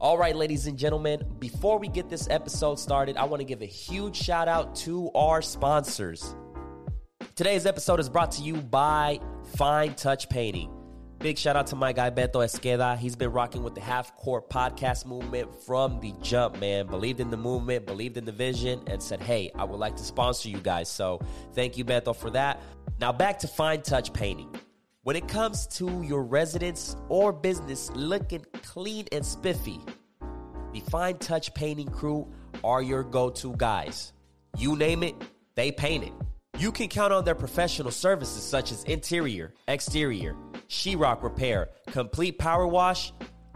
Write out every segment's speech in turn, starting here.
All right, ladies and gentlemen, before we get this episode started, I want to give a huge shout out to our sponsors. Today's episode is brought to you by Fine Touch Painting. Big shout out to my guy Beto Esqueda. He's been rocking with the Half Court podcast movement from the jump, man. Believed in the movement, believed in the vision, and said, hey, I would like to sponsor you guys. So thank you, Beto, for that. Now back to Fine Touch Painting. When it comes to your residence or business looking clean and spiffy, the Fine Touch Painting crew are your go to guys. You name it, they paint it. You can count on their professional services such as interior, exterior, sheetrock repair, complete power wash,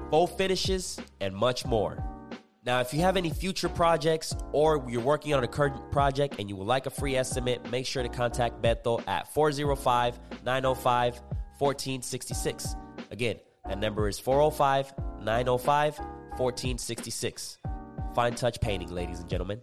full finishes, and much more. Now, if you have any future projects or you're working on a current project and you would like a free estimate, make sure to contact Bethel at 405 905 1466. Again, that number is 405 905 1466. Fine Touch Painting, ladies and gentlemen.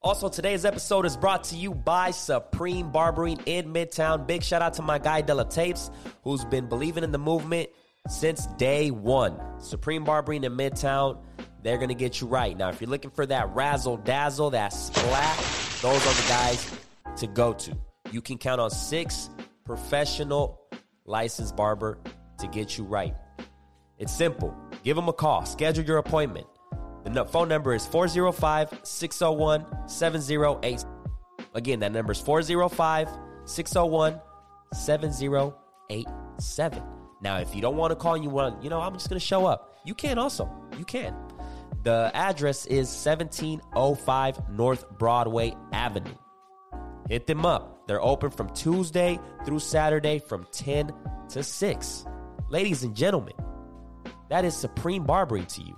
Also, today's episode is brought to you by Supreme Barbering in Midtown. Big shout out to my guy Della Tapes, who's been believing in the movement since day one. Supreme Barbering in Midtown, they're gonna get you right. Now, if you're looking for that razzle dazzle, that splat, those are the guys to go to. You can count on six professional licensed barber to get you right. It's simple. Give them a call, schedule your appointment. The phone number is 405 601 708. Again, that number is 405 601 7087. Now, if you don't want to call and you want, you know, I'm just going to show up, you can also. You can. The address is 1705 North Broadway Avenue. Hit them up. They're open from Tuesday through Saturday from 10 to 6. Ladies and gentlemen, that is Supreme Barbering to you.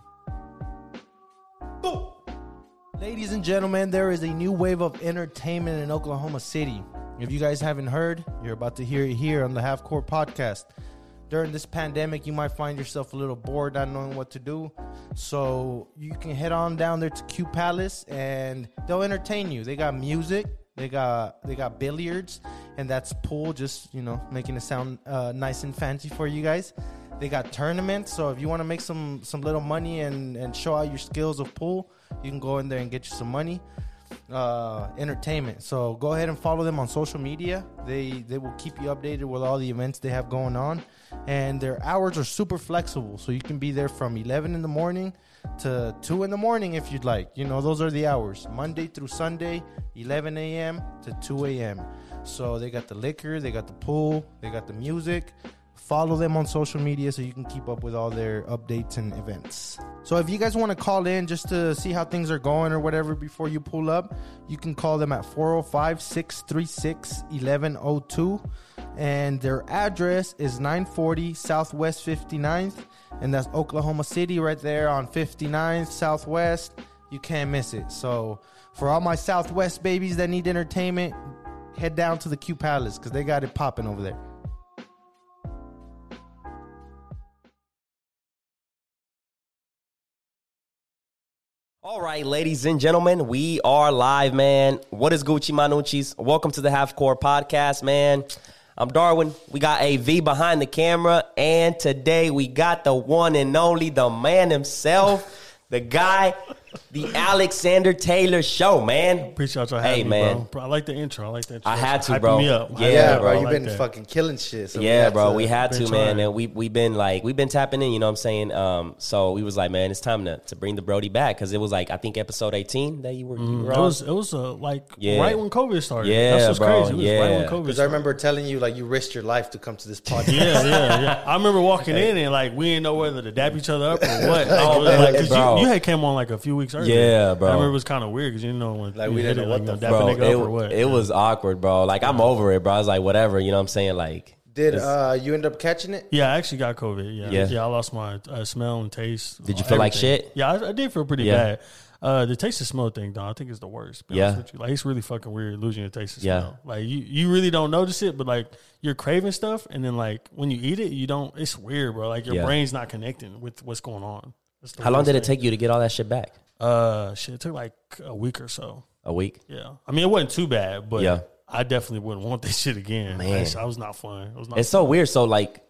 Ladies and gentlemen, there is a new wave of entertainment in Oklahoma City. If you guys haven't heard, you're about to hear it here on the Half Court Podcast. During this pandemic, you might find yourself a little bored, not knowing what to do. So you can head on down there to Q Palace, and they'll entertain you. They got music, they got they got billiards, and that's pool. Just you know, making it sound uh, nice and fancy for you guys. They got tournaments, so if you want to make some some little money and and show out your skills of pool, you can go in there and get you some money. Uh, entertainment. So go ahead and follow them on social media. They they will keep you updated with all the events they have going on, and their hours are super flexible. So you can be there from 11 in the morning to 2 in the morning if you'd like. You know those are the hours. Monday through Sunday, 11 a.m. to 2 a.m. So they got the liquor, they got the pool, they got the music. Follow them on social media so you can keep up with all their updates and events. So if you guys want to call in just to see how things are going or whatever before you pull up, you can call them at 405 636 1102. And their address is 940 Southwest 59th. And that's Oklahoma City right there on 59th Southwest. You can't miss it. So for all my Southwest babies that need entertainment, head down to the Q Palace because they got it popping over there. All right, ladies and gentlemen, we are live, man. What is Gucci Manucci's? Welcome to the Half Core Podcast, man. I'm Darwin. We got AV behind the camera, and today we got the one and only, the man himself, the guy, the Alexander Taylor Show, man. Appreciate y'all having Hey, me, man. bro. bro. I like the intro. I like the intro. I had to, Hyping bro. Me up. Yeah, Yeah, bro. bro, you've like been that. fucking killing shit. So Yeah, have bro, to- we had been to, man, trying. and we we been like we've been tapping in, you know what I'm saying? Um, so we was like, man, it's time to, to bring the Brody back because it was like I think episode 18 that you were, you were It was it was uh, like Yeah. right when COVID started. Yeah, That's what's bro. crazy. It was right Yeah. when COVID Because I remember telling you like you risked your life to come to this podcast. Yeah, yeah, yeah. I remember walking in and like we didn't know whether to dap each other up or what. Like, Oh, it was bro. you, you had came on like a few weeks earlier. Yeah, bro. I remember it was kind of weird because you didn't know when Like, we hit didn't it, know like, what you know, the dap bro, it, up or what. it was awkward, bro. Like I'm over it, bro. I was like, whatever, you know what I'm saying? Like, Did uh, you end up catching it? Yeah, I actually got COVID. Yeah, Yeah. yeah. I lost my uh, smell and taste. Did you feel like shit? Yeah, I, I did feel pretty Yeah. bad. Uh, the taste and smell thing, though, I think is the worst. Yeah. with you. like it's really fucking weird losing your taste and Yeah. smell. Like you, you really don't notice it, but like you're craving stuff, and then like when you eat it, you don't. It's weird, bro. Like your Yeah. brain's not connecting with what's going on. How long worst did it thing. take you to get all that shit back? Uh, shit, it took like a week or so. A week? Yeah, I mean it wasn't too bad, but Yeah. I definitely wouldn't want this shit again. Man. I was not fun. It was not. It's so weird. So like,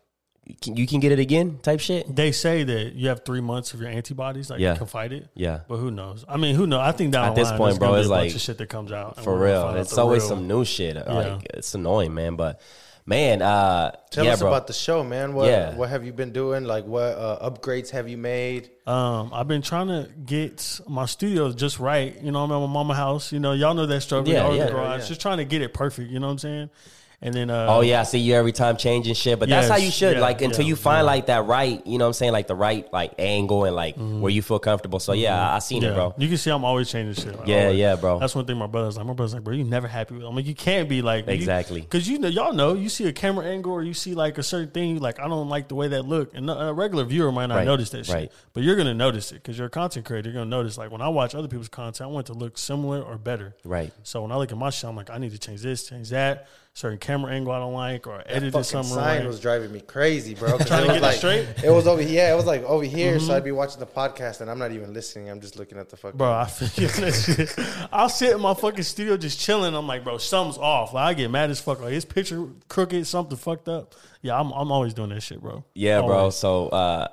can, you can get it again type shit. They say that you have three months of your antibodies, like Yeah. you can fight it. Yeah. But who knows? I mean, who knows? I think down At this point, bro, it's a bunch like- of shit that comes out. For real, it's always real- some new shit. Like it's annoying, man. But man, uh, Tell yeah, us bro. about the show, man. What Yeah. what have you been doing? Like what uh, upgrades have you made? Um, I've been trying to get my studio just right. You know, I'm at my mama house. You know, y'all know that struggle. Yeah, in yeah. the garage. Yeah. Just trying to get it perfect. You know what I'm saying? And then, uh, Oh yeah, I see you every time changing shit, but that's how you should. yeah, like until yeah, you find yeah. like that right, you know what I'm saying, like the right like angle and like where you feel comfortable. So yeah, I, I seen Mm-hmm. yeah, it, bro. You can see I'm always changing shit. Like, Yeah, always. yeah, bro. That's one thing my brother's like. My brother's like, bro, you never happy with. It. I'm like, you can't be like Exactly. because you know, y'all know, you see a camera angle or you see like a certain thing, like I don't like the way that look, and a regular viewer might not Right, notice that shit, right. but you're gonna notice it because you're a content creator. You're gonna notice like when I watch other people's content, I want it to look similar or better. Right. So when I look at my shit, I'm like, I need to change this, change that, certain camera angle I don't like, or edit Fucking it something sign right. was driving me crazy, bro. Trying it to was get it straight? Mm-hmm. It was over yeah, it was like over here. So I'd be watching the podcast and I'm not even listening. I'm just looking at the fucking. Bro, I feel that shit. I'll sit in my fucking studio just chilling. I'm like, bro, something's off. Like I get mad as fuck. Like his picture crooked, something fucked up. Yeah, I'm I'm always doing that shit, bro. Yeah, bro. So uh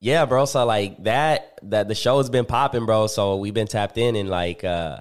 yeah, bro. So like that that the show's been popping, bro. So we've been tapped in and like uh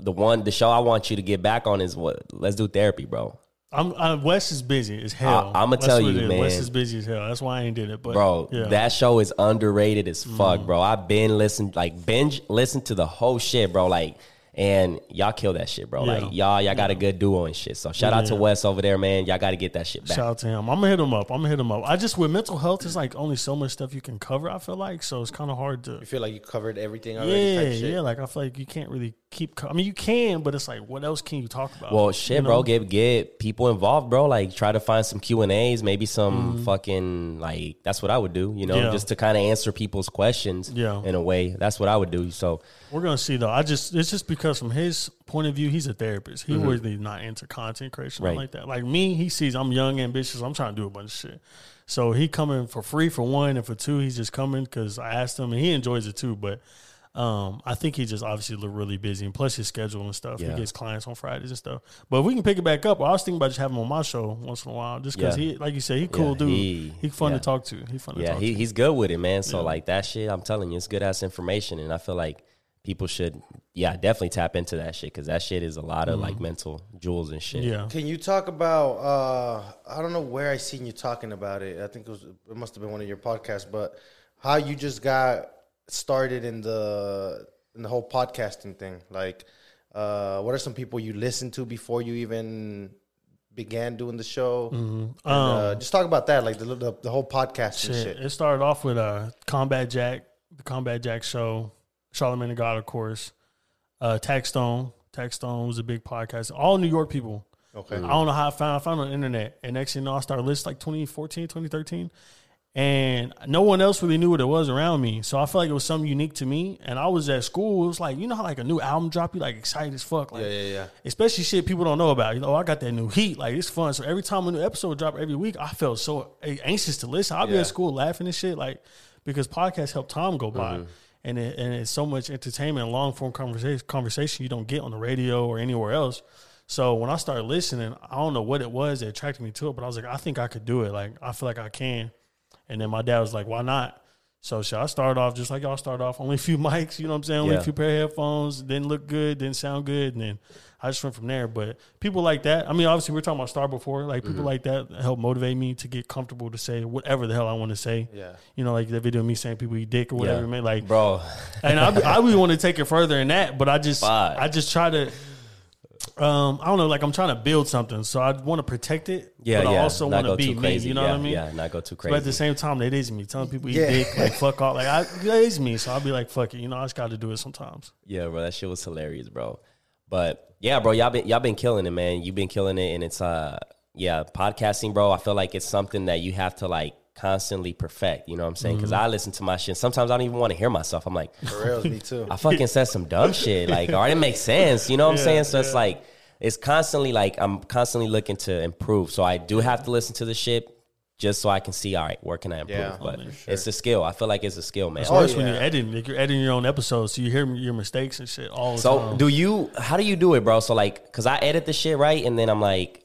the one the show I want you to get back on is what let's do therapy, bro. I'm uh, Wes is busy as hell. I- I'ma That's tell you, man. Wes is busy as hell. That's why I ain't did it. But Bro, yeah. that show is underrated as fuck, bro. I've been listening like binge listen to the whole shit, bro. Like and y'all kill that shit, bro. Yeah. Like y'all, y'all got a good duo and shit. So shout out to Yeah. Wes over there, man. Y'all got to get that shit back. Shout out to him. I'm gonna hit him up. I'm gonna hit him up. I just with mental health, it's like only so much stuff you can cover. I feel like so it's kind of hard to. you feel like you covered everything already. Yeah, type shit. yeah. Like I feel like you can't really keep. I mean, you can, but it's like, what else can you talk about? Well, shit, You know? bro. Get get people involved, bro. Like try to find some Q and A's, maybe some fucking like that's what I would do. You know, Mm-hmm. Yeah. just to kind of answer people's questions. Yeah. in a way, that's what I would do. So We're gonna see though. I just it's just because from his point of view, he's a therapist. He really not into content creation Right. like that. Like me, he sees I'm young, ambitious. I'm trying to do a bunch of shit. So he coming for free for one, and for two, he's just coming because I asked him, and he enjoys it too. But um, I think he just obviously look really busy, and plus his schedule and stuff. Yeah. He gets clients on Fridays and stuff. But if we can pick it back up, I was thinking about just having him on my show once in a while, just because Yeah. he, like you said, he cool Yeah, dude. he- He, fun yeah. to talk to. He fun to yeah, talk he, to. he's good with it, man. So Yeah. like that shit, I'm telling you, it's good ass information, and I feel like people should, yeah, definitely tap into that shit because that shit is a lot of like mental jewels and shit. Mm-hmm. yeah. Can you talk about? uh I don't know where I seen you talking about it. I think it was. It must have been one of your podcasts. But how you just got started in the in the whole podcasting thing? Like, uh what are some people you listened to before you even began doing the show? And, uh, just talk about that, like the the, the whole podcast Shit. shit. It started off with uh, Combat Jack, the Combat Jack show, Charlemagne the God, of course. Uh, Taxstone. Tax Stone was a big podcast. All New York people. Okay. I don't know how I found I found on the internet. And next thing you know, I started listening like 2014, 2013. And no one else really knew what it was around me. So I felt like it was something unique to me. And I was at school. It was like, you know how like a new album drop, you like excited as fuck. Like, Yeah, yeah, yeah. especially shit people don't know about. You know, oh, I got that new heat. Like it's fun. So every time a new episode drop every week, I felt so anxious to listen. I'll be at school laughing and shit, like because podcasts help time go by, mm-hmm. and it, and it's so much entertainment, and long form conversation conversation you don't get on the radio or anywhere else. So when I started listening, I don't know what it was that attracted me to it, but I was like, I think I could do it. Like I feel like I can. And then my dad was like, why not? So shit, I started off just like y'all started off, only a few mics, you know what I'm saying? Only Yeah. a few pair of headphones, didn't look good, didn't sound good, and then I just went from there. But people like that, I mean, obviously we are talking about Star before, like people mm-hmm. like that help motivate me to get comfortable to say whatever the hell I want to say. Yeah. You know, like that video of me saying people eat dick or whatever, Yeah. man. Like bro. and I, I really want to take it further than that, but I just. I just try to, um, I don't know, like I'm trying to build something, so I want to protect it, Yeah, but yeah. I also not want go to be too me. crazy. You know yeah, what I mean? Yeah, not go too crazy. But at the same time, it is me telling people eat Yeah. dick, like fuck off. Like I, it is me, so I'll be like, fuck it. You know, I just got to do it sometimes. Yeah, bro, that shit was hilarious, bro. But yeah, bro, y'all been y'all been killing it, man. You've been killing it, and it's uh, yeah, podcasting, bro. I feel like it's something that you have to like constantly perfect. You know what I'm saying? Because Mm-hmm. I listen to my shit. Sometimes I don't even want to hear myself. I'm like, For real, me too. I fucking said some dumb shit, like, or it didn't sense. You know what I'm saying? So it's like, it's constantly like I'm constantly looking to improve. So I do have to listen to the shit just so I can see, all right, where can I improve? Yeah, but man, it's a skill. I feel like it's a skill, man. It's Oh, worse when you're editing. Like you're editing your own episodes, so you hear your mistakes and shit all the So time. do you? How do you do it, bro? So like, cause I edit the shit right, and then I'm like,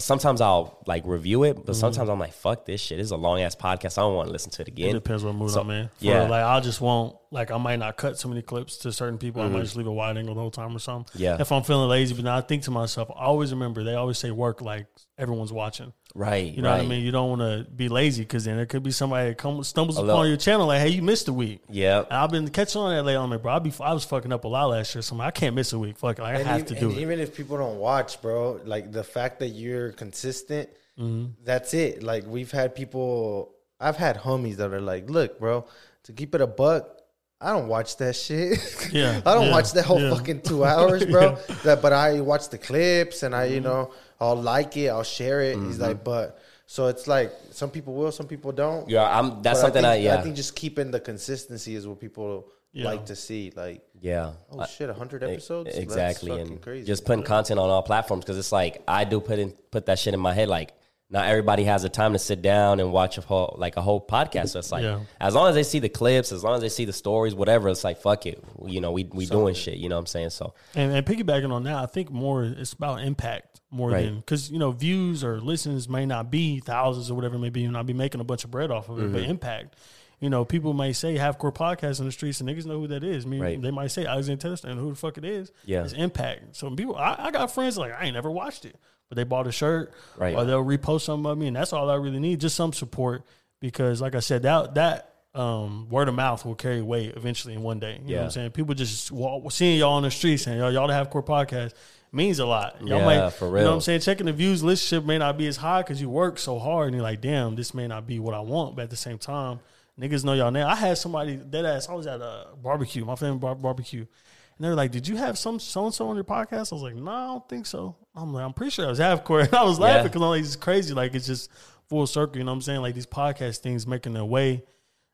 sometimes I'll like review it, but mm-hmm. sometimes I'm like, fuck this shit. This is a long ass podcast. I don't want to listen to it again. It depends what mood So- I'm in. For, yeah. like I just won't like I might not cut so many clips to certain people. I might just leave a wide angle the whole time or something. Mm-hmm. Yeah. If I'm feeling lazy, but now I think to myself, I always remember they always say work like everyone's watching. Right. You know right. what I mean? You don't want to be lazy because then there could be somebody that comes stumbles upon your channel like, hey, you missed a week. Yeah. And I've been catching on that lately. I'm like, bro, I be I was fucking up a lot last year. So I'm like, I can't miss a week. Fuck it, like, I have even, to do it. even if people don't watch, bro, like the fact that you're consistent, Mm-hmm. that's it. Like we've had people, I've had homies that are like, "Look, bro, to keep it a buck, I don't watch that shit. Yeah, I don't yeah, watch that whole yeah. fucking two hours, bro. That, but I watch the clips and I, you know, I'll like it, I'll share it. He's Mm-hmm. like, but so it's like some people will, some people don't. Yeah, I'm. That's But something I, think, yeah, I think just keeping the consistency is what people Yeah. like to see. Like, yeah. oh shit, hundred episodes, That's Exactly, fucking and crazy. just putting content on all platforms because it's like I do put in put that shit in my head. Like not everybody has the time to sit down and watch a whole like a whole podcast. So it's like Yeah. as long as they see the clips, as long as they see the stories, whatever. It's like fuck it, you know. We we doing shit. You know what I'm saying? So And, and piggybacking on that, I think more it's about impact more Right. than because you know views or listens may not be thousands or whatever it may be, and not be making a bunch of bread off of it, Mm-hmm. but impact. You know, people may say half-core podcast in the streets, and niggas know who that is. I mean, Right. they might say Alexander and who the fuck it is. Yeah. it's impact. So people, I, I got friends like I ain't never watched it, but they bought a shirt, Right. Or they'll repost something of me, and that's all I really need, just some support. Because, like I said, that that um, word of mouth will carry weight eventually in one day. You know what Yeah. I'm saying? People just walk, seeing y'all on the street saying y'all y'all the half core podcast means a lot. Y'all Yeah, might, for You know real. what I'm saying? Checking the views listenership may not be as high because you work so hard and you're like, damn, this may not be what I want. But at the same time, niggas know y'all now. I had somebody dead ass. I was at a barbecue, my family bar- barbecue, and they were like, "Did you have some so and so on your podcast?" I was like, "No, I don't think so." I'm like, "I'm pretty sure I was half core." And I was laughing Yeah. because I'm like, "It's crazy. Like it's just full circle." You know what I'm saying? Like these podcast things making their way,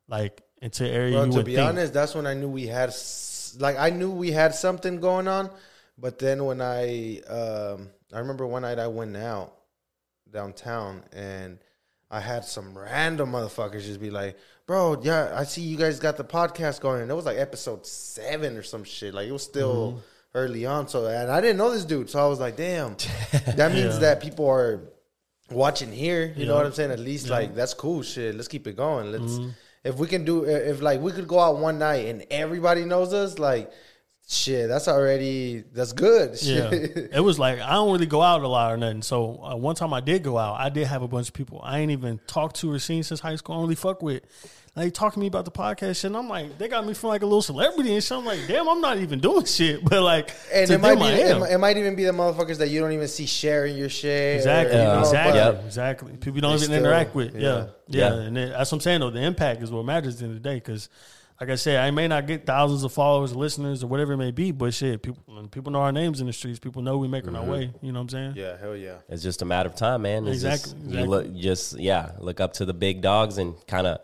like into an area Bro, you to would be think. honest, that's when I knew we had like I knew we had something going on, but then when I um I remember one night I went out downtown and I had some random motherfuckers just be like, "Bro, yeah, I see you guys got the podcast going." And it was like episode 7 or some shit. Like it was still Mm-hmm. Early on, so and I didn't know this dude, so I was like, "Damn." that means Yeah. that people are watching here. You know what I'm saying? At least like that's cool shit. Let's keep it going. Let's Mm-hmm. if we can do if like we could go out one night and everybody knows us, like shit, that's already that's good. Yeah, it was like I don't really go out a lot or nothing. So uh, one time I did go out, I did have a bunch of people I ain't even talked to or seen since high school. I really fuck with. Like talking to me about the podcast shit, and I'm like, they got me from like a little celebrity and shit. I'm like, damn, I'm not even doing shit, but like, and to it might be I it, am. might- it might even be the motherfuckers that you don't even see sharing your shit. or, Exactly, you know, exactly, Yep. exactly. People don't even still- interact with. Yeah, yeah. yeah, Yeah. and then, that's what I'm saying. Though the impact is what matters at the end of the day. Because, like I said, I may not get thousands of followers, or listeners, or whatever it may be, but shit, people people know our names in the streets. People know we making our mm-hmm. way. You know what I'm saying? Yeah, hell yeah. it's just a matter of time, man. It's Exactly, Just, exactly. You look just yeah, look up to the big dogs and kind of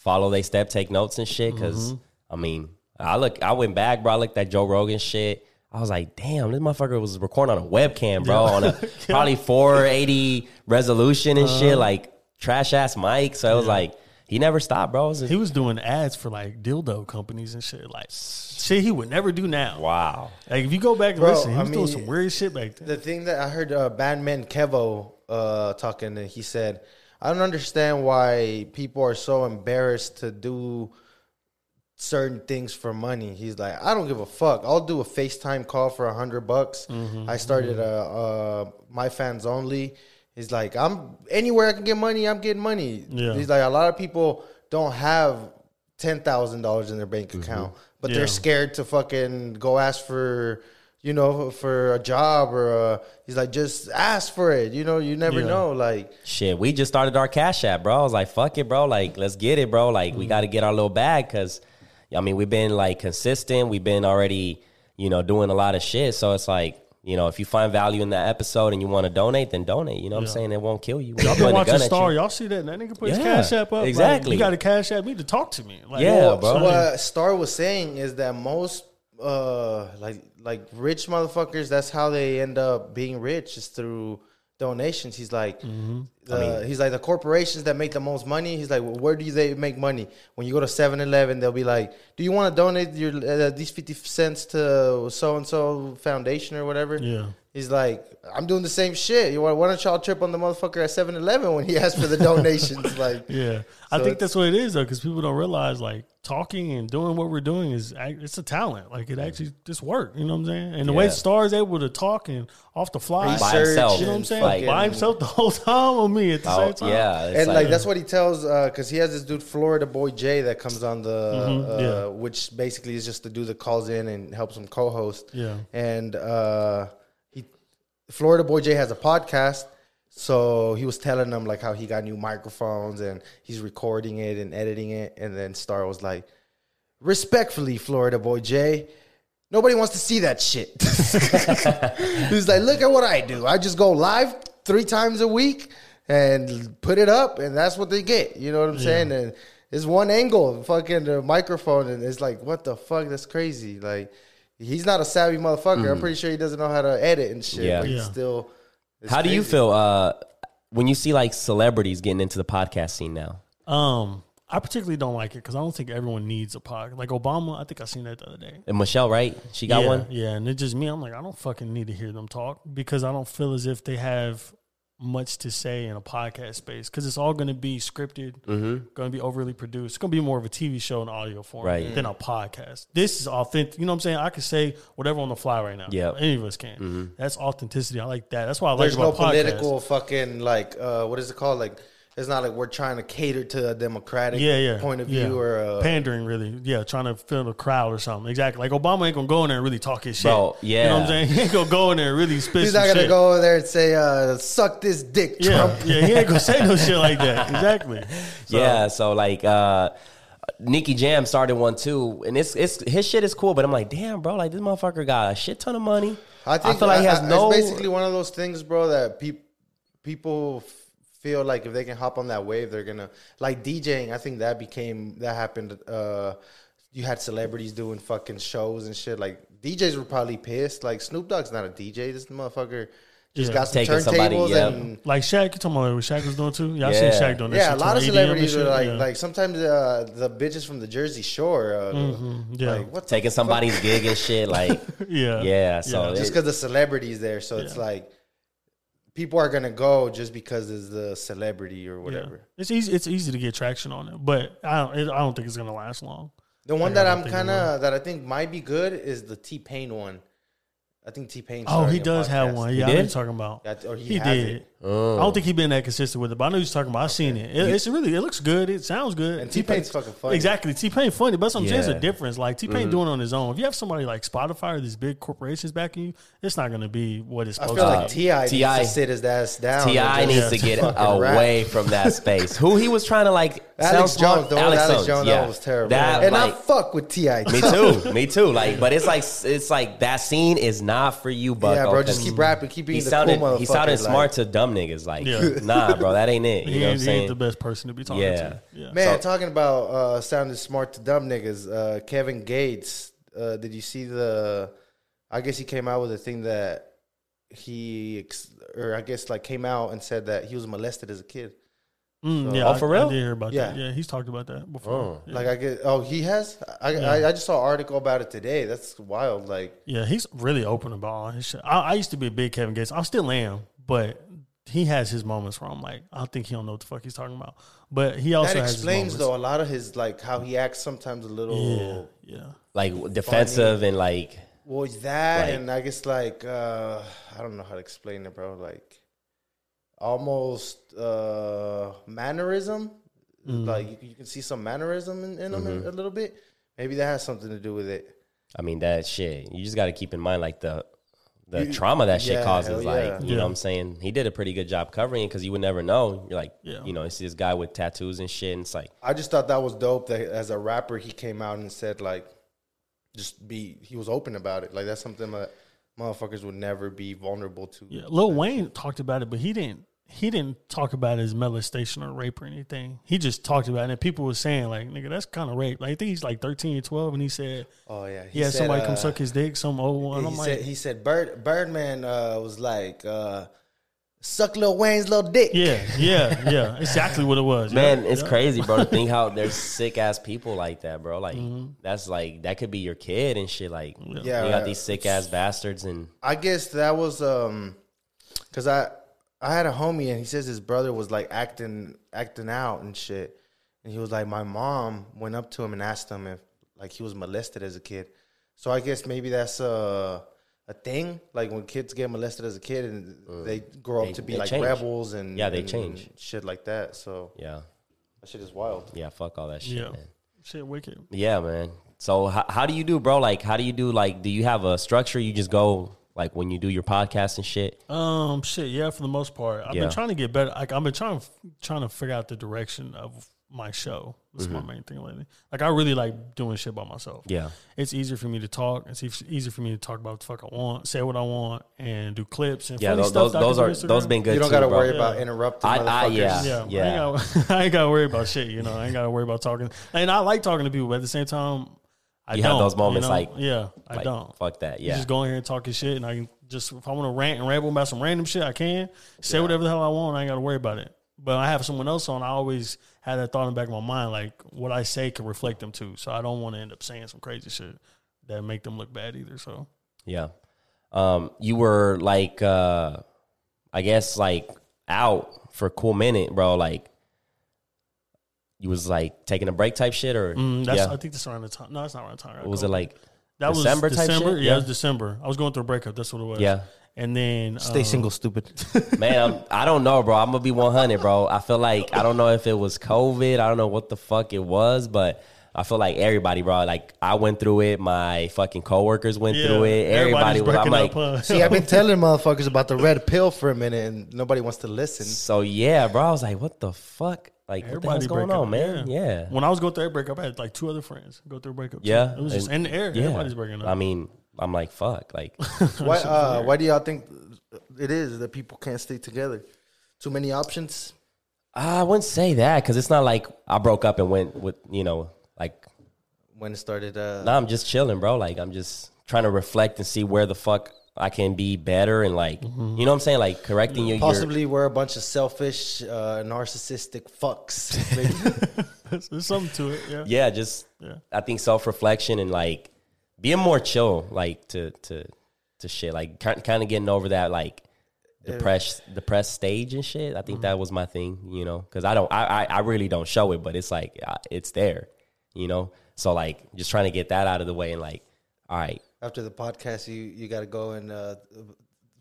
follow they step, take notes and shit. Because Mm-hmm. I mean, I look, I went back, bro. I looked at Joe Rogan shit. I was like, damn, this motherfucker was recording on a webcam, bro, on a probably 480 resolution and shit, Uh-huh. like trash ass mic. So it was like he never stopped, bro. It was He was doing ads for like dildo companies and shit. Like shit he would never do now. wow. Like if you go back and Bro, listen, he I was doing some weird shit back then. The thing that I heard uh, Bandman Kevo uh, talking, and he said, "I don't understand why people are so embarrassed to do certain things for money." He's like, "I don't give a fuck. I'll do a FaceTime call for a hundred bucks." Mm-hmm, I started a, uh my fans only. He's like, "I'm anywhere I can get money. I'm getting money." Yeah. He's like, a lot of people don't have ten thousand dollars in their bank mm-hmm. account, but Yeah. they're scared to fucking go ask for you know, for a job or a, he's like, just ask for it. You know, you never Yeah. know. Like, Shit, we just started our cash app, bro. I was like, fuck it, bro. Like, let's get it, bro. Like, we mm-hmm. got to get our little bag because, I mean, we've been like consistent. We've been already, you know, doing a lot of shit. So it's like, you know, if you find value in that episode and you want to donate, then donate. You know what I'm saying? It won't kill you. Y'all been watching Star. you. Y'all see that? That nigga put his cash app up. Like, exactly. you got a cash app me to talk to me. Like, Yeah, well, bro. so what Star was saying is that most, uh, like, like rich motherfuckers, that's how they end up being rich is through donations. He's like, Mm-hmm. the, he's like the corporations that make the most money. He's like, well, where do they make money? When you go to 7-Eleven, they'll be like, do you want to donate your uh, these fifty cents to so and so foundation or whatever? Yeah. He's like, I'm doing the same shit. You want, why don't y'all trip on the motherfucker at 7 Eleven when he asked for the donations? like, Yeah, I So think that's what it is though, because people don't realize like talking and doing what we're doing is it's a talent. Like it actually just work. You know what I'm saying? And the way Yeah. Star is able to talk and off the fly, By himself. you know what I'm saying? Like- By himself the whole time on me at the Oh, same time. yeah, and like, that's what he tells because he has this dude Florida Boy Jay that comes on the Mhm, uh, yeah. which basically is just the dude that calls in and helps him co-host. Yeah. and uh, he Florida Boy Jay has a podcast. So he was telling them like how he got new microphones and he's recording it and editing it. And then Star was like, "Respectfully, Florida Boy Jay, nobody wants to see that shit." He's like, "Look at what I do. I just go live three times a week and put it up, and that's what they get." You know what I'm saying? And it's one angle, fucking the microphone, and it's like, what the fuck? That's crazy. Like, he's not a savvy motherfucker. I'm pretty sure he doesn't know how to edit and shit. Yeah. but he's Yeah. still. it's How do you feel uh, when you see like celebrities getting into the podcast scene now? Um, I particularly don't like it because I don't think everyone needs a podcast. Like Obama, I think I seen that the other day. And Michelle, right? She got yeah, one. Yeah, and it's just me. I'm like, I don't fucking need to hear them talk because I don't feel as if they have much to say in a podcast space because it's all going to be scripted, Mm-hmm. going to be overly produced. It's going to be more of a TV show in audio form Right. than a podcast. This is authentic. You know what I'm saying? I can say whatever on the fly right now. Yeah, any of us can. That's authenticity. I like that. That's why I like There's no about podcasts. political fucking like uh, what is it called? Like it's not like we're trying to cater to a democratic yeah, yeah. point of yeah. view or uh, pandering, really. Yeah, trying to fill the crowd or something. Exactly. Like Obama ain't gonna go in there and really talk his shit. Bro, yeah. You know what I'm saying? He ain't gonna go in there and really spit He's some not gonna shit. go over there and say, uh, "Suck this dick, Yeah, Trump." yeah, he ain't gonna say no shit like that. Exactly. So, yeah, so like uh Nicky Jam started one too, and it's it's his shit is cool, but I'm like, damn, bro, like this motherfucker got a shit ton of money. I think feel like he has I- I- no. It's basically one of those things, bro, that peop people f- feel like if they can hop on that wave, they're gonna like DJing. I think that became that happened. Uh, you had celebrities doing fucking shows and shit. Like DJs were probably pissed. Like Snoop Dogg's not a DJ. This motherfucker just Yeah. got some Taking somebody, turntables yeah. and. Like Shaq, you talking about what Shaq was doing too? Yeah, I Yeah. seen Shaq doing that. Yeah, a lot of celebrities are like, yeah. like sometimes uh, the bitches from the Jersey Shore, uh, yeah. like what taking somebody's gig and shit, like yeah, yeah. So Yeah. just because the celebrities there. So it's like people are gonna go just because it's the celebrity or Yeah. whatever. It's easy. It's easy to get traction on it, but I don't. It, I don't think it's gonna last long. The one I that I'm kind of that I think might be good is the T Pain one. I think T Pain. Oh, he does have one. Yeah, I know did? talking about. Yeah, or he he has did. it. Oh. I don't think he's been that consistent with it, but I know you're talking about. I've seen it. it it's really. It looks good. It sounds good. And T Pain's fucking funny. Exactly. T Pain funny, but some there's Yeah. a difference. Like T Pain mm-hmm. doing it on his own. If you have somebody like Spotify or these big corporations backing you, it's not going to be what it's I supposed feel to like be. T.I. needs T.I. to sit his ass down. T.I. and needs just to get fucking rap. away from that space. Who he was trying to like Alex sound smart? Jones, the one with Alex Jones, yeah. that was terrible. That, and like, I fuck with Ti. me too, me too. Like, but it's like it's like that scene is not for you, Bucko. Yeah, bro, 'cause just keep rapping, keep being he the sounded cool he sounded smart to dumb niggas. Like, Yeah. nah, bro, that ain't it. You He, know what I'm saying? the best person to be talking Yeah. to. Yeah. Man, So- talking about uh, sounding smart to dumb niggas. Uh, Kevin Gates. Uh, did you see the? I guess he came out with a thing that he, ex- or I guess like came out and said that he was molested as a kid. Mm, So- yeah, Oh, I- for I real? did hear about that. Yeah. Yeah, he's talked about that before. Oh. Yeah. Like I get, oh, he has. I, Yeah. I I just saw an article about it today. That's wild. Like Yeah, he's really open about all his shit. I, I used to be a big Kevin Gates. I still am, but he has his moments where I'm like, I think he don't know what the fuck he's talking about. But he also that has explains his though a lot of his like how he acts sometimes a little. yeah. like defensive and like Well, that, Like- and I guess like uh, I don't know how to explain it, bro. Like almost uh, mannerism. Mm. Like you, you can see some mannerism in, in him Mm-hmm. a, little bit. Maybe that has something to do with it. I mean that shit. You just got to keep in mind like the the You- trauma that shit yeah, causes. hell Like yeah. you Yeah. know what I'm saying. He did a pretty good job covering it because you would never know. You're like, Yeah. you know, you see this guy with tattoos and shit, and it's like, I just thought that was dope. That as a rapper, he came out and said like, just be. He was open about it. Like that's something that motherfuckers would never be vulnerable to. Yeah, Lil Wayne talked about it, but he didn't. He didn't talk about his as molestation or rape or anything. He just talked about it, and people were saying like, "Nigga, that's kind of rape." Like I think he's like thirteen or twelve, and he said Oh yeah. he, had said, somebody uh, come suck his dick, some old one. he I'm said like, he said Bird Birdman uh, was like uh, suck Lil Wayne's little dick. Yeah, yeah, yeah. Exactly what it was. Man, yeah, it's yeah. crazy, bro, to think how there's sick ass people like that, bro. Like Mm-hmm. that's like that could be your kid and shit. Like Yeah, you got uh, these sick ass bastards and I guess that was um, cause I I had a homie and he says his brother was like acting acting out and shit, and he was like, my mom went up to him and asked him if like he was molested as a kid. So I guess maybe that's a a thing, like when kids get molested as a kid and they grow Uh, They- up to be like change. rebels and Yeah, they and change. shit like that. So yeah, that shit is wild. yeah. Fuck all that shit, Yeah. man. Shit, wicked. Yeah, man. So how, how do you do, bro? Like, how do you do? Like, do you have a structure? You just go like when you do your podcast and shit. Um, shit, yeah, for the most part, I've Yeah. been trying to get better. Like, I've been trying trying to figure out the direction of my show. That's Mm-hmm. my main thing lately. Like, I really like doing shit by myself. Yeah, It's easier for me to talk. It's eas- easier for me to talk about what the fuck I want, say what I want, and do clips and yeah. funny Those stuff those, that those are on Instagram. those been good. you don't got to worry Yeah. about interrupting I- I- motherfuckers. yeah. Yeah, Yeah. I, ain't gotta, I ain't gotta worry about shit. You know, I ain't gotta worry about talking. And I like talking to people, but at the same time, I You don't. have those moments know? like- yeah, I Like, don't. Fuck that. Yeah, You Yeah, just go in here and talk your shit, and I can just if I want to rant and ramble about some random shit, I can say whatever the hell I want. I ain't got to worry about it. But I have someone else on. I always had that thought in the back of my mind, like what I say can reflect them too. So I don't want to end up saying some crazy shit that make them look bad either. So yeah. Um, you were like, uh, I guess like out for a cool minute, bro. Like, you was like taking a break type shit, or mm, that's yeah. I think that's around the time. No, it's not around the time. What was it like? That December was type December. shit? Yeah, Yeah. it was December. I was going through a breakup. That's what it was. Yeah. And then Stay um, single, stupid. Man, I'm, I don't know, bro. I'm gonna be 100, bro. I feel like I don't know if it was COVID. I don't know what the fuck it was, but I feel like everybody, bro. Like I went through it. My fucking coworkers went Yeah, through it. Everybody was. I'm breaking like, up. huh? See, I've been telling motherfuckers about the red pill for a minute, and nobody wants to listen. so yeah, bro. I was like, what the fuck? Like, what the hell's going break on, up, man? Yeah. When I was going through a breakup, I had like two other friends go through a breakup. too. Yeah, It was just in the air. Yeah. Everybody's breaking up. I mean, I'm like, fuck. Like, Why? Uh, why do y'all think it is that people can't stay together? Too many options. I wouldn't say that because it's not like I broke up and went with, you know, like When it started, uh, No, I'm just chilling, bro. Like I'm just trying to reflect and see where the fuck I can be better and like Mm-hmm. you know what I'm saying? Like correcting your, your possibly we're a bunch of selfish, uh, narcissistic fucks. There's there's something to it. Yeah. yeah, just Yeah. I think self reflection and like being more chill, like to to to shit, like kind of getting over that like depressed depressed stage and shit. I think Mm-hmm. that was my thing, you know, because I don't I, I I really don't show it, but it's like uh, it's there, you know. So like just trying to get that out of the way and like, all right, After the podcast, you you got to go and uh,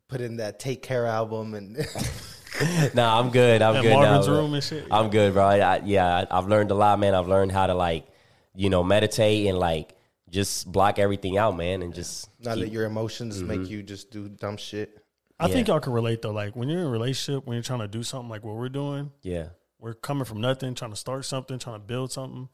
put in that Take Care album and nah, I'm good. I'm At good Marvin's now. room and shit. I'm good, bro. I, I- yeah, I- I've learned a lot, man. I've learned how to like, you know, meditate and like just block everything out, man, and just not keep- let your emotions Mm-hmm. make you just do dumb shit. I think y'all can relate though. Like when you're in a relationship, when you're trying to do something like what we're doing, yeah, we're coming from nothing, trying to start something, trying to build something.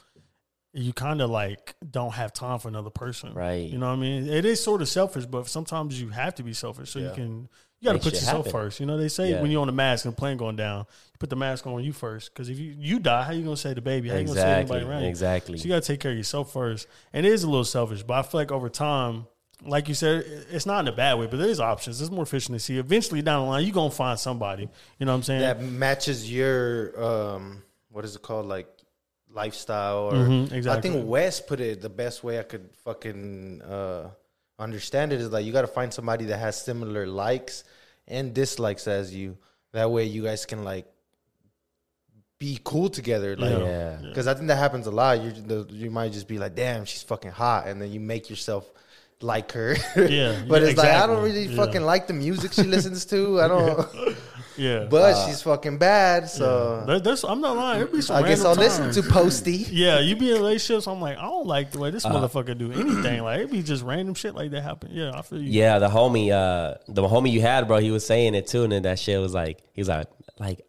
You kind of like don't have time for another person, Right. You know what I mean? It is sort of selfish, but sometimes you have to be selfish so you can. You got to put yourself happen. first. You know they say Yeah. when you're on the mask and the plane going down, you put the mask on you first because if you you die, how you gonna say the baby? How you gonna say exactly, anybody around you? exactly. So you got to take care of yourself first. And it is a little selfish, but I feel like over time, like you said, it's not in a bad way, but there's options. There's more fish in the sea. Eventually down the line, you're going to find somebody. You know what I'm saying? that matches your um what is it called like lifestyle or Mhm, I think Wes put it the best way I could fucking uh understand it is like you got to find somebody that has similar likes and dislikes as you. That way you guys can like be cool together like yeah, because I think that happens a lot. You you might just be like damn she's fucking hot and then you make yourself like her. Yeah, but yeah, it's like I don't really Yeah. fucking like the music she listens to. I don't Yeah. but she's fucking bad, so There- there's, I'm not lying. There'd be some I guess I'll listen to Posty. Yeah, you be in relationships. I'm like, I don't like the way this Uh, motherfucker do anything. Like it be just random shit like that happen. Yeah, I feel you. yeah. The homie, uh, the homie you had, bro, he was saying it too, and then that shit was like, he was like, like.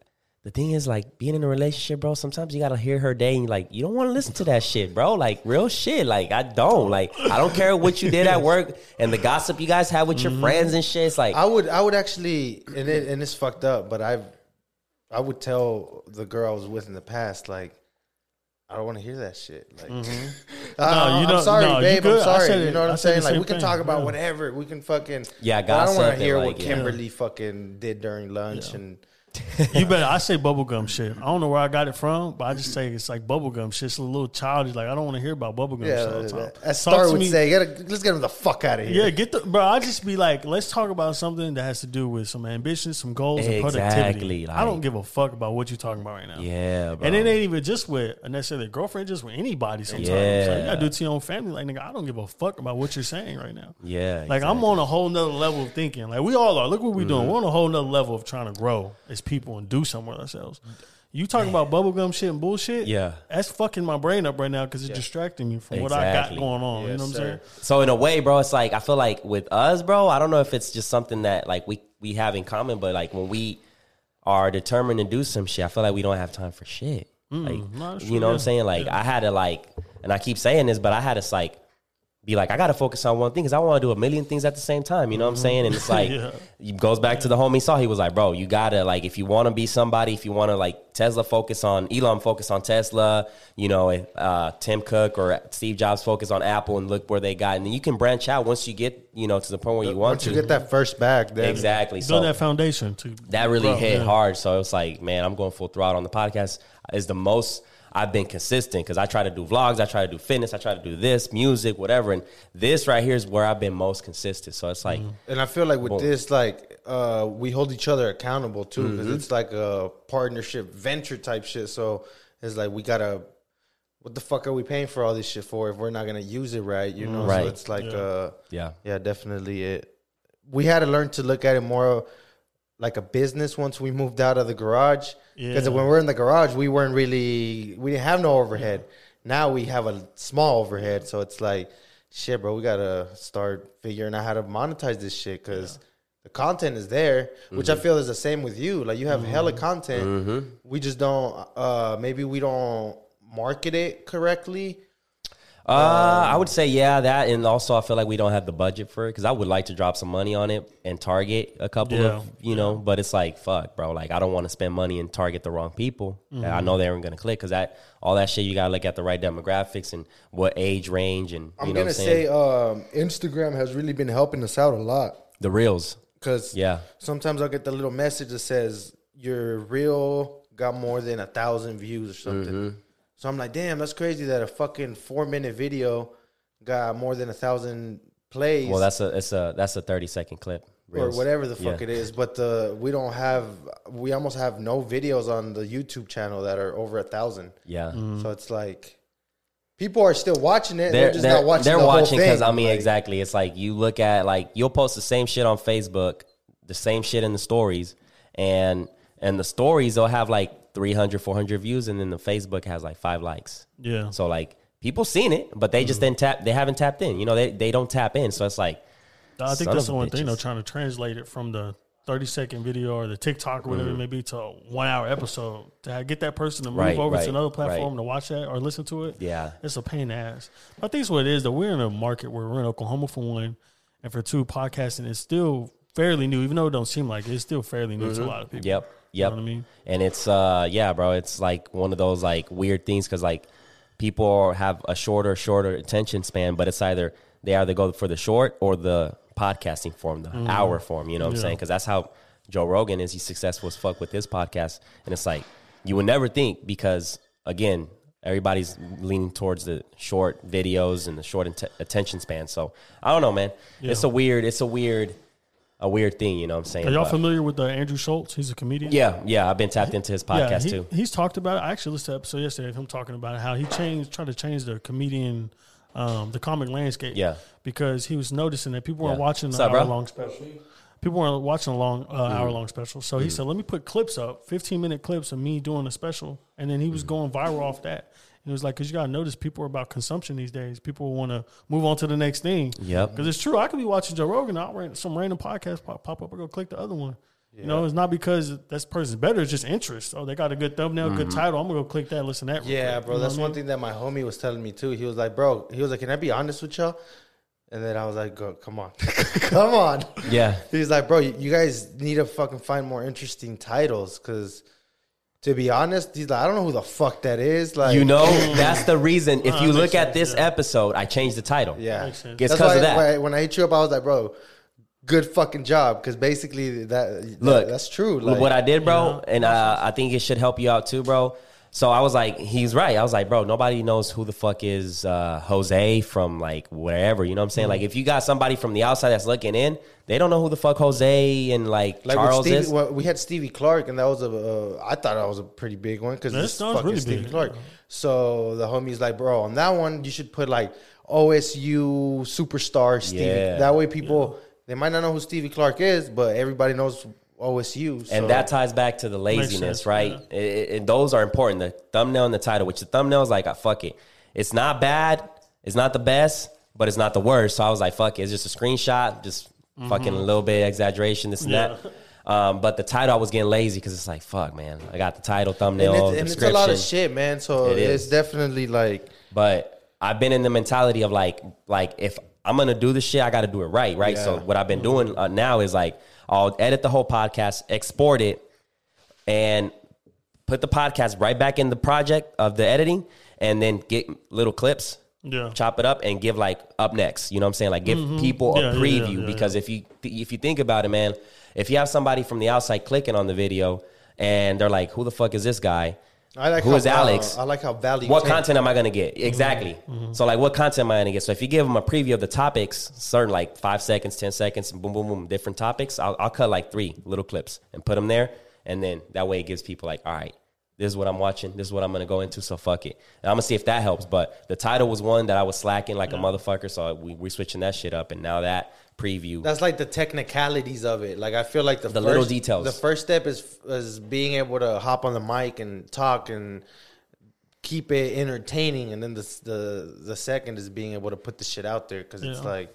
The thing is, like being in a relationship, bro. Sometimes you gotta hear her day, and you like you don't want to listen to that shit, bro. Like real shit. Like I don't. Like I don't care what you did at work and the gossip you guys have with Mm-hmm. your friends and shit. It's like I would, I would actually, and it, and it's fucked up, but I, I would tell the girl I was with in the past, like, I don't want to hear that shit. Like, Mm-hmm. uh, No, you I'm don't- sorry, no, you babe. I'm sorry. said You know what I I'm saying? Like, we can thing. talk about Yeah. whatever. We can fucking. Yeah, But I don't want to hear and, what like, yeah. Kimberly fucking did during lunch and. You better. I say bubblegum shit. I don't know where I got it from, but I just say it's like bubblegum shit. It's a little childish. Like I don't want to hear about bubblegum shit all the Yeah, time. as Talk Star to would me- say, "Get a- let's get him the fuck out of here. Yeah, get the bro. I just be like, let's talk about something that has to do with some ambition, some goals, and productivity. Exactly, I don't give a fuck about what you're talking about right now. Yeah, bro. And it ain't even just with necessarily a girlfriend, just with anybody. Sometimes Like, you gotta do it to your own family. Like nigga, I don't give a fuck about what you're saying right now. yeah, Like I'm on a whole nother level of thinking. Like we all are. Look what we're Mm-hmm. doing. We're on a whole nother level of trying to grow as people and do something with ourselves. You talking about bubblegum shit and bullshit? Yeah. That's fucking my brain up right now because it's distracting me from what I got going on. you know what I'm sir. saying? So in a way, bro, it's like I feel like with us, bro, I don't know if it's just something that like we we have in common, but like when we are determined to do some shit, I feel like we don't have time for shit. Like Mm, no, you know what. I'm saying? Like I had to like, and I keep saying this, but I had to like be like, I got to focus on one thing because I want to do a million things at the same time. You know what I'm saying? And it's like, Yeah. it goes back to the homie saw. He was like, bro, you gotta like, if you want to be somebody, if you want to like Tesla focus on Elon focus on Tesla, you know, uh, Tim Cook or Steve Jobs focus on Apple and look where they got, and then you can branch out once you get, you know, to the point where you want Once to. you get that first bag, then exactly. Build So that foundation to that really grow, hit yeah. hard. So it was like, man, I'm going full throttle on the podcast. Is the most I've been consistent because I try to do vlogs, I try to do fitness, I try to do this, music, whatever. And this right here is where I've been most consistent. So it's like, And I feel like with Well- this, like uh, we hold each other accountable too, because Mm-hmm. it's like a partnership venture type shit. So it's like we gotta. What the fuck are we paying for all this shit for if we're not gonna use it right? You know, Right. so it's like, Yeah. uh, yeah, yeah, definitely it. We had to learn to look at it more like a business once we moved out of the garage. Because Yeah. when we're in the garage, we weren't really we didn't have no overhead. Now we have a small overhead, so it's like, shit, bro, we gotta start figuring out how to monetize this shit because the content is there, which I mm-hmm. feel is the same with you. Like you have mm-hmm. hella content, mm-hmm. we just don't. uh Maybe we don't market it correctly. Uh, I would say yeah, that, and also I feel like we don't have the budget for it because I would like to drop some money on it and target a couple Yeah. of you know, but it's like fuck, bro. Like I don't want to spend money and target the wrong people. And Mm-hmm. I know they aren't gonna click because that all that shit you gotta look at the right demographics and what age range and I'm you know gonna what I'm saying. say um, Instagram has really been helping us out a lot the reels, because yeah, sometimes I'll get the little message that says your reel got more than a thousand views or something. Mm-hmm. So I'm like, damn, that's crazy that a fucking four minute video got more than a thousand plays. well that's a it's a that's a thirty second clip or whatever the fuck Yeah. it is. But the we don't have we almost have no videos on the YouTube channel that are over a thousand. Yeah, So it's like people are still watching it. They're, they're just they're, not watching. they're the watching because. I mean Like, exactly. It's like you look at like you'll post the same shit on Facebook, the same shit in the stories, and and the stories they'll have like 300, 400 views, and then the Facebook has like five likes. Yeah. So like people seen it, but they Mm-hmm. just didn't tap. They haven't tapped in. You know, they they don't tap in. So it's like I think that's the one thing bitches. though, trying to translate it from the 30 second video or the TikTok or whatever it may be to a one hour episode to get that person to move Right, over right, to another platform right. to watch that or listen to it. Yeah. It's a pain in the ass. But I think it's what it is that we're in a market where we're in Oklahoma for one, and for two, podcasting is still fairly new, even though it don't seem like it, it's still fairly new to a lot of people. Mm-hmm. Yep. You know what I mean? And it's uh yeah, bro. It's like one of those like weird things because like people have a shorter, shorter attention span, but it's either they either go for the short or the podcasting form, the hour form. You know what I'm saying? Because that's how Joe Rogan is. He's successful as fuck with his podcast, and it's like you would never think because again. Everybody's leaning towards the short videos and the short int- attention span. So I don't know, man. It's a weird, it's a weird, a weird thing. You know what I'm saying? Are y'all But- familiar with uh, Andrew Schulz? He's a comedian. yeah, yeah. I've been tapped into his podcast he- too. He's talked about it. I actually listened to an episode yesterday of him talking about how he changed, tried to change the comedian, um, the comic landscape. Yeah. Because he was noticing that people weren't Yeah. watching the hour long special. People weren't watching a long uh, Mm-hmm. hour long special. So he said, "Let me put clips up, fifteen minute clips of me doing a special," and then he Mm-hmm. was going viral off that. And it was like, because you gotta notice, people are about consumption these days. People want to move on to the next thing. Yep. Because it's true. I could be watching Joe Rogan, I'll ran- some random podcast pop, pop up, I go click the other one. You know, it's not because that person's better. It's just interest. Oh, they got a good thumbnail, good Mm-hmm. title. I'm gonna go click that, listen to that. Yeah, quick. bro. You know That's what I one mean? thing that my homie was telling me too. He was like, bro, he was like, can I be honest with y'all? And then I was like, go, come on, come on. Yeah. He's like, bro, you you guys need to fucking find more interesting titles because to be honest, he's like, I don't know who the fuck that is. Like, You know, that's the reason. If you makes look at this yeah. episode, I changed the title. yeah, Makes sense. It's That's 'cause why of that. When I, when I hit you up, I was like, bro, good fucking job, because basically that Look, that's true. Look Like, what I did, bro, Yeah. and uh, I think it should help you out too, bro. So I was like, he's right. I was like, bro, nobody knows who the fuck is uh, Jose from like wherever. You know what I'm Mm-hmm. saying? Like, if you got somebody from the outside that's looking in, they don't know who the fuck Jose and like, like Charles Stevie, is. well, we had Stevie Clark, and that was a. Uh, I thought that was a pretty big one because That it's sounds fucking really Stevie big. Clark. So the homie's like, bro, on that one you should put like OSU superstar Stevie. Yeah. That way people they might not know who Stevie Clark is, but everybody knows OSU. So. And that ties back to the laziness, right? yeah. It- it- and those are important. The thumbnail and the title, which the thumbnail is like, ah, fuck it. It's not bad. It's not the best, but it's not the worst. So I was like, fuck it. It's just a screenshot, just fucking a little bit of exaggeration, this and Yeah. that. Um, but the title, I was getting lazy because it's like, fuck, man. I got the title, thumbnail, and, it's, and it's a lot of shit, man. So It it's is. definitely like But I've been in the mentality of like, like if I'm gonna do this shit, I got to do it right, right. So what I've been doing uh, now is like, I'll edit the whole podcast, export it, and put the podcast right back in the project of the editing, and then get little clips, Yeah. chop it up, and give like up next. You know what I'm saying? Like give people Mm-hmm. Yeah, a preview yeah, because if you if you think about it, man, if you have somebody from the outside clicking on the video and they're like, "Who the fuck is this guy?" I like Who how, is Alex? Uh, I like how Valley. what Ten- content am I going to get? Exactly. So like, what content am I going to get? So if you give them a preview of the topics, certain like five seconds, ten seconds, boom, boom, boom, different topics, I'll, I'll cut like three little clips and put them there, and then that way it gives people like, all right, this is what I'm watching, this is what I'm going to go into, so fuck it. And I'm gonna see if that helps. But the title was one that I was slacking like a motherfucker, so we we switching that shit up, and now that preview. That's like the technicalities of it. Like I feel like the The first, little details. The first step is is being able to hop on the mic and talk and keep it entertaining, and then the the the second is being able to put the shit out there because it's like,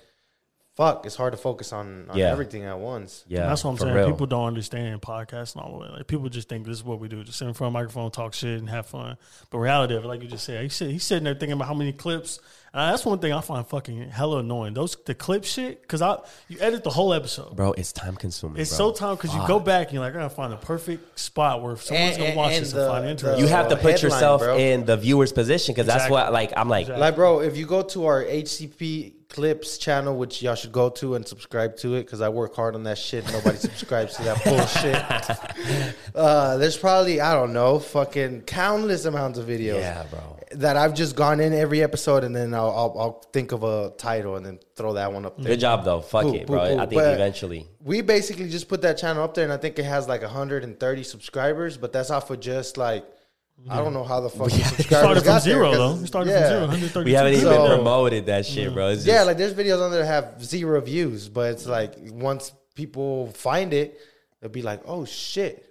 fuck, it's hard to focus on, on Yeah. everything at once. yeah, That's what I'm saying. real. People don't understand podcasting all the way. Like people just think this is what we do: just sit in front of a microphone, talk shit, and have fun. But reality of it, like you just said, he's, sit- he's sitting there thinking about how many clips. And that's one thing I find fucking hella annoying. Those the clip shit because I you edit the whole episode. bro, it's time consuming. It's bro. so time because you go back and you're like, I gotta find the perfect spot where someone's And- gonna watch and this the- and find the- interest. You have to put headline, yourself bro. in the viewer's position because that's what like I'm like. Exactly. Like, bro, if you go to our HCP Clips channel, which y'all should go to and subscribe to it, because I work hard on that shit. Nobody subscribes to that bullshit. Uh, there's probably I don't know, fucking countless amounts of videos. Yeah, bro. That I've just gone in every episode, and then I'll, I'll, I'll think of a title and then throw that one up there. Good job though. Fuck Cool, it, bro. cool. I think But eventually. We basically just put that channel up there, and I think it has like 130 subscribers, but that's off of just like. I don't know how the fuck the You subscribers started from zero there, though. You started yeah. from zero. 132. We haven't even So- promoted that shit, bro. It's just, Yeah, like there's videos on there that have zero views, but it's like once people find it, they'll be like, "Oh shit,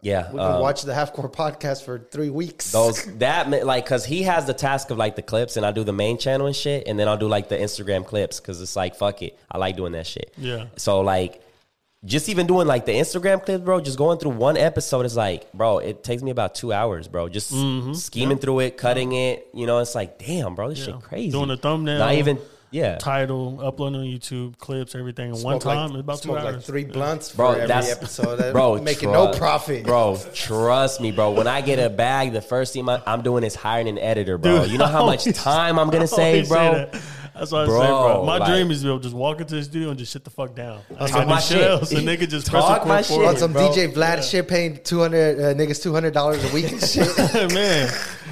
yeah. we can um, watch the Halfcore podcast for three weeks." those that like because he has the task of like the clips, and I do the main channel and shit, and then I'll do like the Instagram clips because it's like fuck it, I like doing that shit. Yeah. So like, just even doing like the Instagram clips, bro. Just going through one episode is like, bro, it takes me about two hours, bro. Just Mm-hmm. scheming through it, cutting it. You know, it's like, damn, bro, this Yeah. shit crazy. Doing the thumbnail. Not even, yeah. title, uploading on YouTube, clips, everything in one Smoke like- time. it's about two hours. like three blunts Bro, for every that's episode. That bro, making tru- no profit, bro. Trust me, bro. When I get a bag, the first thing I- I'm doing is hiring an editor, bro. Dude, you know how much time I'm gonna save, bro. That. That's what I Bro, say, bro. My like- dream is to be able to just walk into the studio and just shit the fuck down. I Talk got my no shit shit. else, and they could just Talk my press shit. record On some bro. DJ Vlad shit, paying two hundred uh, niggas two hundred dollars a week and shit. man.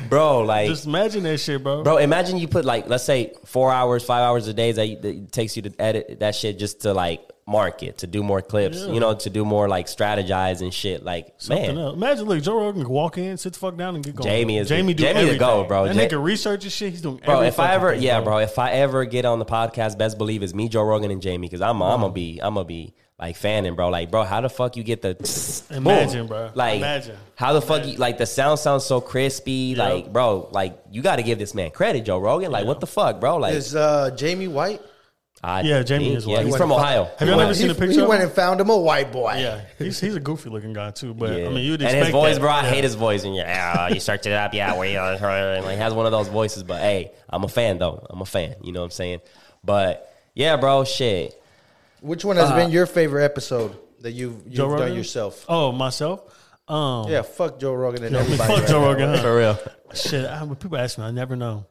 bro. Like, Just imagine that shit, bro. bro, imagine you put like, let's say four hours, five hours a day that, you, that it takes you to edit that shit just to like market, to do more clips, Yeah. you know, to do more like strategize and shit. Like, Something man, else. Imagine, look, Joe Rogan can walk in, sit the fuck down, and get going. Jamie is- Jamie do Jamie the everything. go, bro. That Ja- nigga research and shit. He's doing. Bro, if I ever, thing, yeah, bro, if I ever get on the podcast, best believe it's me, Joe Rogan, and Jamie, because I'm, I'm gonna be, I'm gonna be like fanning, bro. Like, bro, how the fuck you get the Imagine, boom? bro. Like, Imagine. how the fuck you like the sound sounds so crispy, like, bro, like you got to give this man credit, Joe Rogan. Like, what the fuck, bro? Like, Is uh, Jamie White? I Yeah, Jamie think- is Yeah, white. he's from Ohio. Have y'all ever seen a He, picture he went and found him a white boy. Yeah, he's he's a goofy looking guy too. But Yeah. I mean, you'd and expect his voice, that. bro. I Yeah. hate his voice. And yeah, you search it up, yeah, where you and like has one of those voices. But hey, I'm a fan though. I'm a fan. You know what I'm saying? But yeah, bro, shit. Which one has Uh, been your favorite episode that you've you've done Rogan? yourself? Oh, myself. Um, Yeah, fuck Joe Rogan and everybody. fuck right Joe now. Rogan. huh? For real. Shit, I, when people ask me, I never know.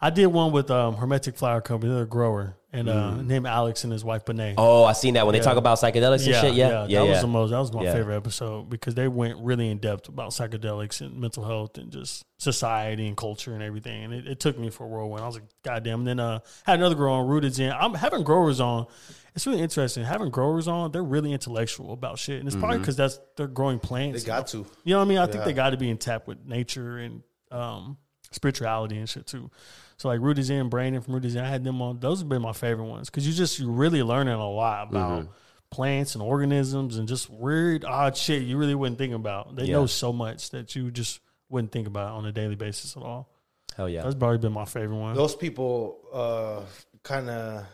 I did one with um, Hermetic Flower Company. They're a grower, and uh, named Alex and his wife Benet. Oh, I seen that when they talk about psychedelics and shit. Yeah, yeah, that yeah. was the most. That was my Yeah. favorite episode because they went really in depth about psychedelics and mental health and just society and culture and everything. And it, it took me for a whirlwind. I was like, goddamn. And then uh, had another grower on Rooted in. I'm having growers on. It's really interesting having growers on. They're really intellectual about shit, and it's Mm-hmm. probably because that's they're growing plants. They got to. You know what I mean? I think they got to be in tap with nature and um, spirituality and shit too. So like Rudy Zen, Brandon from Rudy Zen, I had them on. Those have been my favorite ones because you just you're really learning a lot about Mm-hmm. plants and organisms and just weird odd shit you really wouldn't think about. They Yeah. know so much that you just wouldn't think about on a daily basis at all. Hell yeah. That's probably been my favorite one. Those people uh, kind of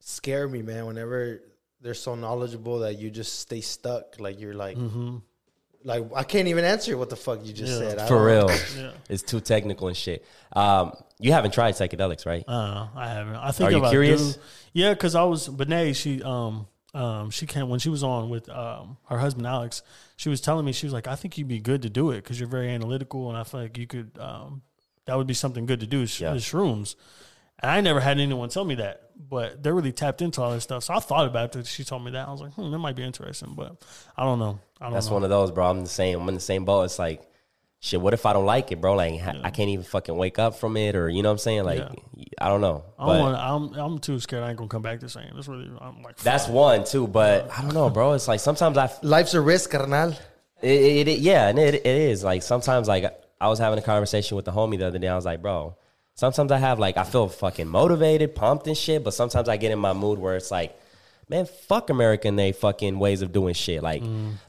scare me, man. Whenever they're so knowledgeable that you just stay stuck, like you're like, hmm like I can't even answer what the fuck you just Yeah. said. I For don't- real. Yeah. It's too technical and shit. Um, you haven't tried psychedelics, right? Uh, I haven't. I think Are you if curious? do- yeah, because I was Benet. She um um she came when she was on with um her husband Alex. She was telling me she was like, I think you'd be good to do it because you're very analytical, and I feel like you could um that would be something good to do. Is, Yeah. is shrooms. And I never had anyone tell me that, but they're really tapped into all this stuff. So I thought about it. She told me that. I was like, hmm, that might be interesting, but I don't know. I don't That's know. one of those, bro. I'm the same. I'm in the same boat. It's like, shit. What if I don't like it, bro? Like, ha- I can't even fucking wake up from it, or you know what I'm saying? Like, I don't know. I But don't want. I'm I'm too scared. I ain't gonna come back the same. That's really. I'm like. that's fuck. one too. But I don't know, bro. It's like sometimes I, f- Life's a risk, carnal. it, it, it- yeah, and it, it is like sometimes like I was having a conversation with the homie the other day. I was like, bro. Sometimes I have like I feel fucking motivated, pumped and shit. But sometimes I get in my mood where it's like. Man, fuck America and they fucking ways of doing shit. Like,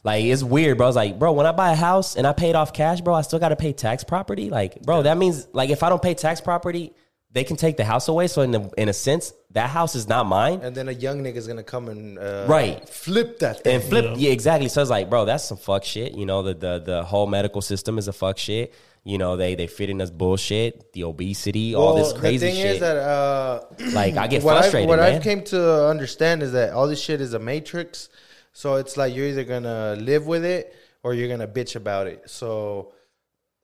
like it's weird, bro. It's like, bro, when I buy a house and I paid off cash, bro, I still got to pay tax property. Like, bro, that means like if I don't pay tax property, they can take the house away. So in the, in a sense, that house is not mine. And then a young nigga's gonna come and uh, Right. flip that thing. And flip, yeah. exactly. So it's like, bro, that's some fuck shit. You know, the the the whole medical system is a fuck shit. You know, they they fit in this bullshit, the obesity, all this crazy the thing shit. is that uh, like I get what frustrated, I've, what man. I've came to understand is that all this shit is a matrix. So it's like you're either gonna live with it or you're gonna bitch about it. So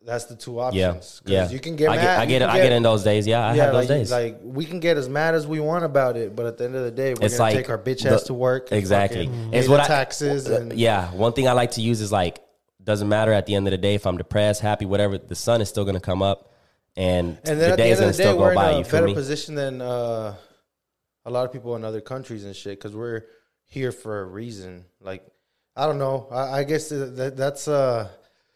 that's the two options. yeah, yeah. You can get I mad. get, I get, I get in those days. Yeah, I yeah, have those like, days. like we can get as mad as we want about it, but at the end of the day, we're it's gonna like take our bitch the- ass to work. Exactly. It's what the I- taxes and yeah, one thing I like to use is like doesn't matter at the end of the day if I'm depressed, happy, whatever. The sun is still gonna come up, and, And then the day is end gonna of the day, still we're go by. in a You feel better me? position than uh, a lot of people in other countries and shit because we're here for a reason. Like, I don't know. I, I guess that, that's uh,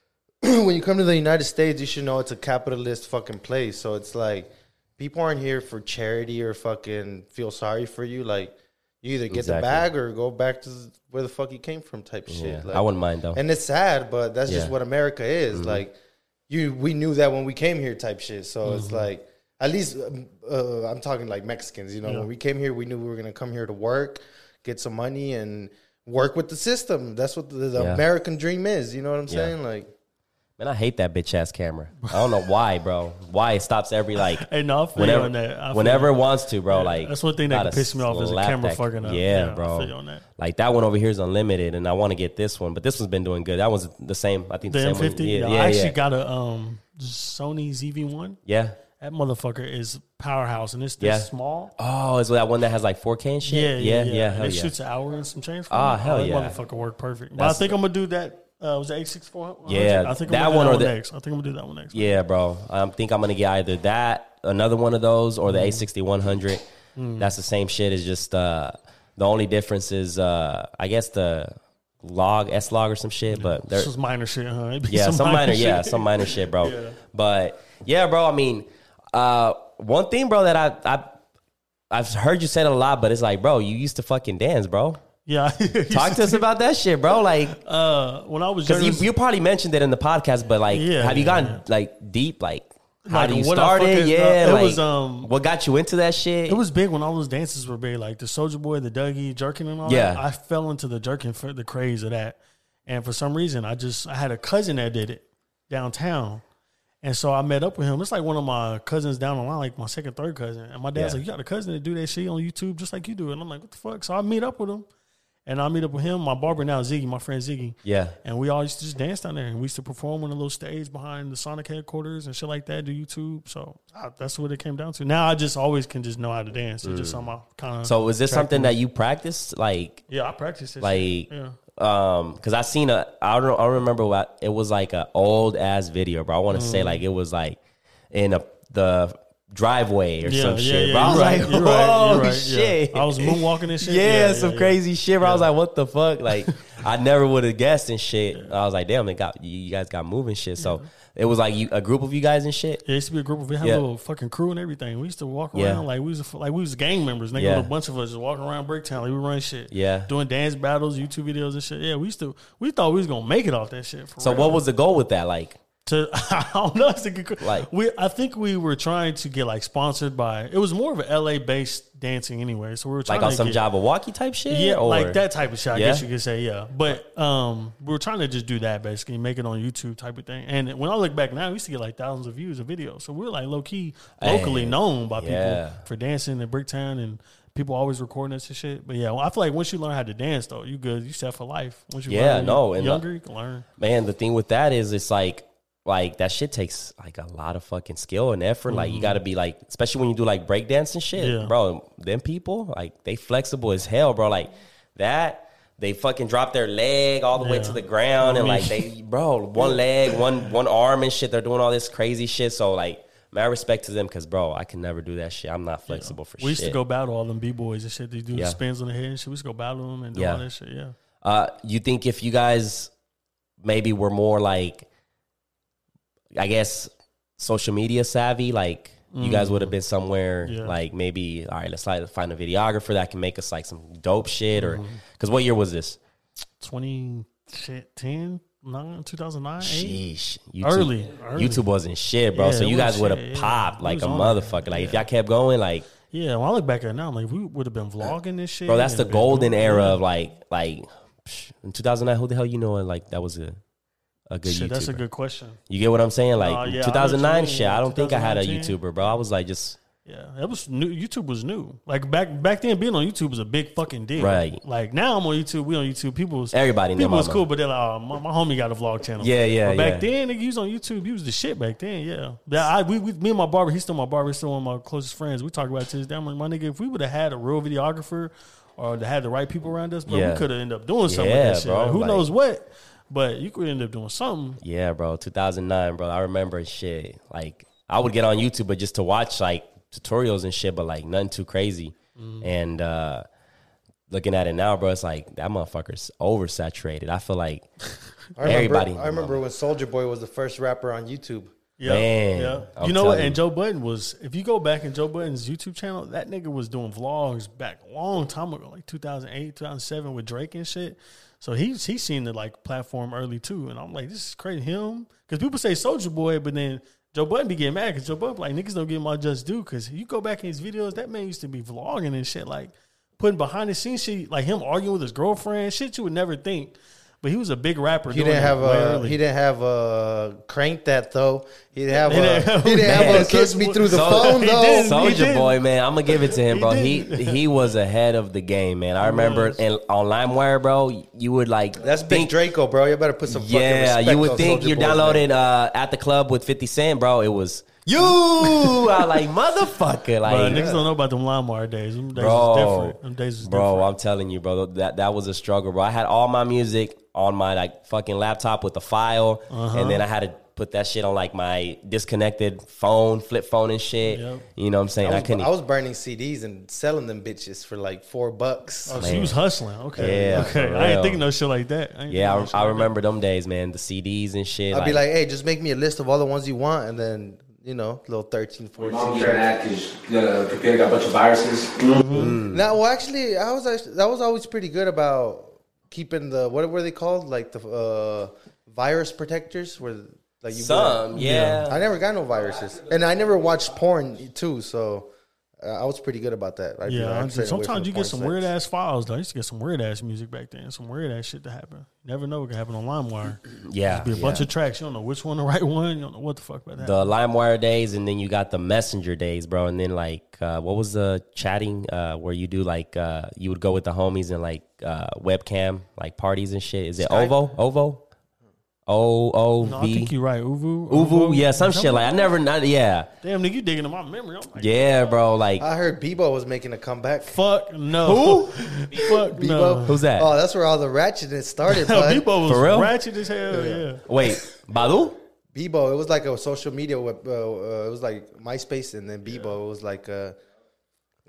when you come to the United States, you should know it's a capitalist fucking place. So it's like people aren't here for charity or fucking feel sorry for you. Like, you either get Exactly. the bag or go back to where the fuck you came from, type shit. Yeah, Like, I wouldn't mind though. and it's sad, but that's just what America is. Like you, we knew that when we came here, type shit. So it's like at least um, uh, I'm talking like Mexicans. You know, when we came here, we knew we were gonna come here to work, get some money, and work with the system. That's what the, the Yeah. American dream is. You know what I'm Yeah. saying? Like Man, I hate that bitch ass camera. I don't know why, bro. Why it stops every like Hey, no, I feel you whenever on that. Whenever it wants to, bro. Yeah, like that's one thing that gotta can piss me off is a camera that- fucking up. Yeah, Yeah, bro. feel you on that. Like that one over here is unlimited, and I want to get this one, but this one's been doing good. That was the same. I think the, The same M50. one. Yeah, Yeah, I actually yeah. got a um Sony ZV1. yeah. That motherfucker is powerhouse, and it's this Yeah. small. Oh, is that one that has like 4K and shit? Yeah, yeah, yeah. yeah. Hell it yeah. shut an hour and some change. For Ah, me. hell that yeah. motherfucker worked perfect. But I think I'm gonna do that. Uh, was it A six four? Yeah, I think that I'm gonna do one that or one the- next. I think I'm gonna do that one next. Yeah, bro. I think I'm gonna get either that, another one of those, or the Mm-hmm. A6100. Mm. That's the same shit. It's just uh, the only difference is uh, I guess the log S log or some shit, but This was minor shit, huh? Yeah, some, minor, yeah, shit. some minor shit, bro. Yeah. But yeah, bro. I mean, uh, one thing, bro, that I I I've heard you say it a lot, but it's like, bro, you used to fucking dance, bro. Yeah. Talk to us about that shit, bro. Like, Uh, when I was because you, you probably mentioned it in the podcast, but like, Yeah, have you yeah, gotten like deep? Like, how Like, do you what start it? Yeah, uh, it like, was, um, what got you into that shit? It was big when all those dances were big, like the Soulja Boy, the Dougie, jerking, and all Yeah. that. I fell into the jerking for the craze of that, and for some reason, I just I had a cousin that did it downtown, and so I met up with him. It's like one of my cousins down the line, like my second, third cousin, and my dad's Yeah. like, "You got a cousin that do that shit on YouTube just like you do," and I'm like, "What the fuck?" So I meet up with him, And I meet up with him, my barber now, Ziggy, my friend Ziggy. Yeah. And we all used to just dance down there. And we used to perform on a little stage behind the Sonic headquarters and shit like that, do YouTube. So I, that's what it came down to. Now I just always can just know how to dance. It's just something I kind of. So is this something that you practiced? Like, yeah, I practiced this. like, yeah. um, because I seen a, I don't, I remember what it was like a old ass video, bro. I want to Mm. say like it was like in a the driveway or Yeah, some yeah, shit. yeah, bro. I was you're like, right, you're right, oh you're right, shit! I was moonwalking and shit. Yeah, some crazy shit. Bro. I was like, what the fuck? Like, I never would have guessed and shit. I was like, damn, they got you, guys got moving shit. So it was like you, a group of you guys and shit. Yeah, it used to be a group of we had a little fucking crew and everything. We used to walk around like we was like we was gang members. Nigga, Yeah. a bunch of us just walking around Bricktown like we run shit. Yeah. doing dance battles, YouTube videos and shit. Yeah, we used to. We thought we was gonna make it off that shit. For So real. what was the goal with that? Like, to I don't know. It's a good, Like- we, I think we were trying to get like sponsored by. It was more of a LA based dancing anyway. So we were trying like on to some get, Jabbawockeez type shit? Yeah, or? like that type of shit. I Yeah? guess you could say, yeah. But um, we were trying to just do that basically, make it on YouTube type of thing. And when I look back now, we used to get like thousands of views of videos. So we are like low key, locally Hey, known by people yeah. for dancing in Bricktown and. People always recording us and shit, but yeah, well, I feel like once you learn how to dance, though, you good. You set for life. Once you Yeah, learn, no, and younger, you can learn. man, the thing with that is it's like like that shit takes like a lot of fucking skill and effort. Like you got to be like, especially when you do like breakdance and shit, Mm-hmm. Yeah. bro. Them people like they flexible as hell, bro. Like that. They fucking drop their leg all the way to the ground and like they, bro, one leg, one one arm and shit. They're doing all this crazy shit. So like, my respect to them because, bro, I can never do that shit. I'm not flexible for shit. We used to go battle all them b boys and shit. They do Yeah. the spins on the head and shit. We used to go battle them and do Yeah. all that shit. Yeah. Uh, you think if you guys maybe were more like, I guess, social media savvy, like you guys would have been somewhere Mm. Yeah. like maybe, all right, let's find a videographer that can make us like some dope shit or, Mm-hmm. because what year was this? 20, shit, 10, 9, 2009, 8? Sheesh. YouTube, Early, early. YouTube wasn't shit, bro. Yeah, so you guys would have shit, yeah. popped like a motherfucker. Like if y'all kept going, like, Yeah, when I look back at it now, I'm like, we would have been vlogging this shit. bro, that's the golden era of like, like in 2009. Who the hell you know? Like that was a a good Shit, YouTuber. that's a good question. You get what I'm saying? Like Nah, yeah, I know what 2009 you shit. I don't think I had a YouTuber, bro. I was like just Yeah, it was new. YouTube was new. Like back back then, being on YouTube was a big fucking deal. Right. Like now, I'm on YouTube. We on YouTube. People was Everybody People was cool, but they're like, oh, my, my homie got a vlog channel. Yeah, yeah, But back yeah. then, nigga, he was on YouTube. He was the shit back then. Yeah. Yeah. I we, we me and my barber. He's still my barber. He's still one of my closest friends. We talk about it to this day. I'm like, my nigga, if we would have had a real videographer or had the right people around us, bro, Yeah. we could have ended up doing something Yeah, with that shit. bro, Like, who like- knows what? But you could end up doing something. yeah, bro. 2009, bro. I remember shit. Like I would get on YouTube, but just to watch like tutorials and shit, but like nothing too crazy. Mm-hmm. And uh looking at it now, bro, it's like that motherfucker's oversaturated. I feel like I remember, Everybody. I remember when Soulja Boy was the first rapper on YouTube. Yeah, yeah. I'm you know what? And. Joe Budden was. If you go back in Joe Budden's YouTube channel, that nigga was doing vlogs back a long time ago, like 2008, 2007 with Drake and shit. So he's he's seen the like platform early too, and I'm like, this is crazy. Him because people say Soulja Boy, but then Joe Budden be getting mad because Joe Budden like niggas don't get my just due because you go back in his videos, that man used to be vlogging and shit like putting behind the scenes shit, like him arguing with his girlfriend, shit you would never think. But he was a big rapper. He doing didn't have a early. he didn't have a crank that though. He didn't have He a didn't have- he didn't have a kiss me through the Boy- phone He though. did. Soulja did. Boy, man, I'm gonna give it to him, bro. did. He he was ahead of the game, man. I remember was. in, on LimeWire, bro. You would like That's Big Draco, bro. You better put some fucking Yeah, respect you would on think Soulja you're Boy's downloading uh, at the club with 50 Cent, bro. It was you. I like motherfucker, Bro, like niggas don't know about them LimeWire days. Them days bro, was different. Them days was bro. different. I'm telling you, bro. That that was a struggle, bro. I had all my music on my like fucking laptop with the file, Uh-huh. and then I had to put that shit on like my disconnected phone, flip phone, and shit. Yep. You know what I'm saying? I I, was, couldn't. I was burning CDs and selling them bitches for like four bucks. Oh, so you was hustling. Okay. Yeah, Okay. I ain't thinking no shit like that. I yeah, thinking no I, I like remember them days, man. The CDs and shit. I'd be like, hey, just make me a list of all the ones you want, and then you know, little 13, 14. Mom trying to act because the computer got a bunch of viruses. Mm. Now, well, actually, I was actually that was always pretty good about keeping the what were they called, like the uh, virus protectors, where like you some, yeah. I never got no viruses, and I never watched porn too. So I was pretty good about that. I'd be Yeah, like, I I'm do. staying away from sometimes you get some weird ass files. Though I used to get some weird ass music back then. Some weird ass shit to happen. You never know what can happen on LimeWire. Yeah, Be a yeah. bunch of tracks. You don't know which one the right one. You don't know what the fuck about that. the LimeWire days, and then you got the Messenger days, bro. And then like, uh, what was the chatting uh, where you do like uh, you would go with the homies and like uh, webcam like parties and shit? Is it ooVoo? ooVoo? O O no, I V. think you're right. ooVoo. ooVoo? Yeah, some shit like I never. Not, yeah, Damn, nigga, you digging in my memory. I'm like, yeah, bro. Like I heard Bebo was making a comeback. fuck no. Who? fuck no. Bebo. who's that? Oh, that's where all the ratchetness started, bud. Bebo was For real? ratchet as hell. Yeah. Wait, Badu? Bebo, it was like a social media web. Uh, uh, it was like MySpace, and then Bebo was like, uh,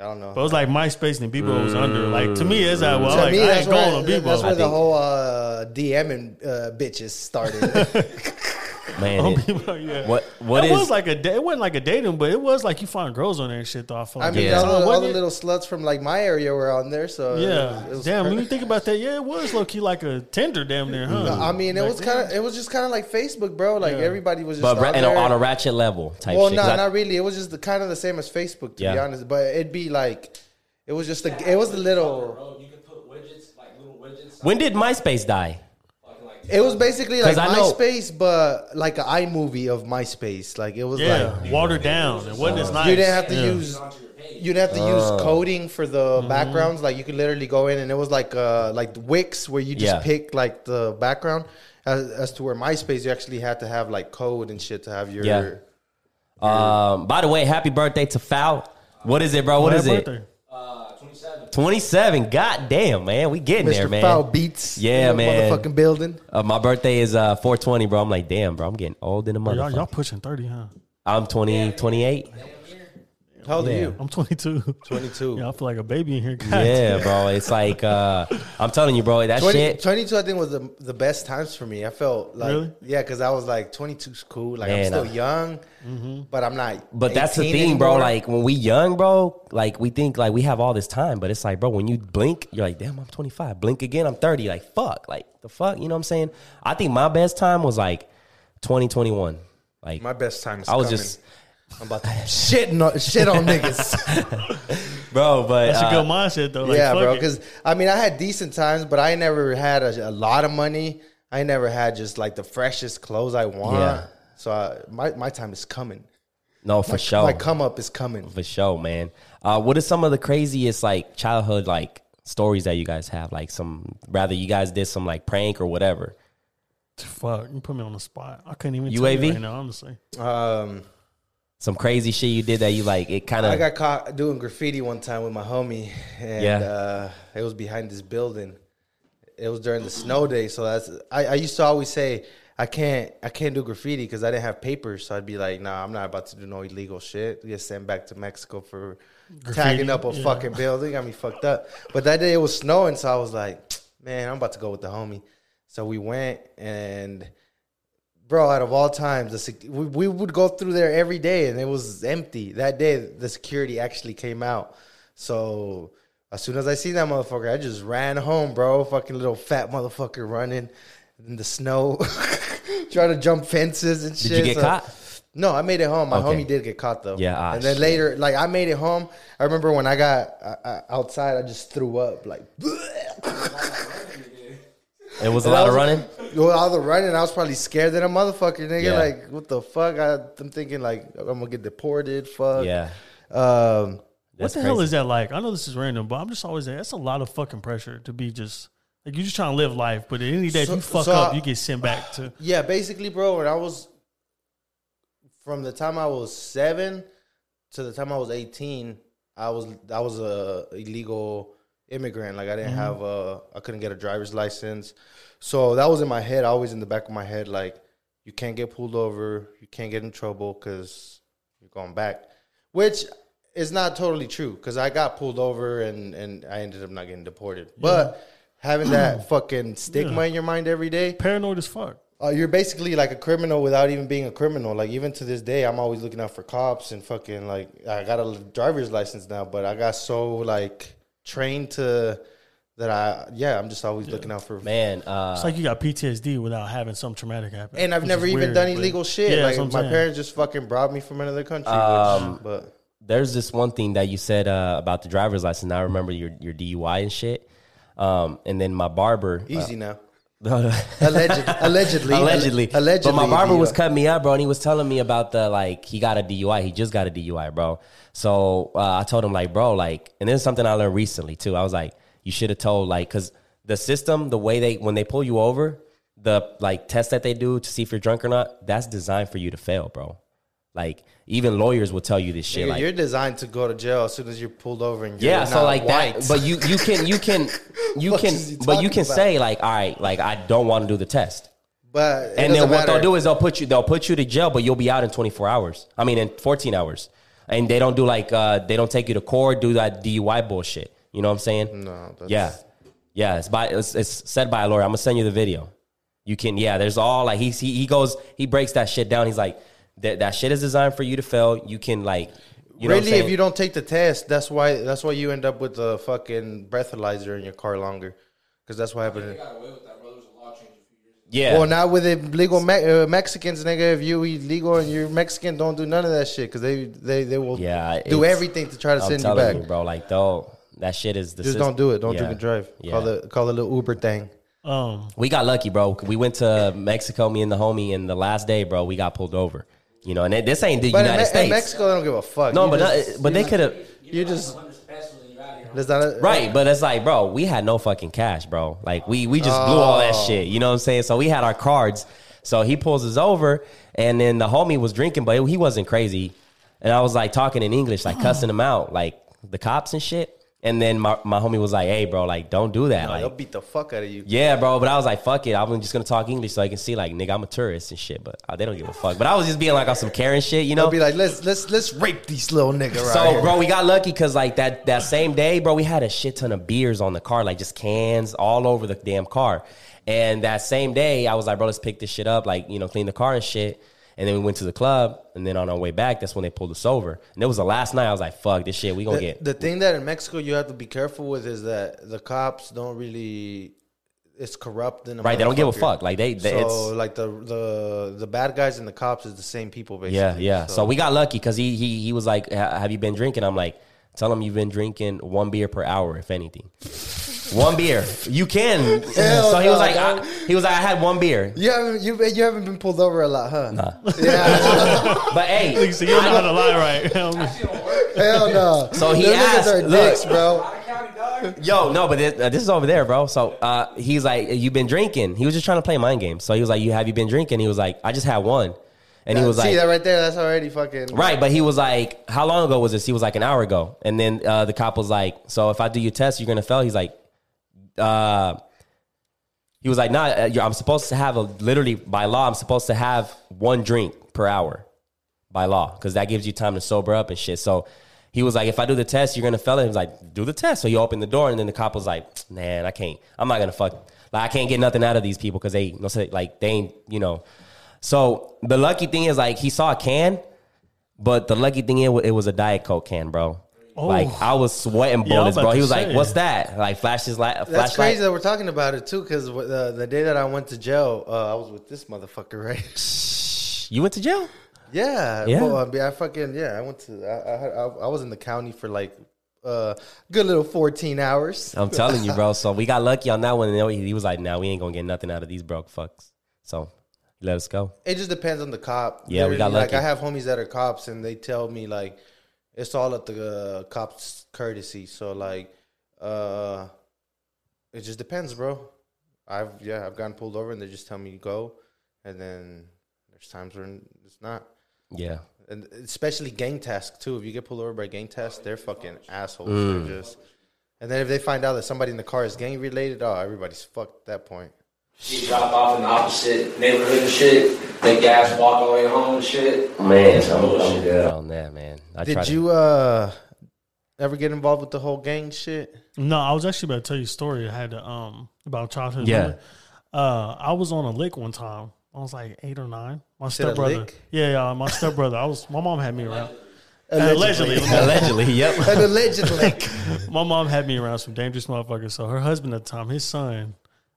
I don't know. But it was like MySpace and Bebo was under. Like to me, it's like well, To like me, I ain't going on Bebo. that's where the whole uh, DMing uh, bitches started. Man, it- Bebo, yeah. what what it is? was like a it wasn't like a dating, but it was like you find girls on there and shit. Though I feel I mean, Yeah. all, the, all the little sluts from like my area were on there, so it yeah, was- it was damn. cra- When you think about that, yeah, it was low key like a Tinder, damn near, huh? I mean, it Back was kind of, it was just kind of like Facebook, bro. Like Yeah. everybody was just but on and there. on a ratchet level type well, shit. no, 'Cause I- not really. It was just the kind of the same as Facebook, to be Yeah. honest. But it'd be like, it was just the, it was the little. Bro, you can put widgets, like little widgets. when did MySpace die? Fucking like It was basically like 'Cause I know- MySpace, but like an iMovie of MySpace. Like it was yeah, like watered down. It wasn't as nice. you didn't have to Yeah. use you didn't have to use coding for the Mm-hmm. backgrounds. Like you could literally go in and it was like uh like Wix where you just Yeah. pick like the background. As, as to where MySpace, you actually had to have like code and shit to have your. Yeah. Um, by the way, happy birthday to Foul. What is it, bro? What Happy it? birthday. Uh, 27. 27. God damn, man. We getting there, Mr. man. Foul Beats. Yeah, in the man. Motherfucking building. Uh, my birthday is uh, 420, bro. I'm like, damn, bro. I'm getting old in the Y'all, y'all pushing thirty, huh? I'm 20, 28. How old Yeah. are you? I'm 22. 22. Yeah, I feel like a baby in here. God Yeah, damn. bro. It's like, uh, I'm telling you, bro, that 20, shit. 22, I think, was the, the best times for me. I felt like, Really? yeah, because I was like, 22's cool. Like, Man, I'm still I- young, Mm-hmm. but I'm not. But that's the 18 thing, bro. Like when we young, bro, like we think like we have all this time, but it's like, bro, when you blink, you're like, damn, I'm 25. Blink again, I'm 30. Like, fuck, like the fuck, you know what I'm saying? I think my best time was like 2021. Like, my best time is I was coming. just, I'm about to shit, on, shit on niggas. bro, but That's a uh, good mindset though. Like, yeah, bro. Because I mean, I had decent times, but I never had a, a lot of money. I never had just like the freshest clothes I want. Yeah. So I, my my time is coming. no, for My, sure, my come up is coming. for sure, man. Uh, what are some of the craziest like childhood like stories that you guys have? Like some, rather you guys did some like prank or whatever. fuck, you put me on the spot. I couldn't even UAV? tell you right now, honestly. Um, Some crazy shit you did that you like. It kind of I got caught doing graffiti one time with my homie, and Yeah. uh, it was behind this building. It was during the snow day, so that's I, I used to always say I can't I can't do graffiti because I didn't have papers. So I'd be like, Nah, I'm not about to do no illegal shit. Get sent back to Mexico for tagging up a yeah. fucking building. Got me fucked up. But that day it was snowing, so I was like, Man, I'm about to go with the homie. So we went and. Bro, out of all times, the sec- we, we would go through there every day, and it was empty. That day, the security actually came out. So as soon as I see that motherfucker, I just ran home, bro. Fucking little fat motherfucker running in the snow, trying to jump fences and Did shit. you get So- caught? No, I made it home. My Okay. homie did get caught though. Yeah, ah, and then shit. later, like I made it home. I remember when I got uh, uh, outside, I just threw up. Like, It was a And I lot of running. Well, all the running, I was probably scared than a motherfucker, nigga. Yeah. Like, what the fuck? I, I'm thinking like I'm gonna get deported. Fuck. Yeah. Um, What That's the hell is that like? I know this is random, but I'm just always there. That's a lot of fucking pressure to be just like you're just trying to live life, but at the end of the day, So- if you fuck so up, I- you get sent back to. yeah, basically, bro. When I was from the time I was seven to the time I was 18, I was I was a illegal immigrant. Like I didn't have a, I couldn't get a driver's license. So that was in my head, always in the back of my head, like you can't get pulled over, you can't get in trouble because you're going back, which is not totally true because I got pulled over and and I ended up not getting deported. But having that fucking stigma in your mind every day, Paranoid as fuck. uh, you're basically like a criminal without even being a criminal. Like even to this day, I'm always looking out for cops and fucking like I got a driver's license now, but I got so like trained to that I yeah I'm just always looking out for. Man, uh, It's like you got PTSD without having some traumatic happen. And I've never even weird, done but- illegal shit. Yeah, like my saying. parents just fucking brought me from another country. Um, which, but there's this one thing that you said uh, about the driver's license. I remember your your DUI and shit. Um, and then my barber, Easy now. Uh, Alleged, allegedly, allegedly, allegedly. But my barber was cutting me up, bro, and he was telling me about the like he got a DUI. He just got a DUI, bro. So uh, I told him like, bro, like, and this is something I learned recently too. I was like, you should have told like, cause the system, the way they when they pull you over, the like test that they do to see if you're drunk or not, that's designed for you to fail, bro. Like even lawyers will tell you this shit. Nigga, like you're designed to go to jail as soon as you're pulled over and you're yeah, not so like white. that. But you you can you can you can but you can about? say like, all right, like I don't want to do the test. But And then what matter. they'll do is they'll put you they'll put you to jail, but you'll be out in 24 hours. I mean in 14 hours. And they don't do like uh they don't take you to court, do that DUI bullshit. You know what I'm saying? No, that's- Yeah. Yeah, it's by it's, it's said by a lawyer. I'm gonna send you the video. You can yeah, there's all like he's he, he goes he breaks that shit down. He's like that that shit is designed for you to fail. You can like you know really, saying? if you don't take the test, that's why that's why you end up with the fucking breathalyzer in your car longer, because that's what happened. They got away with that, bro. There's a law change a few years yeah. Well, now with illegal Me- uh, Mexicans, nigga, if you illegal and you're Mexican, don't do none of that shit because they they they will Yeah, do everything to try to I'm send you back. you, bro. Like though, that shit is the Just system. don't do it. Don't Yeah. drink and drive. Yeah. Call the call the little Uber thing. Um, We got lucky, bro. We went to Mexico, me and the homie, and the last day, bro, we got pulled over. You know, and it- this ain't the But in, United Me- States. in Mexico, they don't give a fuck. no, You but just- not, but they could have you just 100 pesos and you're out of here. there's not a, right. But it's like, bro, we had no fucking cash, bro. Like we we just blew all that Oh. shit. You know what I'm saying? So we had our cards. So he pulls us over, and then the homie was drinking, but he wasn't crazy. And I was like talking in English, like cussing him out, like the cops and shit. And then my, my homie was like, "Hey, bro, like don't do that." No, like, they'll beat the fuck out of you. Yeah, bro. But I was like, fuck it. I'm just gonna talk English so I can see, like, nigga, I'm a tourist and shit. But uh, they don't give a fuck. But I was just being like on some Karen shit, you know. They'll be like, let's let's let's rape these little niggas." right so, here. bro, we got lucky because like that that same day, bro, we had a shit ton of beers on the car, like just cans all over the damn car. And that same day, I was like, bro, let's pick this shit up, like you know, clean the car and shit. And then we went to the club, and then on our way back, that's when they pulled us over. And it was the last night. I was like, fuck this shit, we gonna the, get the thing that in Mexico you have to be careful with is that the cops don't really. It's corrupt in a right. They don't give a fuck. Like they, they So like the the the bad guys and the cops is the same people basically. Yeah, yeah. So, we got lucky because he he he was like, "Have you been drinking?" I'm like, "Tell him you've been drinking one beer per hour, if anything. One beer, you can." Hell so he was no, like. I, "He was like, I had one beer." You haven't you you haven't been pulled over a lot, huh? Nah. Yeah. But hey, so you don't know how to lie, right? Hell no. So he Them asked- niggas are look. dicks, bro. Out of county, dog. yo, no, but this, uh, this is over there, bro. So uh, he's like, "You've been drinking." He was just trying to play mind games. So he was like, "You have you been drinking?" He was like, "I just had one," and he was See like, that right there? That's already fucking Right, but he was like, "How long ago was this?" He was like, "An hour ago." And then uh, the cop was like, "So if I do your test, you're gonna fail." He's like, uh, he was like, "Nah, uh, I'm supposed to have a literally by law, I'm supposed to have one drink per hour by law because that gives you time to sober up and shit." So he was like, "If I do the test, you're gonna fail it." He was like, "Do the test." So he opened the door, and then the cop was like, "Man, I can't. I'm not gonna fuck. Like, I can't get nothing out of these people because they, like they ain't, you know." So the lucky thing is like he saw a can. But the lucky thing is, it was a Diet Coke can, bro. Oh. Like I was sweating Yeah, I was bullets, about bro. He was like, "What's that?" Like flash his light. That's crazy that we're talking about it too, because the the day that I went to jail, uh, I was with this motherfucker, right? You went to jail? Yeah, Yeah. Well, I, mean, I fucking yeah. I went to. I I, had- I, I was in the county for like uh good little fourteen hours. I'm telling you, bro. So we got lucky on that one. And he he was like, "Nah, we ain't gonna get nothing out of these broke fucks." So let us go. It just depends on the cop. Yeah, we got lucky. Like I have homies that are cops, and they tell me like it's all at the uh, cops' courtesy. So like, uh, it just depends, bro. I've yeah, I've gotten pulled over, and they just tell me to go, and then there's times when it's not. Yeah, and especially gang task too. If you get pulled over by gang task, they're fucking assholes. Mm. They're just, and then if they find out that somebody in the car is gang related, oh, everybody's fucked at that point. She dropped off in the opposite neighborhood and shit. They gas walk all the way home and shit. man, I'm- I'm good on that, man. I tried Did to- you uh ever get involved with the whole gang shit? No, I was actually about to tell you a story. I had to, um about childhood. Yeah. memory. Uh, I was on a lick one time. I was like eight or nine. My said a stepbrother. lick? Yeah, yeah. My stepbrother. I was. My mom had me around. Allegedly. Allegedly. allegedly, yep. An alleged lick. my mom had me around some dangerous motherfuckers. So her husband at the time, his son,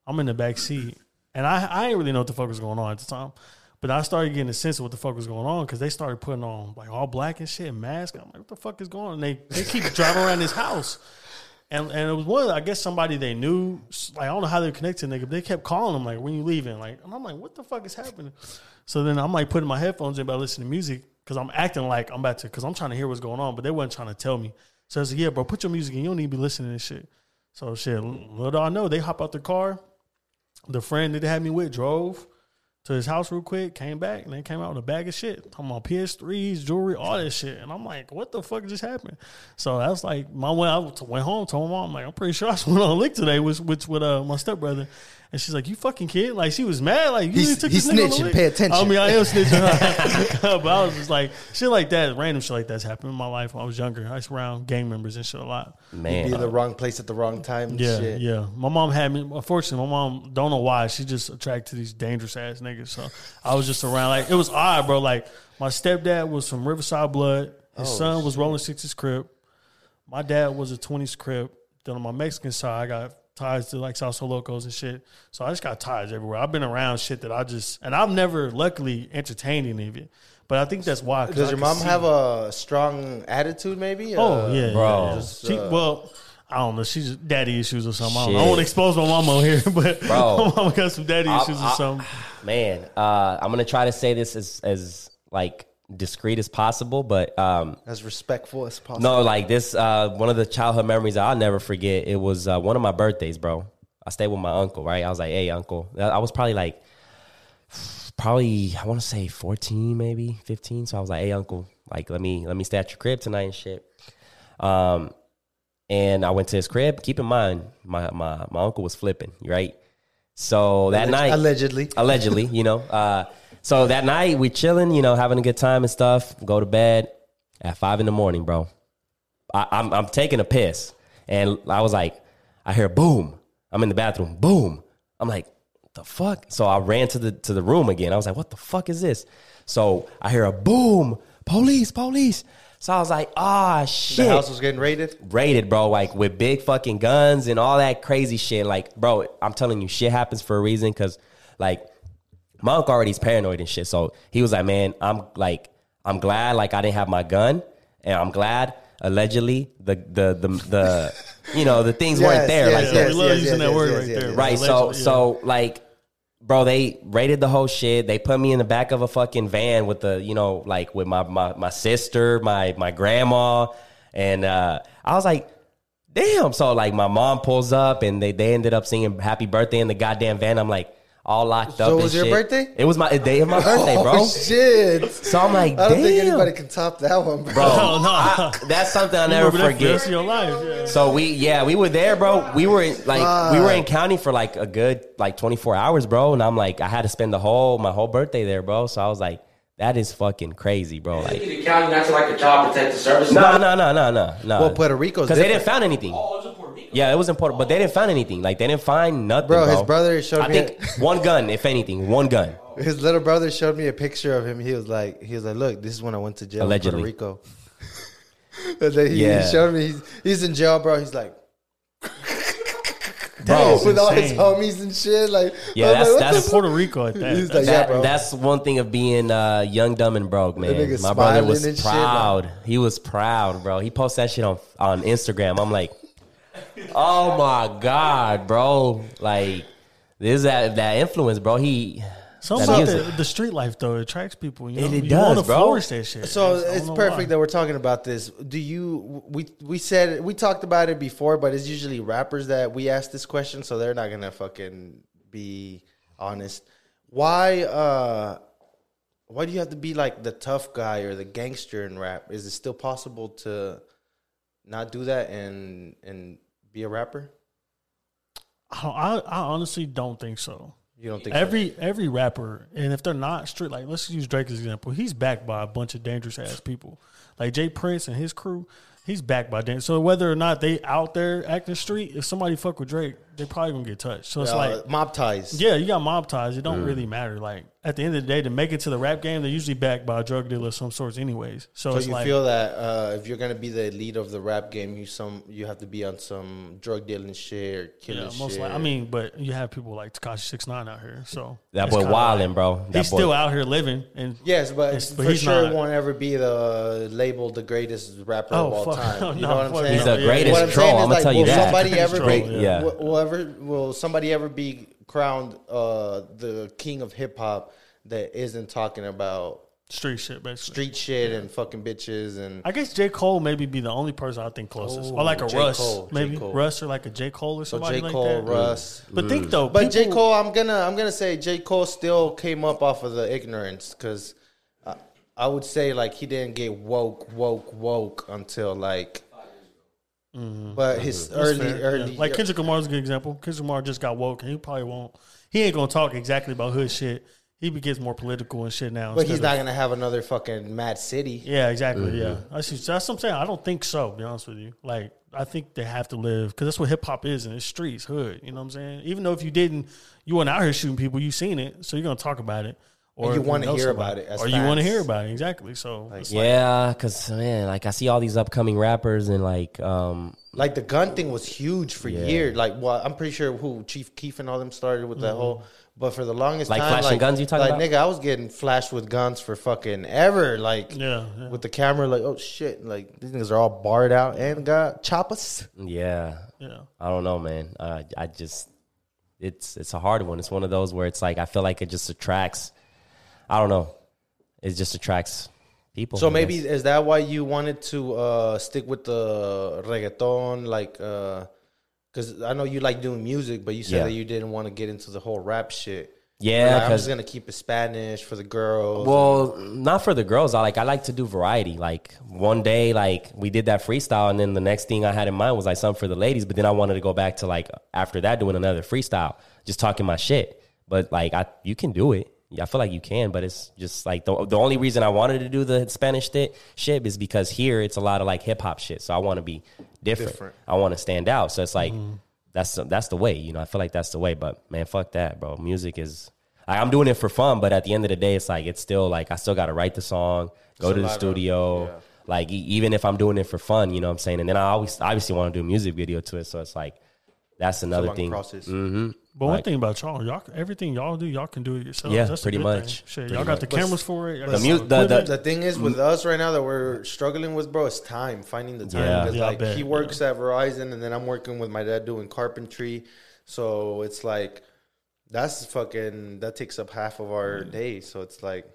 I'm in the back seat, and I I didn't really know what the fuck was going on at the time. But I started getting a sense of what the fuck was going on because they started putting on like all black and shit, and masks. I'm like, what the fuck is going on? And they they keep driving around this house. And, and it was one, I guess somebody they knew, like I don't know how they're connected, nigga. But they kept calling them like, "When you leaving?" Like, and I'm like, "What the fuck is happening?" So then I'm like putting my headphones in, about listening to music because I'm acting like I'm about to, because I'm trying to hear what's going on, but they wasn't trying to tell me. So I said, "Yeah, bro, put your music in. You don't need to be listening to this shit." So shit, little do I know, they hop out the car. The friend that they had me with drove to his house real quick, came back, and they came out with a bag of shit. Talking about PS3s, jewelry, all that shit. And I'm like, what the fuck just happened? So that's like my way I went home, told my mom, I'm like, I'm pretty sure I went on a lick today, which which with uh, my stepbrother. And she's like, "You fucking kid!" Like she was mad. Like you He's- really took he's this nigga on a snitching. lick. Pay attention. I mean, I am snitching, but I was just like, shit like that, random shit like that's happened in my life when I was younger. I was around gang members and shit a lot. Man, Be in the wrong place at the wrong time. and Yeah, shit. yeah. My mom had me. Unfortunately, my mom don't know why. She just attracted to these dangerous ass niggas. So I was just around. Like it was odd, bro. Like my stepdad was from Riverside Blood. His Oh, son was Rolling Sixes Crip. My dad was a Twenties Crip. Then on my Mexican side, I got ties to like Salsa Locos and shit. So I just got ties everywhere. I've been around shit that I just and I've never luckily entertained any of it. But I think that's why. 'cause Does I your mom see- have a strong attitude? Maybe. Oh Uh, yeah, bro. yeah, yeah. Just, She, uh, well, I don't know. She's daddy issues or something. I, don't, I Shit. don't want to expose my mama on here, but Bro. my mama got some daddy I- issues or something. man, uh, I'm gonna try to say this as as like discreet as possible, but um, as respectful as possible. no, like this. Uh, one of the childhood memories I'll never forget. It was uh, one of my birthdays, bro. I stayed with my uncle, right? I was like, "Hey, uncle." I was probably like, probably I want to say 14, maybe 15. So I was like, "Hey, uncle, like let me let me stay at your crib tonight and shit." Um, and I went to his crib. Keep in mind, my my my uncle was flipping, right? So that Alleg- night, allegedly. allegedly, you know. Uh, so that night we chilling, you know, having a good time and stuff. Go to bed at five in the morning, bro. I, I'm I'm taking a piss, and I was like, I hear boom. I'm in the bathroom, boom. I'm like, the fuck? So I ran to the to the room again. I was like, what the fuck is this? So I hear a boom, police, police. So I was like, ah, shit The house was getting raided. raided, bro, like with big fucking guns and all that crazy shit. Like, bro, I'm telling you, shit happens for a reason. Cause like my uncle already is paranoid and shit. So he was like, man, I'm like, I'm glad like I didn't have my gun, and I'm glad allegedly the the the the you know the things weren't there. yes, like Yeah, the- we love yes, using yes, that yes, word yes, right yes, there. yes. Right. So yeah. so like, bro, they raided the whole shit. They put me in the back of a fucking van with the, you know, like with my my, my sister, my my grandma, and uh, I was like, damn. So like, my mom pulls up, and they they ended up singing "Happy Birthday" in the goddamn van. I'm like. All locked up. So it and was your shit. birthday? It was my the day of my oh, birthday, bro. Oh shit! So I'm like, I don't damn, think anybody can top that one, bro. bro. Oh, no. I- that's something I'll never remember the forget. rest of your life. Yeah. So we yeah we were there, bro. We were in, like we were in county for like a good like 24 hours, bro. And I'm like I had to spend the whole my whole birthday there, bro. So I was like that is fucking crazy, bro. Like the county not to like the child protective service. no no no no no no. Well, Puerto Rico's because they didn't different. find anything. Oh, Yeah, it was important, but they didn't find anything. Like they didn't find nothing, Bro, bro. his brother showed I me think a- one gun, if anything, one gun. His little brother showed me a picture of him. He was like, he was like, look, this is when I went to jail Allegedly. in Puerto Rico. and then he, Yeah. he showed me he's, he's in jail, bro. He's like, Bro, with all his insane. homies and shit. Like, Yeah, I'm that's- like, what that's the Puerto Rico at that. He's like, that, yeah, bro. That's one thing of being uh, young, dumb, and broke, man. nigga My brother smiling was and shit, like- proud. he was proud, bro. He posted that shit on on Instagram. I'm like, oh my god, bro! Like this that that influence, bro. He Something about the, the street life though it attracts people. You know, It- it you does, bro. flourish that shit. So I it's perfect why. that we're talking about this. Do you we we said we talked about it before, but it's usually rappers that we ask this question, so they're not gonna fucking be honest. Why uh why do you have to be like the tough guy or the gangster in rap? Is it still possible to not do that and and be a rapper? I, I, I honestly don't think so. You don't think so? Every every rapper, and if they're not street, like let's use Drake as example. He's backed by a bunch of dangerous ass people, like J Prince and his crew. He's backed by dangerous. So whether or not they out there acting street, if somebody fuck with Drake, they probably gonna get touched. So it's Uh, like, mob ties. yeah, you got mob ties. It don't Mm. really matter. Like at the end of the day, to make it to the rap game, they're usually backed by a drug dealer of some sorts, anyways. So, So it's you like, feel that uh, if you're gonna be the lead of the rap game, you some you have to be on some drug dealing shit or killing yeah, shit. most like, I mean, but you have people like Tekashi Six Nine out here, so That boy kinda like- bro. That he's boy- still out here living, and yes, but, Yes, but for he's sure not- won't ever be the labeled the greatest rapper Oh, of all fuck. time. You No, know what I'm saying? He's the Yeah, greatest What I'm troll. saying I'm gonna like, tell you will that. somebody ever Troll, be? yeah. Will, will ever will somebody ever be crowned uh, the king of hip hop that isn't talking about street shit, basically. street shit and fucking bitches and I guess J Cole maybe be the only person I think closest, or like a Oh, Russ, Cole, maybe Cole. Russ or like a J Cole or so somebody J like Cole, that. Russ. But think though, But J Cole, I'm gonna I'm gonna say J Cole still came up off of the ignorance because I, I would say like he didn't get woke woke woke until like. But his Mm-hmm. That's early fair, early yeah. like Kendrick Lamar's a good example. Kendrick Lamar just got woke, and he probably won't. He ain't gonna talk exactly about hood shit. He gets more political and shit now. but he's not of- gonna have another fucking m.A.A.d city. Yeah, exactly. Mm-hmm. Yeah, that's, that's what I'm saying. I don't think so. To be honest with you, like I think they have to live because that's what hip hop is, and it's streets, hood. You know what I'm saying? Even though if you didn't, you weren't out here shooting people, you seen it, so you're gonna talk about it, or you wanna hear somebody. about it as or you want to hear about it. Exactly. So like, Yeah, cause man, like I see all these upcoming rappers and like, um, Like the gun thing was huge for Yeah. years. Like, well, I'm pretty sure who Chief Keef and all them started with that whole. But for the longest Like time, flashing like, guns you talking like, about? nigga, I was getting flashed with guns for fucking ever. Like, yeah, yeah. with the camera, like, oh shit, like these niggas are all barred out and got choppers. yeah, yeah. I don't know, man. Uh, I just, it's it's a hard one. It's one of those where it's like I feel like it just attracts. I don't know. It just attracts people. So I maybe guess. is that why you wanted to uh, stick with the reggaeton, like? Because I know you like doing music, but you said Yeah. that you didn't want to get into the whole rap shit. Yeah, Like, I'm just gonna keep it Spanish for the girls. Well, not for the girls. I like I like to do variety. Like one day, like we did that freestyle, and then the next thing I had in mind was like something for the ladies. But then I wanted to go back to like after that doing another freestyle, just talking my shit. But like I, you can do it. Yeah, I feel like you can, but it's just like the the only reason I wanted to do the Spanish shit shit is because here it's a lot of like hip hop shit. So I want to be different. Different. I want to stand out. So it's like mm-hmm. that's that's the way. You know, I feel like that's the way. But man, fuck that, bro. Music is. Like, I'm doing it for fun, but at the end of the day, it's like it's still like I still got to write the song, go It's to the lot of- studio. yeah. Like e- even if I'm doing it for fun, you know what I'm saying. And then I always obviously want to do a music video to it, so it's like that's another long thing. process. Mm-hmm. But one thing about y'all, y'all everything y'all do, y'all can do it yourselves. Yeah, That's pretty much. Thing. Shit, Pretty y'all got the much. cameras for it. The mu- the- the- The thing is with us right now that we're struggling with, bro, is time finding the time. Yeah. Because Yeah, I like bet, he works at Verizon, and then I'm working with my dad doing carpentry. So it's like that's fucking that takes up half of our mm. day. So it's like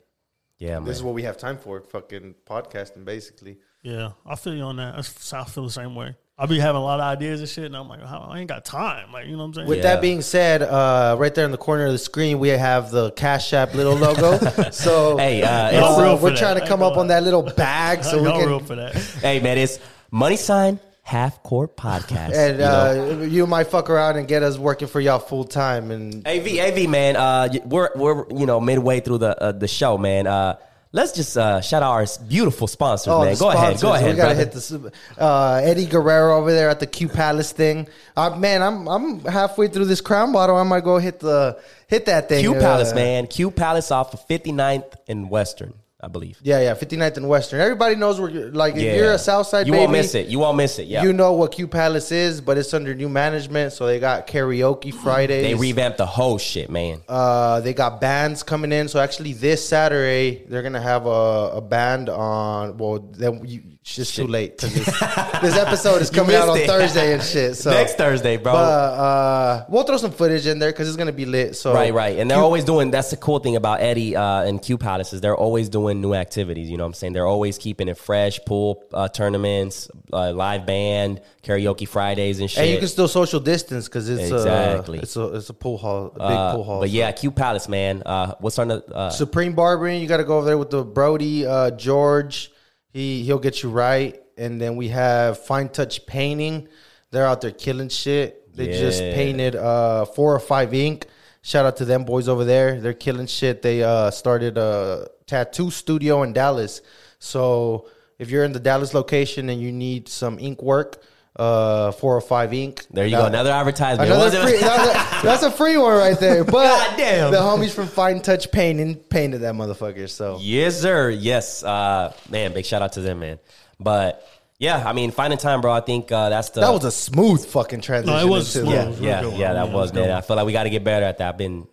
Yeah, man. this is what we have time for, fucking podcasting, basically. Yeah, I feel you on that. That's- I feel the same way. I be having a lot of ideas and shit, and I'm like, I ain't got time. Like, you know what I'm saying? With Yeah. that being said, uh, right there in the corner of the screen, we have the Cash App little logo. so Hey, uh, it's- Y'all real for we're trying I to come up on that little bag so we can real for that. hey man, it's money sign half court podcast. and you know? uh, you might fuck around and get us working for y'all full time and AV, AV, man, uh, we're we're you know midway through the uh, the show, man. Uh, let's just uh, shout out our beautiful sponsors, man. Oh, the Go ahead, go ahead, We gotta brother. hit this. Uh, Eddie Guerrero over there at the Q Palace thing. Uh, man, I'm I'm halfway through this crown bottle. I might go hit the hit that thing. Q Uh, Palace, man. Q Palace off of 59th and Western, I believe. Yeah, yeah, 59th and Western. Everybody knows where. You're, like, if you're a Southside, you baby, won't miss it. You won't miss it. Yeah, You know what Q Palace is, but it's under new management. So they got karaoke Fridays. they revamped the whole shit, man. Uh, they got bands coming in. So actually, this Saturday they're gonna have a, a band on. Well, then you, it's just too late because this, this episode is coming out on it. Thursday and shit. So Next Thursday, bro. But uh, we'll throw some footage in there because it's gonna be lit. So Right, right. And they're Q- always doing that's the cool thing about Eddie uh, and Q Palace is they're always doing new activities. You know what I'm saying? They're always keeping it fresh, pool uh, tournaments, uh, live band, karaoke Fridays and shit. and you can still social distance because it's Exactly. uh, it's a it's a pool hall, a big Uh, pool hall. But so. yeah, Q Palace, man. Uh, what's on the uh, Supreme Barbering, you got to go over there with the Brody uh, George. He he'll get you right. And then we have Fine Touch Painting. They're out there killing shit. They just painted uh, four or five ink. Shout out to them boys over there. They're killing shit. They uh, started a tattoo studio in Dallas. So if you're in the Dallas location and you need some ink work, uh, 405 Inc. There you go. Another advertisement. Another free, that's, a, that's a free one right there. But God damn. the homies from Fine Touch Painting painted that motherfucker. So Yes, sir. Yes, uh, man. Big shout out to them, man. But yeah, I mean, finding time, bro. I think uh, that's the that was a smooth fucking transition. was into smooth. that. It was a yeah, good one. yeah, that Yeah, it was was man. I feel like we got to get better at that. I've been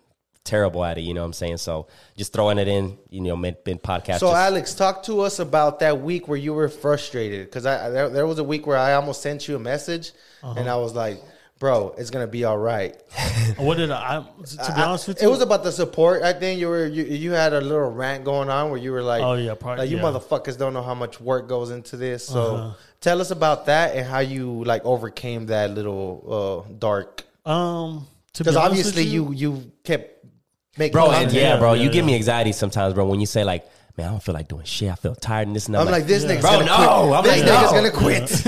terrible at it. You know what I'm saying? So just throwing it in. You know, been, been podcast. So just- Alex, talk to us about that week where you were frustrated because I there, there was a week where I almost sent you a message Uh-huh. and I was like, "Bro, it's gonna be all right." What did I? To be I- honest with it was about the support. I think you were you, you had a little rant going on where you were like, Oh, yeah, probably- like you yeah. Uh-huh. motherfuckers don't know how much work goes into this." So tell us about that and how you like overcame that little uh, dark um, to be because obviously with you you kept making bro, and yeah, Yeah, bro, yeah, you give yeah. me anxiety sometimes, bro. When you say like, man, I don't feel like doing shit. I feel tired and this and that. I'm like, this nigga's bro, gonna no. quit. I'm this like, nigga's no. gonna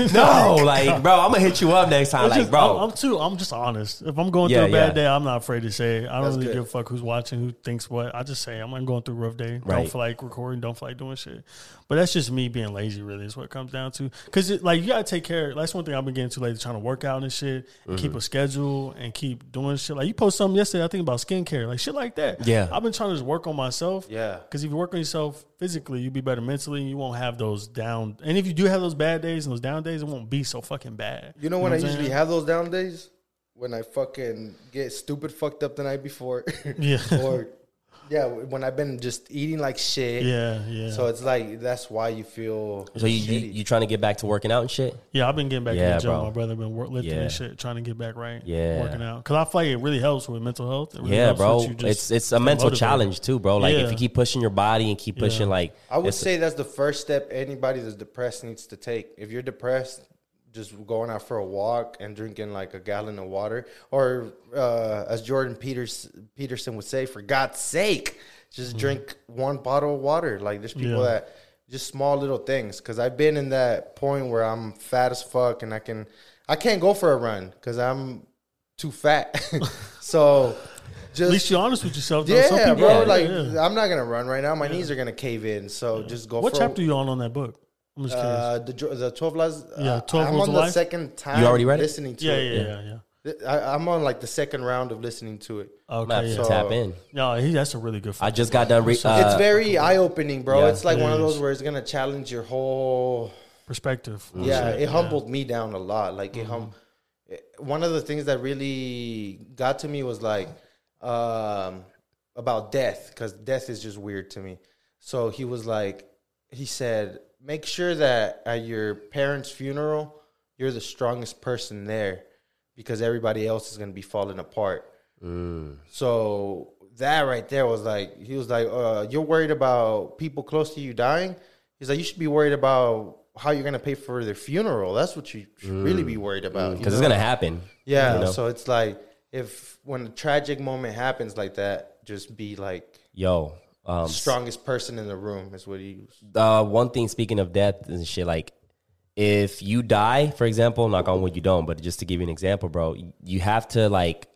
quit. no, like, bro, I'm gonna hit you up next time, It's like, just- bro. I'm, I'm too. I'm just honest. If I'm going Yeah, through a bad yeah. day, I'm not afraid to say it. I don't That's really good. give a fuck who's watching, who thinks what. I just say I'm going through a rough day. Right. Don't feel like recording. Don't feel like doing shit. But that's just me being lazy. Really, is what it comes down to. Because like you gotta take care. That's one thing I've been getting too lately. Trying to work out and shit, and Mm-hmm. keep a schedule and keep doing shit. Like you post something yesterday. I think about skincare, like shit like that. Yeah. I've been trying to just work on myself. Yeah. Because if you work on yourself physically, you'll be better mentally. and You won't have those down. And if you do have those bad days and those down days, it won't be so fucking bad. You know when I what I'm usually saying? have those down days? When I fucking get stupid fucked up the night before. Yeah. or yeah, when I've been just eating like shit. Yeah, yeah. So it's like that's why you feel so you, you you trying to get back to working out and shit? Yeah, I've been getting back Yeah, to the gym. bro. My brother been work, lifting Yeah. and shit, trying to get back right. Yeah. working out because I feel like it really helps with mental health. It really Yeah, bro. you just It's it's a mental motivated. challenge too, bro. Like if you keep pushing your body and keep pushing, Yeah. like I would say that's the first step anybody that's depressed needs to take. If you're depressed, just going out for a walk and drinking like a gallon of water, or uh, as Jordan Peters Peterson would say, for God's sake, just drink one bottle of water. Like there's people. Yeah. that just small little things. Because I've been in that point where I'm fat as fuck and I can I can't go for a run because I'm too fat. so just At least you're honest with yourself. Though. yeah, Some people, bro. yeah, like yeah. I'm not gonna run right now. My knees are gonna cave in. So just go. what chapter you on on that book? I'm just curious. Uh, the jo- the twelve laws. Yeah, uh, 12 I'm Rules on of the Life? second time. You already read it? Listening to yeah, it. yeah, yeah, yeah. I, I'm on like the second round of listening to it. I'm gonna have Okay, to yeah. tap in. No, he, that's a really good. I just got done. Re- it's uh, very eye opening, bro. yeah. it's like It one of is. those where it's gonna challenge your whole. perspective. Yeah, Shit, it humbled me down a lot. Like it hum. One of the things that really got to me was like um, about death, because death is just weird to me. So he was like, he said, make sure that at your parents' funeral, you're the strongest person there, because everybody else is gonna be falling apart. Mm. So that right there was like he was like, uh, "You're worried about people close to you dying." He's like, "You should be worried about how you're gonna pay for their funeral. That's what you should mm. really be worried about." Mm, because it's gonna happen. yeah. you know? So it's like if when a tragic moment happens like that, just be like Yo, um, strongest person in the room is what he used. uh, one thing speaking of death and shit, like if you die, for example, knock on wood, you don't, but just to give you an example, bro, you have to like,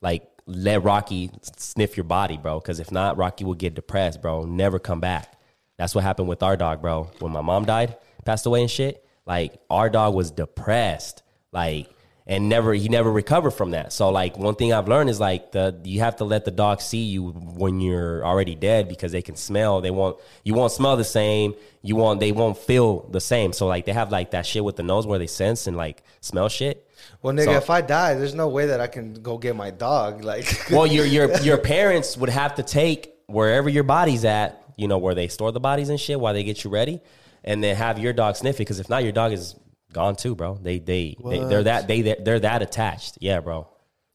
like let Rocky sniff your body, bro, because if not, Rocky will get depressed, bro, never come back. That's what happened with our dog, bro. When my mom died, passed away and shit, like our dog was depressed, like. And never, he never recovered from that. So, like, one thing I've learned is like the you have to let the dog see you when you're already dead because they can smell. They won't, you won't smell the same. You won't, they won't feel the same. So, like, they have like that shit with the nose where they sense and like smell shit. Well, nigga, So- if I die, there's no way that I can go get my dog. Like, well, your your your parents would have to take wherever your body's at, you know, where they store the bodies and shit while they get you ready, and then have your dog sniff it. Because if not, your dog is gone too, bro. They they, they they're that they they're that attached. Yeah, bro.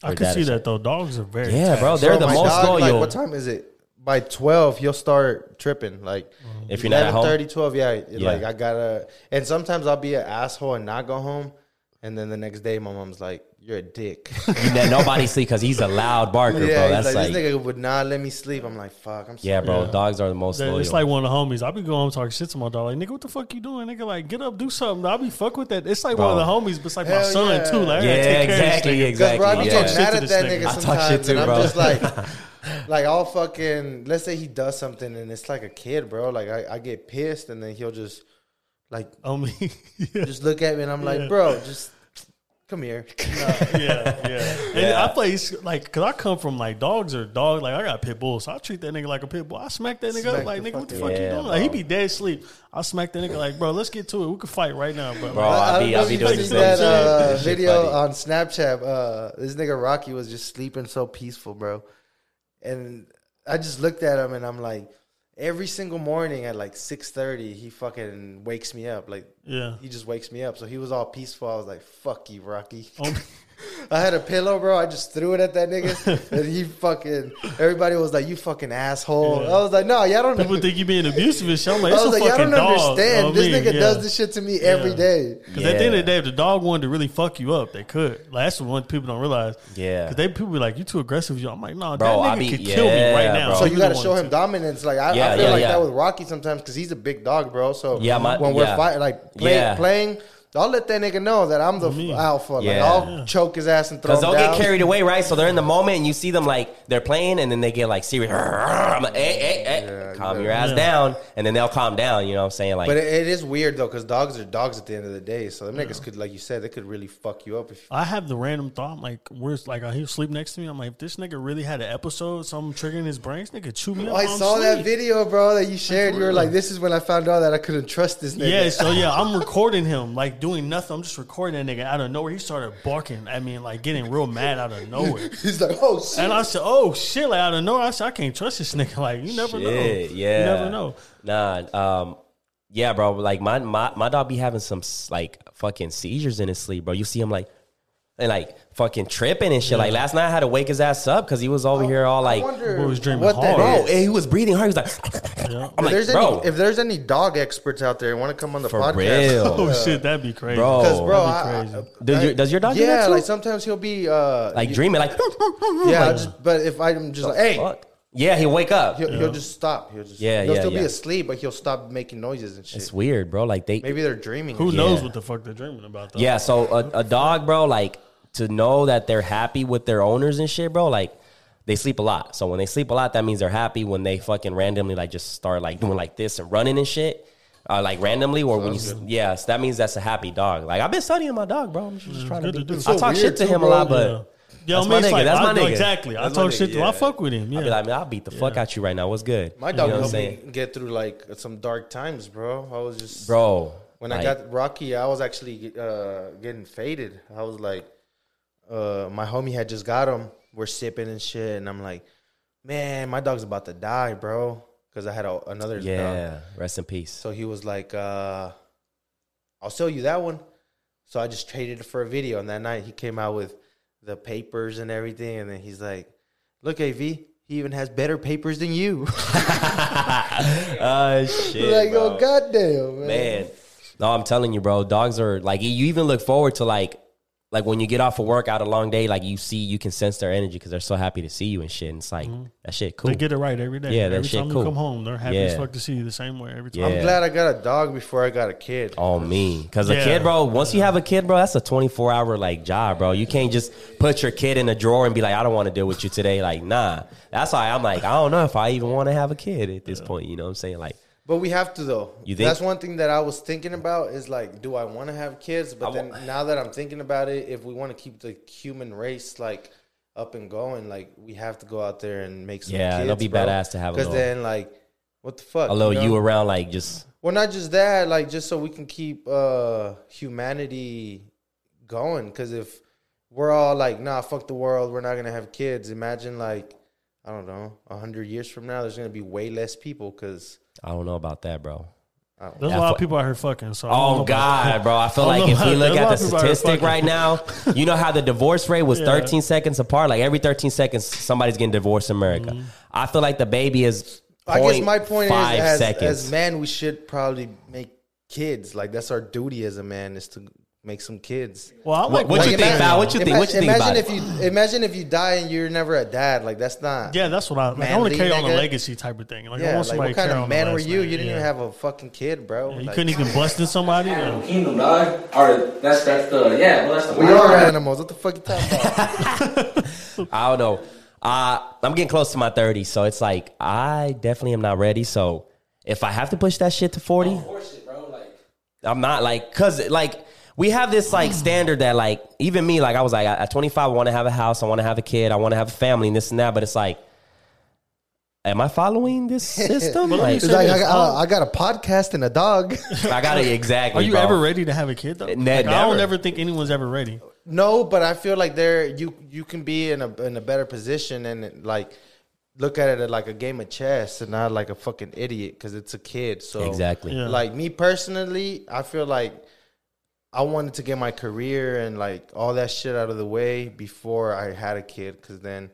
I They're can that see attached. that though. Dogs are very Yeah, bro. They're So the most dog, loyal. Like, what time is it? By twelve, he'll start tripping. Like If you're not at home? 30, 12, yeah, Yeah. Like I gotta, and sometimes I'll be an asshole and not go home, and then the next day my mom's like, "You're a dick." You know, nobody sleep because he's a loud barker, bro. That's like, like, this nigga would not let me sleep. I'm like, fuck. I'm yeah, bro. Yeah. Dogs are the most That- loyal. It's like one of the homies. I be going home talking shit to my dog. Like, nigga, what the fuck you doing? Nigga, like, get up, do something. I be fuck with that. It's like one of the homies, but it's like my son yeah. too. Like, I yeah, take care of this exactly, nigga. Because exactly. bro, I be yeah. getting mad at that nigga. nigga I talk sometimes, shit too, and I'm just like, like I'll fucking let's say he does something and it's like a kid, bro. Like I, I get pissed and then he'll just like On me. yeah. just look at me and I'm like, Yeah. bro, just come here. yeah, yeah. And I play like because I come from like dogs or dog. Like I got pit bulls, so I treat that nigga like a pit bull. I smack that nigga Smack up like the nigga, what the fucking- fuck you Yeah, doing? Like he be dead asleep. I smack that nigga like, bro, let's get to it. We can fight right now, bro. Bro, Like, I'll I be- don't I'll be doing you the same that shit. uh, This video funny. on Snapchat. Uh, this nigga Rocky was just sleeping so peaceful, bro. And I just looked at him and I'm like, every single morning at like six thirty, he fucking wakes me up. Like yeah. he just wakes me up. So he was all peaceful. I was like, "Fuck you, Rocky." Oh, I had a pillow, bro. I just threw it at that nigga, and he fucking. Everybody was like, "You fucking asshole." Yeah. I was like, "No, y'all don't." people think you being abusive and shit. I'm like, I was like, "Y'all don't dog. understand. Oh, this me, nigga yeah. does this shit to me every Yeah. day." Because at the end of the day, if the dog wanted to really fuck you up, they could. Like, that's what people don't realize. Yeah. Because they people be like, you too aggressive. You, I'm like, no, Bro, I that nigga be- could kill me yeah, right now. bro. So if you got to show him dominance. Like I, Yeah, I feel yeah, like yeah. that with Rocky sometimes because he's a big dog, bro. So Yeah, my- when we're yeah. fighting, like play, Yeah. playing, I'll let that nigga know that I'm the Me. alpha. Like Yeah. I'll choke his ass and throw him Because they'll down. get carried away, right? So they're in the moment, and you see them like they're playing, and then they get like serious. I'm like, hey, hey, hey, Yeah, calm exactly. your ass Yeah. down, and then they'll calm down. You know what I'm saying? Like, But it, it is weird though, because dogs are dogs at the end of the day. So them niggas could, like you said, they could really fuck you up if. I have the random thought, like, where's like he was sleep next to me. I'm like, if this nigga really had an episode, something triggering his brain, this nigga chew me up. I while I'm saw that asleep. video, bro, that you shared. You were like, "This is when I found out that I couldn't trust this nigga." Yeah, so yeah, I'm recording him, like doing nothing. I'm just recording that nigga out of nowhere. He started barking at me and like getting real mad out of nowhere. He's like, "Oh shit!" And I said, "Oh shit!" Like out of nowhere, I said, "I can't trust this nigga." Like you never know. yeah, you never know. Nah, um, yeah, bro. Like my my my dog be having some like fucking seizures in his sleep, bro. You see him like. And like fucking tripping and shit. Like last night, I had to wake his ass up because he was over here all like, wonder was dreaming what that hard. bro, is. and he was breathing hard. He was like, Yeah. I'm if like, there's bro, any if there's any dog experts out there and want to come on the For podcast, real. Oh shit, that'd be crazy, Bro. because bro, That'd I, be crazy. I- Does your- does your dog do Yeah, that too? like sometimes he'll be uh like you- dreaming, like, Yeah, I just but if I'm just like, hey, fuck. Yeah, he'll wake up. he'll, he'll just stop. He'll just Yeah, he'll yeah, still be asleep, but he'll stop making noises and shit. It's weird, bro. Like they, Maybe they're dreaming. Who knows Yeah. what the fuck they're dreaming about? Though. yeah. So a, a dog, bro, like to know that they're happy with their owners and shit, bro. Like they sleep a lot. So when they sleep a lot, that means they're happy. When they fucking randomly like just start like doing like this and running and shit, uh, like randomly, or when you, yeah, so that means that's a happy dog. Like I've been studying my dog, bro. I'm just trying to. good Be, to do. I talk shit to too, him a lot, but. Yeah. Yeah, That's I my mean, it's nigga. like, That's I my know nigga. exactly. I talk shit nigga, to him. I fuck with him. I'll be Yeah. like, man, I'll beat the fuck out you right now. What's good? My dog you know helped saying, me get through like some dark times, bro. I was just bro. When like, I got Rocky, I was actually uh, getting faded. I was like, uh, my homie had just got him. We're sipping and shit, and I'm like, man, my dog's about to die, bro, because I had a, another dog. yeah, rest in peace. So he was like, uh, I'll sell you that one. So I just traded it for a video, and that night he came out with the papers and everything, and then he's like, look, AV, he even has better papers than you. Oh shit, like, bro. oh goddamn, man. man. No, I'm telling you, bro. Dogs are like you even look forward to like like when you get off of work out a long day, like you see you can sense their energy because they're so happy to see you and shit. And it's like mm-hmm. that shit cool. They get it right every day. Yeah, that every shit time cool. you come home, they're happy as fuck to see you the same way every time. Yeah. I'm glad I got a dog before I got a kid. on me because a kid, bro. Once you have a kid, bro, that's a 24 hour like job, bro. You can't just put your kid in a drawer and be like, I don't want to deal with you today. Like, nah. That's why I'm like, I don't know if I even want to have a kid at this point. You know what I'm saying? Like, But we have to though. You think? That's one thing that I was thinking about is like, do I want to have kids? But I then now that I'm thinking about it, if we want to keep the human race like up and going, like we have to go out there and make some. Yeah, kids, it'll be bro. badass to have a Because then, like, what the fuck? a little know? you around, like, just Well, not just that, like just so we can keep uh humanity going. Because if we're all like, nah, fuck the world, we're not gonna have kids. Imagine like, I don't know, a hundred years from now, there's gonna be way less people. Because I don't know about that, bro. There's Yeah, a lot of people out here fucking. So I don't know Oh about God, bro! I feel I like if we look at the of people out here statistic right now, you know how the divorce rate was Yeah. 13 seconds apart. Like every 13 seconds, somebody's getting divorced in America. Mm-hmm. I feel like the baby is. I guess my point is, 0.5 as, seconds. as men, we should probably make kids. Like that's our duty as a man is to make some kids. Well, I What- like what you like think, that. Val? What you think? What you think imagine about if it? you imagine if you die and you're never a dad. Like that's not. Yeah, that's what I like. I want to carry on a legacy type of thing. Like I Yeah, want like somebody what kind carry of man were you? name. You didn't Yeah. even have a fucking kid, bro. Yeah, you Like, couldn't even bust in somebody. Yeah. Kingdom, dog. Or that's that's the yeah. Well, that's the we are animals. What the fuck you talking about? I don't know. Uh, I'm getting close to my 30, so it's like I definitely am not ready. So if I have to push that shit to 40, Force it, bro. Like I'm not like, cause like we have this like hmm. standard that like even me like I was like at 25 I want to have a house, I want to have a kid, I want to have a family and this and that, but it's like am I following this system? But let me like say It's like I got, I'll- I got a podcast and a dog. I got to exactly Are you bro. ever ready to have a kid though? Ne- Like, I don't ever think anyone's ever ready. No, but I feel like there you you can be in a in a better position and like look at it like a game of chess and not like a fucking idiot because it's a kid. So Exactly. Yeah. like me personally, I feel like I wanted to get my career and like all that shit out of the way before I had a kid because then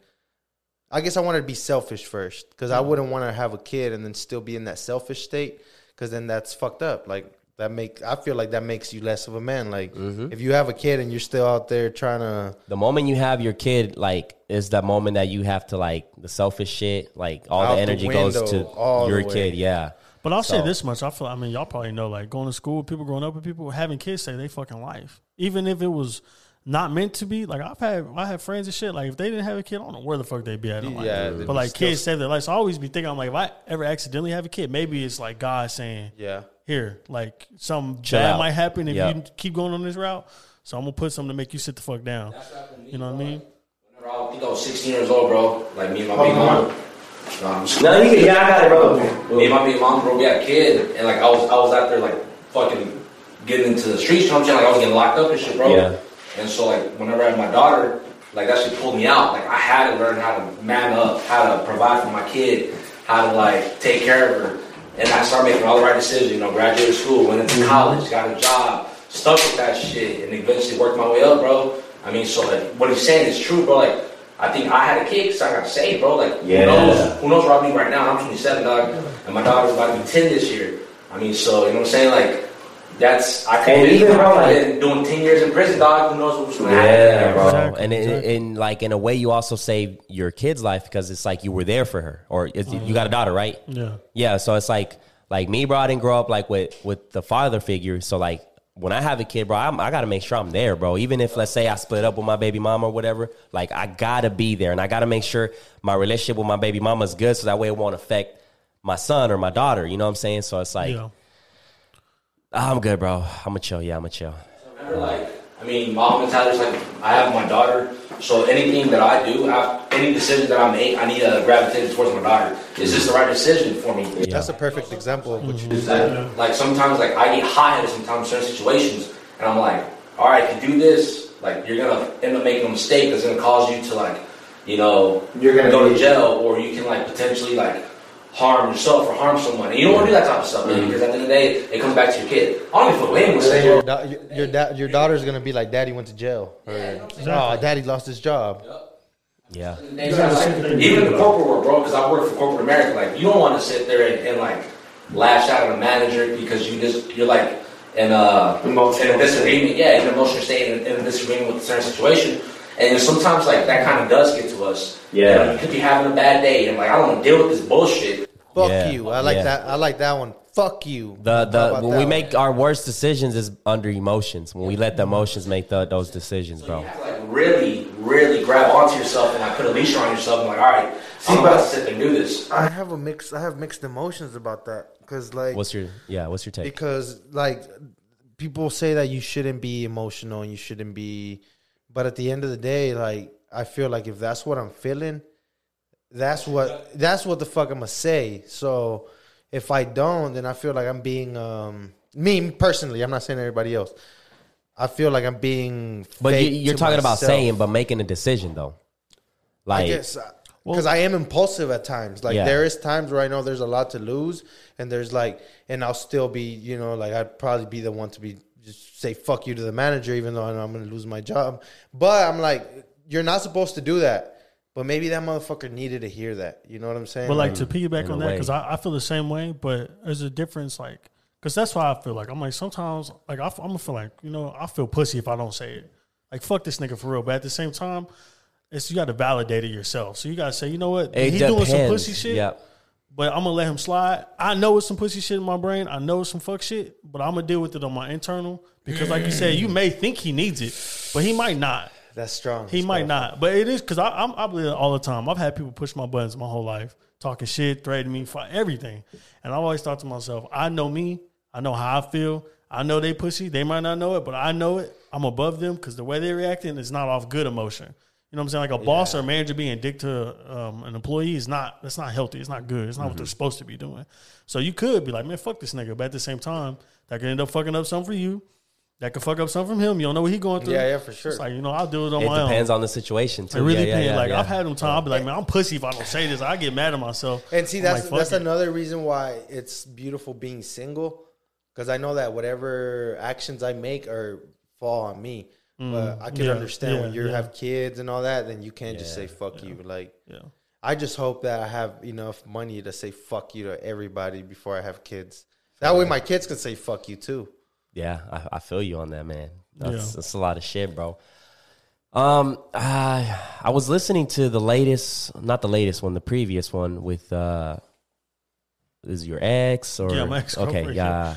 I guess I wanted to be selfish first because I mm. wouldn't want to have a kid and then still be in that selfish state because then that's fucked up. Like that make I feel like that makes you less of a man. Like mm-hmm. if you have a kid and you're still out there trying to The moment you have your kid, like, is the moment that you have to like the selfish shit, like all the the energy goes to all your kid. Yeah, But I'll say this much: I feel. I mean, y'all probably know, like going to school, people growing up with people having kids say they fucking life, even if it was not meant to be. Like I've had, I have friends and shit. Like if they didn't have a kid, I don't know where the fuck they'd be at. Yeah, they'd but like still- kids save their life. So I always be thinking, I'm like, if I ever accidentally have a kid, maybe it's like God saying, yeah. here, like some Chill bad out. might happen if Yeah. you keep going on this route. So I'm gonna put something to make you sit the fuck down. You know what I mean? Whenever I think I was 16 years old, bro. Like me and my oh, big mom. No, I'm just- No, you, yeah, I got it, bro. Me and my big mom, bro, we had a kid, and like I was, I was out there like fucking getting into the streets. You know what I'm saying? Like I was getting locked up and shit, bro. Yeah. And so like whenever I had my daughter, like that shit pulled me out. Like I had to learn how to man up, how to provide for my kid, how to like take care of her. And I started making all the right decisions. You know, graduated school, went into mm-hmm. college, got a job, stuck with that shit, and eventually worked my way up, bro. I mean, so like what he's saying is true, bro. Like I think I had a kid because I got saved, bro. Like Yeah. who knows? Who knows where I'll be right now? I'm 27, dog, and my daughter's about to be 10 this year. I mean, so you know what I'm saying? Like that's I can't believe even, it, bro, bro. like- Like, doing 10 years in prison, dog. Who knows what's gonna happen? Yeah, bro. Exactly, and in, in like in a way, you also save your kid's life because it's like you were there for her, or it's, you uh-huh. got a daughter, right? Yeah. Yeah, so it's like like me, bro. I didn't grow up like with with the father figure. So like when I have a kid, bro, I'm, I got to make sure I'm there, bro. Even if let's say I split up with my baby mama or whatever, like I gotta be there, and I gotta make sure my relationship with my baby mama is good, so that way it won't affect my son or my daughter. You know what I'm saying? So it's like Yeah. I'm good, bro. I'm gonna chill. Yeah, I'm gonna chill. Remember, like, I mean, mom mentality is like, I have my daughter, so anything that I do, I, any decision that I make, I need to gravitate towards my daughter. Is this the right decision for me? That's a perfect example of what you Is just that, like, sometimes, like, I get hot-headed sometimes in certain situations, and I'm like, all right, if you do this, like, you're gonna end up making a mistake that's gonna cause you to, like, you know, You're gonna go to jail, or you can, like, potentially, like, harm yourself or harm someone. And you don't want to do that type of stuff, man, mm-hmm. because at the end of the day, it comes back to your kid. I don't even feel anyone Then say your, da- your, your, da- your daughter's gonna be like, "Daddy went to jail." Or, Oh, daddy lost his job. Yeah, Even in the corporate world, bro, because I work for corporate America, like you don't want to sit there and, and like lash out at a manager because you just you're like in a in a disagreement, yeah, in an emotional state, in, in a disagreement with a certain situation, and sometimes like that kind of does get to us. Yeah. You, know, you could be having a bad day, and like I don't want to deal with this bullshit. Fuck Yeah, you. I like yeah. that. I like that one. Fuck you. the the when we one? make our worst decisions is under emotions. When we let the emotions make the, those decisions, bro. You have to like really, really grab onto yourself and like put a leash on yourself and like, all right, I'm about to sit there and do this. I have a mix. I have mixed emotions about that because like What's your yeah? What's your take? because like people say that you shouldn't be emotional and you shouldn't be but at the end of the day like i feel like if that's what i'm feeling that's what that's what the fuck i'm gonna say so if i don't then i feel like i'm being um me personally i'm not saying everybody else i feel like i'm being But you, fake you're to talking about saying, but making a decision though. I Like guess because I am impulsive at times. Like Yeah. there is times where I know there's a lot to lose, and there's like, and I'll still be, you know, like I'd probably be the one to be just say fuck you to the manager, even though I know I'm going to lose my job. But I'm like, you're not supposed to do that. But maybe that motherfucker needed to hear that. You know what I'm saying? But like to piggyback in on that, because I, I feel the same way, but there's a difference. Like, because that's why I feel like I'm like sometimes like I, am gonna feel like you know I feel pussy if I don't say it. Like fuck this nigga for real. But at the same time, it's you got to validate it yourself. So you got to say, you know what, it he depends. doing some pussy shit. Yep. But I'm gonna let him slide. I know it's some pussy shit in my brain. I know it's some fuck shit, but I'm gonna deal with it on my internal because, like you said, you may think he needs it, but he might not. that's strong. He might not, but it is because I'm I believe it all the time. I've had people push my buttons my whole life, talking shit, threatening me for everything, and I've always thought to myself, I know me, I know how I feel. I know they pussy. They might not know it, but I know it. I'm above them because the way they're reacting is not off good emotion. You know what I'm saying? Like a boss or a manager being a dick to um, an employee is not that's not healthy. It's not good. It's not what they're supposed to be doing. So you could be like, man, fuck this nigga. But at the same time, that could end up fucking up something for you. That could fuck up something from him. You don't know what he going through. Yeah, yeah, for sure. It's like you know, I'll do it on It my own. It depends on the situation too. It really yeah, depends. yeah, like. I've had them time. I'll be like, man, I'm pussy if I don't say this. I get mad at myself. And see, that's like, that's it. another reason why it's beautiful being single, because I know that whatever actions I make are fall on me. But I can Mm. Yeah, understand when you yeah. have kids and all that, then you can't just say fuck you. Like Yeah. I just hope that I have enough money to say fuck you to everybody before I have kids. That way, my kids can say fuck you too. Yeah, I, I feel you on that, man. That's, Yeah. that's a lot of shit, bro. Um, I I was listening to the latest, not the latest one, the previous one with uh, is your ex or Yeah, my ex-girlfriend, okay, yeah.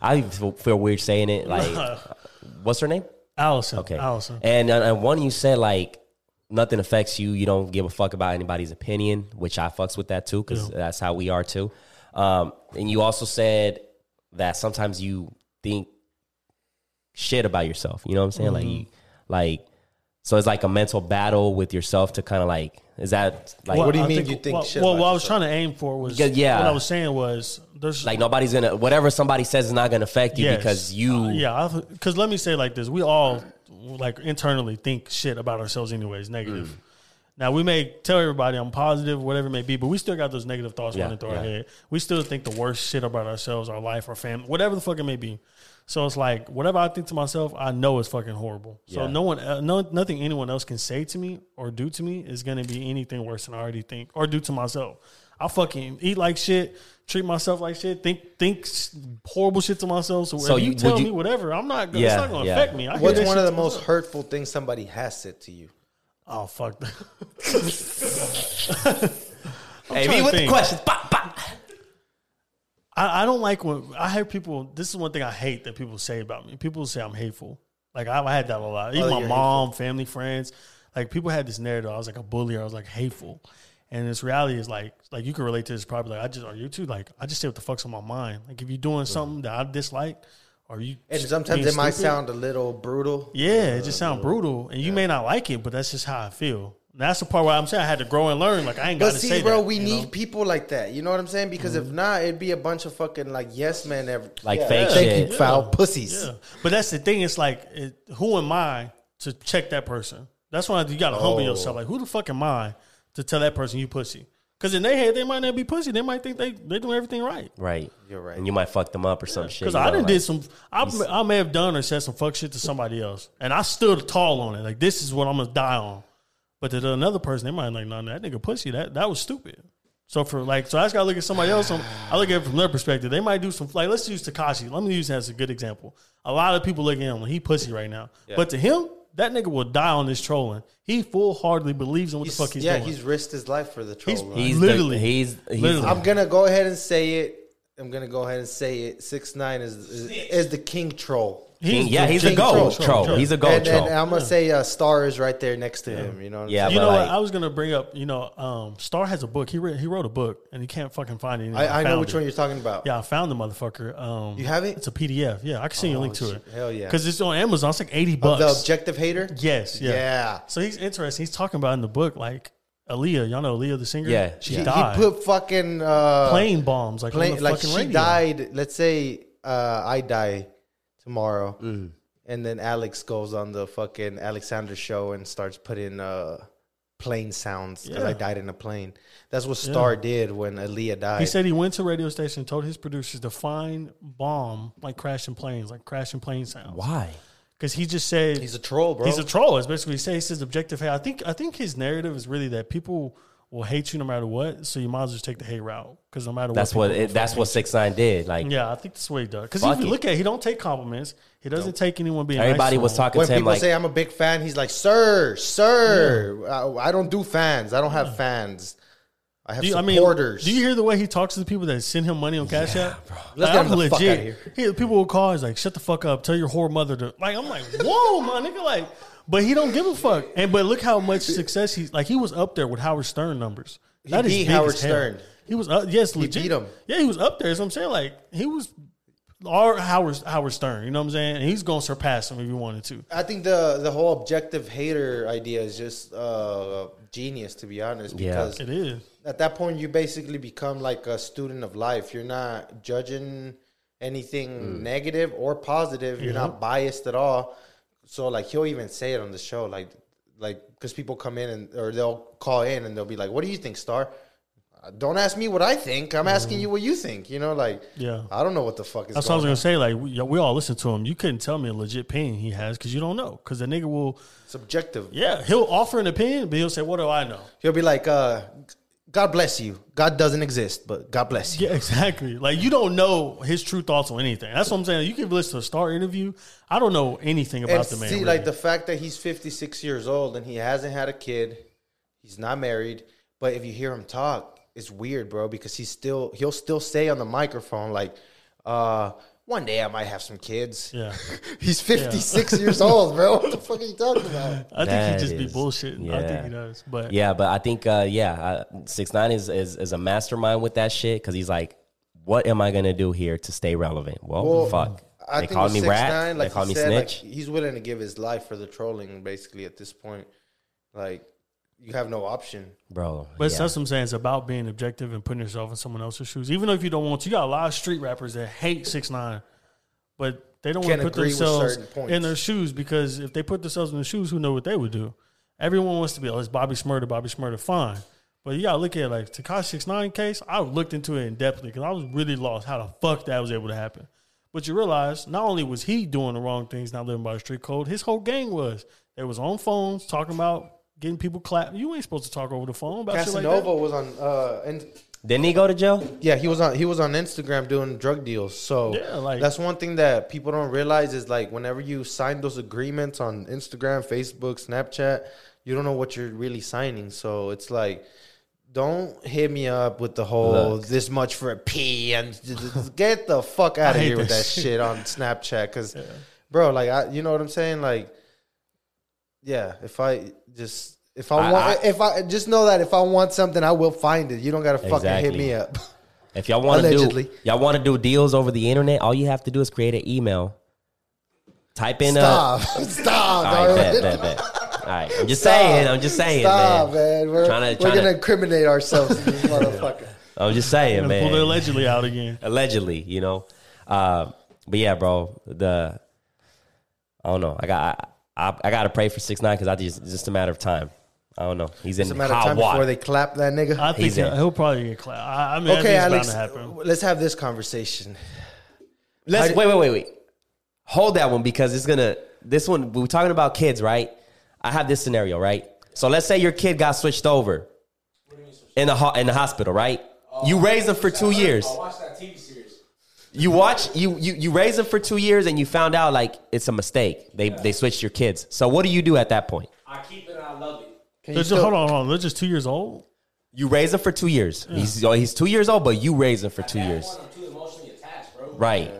I feel, feel weird saying it. Like, what's her name? Allison. Okay, Allison. And uh, and one you said like nothing affects you. You don't give a fuck about anybody's opinion, which I fucks with that too, because Yeah. that's how we are too. Um, and you also said that sometimes you think shit about yourself. You know what I'm saying? Like, Mm-hmm. you, like, so it's like a mental battle with yourself to kind of like, is that like, What do you I mean you think Well, shit well about what I was trying to aim for was Yeah, yeah. What I was saying was there's like nobody's gonna whatever somebody says is not gonna affect you Yes. because you Uh, yeah because let me say like this. We all like internally think shit about ourselves anyways negative. Mm. now we may tell everybody i'm positive whatever it may be but we still got those negative thoughts Yeah, running through yeah. our head. We still think the worst shit about ourselves our life our family whatever the fuck it may be. So it's like whatever i think to myself i know is fucking horrible. So no one uh, no nothing anyone else can say to me or do to me is to be anything worse than i already think or do to myself. I fucking eat like shit, treat myself like shit, think think horrible shit to myself. So, So you, you- tell you- me whatever, I'm not. gonna Yeah, it's not going to yeah. affect me. I What's one of the most myself. hurtful things somebody has said to you? Oh fuck. that. hey me to with the questions. Bah, bah. I, I don't like when I hear people. This is one thing I hate that people say about me. People say I'm hateful. Like I've had that a lot. Even Oh, my you're mom, family, friends. Like people had this narrative. I was like a bully. Or I was like hateful. And this reality is like, like you can relate to this. Probably like I just are you too. Like I just say what the fuck's on my mind. Like if you're doing something that I dislike, or you And sometimes being it might stupid, sound a little brutal. Yeah, it just sounds brutal, and you may not like it, but that's just how I feel. And that's the part where I'm saying I had to grow and learn. Like I ain't got But to see, say bro, that, we need know? Mm-hmm. people like that. You know what I'm saying? Because if not, it'd be a bunch of fucking like yes men, ever Like fake thank shit. you, foul pussies. Yeah, but that's the thing. It's like, it, who am I to check that person? That's why you got to humble Oh. yourself. Like, who the fuck am I to tell that person you pussy? Because in their head, they might not be pussy. They might think they they doing everything right. Right. You're right. And you might fuck them up or some shit. Because I know, done like- did some. I, I may have done or said some fuck shit to somebody else, and I stood tall on it. Like this is what I'm gonna die on. But to another person, they might like, no, that nigga pussy. That that was stupid. So for like, so I just gotta look at somebody else. I'm- I look at it from their perspective. They might do some like, let's use Tekashi. Let me use that as a good example. A lot of people look at him like he pussy right now, but to him, that nigga will die on this trolling. He full heartedly believes in what He's- the fuck he's yeah, doing. Yeah, he's risked his life for the troll. He's- He's Literally. The, he's he's Literally. I'm gonna go ahead and say it. I'm gonna go ahead and say it. Six nine is is, is the king troll. King- yeah, he's a king gold troll. troll. He's a gold and, troll. and I'm gonna say uh, Star is right there next to him. You know. What I'm Yeah, saying? You know like- what? I was gonna bring up. You know, um, Star has a book. He wrote, he wrote a book, and he can't fucking find it. anymore. I, I know which it. one you're talking about. Yeah, I found the motherfucker. Um, You have it? It's a PDF. Yeah, I can send you a link to shit. it. Hell yeah. Because it's on Amazon. It's like eighty Of bucks. the objective hater. yes. Yeah. Yeah. So he's interesting. He's talking about in the book like Aaliyah. Y'all know Aaliyah the singer. Yeah, She He, he put fucking uh, plane bombs like plane on the like fucking she radio. died. Let's say uh, I die tomorrow, Mm-hmm. and then Alex goes on the fucking Alexander show and starts putting uh, plane sounds because I died in a plane. That's what Star did when Aaliyah died. He said he went to radio station, and told his producers to find bomb like crashing planes, like crashing plane sounds. why? Because he just said He's a troll, bro. He's a troll. That's basically what he says. He says objective hate. I think I think his narrative is really that people will hate you no matter what. So you might as well just take the hate route because no matter That's what, what it, that's what six nine did. Like. Yeah, I think that's what he does. Because if you look at, it, he don't take compliments. He doesn't take anyone being. everybody nice to was him. talking when to him people like say I'm a big fan, he's like, "Sir, sir, I, I don't do fans. I don't have fans. I have Do you, I mean, supporters." do you hear the way he talks to the people that send him money on Cash App? Let's Like, get him the fuck outta here. He, people will call. He's like, "Shut the fuck up. Tell your whore mother to." Like, I'm like, "Whoa, my nigga!" Like, but he don't give a fuck. And but look how much success he's like. He was up there with Howard Stern numbers. He That is beat big Howard as hell. Stern. He was uh, yes, legit. beat him. Yeah, he was up there. So I'm saying like he was our Howard Howard Stern. You know what I'm saying? And he's gonna surpass him if he wanted to. I think the the whole objective hater idea is just uh, genius, to be honest. Yeah. Because It is. at that point, you basically become like a student of life. You're not judging anything negative or positive. You're not biased at all. So like he'll even say it on the show, like like because people come in and or they'll call in and they'll be like, "What do you think, Star?" Uh, Don't ask me what I think. I'm asking you what you think. You know, like Yeah. I don't know what the fuck is. That's what I was going gonna say. Like we, we all listen to him. You couldn't tell me a legit opinion he has because you don't know. Because the nigga will, Subjective. yeah, he'll offer an opinion, but he'll say, "What do I know?" He'll be like, uh, "God bless you. God doesn't exist, but God bless you." Yeah, exactly. Like you don't know his true thoughts on anything. That's what I'm saying. You can listen to a star interview. I don't know anything about and the man. see, really. like the fact that he's 56 years old and he hasn't had a kid, he's not married. But if you hear him talk, it's weird, bro, because he's still he'll still say on the microphone like, uh, "One day I might have some kids." yeah, He's 56 years old, bro. What the fuck are you talking about? I think That he just be is- bullshitting. I yeah. think he does. But Yeah, but I think uh, yeah, six nine is, is is a mastermind with that shit because he's like, what am I gonna do here to stay relevant? Well, Well, fuck. I they think call with me 6ix9ine, rat. like they call me said, like, snitch. he's willing to give his life for the trolling, basically. At this point, like you have no option. Bro, But yeah. that's what I'm saying. It's about being objective and putting yourself in someone else's shoes. Even though if you don't want to, you got a lot of street rappers that hate six nine, but they don't want Can't to put themselves in their shoes because if they put themselves in the shoes, who know what they would do? Everyone wants to be, oh, it's Bobby Shmurda, Bobby Shmurda, fine. But you gotta look at it like Tekashi six nine case. I looked into it in depthly because I was really lost how the fuck that was able to happen. But you realize not only was he doing the wrong things, not living by the street code, his whole gang was. They was on phones talking about getting people clapped. You ain't supposed to talk over the phone about shit like that. Casanova was on, uh, and Didn't he go to jail? Yeah, he was on he was on Instagram doing drug deals. So Yeah, like- that's one thing that people don't realize is like whenever you sign those agreements on Instagram, Facebook, Snapchat, you don't know what you're really signing. So it's like don't hit me up with the whole Look. this much for a P and get the fuck out of hate here with that that shit. shit on Snapchat because bro, like I, you know what I'm saying? Like, yeah, if I just if I, I- want, I- if I just know that if I want something, I will find it. You don't gotta fucking hit me up. If y'all want to Allegedly. do y'all want to do deals over the internet, all you have to do is create an email. Type in Stop. a. Stop. All right, dog. bet, bet, bet. All right, I'm just Stop. saying. I'm just saying, Stop, man. man. We're, Tryna- we're tryna- gonna incriminate ourselves in this motherfucker. I'm just saying, Gonna pull the man. allegedly out again. Allegedly, you know. Uh, but yeah, bro. The I don't know. I got I, I, I got to pray for six nine because I just it's just a matter of time. I don't know. He's in. It's a in matter of hot time water. before they clap that nigga. I think He's in. he'll, he'll probably get clapped. I, I mean, okay, I think Alex. it's bound to happen. Let's have this conversation. Let's How wait, wait, wait, wait. Hold that one because it's gonna. This one we were talking about kids, right? I have this scenario, right? So let's say your kid got switched over in the ho- in the hospital, right? You raised him for two years. watch that TV series. You watch you you you raise them for two years, and you found out like it's a mistake. They they switched your kids. So what do you do at that point? I keep it I love it. Can They're just, still, hold on, hold on. They're just two years old. You raise him for two years. He's oh, he's two years old, but you raise him for two years, too emotionally attached, bro. right?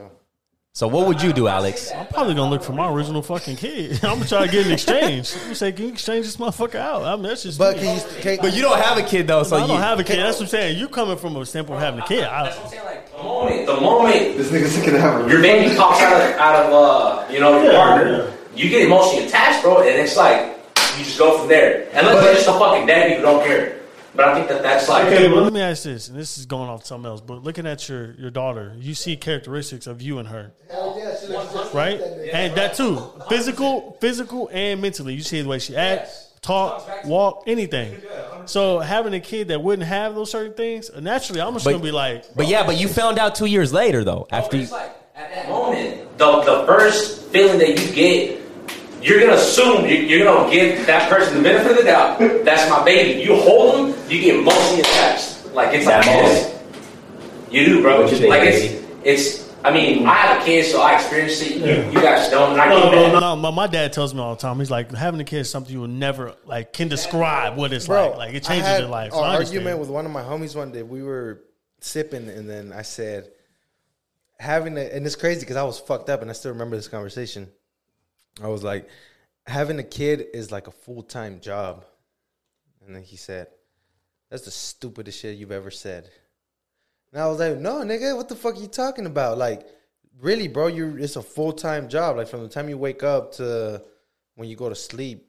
So what would you do, Alex? I'm probably gonna look for my original fucking kid. I'm gonna try to get an exchange. I'm gonna say, can you exchange this motherfucker out? I mean, that's just. But me. can you? Can, But you don't have a kid though, so I you don't have a kid. That's what I'm saying. You coming from a standpoint of having a kid. I, That's what I'm saying. Like the moment, the moment this nigga's gonna have a your baby pops out of out of uh, you know your partner, you get emotionally attached, bro, and it's like you just go from there. And look, they're just a fucking deadbeat who don't care. But I think that that's like Okay, well, let me ask this, and this is going off something else. But looking at your your daughter, you see characteristics of you and her, right? And that too, physical, physical, and mentally. You see the way she acts, talk, walk, anything. So having a kid that wouldn't have those certain things, naturally, I'm just But- gonna be like, But yeah, but you found out two years later though. After you, it's like at that moment, the the first feeling that you get, you're gonna assume you, you're gonna give that person the benefit of the doubt. That's my baby. You hold them, you get emotionally attached. Like it's That like this. You do, bro. What you think, like baby? it's it's. I mean, I have a kid, so I experienced it. You, you guys don't. And I no, no, no, no. My, my dad tells me all the time. He's like, having a kid is something you will never like can describe what it's Bro, like. Like it changes I had your life. An So I understand. argument with one of my homies one day. We were sipping, and then I said, having a, and it's crazy because I was fucked up, and I still remember this conversation. I was like, having a kid is like a full time job, and then he said, "That's the stupidest shit you've ever said." And I was like, "No, nigga, what the fuck are you talking about? Like, really, bro, you it's a full time job. Like from the time you wake up to when you go to sleep.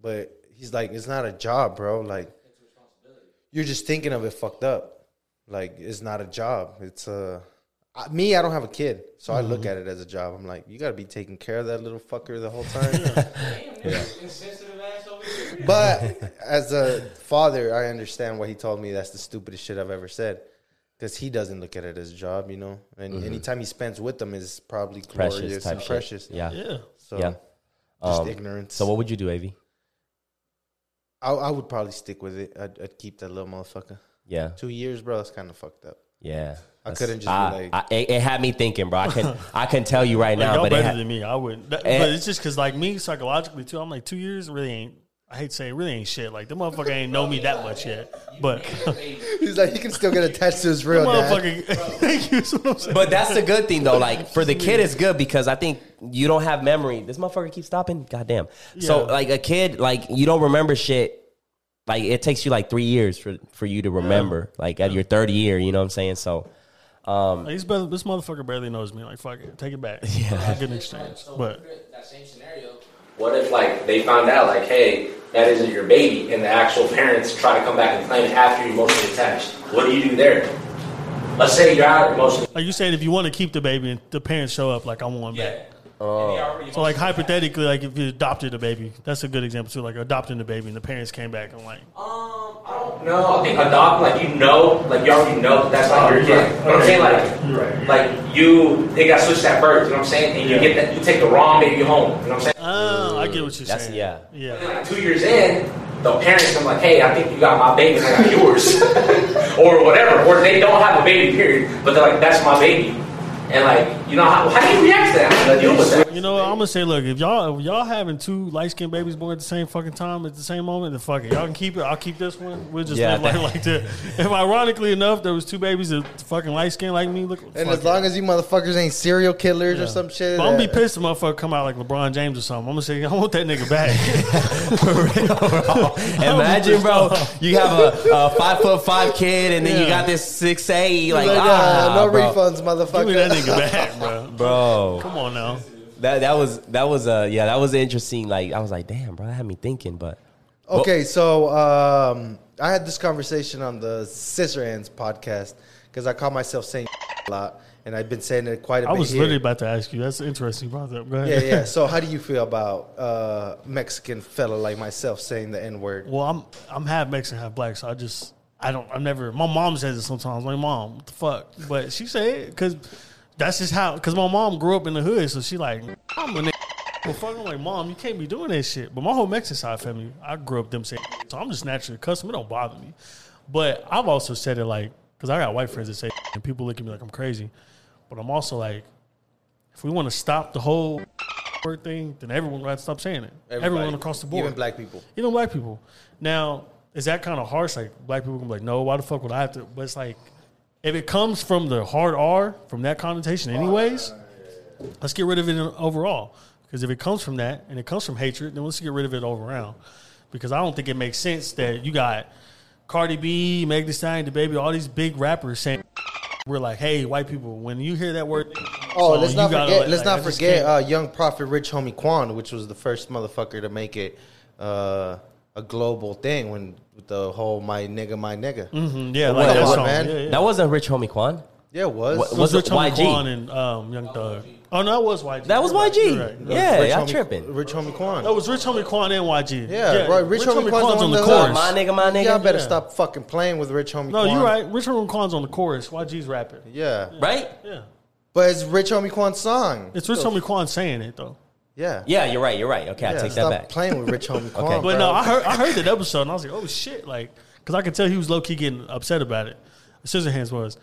But he's like, it's not a job, bro. Like you're just thinking of it fucked up. Like it's not a job. It's a I- me. I don't have a kid, so I look at it as a job. I'm like, you got to be taking care of that little fucker the whole time. But as a father, I understand what he told me. That's the stupidest shit I've ever said. Because he doesn't look at it as a job, you know. And anytime he spends with them is probably glorious Precious type and shit. precious. Yeah. Yeah. So Yeah. just Um, ignorance. So what would you do, Av? I, I would probably stick with it. I'd, I'd keep that little motherfucker. Yeah. Two years, bro. That's kind of fucked up. Yeah. I couldn't just be I- like- I- it, it had me thinking, bro. I can I can tell you right Like, now, y'all but it better had, than me. I wouldn't. That- Eh. but it's just because, like me, psychologically too. I'm like two years really ain't. I hate to say it really ain't shit. Like the motherfucker ain't know me that much yet. But He's like, he can still get attached to his real dad. motherfucker, thank you. That's what But that's the good thing though. Like for the kid, it's good because I think you don't have memory. This motherfucker keeps stopping. Goddamn. So like a kid, like you don't remember shit. Like it takes you like three years for for you to remember. Like at your third year, you know what I'm saying? So Um, like, he's better, this motherfucker barely knows me. Like fuck it, take it back. Yeah, good exchange. But that same scenario. What if like they found out like, hey, that isn't your baby, and the actual parents try to come back and claim it after you're emotionally attached? What do you do there? Let's say you're out emotionally. like you said, if you want to keep the baby and the parents show up, like I want one back. Oh. So like hypothetically, like if you adopted a baby, that's a good example too. Like adopting a baby and the parents came back and like, Um, I don't know. I think adopt, like you know, like you already know that that's not your kid. You know what I'm saying? Like, like you, they got switched at birth. You know what I'm saying? And you get that, you take the wrong baby home. You know what I'm saying? oh, I get what you're That's- saying. yeah. yeah. And then, like two years in, the parents come like, "Hey, I think you got my baby, and I got yours," or whatever. Or they don't have a baby, period, but they're like, "That's my baby," and like, you know, how, how do you react to that? How do you deal with that? You know, what? I'm gonna say, look, if y'all if y'all having two light skinned babies born at the same fucking time at the same moment, then fuck it, y'all can keep it. I'll keep this one. We'll just Yeah, live like, like that. If ironically enough, there was two babies that fucking light skinned like me, look. and fuck as long as you motherfuckers ain't serial killers Yeah. or some shit. But I'm gonna be pissed if motherfucker come out like LeBron James or something. I'm gonna say I want that nigga back. Imagine, bro, you have a, a five foot five kid, and then you Yeah. got this six eight. Like, Like, ah, uh, no bro. refunds, Give me that motherfucker. nigga back, bro. bro. Come on now. That that was that was uh yeah that was interesting. Like I was like, damn, bro, that had me thinking. But Okay, so um, I had this conversation on the Scissorhands podcast because I call myself saying a lot, and I've been saying it quite a I bit. I was here. literally about to ask you. That's interesting. You brought that up. Go ahead. yeah, yeah. So, how do you feel about uh, Mexican fella like myself saying the N word? Well, I'm I'm half Mexican, half black, so I just I don't I'm never. My mom says it sometimes. Like, mom, what the fuck? But she say it because that's just how. Because my mom grew up in the hood, so she like I'm a nigga. Well, fuck, I'm like, mom, you can't be doing that shit. But my whole Mexican side family, I grew up them saying, so I'm just naturally accustomed. It don't bother me. But I've also said it like, because I got white friends that say, and people look at me like I'm crazy. But I'm also like, if we want to stop the whole word thing, then everyone got to stop saying it. Everyone across the board even black people. even black people. Now, is that kind of harsh? Like black people can be like, no, why the fuck would I have to? But it's like, if it comes from the hard R, from that connotation, anyways, let's get rid of it overall. Because if it comes from that and it comes from hatred, then let's get rid of it all around. Because I don't think it makes sense that you got Cardi B, Meg Thee Stallion, the baby, all these big rappers saying. We're like, hey, white people. When you hear that word, Oh, song, let's not forget. let- let's like, not forget uh, Young Prophet Rich Homie Quan, which was the first motherfucker to make it uh, a global thing when with the whole "my nigga, my nigga." Mhm, yeah, like that song. man. Yeah, yeah. that was a Rich Homie Quan. Yeah, it was. What- It Was was it Rich Homie YG? Quan and um, Young Thug. Oh no, it was YG. That was YG. right. Yeah, Rich y'all Homie- tripping. Rich Homie Quan. That was Rich Homie Quan and YG. Yeah, right. Rich, Homie, Quan's, on the that- chorus. My nigga, my nigga. Y'all better Yeah. stop fucking playing with Rich Homie No, Quan. you're right. Rich Homie Quan's on the chorus. YG's rapping. Yeah. Right? Yeah, But it's Rich Homie Quan's song. it's Rich Homie Quan saying it though. Yeah. Yeah, you're right. You're right. Okay, I Yeah, take stop that back. playing with Rich Homie Quan. Okay. But bro. no, I heard I heard that episode and I was like, oh shit, like because I could tell he was low key getting upset about it. Scissorhands was.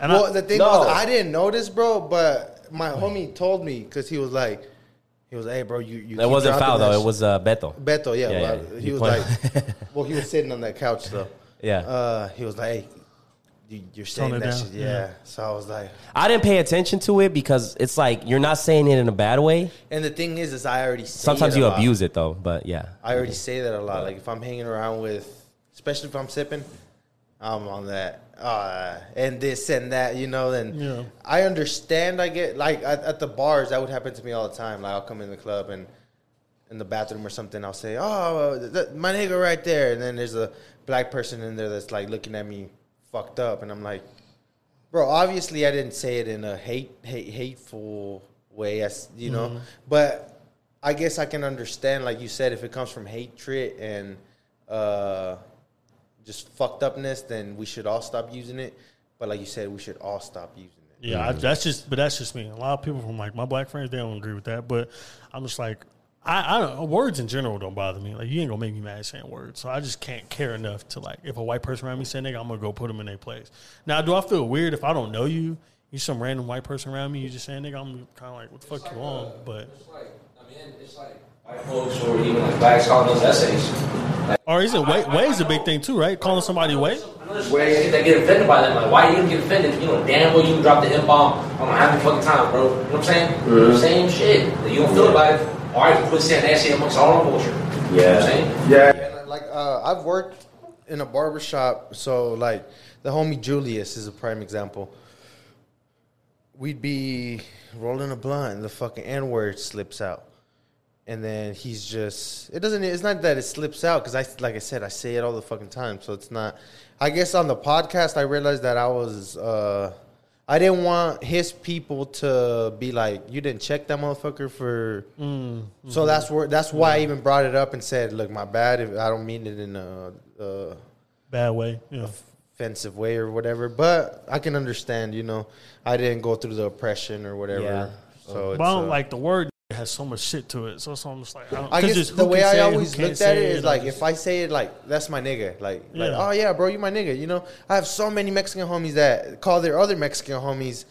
And Well, I, the thing No. was, I didn't notice, bro. But my homie told me because he was like, he was, hey, bro, you. you It keep wasn't dropping foul that though. sh- It was uh, Beto. Beto, yeah. Yeah, well, yeah. He You was point- like, well, he was sitting on that couch though. Yeah. Uh, he was like, hey, you, you're saying Tone it that shit, yeah. So I was like, I didn't pay attention to it because it's like you're not saying it in a bad way. and the thing is, is I already say Sometimes it a you lot. abuse it though, but yeah. I already say that a lot. Like if I'm hanging around with, especially if I'm sipping, I'm on that, uh, and this and that, you know. Then Yeah. I understand. I get like at, at the bars that would happen to me all the time. Like I'll come in the club and in the bathroom or something, I'll say, "Oh, th- my nigga right there," and then there's a black person in there that's like looking at me fucked up, and I'm like, "Bro, obviously I didn't say it in a hate, hate hateful way, as you know, but I guess I can understand, like you said, if it comes from hatred and uh, just fucked upness, then we should all stop using it. But like you said, we should all stop using it. Yeah, I, that's just, but that's just me. A lot of people from like my black friends, they don't agree with that. But I'm just like, I, I don't. Words in general don't bother me. Like you ain't gonna make me mad saying words, so I just can't care enough to like if a white person around me say nigga, I'm gonna go put them in their place. Now, do I feel weird if I don't know you? You some random white person around me, you just saying nigga, I'm kind of like, what the fuck you on? But It's like, I mean, it's like white folks or even like blacks calling those essays. or is it way? Way is a big thing too, right? Calling somebody way. I know there's ways that get offended by that. Like, why you gonna get offended? You know, damn well you can drop the M bomb on my happy fucking time, bro. You know what I'm saying? Mm-hmm. Same shit. You don't feel about it. All right, quit saying that shit amongst all our culture. You know what I'm saying? Yeah, and like uh, I've worked in a barber shop, so like the homie Julius is a prime example. We'd be rolling a blunt, and the fucking N word slips out, and then he's just it doesn't. It's not that it slips out because I like I said I say it all the fucking time, so it's not. I guess on the podcast I realized that I was. uh I didn't want his people to be like, "You didn't check that motherfucker for." So that's where that's why I even brought it up and said, "Look, my bad. If I don't mean it in a, a Bad way. Yeah. offensive way or whatever, but I can understand. You know, I didn't go through the oppression or whatever. Yeah. So I don't uh, like the word has so much shit to it. So, so I'm just like, I, don't, I 'cause guess just the way I say it, who always looked at say it is like just- if I say it like that's my nigga, like like oh yeah, bro, you my nigga. You know, I have so many Mexican homies that call their other Mexican homies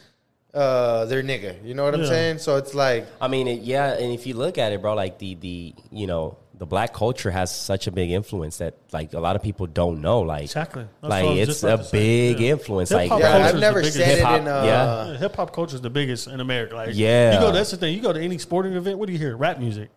uh their nigga. You know what I'm saying? So it's like I mean, it, yeah, and if you look at it, bro, like the the you know the black culture has such a big influence that like a lot of people don't know. Like, Exactly. That's like what I was it's a to say. big Yeah. influence. Hip-hop Like, yeah, I've never said it hip-hop, in uh yeah. Hip hop culture is the biggest in America. Like, Yeah. you go. That's the thing. You go to any sporting event. What do you hear? Rap music.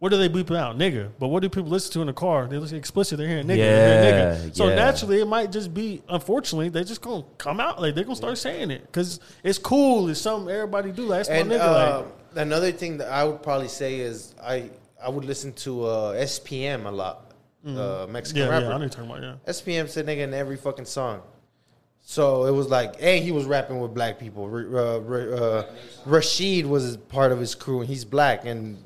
What do they bleep out? Nigga. But what do people listen to in the car? They listen explicit. They're hearing nigga. they're hearing Yeah, nigga. So yeah. naturally, it might just be. Unfortunately, they just gonna come out. Like they're gonna start saying it because it's cool. It's something everybody do. Like, that's And my nigga. uh, like, another thing that I would probably say is I I would listen to uh, SPM a lot, uh, Mexican yeah, rapper. yeah. I know you're talking about. Yeah. SPM said nigga in every fucking song. So it was like, and he was rapping with black people. Uh, uh, Rashid was part of his crew, and he's black. And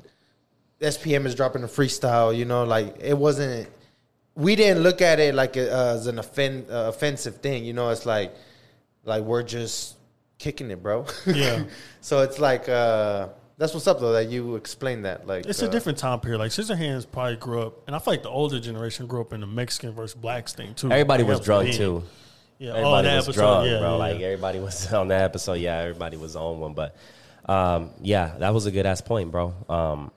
SPM is dropping a freestyle. You know, like it wasn't. We didn't look at it like a, uh, as an uh, offensive thing. You know, it's like, like we're just kicking it, bro. Yeah. so it's like, uh, that's what's up though. That you explained that. Like, It's uh, a different time period. Like Scissorhands probably grew up, and I feel like the older generation grew up in the Mexican versus blacks thing too. everybody was that drunk big. too. Yeah, Everybody that was episode, drunk, yeah, bro. yeah, like yeah. everybody was on that episode. Yeah, everybody was on one. But um, yeah, that was a good ass point, bro. Um,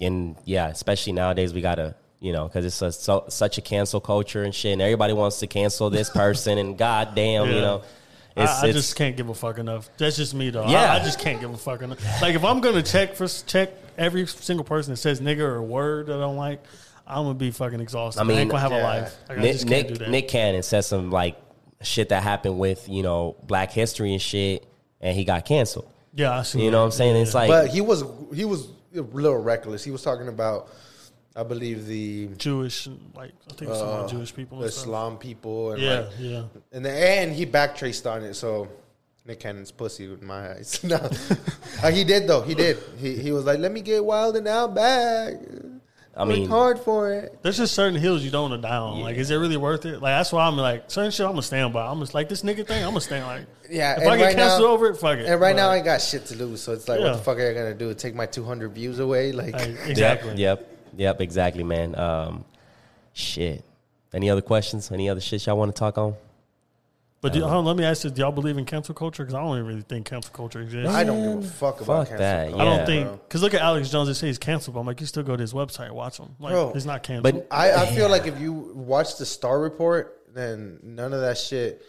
and yeah, especially nowadays, we gotta, you know, because it's a, so, such a cancel culture and shit, and everybody wants to cancel this person, and goddamn, you know, I, it's, I it's just can't give a fuck enough. That's just me though. Yeah. I, I just can't give a fuck enough. Like if I'm gonna check for check every single person that says nigga or a word that I don't like, I'm gonna be fucking exhausted. I, I mean, ain't gonna have a life. Like, I Nick just can't do Nick, that. Nick Cannon said some like shit that happened with you know Black History and shit, and he got canceled. yeah, I see. You know what I'm saying? It's like but he was he was a little reckless. He was talking about, I believe the Jewish, like I think it's some uh, Jewish people. And stuff. Islam people, and Yeah, like, yeah. and the, and he backtraced on it. So Nick Cannon's pussy with my eyes. no, Uh, he did though. He did. He he was like, let me get wild and out back. I Worked mean, hard for it. There's just certain hills you don't want to die on. Like, is it really worth it? Like, that's why I'm like, certain shit I'm gonna stand by. I'm just like this nigga thing. I'm gonna stand like, Yeah, If I get right canceled now- over it, fuck it. And right now, I ain't got shit to lose. So it's like, Yeah. what the fuck are you gonna do? Take my 200 views away? Like, like, exactly. Yep, yep, yep, exactly, man. Um, shit. Any other questions? Any other shit y'all want to talk on? But do, hold on, let me ask you: Do y'all believe in cancel culture? Because I don't even really think cancel culture exists. I don't give a fuck about Fuck cancel that, culture, I don't think because look at Alex Jones. They say he's canceled, but I'm like, you still go to his website watch him. Like, Bro, he's not canceled. But I, I feel like if you watch the Star Report, then none of that shit.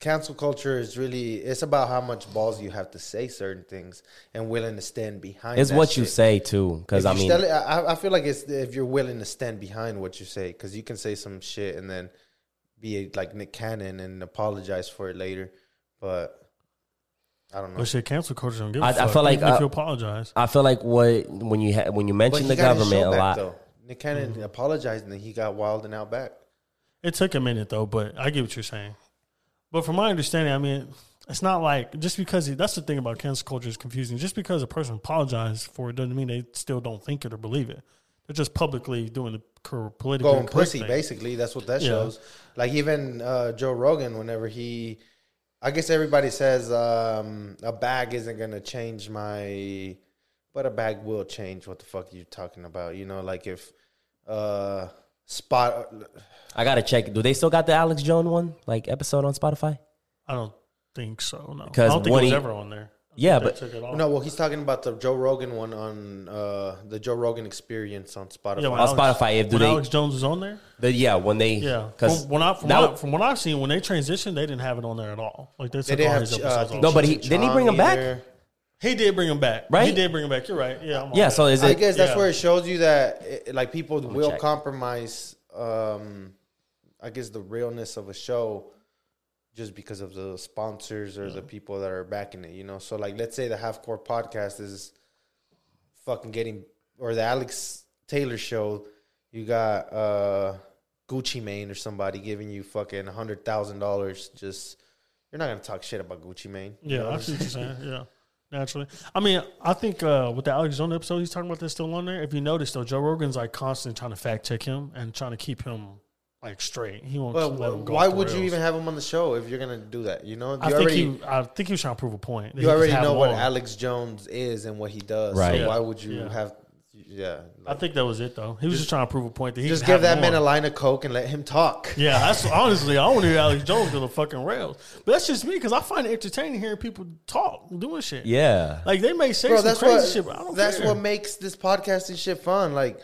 Cancel culture is really it's about how much balls you have to say certain things and willing to stand behind. it's that what you say too, because I you mean, still- I, I feel like it's if you're willing to stand behind what you say, because you can say some shit and then be like Nick Cannon and apologize for it later. But I don't know. But shit, cancel culture don't give a I- I fuck. feel like, Even if uh, you apologize. I feel like what when you ha- when you But mention he the government a back, lot, Though. Nick Cannon Mm-hmm. apologized and then he got wild and out back. It took a minute though, but I get what you're saying. But from my understanding, I mean, it's not like just because he, that's the thing about cancel culture is confusing. Just because a person apologized for it doesn't mean they still don't think it or believe it. They're just publicly doing the politically Going pussy, thing. basically. That's what that Yeah. shows. Like even uh, Joe Rogan, whenever he, I guess everybody says um, a bag isn't gonna change my, but a bag will change. What the fuck are you talking about? You know, like if uh, spot. I gotta check. Do they still got the Alex Jones one like episode on Spotify? I don't think so. No, I 'Cause don't think it was he- ever on there. Yeah, but- they took it off. No, well, he's talking about the Joe Rogan one on uh, the Joe Rogan Experience on Spotify. Yeah, On Alex- Spotify, if do when they- Alex Jones was on there, The, yeah, when they yeah. because From, when I, from, that what I, from what I've seen, when they transitioned, they didn't have it on there at all. Like they They took didn't all have his uh, episodes Cheech off. No, but he- didn't he bring him back? either. He did bring him back. Right? He did bring him back. You're right. Yeah. I'm yeah. that. So is I it? guess that's Yeah. where it shows you that it, like people will check. compromise. Um, I guess the realness of a show just because of the sponsors or the people that are backing it. You know, so like let's say the Half Core podcast is fucking getting or the Alex Taylor show. You got uh, Gucci Mane or somebody giving you fucking hundred thousand dollars. Just you're not gonna talk shit about Gucci Mane. you Yeah, know? I see what you're saying. Yeah, naturally. I mean, I think uh, with the Alex Jones episode he's talking about that's still on there. If you notice though, Joe Rogan's like constantly trying to fact check him and trying to keep him like straight. He won't. But let him go why would you even have him on the show if you're gonna do that? You know, you I think already he. I think he was trying to prove a point. you already know what on. Alex Jones is and what he does. Right. So why would you Yeah. have? Yeah, I think that was it though. He was just, trying to prove a point that he just give that him man a line of coke and let him talk. Yeah, that's honestly, I want to hear Alex Jones go the fucking rails. But that's just me because I find it entertaining hearing people talk, doing shit. yeah. Like they may say Bro, some that's crazy what shit, but I don't that's care. what makes this podcasting shit fun. Like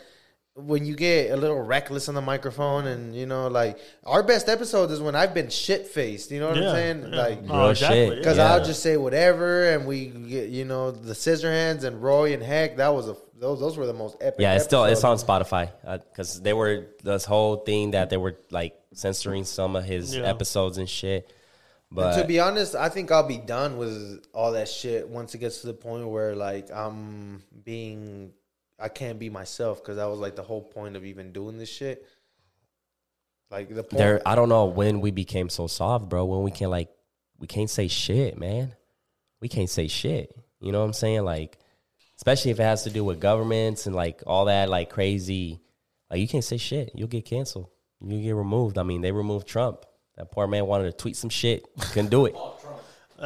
when you get a little reckless on the microphone, and you know, like our best episode is when I've been shit faced. You know what yeah, I'm saying? yeah. Like. No, oh, Real exactly. shit. Because Yeah. I'll just say whatever, and we get you know the Scissorhands and Roy and Heck. That was a those those were the most epic. Yeah, it's still it's on. Spotify uh, because they were this whole thing that they were like censoring some of his Yeah. episodes and shit. And But to be honest, I think I'll be done with all that shit once it gets to the point where like I'm being, I can't be myself because that was like the whole point of even doing this shit. Like the point. there, I don't know when we became so soft, bro. When we can like, we can't say shit, man. We can't say shit. You know what I'm saying? Like, especially if it has to do with governments and like all that, like crazy. Like you can't say shit. You'll get canceled. You get removed. I mean, they removed Trump. That poor man wanted to tweet some shit. Couldn't do it.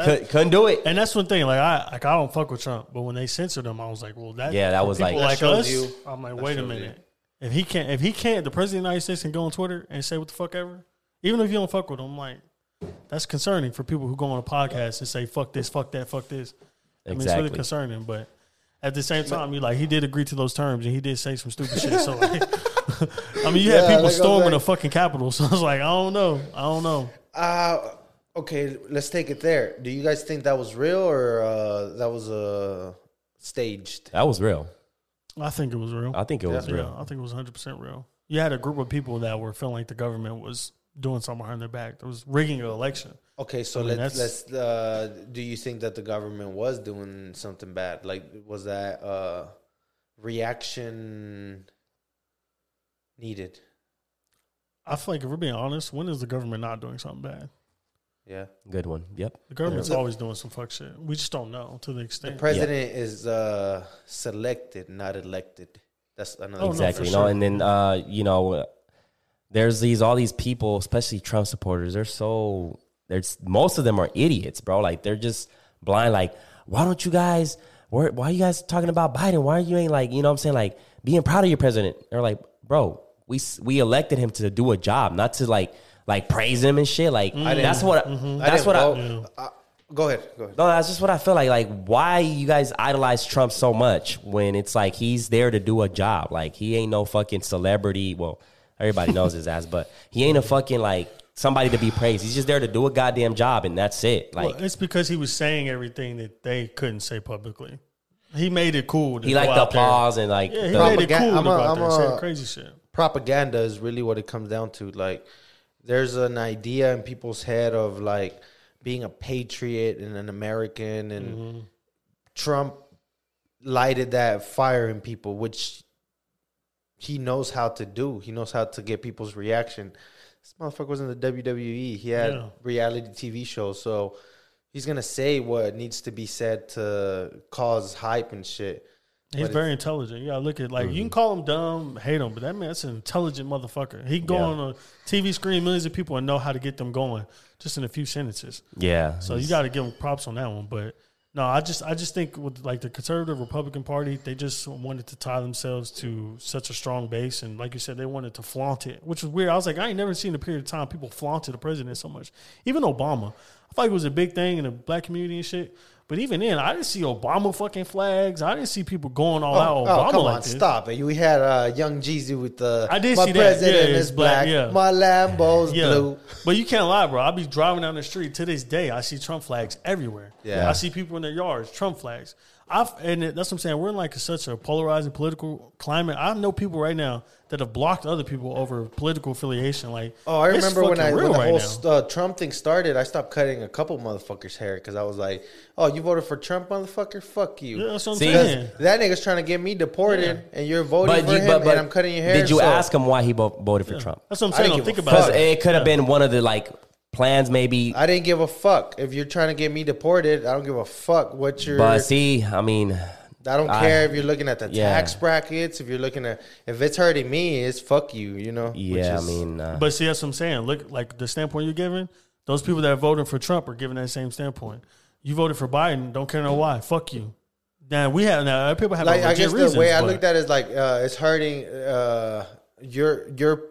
Could, couldn't do it. And that's one thing. Like I, like I don't fuck with Trump, but when they censored him, I was like, well, that Yeah, that was like- like That shows us. you- I'm like, that wait a shows minute. If he can't, if he can't, the president of the United States can go on Twitter and say what the fuck ever, even if you don't fuck with him, like that's concerning for people who go on a podcast and say fuck this, fuck that, fuck this. I mean, it's really concerning, but at the same time, you like he did agree to those terms and he did say some stupid shit. So, like, I mean, you had Yeah, people like storming like- the fucking Capitol. So I was like, I don't know, I don't know. Uh, okay, let's take it there. Do you guys think that was real or uh, that was uh, staged? That was real. I think it was real. I think it was Yeah, real. I think it was 100 percent real. You had a group of people that were feeling like the government was doing something behind their back. It was rigging an election. Okay, so I mean, let's let's. Uh, do you think that the government was doing something bad? Like, was that uh, reaction needed? I feel like if we're being honest, when is the government not doing something bad? Yeah, Good one. Yep. The government's Yeah. always doing some fuck shit. We just don't know to the extent. the extent. president is uh, selected, not elected. That's another. Oh, no, exactly. for no, sure. and then uh, you know, uh, there's these all these people, especially Trump supporters. They're so there's most of them are idiots, bro. Like they're just blind. Like, why don't you guys? Why, why are you guys talking about Biden? Why are you ain't like you know what I'm saying like being proud of your president? They're like, bro, we we elected him to do a job, not to like like praise him and shit. Like that's what Mm-hmm. That's what I. vote. Uh, go ahead. Go ahead. No, that's just what I feel like. Like, why you guys idolize Trump so much when it's like he's there to do a job? Like, he ain't no fucking celebrity. Well, everybody knows his ass, but he ain't a fucking like somebody to be praised. He's just there to do a goddamn job, and that's it. Like, Well, it's because he was saying everything that they couldn't say publicly. He made it cool. To he go liked the out there. applause and like, Yeah, he the- made it cool I'm to a- go out I'm there and say crazy shit. propaganda is really what it comes down to. Like, there's an idea in people's head of like being a patriot and an American, and Mm-hmm. Trump lighted that fire in people, which he knows how to do. He knows how to get people's reaction. This motherfucker was in the WWE. He had Yeah. reality TV shows, so he's gonna say what needs to be said to cause hype and shit. He's But very intelligent. You gotta look at like you can mm-hmm. call him dumb, hate him, but that man's an intelligent motherfucker. He can go Yeah. on a TV screen, millions of people, and know how to get them going just in a few sentences. Yeah. So you got to give him props on that one. But no, I just I just think with like the conservative Republican Party, they just wanted to tie themselves to such a strong base, and like you said, they wanted to flaunt it, which was weird. I was like, I ain't never seen a period of time people flaunted the president so much. Even Obama, I thought it was a big thing in the black community and shit. But even then, I didn't see Obama fucking flags. I didn't see people going all out Obama Oh, come like on, this. stop it. We had uh, young Jeezy with the I did my see that. president Yeah, is black, black, yeah. my Lambo's Yeah, blue. but you can't lie, bro. I be driving down the street to this day. I see Trump flags everywhere. Yeah. I see people in their yards, Trump flags. I've and that's what I'm saying. We're in like such a polarizing political climate. I know people right now that have blocked other people over political affiliation. Like, Oh, I remember when I when the right whole uh, Trump thing started. I stopped cutting a couple motherfuckers' hair because I was like, "Oh, you voted for Trump, motherfucker? Fuck you." Yeah, that's what I'm See? saying. That nigga's trying to get me deported, and you're voting But for you, him, but, but and I'm cutting your hair. Did you so- ask him why he vo- voted for Trump? That's what I'm saying. didn't Don't think about it. Because it. it could have been one of the like plans, maybe. I didn't give a fuck. If you're trying to get me deported, I don't give a fuck what you're. But see, I mean, I don't I- care if you're looking at the Yeah. tax brackets. If you're looking at if it's hurting me, it's fuck you. You know. Which yeah, I mean, uh, But see, that's what I'm saying. Look, like the standpoint you're giving, those people that are voting for Trump are giving that same standpoint. You voted for Biden, don't care no why. Fuck you. Now we have now people have like I legit guess reasons, the way I looked at it is like uh, it's hurting uh, your your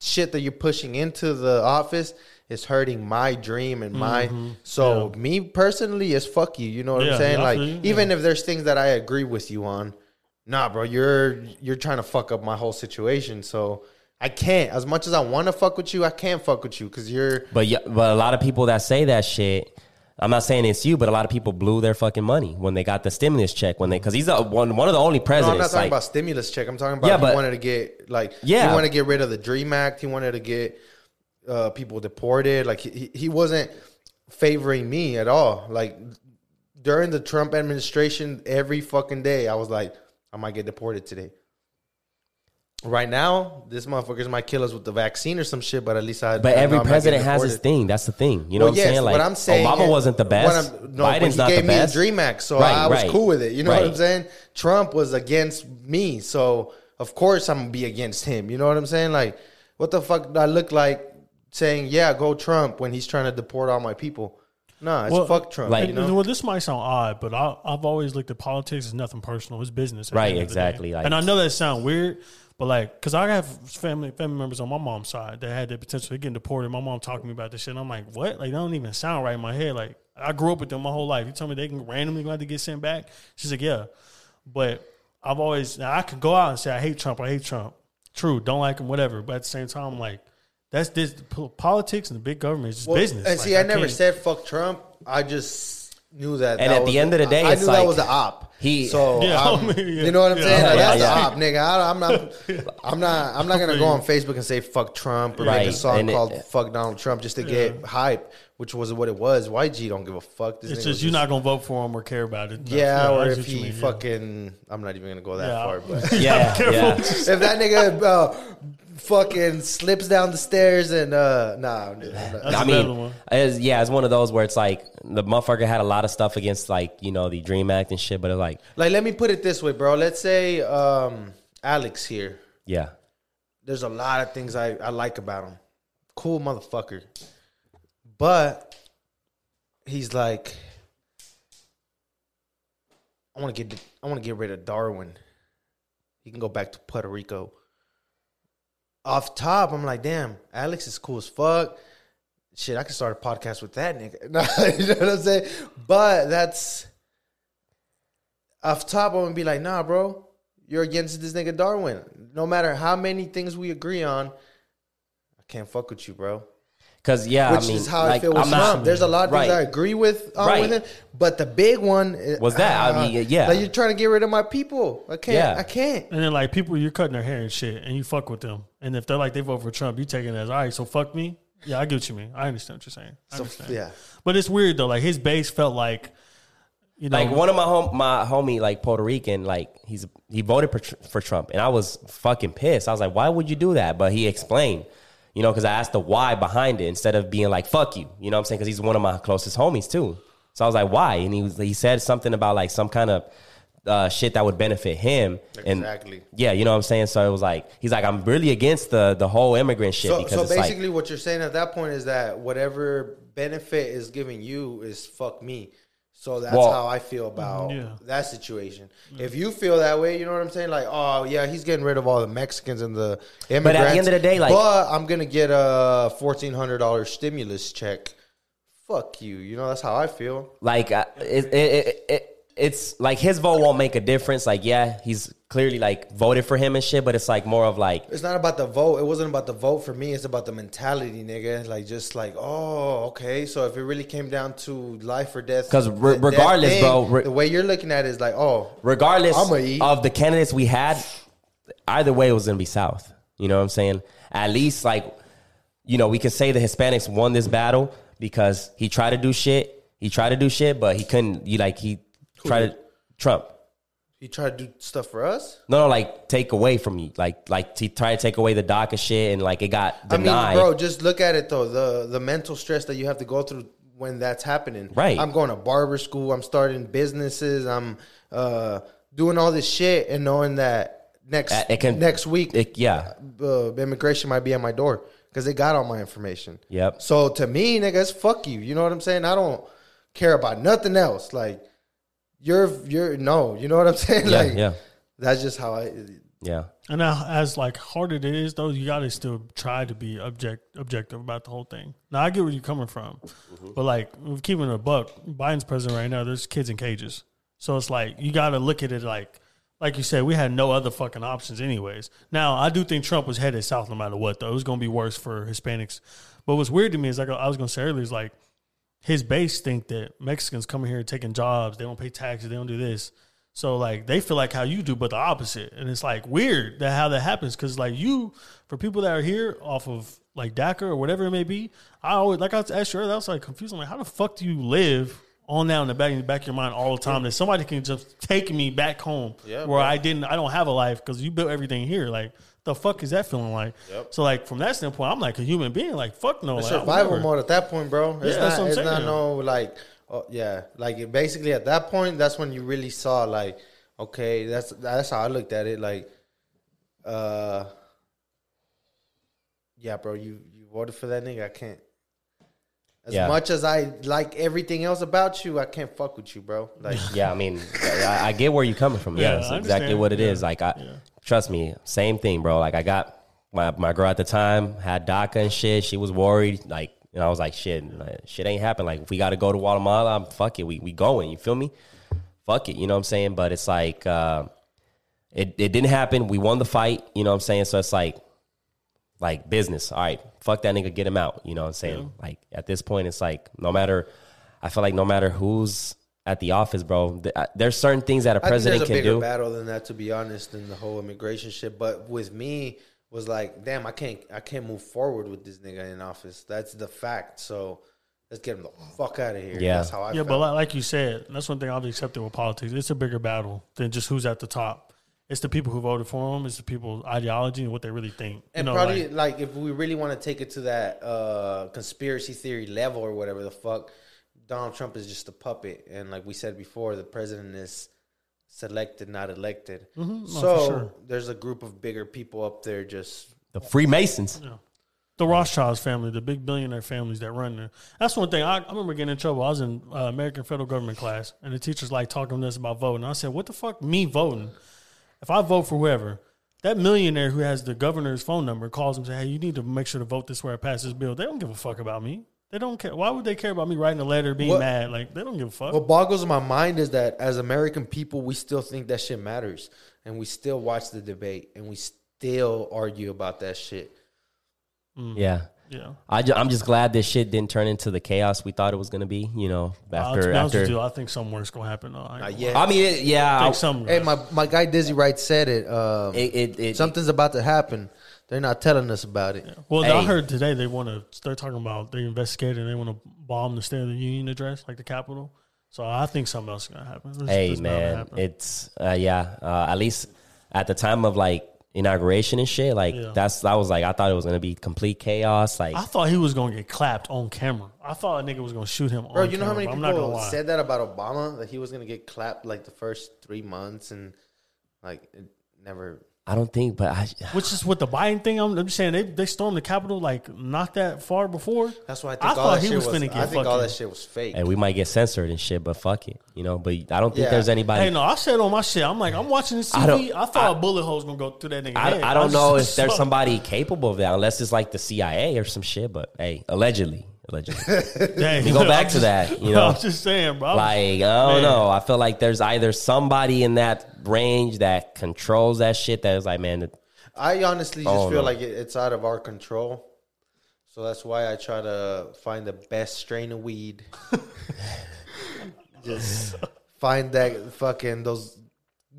shit that you're pushing into the office is hurting my dream and my so me personally is fuck you you know what Mm-hmm. Yeah, i'm saying yeah, like feel even if there's things that i agree with you on nah bro you're you're trying to fuck up my whole situation so i can't as much as i want to fuck with you i can't fuck with you because you're but yeah, but a lot of people that say that shit. I'm not saying it's you, but a lot of people blew their fucking money when they got the stimulus check. When they, because he's a, one one of the only presidents. No. I'm not talking like, about stimulus check. I'm talking about Yeah, he but- wanted to get like Yeah. he wanted to get rid of the Dream Act. He wanted to get uh, people deported. Like he he wasn't favoring me at all. Like during the Trump administration, every fucking day I was like, I might get deported today. Right now, this motherfuckers might kill us with the vaccine or some shit, but at least I. But I every I'm president has his thing. That's the thing. You know Well, what I'm saying? Like what I'm saying, Obama is- wasn't the best. I'm- no, but Biden's he not gave the me a Dream Act, so Right, I was right. cool with it. You know what I'm saying? Trump was against me, so of course I'm gonna be against him. You know what I'm saying? Like, what the fuck do I look like saying, "Yeah, go Trump" when he's trying to deport all my people? Nah, it's Well, fuck Trump. like- you know? Well, this might sound odd, but I, I've always looked at politics as nothing personal. It's business, Right, end of the exactly, like- and I know that sounds weird, but like, because I have family family members on my mom's side that had the potential of getting deported. My mom talking to me about this shit, and I'm like, what? Like, that don't even sound right in my head. Like, I grew up with them my whole life. You tell me they can randomly go out to get sent back? She's like, yeah, but I've always now I could go out and say I hate Trump. I hate Trump. True, don't like him, whatever. But at the same time, I'm like. That's this politics and the big government is just Well, business. And Like, see, I, never can't- said fuck Trump. I just knew that. And that at the was end of the day, I it's knew like- that was the op. He- so Yeah, I'm- I mean, yeah. you know what I'm Yeah. saying? Like, Yeah, that's yeah. the op, nigga. I, I'm not. I'm not. I'm not gonna go on Facebook and say fuck Trump or make a song and it- called "Fuck Donald Trump" just to get hype, which was what it was. YG don't give a fuck. This It's nigga just you're not gonna vote for him or care about it. Yeah, or if you he mean, yeah. fucking, I'm not even gonna go that Yeah. far, but Yeah, yeah. if that nigga uh, fucking slips down the stairs and uh, nah, I'm- I'm not- That's I another mean, one. it's, yeah, it's one of those where it's like the motherfucker had a lot of stuff against like you know the Dream Act and shit, but it's like Like, let me put it this way, bro. Let's say um, Alex here. yeah, There's a lot of things I, I like about him. Cool motherfucker. But he's like, I want to get I want to get rid of Darwin. He can go back to Puerto Rico. Off top, I'm like, damn, Alex is cool as fuck. Shit, I could start a podcast with that nigga. you know what I'm saying? But that's off top. I'm gonna be like, nah, bro, you're against this nigga Darwin. No matter how many things we agree on, I can't fuck with you, bro. Because yeah, which I mean, is how I feel with I'm not- Trump. There's a lot of things Right. I agree with uh, Right. with it, but the big one uh, Was that, I mean, yeah. like you're trying to get rid of my people. I can't. Yeah. I can't. And then like people, you're cutting their hair and shit, and you fuck with them. And if they're like they vote for Trump, you taking it as all right. So fuck me. Yeah, I get what you mean. I understand what you're saying. I So understand. yeah, But it's weird though. Like his base felt like, you know, Like one of my home, my homie, like Puerto Rican, like he's he voted for, Tr- for Trump, and I was fucking pissed. I was like, why would you do that? But he explained, you know, because I asked the why behind it instead of being like, fuck you, you know what I'm saying? Because he's one of my closest homies too. So I was like, why? And he was he said something about like some kind of uh, shit that would benefit him. And yeah, you know what I'm saying. So it was like he's like, I'm really against the the whole immigrant shit So, because so it's like basically, what you're saying at that point is that whatever benefit is giving you is fuck me. So that's Well- how I feel about Yeah. that situation. If you feel that way, you know what I'm saying? Like, oh yeah, he's getting rid of all the Mexicans and the immigrants. But at the end of the day, like- but I'm gonna get a fourteen hundred dollars stimulus check. Fuck you. You know that's how I feel. like uh, it, it, it, it it's like his vote won't make a difference like yeah he's clearly like voted for him and shit but it's like more of like It's not about the vote. It wasn't about the vote for me. It's about the mentality, nigga. Like just like, oh, okay. So if it really came down to life or death, 'Cause re- regardless, thing, bro, re- the way you're looking at it is like, oh, regardless of the candidates we had either way it was gonna be south you know what i'm saying at least like you know we can say the hispanics won this battle because he tried to do shit he tried to do shit but he couldn't you like he tried to trump he tried to do stuff for us. no no like take away from you like like he tried to take away the DACA shit and like it got I denied mean, bro, just look at it though. The the mental stress that you have to go through when that's happening. Right. I'm going to barber school. I'm starting businesses. I'm uh, doing all this shit and knowing that next Uh, it can- next week, it- yeah uh, immigration might be at my door because they got all my information. Yep. So to me, niggas, fuck you. You know what I'm saying? I don't care about nothing else. Like you're you're no. You know what I'm saying? Yeah, like yeah. that's just how I. yeah And now, as like hard it is, though, you got to still try to be object objective about the whole thing. Now, I get where you're coming from, mm-hmm. but like with keeping a buck, Biden's president right now. There's kids in cages, so it's like you got to look at it like, like you said, we had no other fucking options, anyways. Now, I do think Trump was headed south no matter what, though. It was going to be worse for Hispanics. But what's weird to me is like I was going to say earlier is like his base think that Mexicans coming here taking jobs, they don't pay taxes, they don't do this. So like they feel like how you do, but the opposite, and it's like weird that how that happens because like you, for people that are here off of like DACA or whatever it may be, I always like I was asked you earlier, I was like confused. I'm like, how the fuck do you live on now in the back in the back of your mind all the time that somebody can just take me back home Yeah, where bro. I didn't, I don't have a life because you built everything here. Like the fuck is that feeling like? Yep. So like from that standpoint, I'm like a human being. Like fuck no, It's like, survival never- mode at that point, bro. It's Yeah, not, that's what I'm it's not no like, oh, yeah, like basically at that point, that's when you really saw like, okay, that's that's how I looked at it. Like, uh, yeah, bro, you you voted for that nigga. I can't. As Yeah. much as I like everything else about you, I can't fuck with you, bro. Like, Yeah, I mean, I, I get where you're coming from. Yeah, Yeah, that's exactly what it is. Yeah. Like, I trust me, same thing, bro. Like, I got my my girl at the time had DACA and shit. She was worried. Like, know, I was like, shit, like, shit ain't happen. Like, if we got to go to Guatemala, I'm, fuck it, we we going. You feel me? Fuck it. You know what I'm saying? But it's like, uh, it it didn't happen. We won the fight. You know what I'm saying? So it's like, like business. All right, fuck that nigga, get him out. You know what I'm saying? Like at this point, it's like no matter. I feel like no matter who's at the office, bro, uh, there's certain things that a I think president there's a can bigger do. battle than that, to be honest, than the whole immigration shit. But with me, was like, damn, I can't, I can't move forward with this nigga in office. That's the fact. So let's get him the fuck out of here. Yeah. that's how I. Feel. Yeah, felt. but like, like you said, that's one thing I've accepted with politics. It's a bigger battle than just who's at the top. It's the people who voted for them. It's the people's ideology and what they really think. And you know, probably like, like, if we really want to take it to that uh, conspiracy theory level or whatever the fuck, Donald Trump is just a puppet, and like we said before, the president is selected, not elected. no, so for sure. there's a group of bigger people up there just. The Freemasons. the Rothschilds family, the big billionaire families that run there. That's one thing. I, I remember getting in trouble. I was in uh, American federal government class, and the teachers like talking to us about voting. I said, "What the fuck, me voting? If I vote for whoever." That millionaire who has the governor's phone number calls him and say, "Hey, you need to make sure to vote this way or pass this bill." They don't give a fuck about me. They don't care. Why would they care about me writing a letter, being What- mad? Like they don't give a fuck. What boggles my mind is that as American people, we still think that shit matters, and we still watch the debate, and we still argue about that shit. Yeah. Yeah. I ju- I'm just glad this shit didn't turn into the chaos we thought it was gonna be. You know, after to after. you, I think something worse gonna happen. Though. I, ain't yet. I mean, it, yeah, I I- think some. Hey, my, my guy Dizzy Wright said it. Um, it, it, it, something's about to happen. They're not telling us about it. Well, Hey. I heard today they want to. They're talking about they investigating. They want to bomb the State of the Union address, like the Capitol. So I think something else is gonna happen. It's- Hey it's man, happen. it's uh, yeah. Uh, at least at the time of like inauguration and shit, like Yeah. that's I was like I thought it was gonna be complete chaos. Like I thought he was gonna get clapped on camera. I thought a nigga was gonna shoot him. Bro, on you know how many but I'm not gonna people lie. said that about Obama that he was gonna get clapped like the first three months and like it never. I don't think, but I Which is with the Biden thing. I'm, I'm just saying they they stormed the Capitol like not that far before. That's why I think I all thought that he shit was was. finna get I think all that shit was fake. and we might get censored and shit, but fuck it, you know. But I don't think Yeah. there's anybody. Hey, no, I said on my shit. I'm like, I'm watching this I TV. I, don't- thought I- a bullet hole was gonna go through that nigga. I, head. I don't just- know if there's somebody capable of that, unless it's like the CIA or some shit. But hey, allegedly, allegedly, Dang, we go back I'm to that. You know, I'm just saying, bro. Like I don't Man. know. I feel like there's either somebody in that range that controls that shit that is like, man, I honestly just Oh, feel no. like it, it's out of our control. So that's why I try to find the best strain of weed. just find that fucking those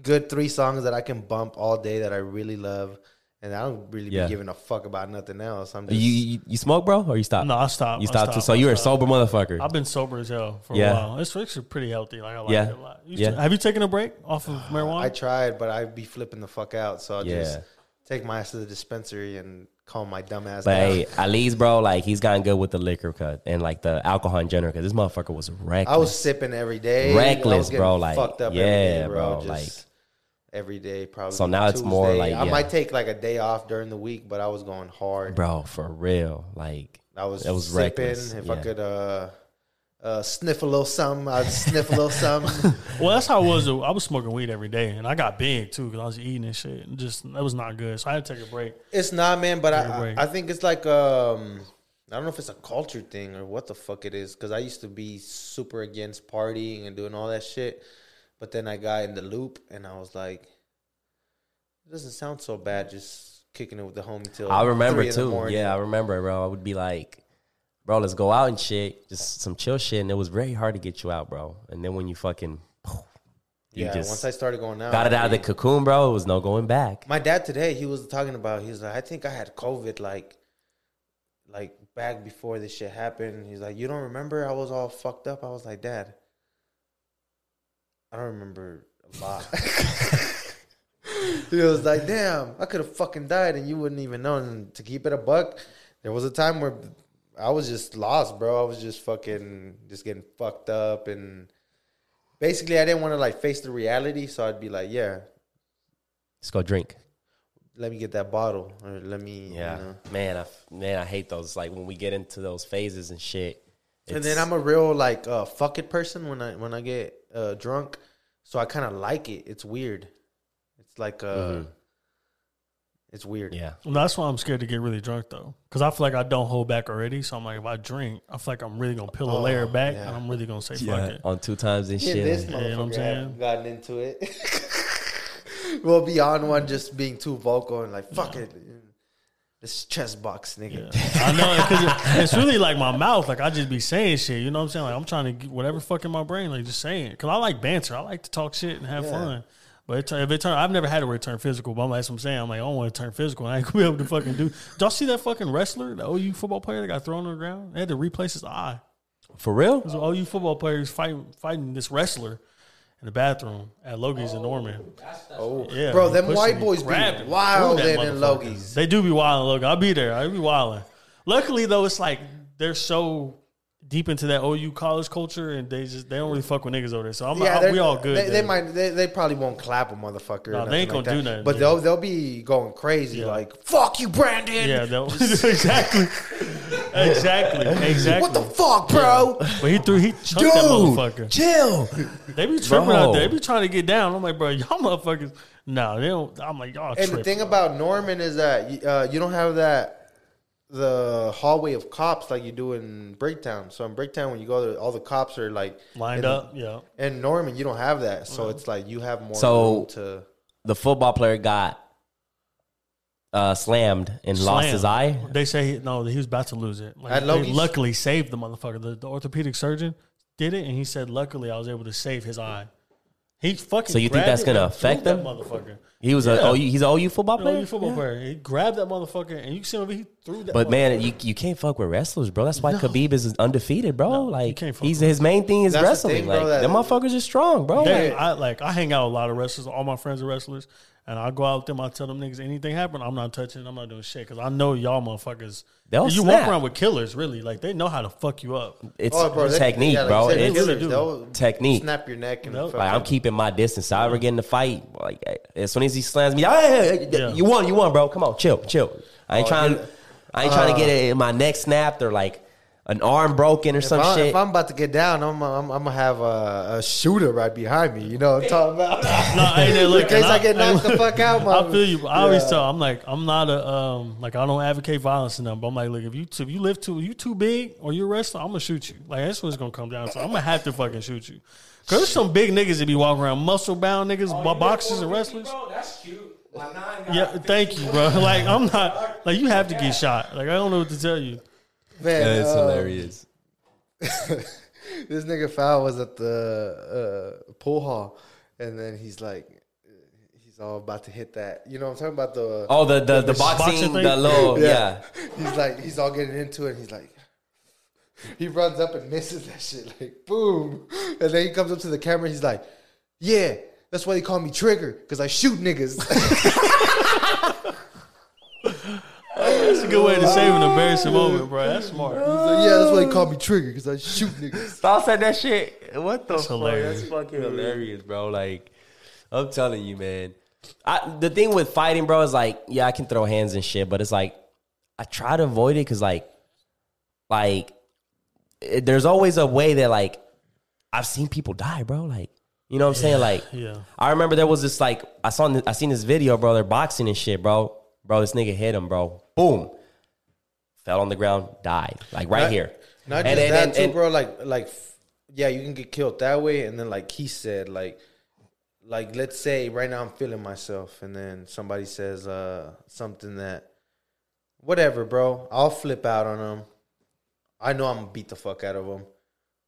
good three songs that I can bump all day that I really love. And I don't really Yeah. be giving a fuck about nothing else. I'm just you, you you smoke, bro, or you stop? no, I stopped. you I stopped too. stopped. So I you're a sober motherfucker. I've been sober as hell for Yeah. a while. It's actually pretty healthy. Like I like Yeah. it a lot. You Yeah. t- Have you taken a break off of marijuana? I tried, but I'd be flipping the fuck out. So I'll Yeah. just take my ass to the dispensary and calm my dumb ass But down. hey, at least, bro, like he's gotten good with the liquor cut and like the alcohol in general. Because this motherfucker was reckless. I was sipping every day. I was Reckless, getting bro, like, fucked up yeah, every day, bro, Just like- every day, probably. So now it's more Tuesday. like, I yeah. might take like a day off during the week, but I was going hard. bro, for real. Like I was, it was sipping. reckless, If yeah. I could uh, uh, sniff a little something, I'd sniff a little something. well, that's how it was. I was smoking weed every day, and I got big too because I was eating and shit. And just that was not good. So I had to take a break. It's not, man, but Take a I, break. I I think it's like um I don't know if it's a culture thing or what the fuck it is because I used to be super against partying and doing all that shit, but then I got in the loop and I was like, it doesn't sound so bad just kicking it with the homie till I remember 3 in the too. Yeah, I remember, bro. I would be like, bro, let's go out and shit, just some chill shit. And it was very hard to get you out, bro. And then when you fucking, you yeah. just once I started going out, got it I out of the cocoon, bro. It was no going back. My dad today, he was talking about. He was like, I think I had COVID, like, like back before this shit happened. He's like, you don't remember? I was all fucked up. I was like, Dad, I don't remember a lot. he was like, damn, I could have fucking died and you wouldn't even know. And to keep it a buck, there was a time where I was just lost, bro. I was just fucking just getting fucked up and. Basically, I didn't want to like face the reality, so I'd be like, "Yeah, Let's go drink. let me get that bottle or let me Yeah, you know. man, I man, I hate those. Like when we get into those phases and shit. and then i'm a real like uh fuck it person when i when i get uh drunk so i kind of like it it's weird it's like uh Mhm. it's weird yeah, And that's why I'm scared to get really drunk though, because I feel like I don't hold back already. So I'm like, if I drink, I feel like I'm really gonna peel a Oh, layer back, yeah. and I'm really gonna say fuck yeah, it. on two times and Yeah, shit. this Yeah, you know what I'm motherfucker saying? haven't gotten into it well beyond one just being too vocal and like fuck it this chest box nigga Yeah. I know because it's really like my mouth. Like I just be saying shit. You know what I'm saying? Like I'm trying to get whatever fuck in my brain. Like just saying. Because I like banter. I like to talk shit and have Yeah. fun. But it, turn- if it turn, I've never had it where it turn physical. But I'm like, that's what I'm saying. I'm like, I don't want to turn physical. And I ain't gonna be able to fucking do. Did y'all see that fucking wrestler, the OU football player that got thrown on the ground? They had to replace his eye. For real? There's OU football players fighting fighting this wrestler in the bathroom at Logies in Norman. oh Yeah, oh. bro them white him, boys be grabbed him, wild threw in that in motherfucker. logies They do be wilding, look. I'll be there. I'll be wilding. Luckily though, it's like they're so deep into that OU college culture and they just they don't really fuck with niggas over there. So I'm yeah, I, we all good. They, they might. They, they probably won't clap a motherfucker. or No, nothing they ain't gonna do that. nothing, But yeah. they'll they'll be going crazy Yeah. like "fuck you, Brandon." Yeah, they'll, exactly, exactly, exactly. What the fuck, bro? But he threw he chunked that motherfucker. chill. They be tripping Bro. out there. They be trying to get down. I'm like, bro, y'all motherfuckers. No, they don't. I'm like, y'all. And the tripping. thing about Norman is that uh, you don't have that the hallway of cops like you do in Bricktown. So in Bricktown, when you go there, all the cops are like lined in- up. Yeah, In Norman, you don't have that, so it's like you have more So- room to. the football player got uh, slammed and lost his eye. They say he, no, he was about to lose it. Like, they luckily saved the motherfucker. The, the orthopedic surgeon did it, and he said, "Luckily, I was able to save his eye." He fucking. So you think that's gonna and threw affect that him? motherfucker? He was Yeah. a oh, he's an OU football You player. know, you football Yeah. player. He grabbed that motherfucker, and you see him. He threw that. But man, you you can't fuck with wrestlers, bro. That's why Khabib is undefeated, bro. No, you like can't fuck he's with his main thing is That's the wrestling. thing, bro, like that- them motherfuckers are strong, bro. They- Like, I like I hang out with a lot of wrestlers. All my friends are wrestlers, and I go out with them. I tell them niggas anything happen, I'm not touching. I'm not doing shit because I know y'all motherfuckers. They'll you snap. walk around with killers, really. Like they know how to fuck you up. it's Oh, bro, they- technique, yeah, like bro. It's killers, do. technique. Snap your neck and Nope. fucking- Like I'm keeping my distance. I ever get in the fight, like eh, as soon as he slams me, ah, hey, Yeah. you won, you won, bro. Come on, chill, chill. I ain't Oh, trying. you- I ain't trying to get uh, it, in my neck snapped or like an arm broken or If, some I, shit. if I'm about to get down, I'm, I'm, I'm gonna have a, a shooter right behind me. You know what I'm talking about? No, I ain't there In case I get knocked the fuck out, I feel you. I always Yeah. tell. I'm like, I'm not a um, like I don't advocate violence in them. But I'm like, look, if you if you live too, you too big or you're a wrestler, I'm gonna shoot you. Like that's what it's gonna come down to. I'm gonna have to fucking shoot you. Cause there's some big niggas that be walking around muscle bound niggas, bo- boxers and wrestlers. That's cute. My nine got Yeah, thank you, bro. Like I'm not like you have to get shot. Like I don't know what to tell you. Man, uh, hilarious. this nigga foul was at the uh, pool hall, and then he's like, he's all about to hit that. You know what I'm talking about? The Oh, the the, the boxing boxing, the little yeah. He's like, he's all getting into it. And he's like, he runs up and misses that shit, like boom. And then he comes up to the camera. He's like, yeah, that's why they call me Trigger because I shoot niggas. That's a good way to save an embarrassing moment, bro. That's smart. He's like, yeah, that's why he called me Trigger because I shoot niggas. Stop said that shit. What the fuck? hilarious. That's fucking hilarious, bro. Like, I'm telling you, man. I, the thing with fighting, bro, is like, yeah, I can throw hands and shit, but it's like, I try to avoid it because, like, like, it, there's always a way that, like, I've seen people die, bro. Like, you know what I'm saying? Like, Yeah. I remember there was this like I saw I seen this video, bro. They're boxing and shit, bro. Bro, this nigga hit him, bro. Boom, fell on the ground, died, like right Not- here. Not And- just and- that and- too, bro. Like, like, yeah, you can get killed that way, and then like he said, like, like let's say right now I'm feeling myself, and then somebody says uh something that, whatever, bro. I'll flip out on them. I know I'm gonna beat the fuck out of them,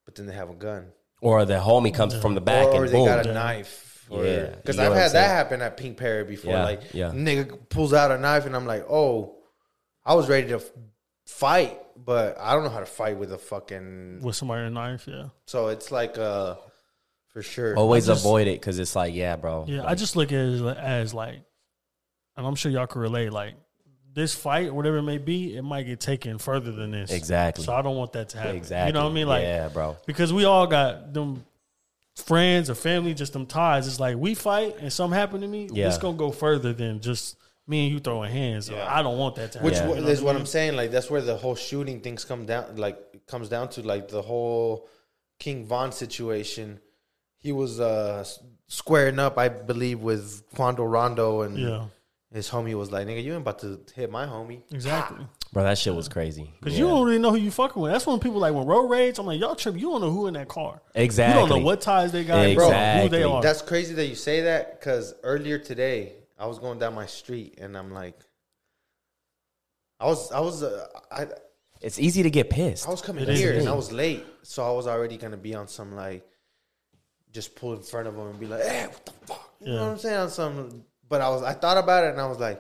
but then they have a gun, Or the homie comes from the back or, or and they boom. got a knife. Or, Yeah, because I've had that happen at Pink Perry before. Yeah, like, yeah. nigga pulls out a knife, and I'm like, oh, I was ready to f- fight, but I don't know how to fight with a fucking With somebody with a knife, yeah. so it's like uh for sure. Always I just- avoid it because it's like, yeah, bro. Yeah, I just look at it as, as like, and I'm sure y'all can relate. Like this fight, whatever it may be, it might get taken further than this. Exactly. So I don't want that to happen. exactly. You know what I mean? Like, yeah, bro. because we all got them friends or family, just them ties. It's like we fight and something happened to me. Yeah. It's gonna go further than just me and you throwing hands. I don't want that to happen. Which Yeah. You know is I what mean? I'm saying. Like that's where the whole shooting things come down. Like comes down to like the whole King Von situation. He was uh squaring up, I believe, with Quando Rondo, and Yeah, his homie was like, "Nigga, you ain't about to hit my homie." exactly. Bro, that shit was crazy. Because Yeah. you don't really know who you fucking with. That's when people like when road rage. I'm like, y'all trip. You don't know who in that car. Exactly. You don't know what ties they got. Bro, who Exactly. they are. That's crazy that you say that because earlier today I was going down my street and I'm like, I was I was uh, I It's easy to get pissed. I was coming It is, here and. I was late, so I was already gonna be on some like, just pull in front of them and be like, "Hey, what the fuck?" You know what I'm saying? On some, but I was I thought about it and I was like,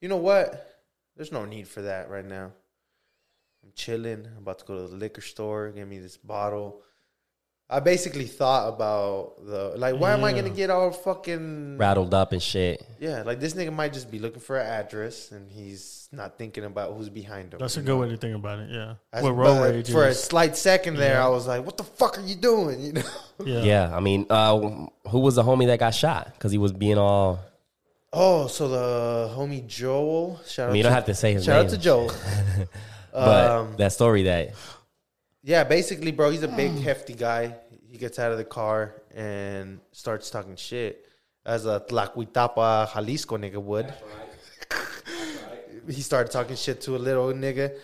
you know what? There's no need for that right now. I'm chilling. I'm about to go to the liquor store, get me this bottle. I basically thought about the like, why am I gonna get all fucking Rattled up and shit. yeah? Like this nigga might just be looking for an address and he's not thinking about who's behind him. That's a you good know? way to think about it. Yeah. That's- With road rage, for a slight second there, Yeah. I was like, "What the fuck are you doing?" You know. yeah. Yeah, I mean, uh, who was the homie that got shot? Because he was being all. Oh, so the homie Joel. Shout I out mean, you to, don't have to say his shout name. out to Joel. But um, that story that yeah, basically, bro, he's a big hefty guy. He gets out of the car and starts talking shit as a Tlacuitapa Jalisco nigga would. he started talking shit to a little nigga,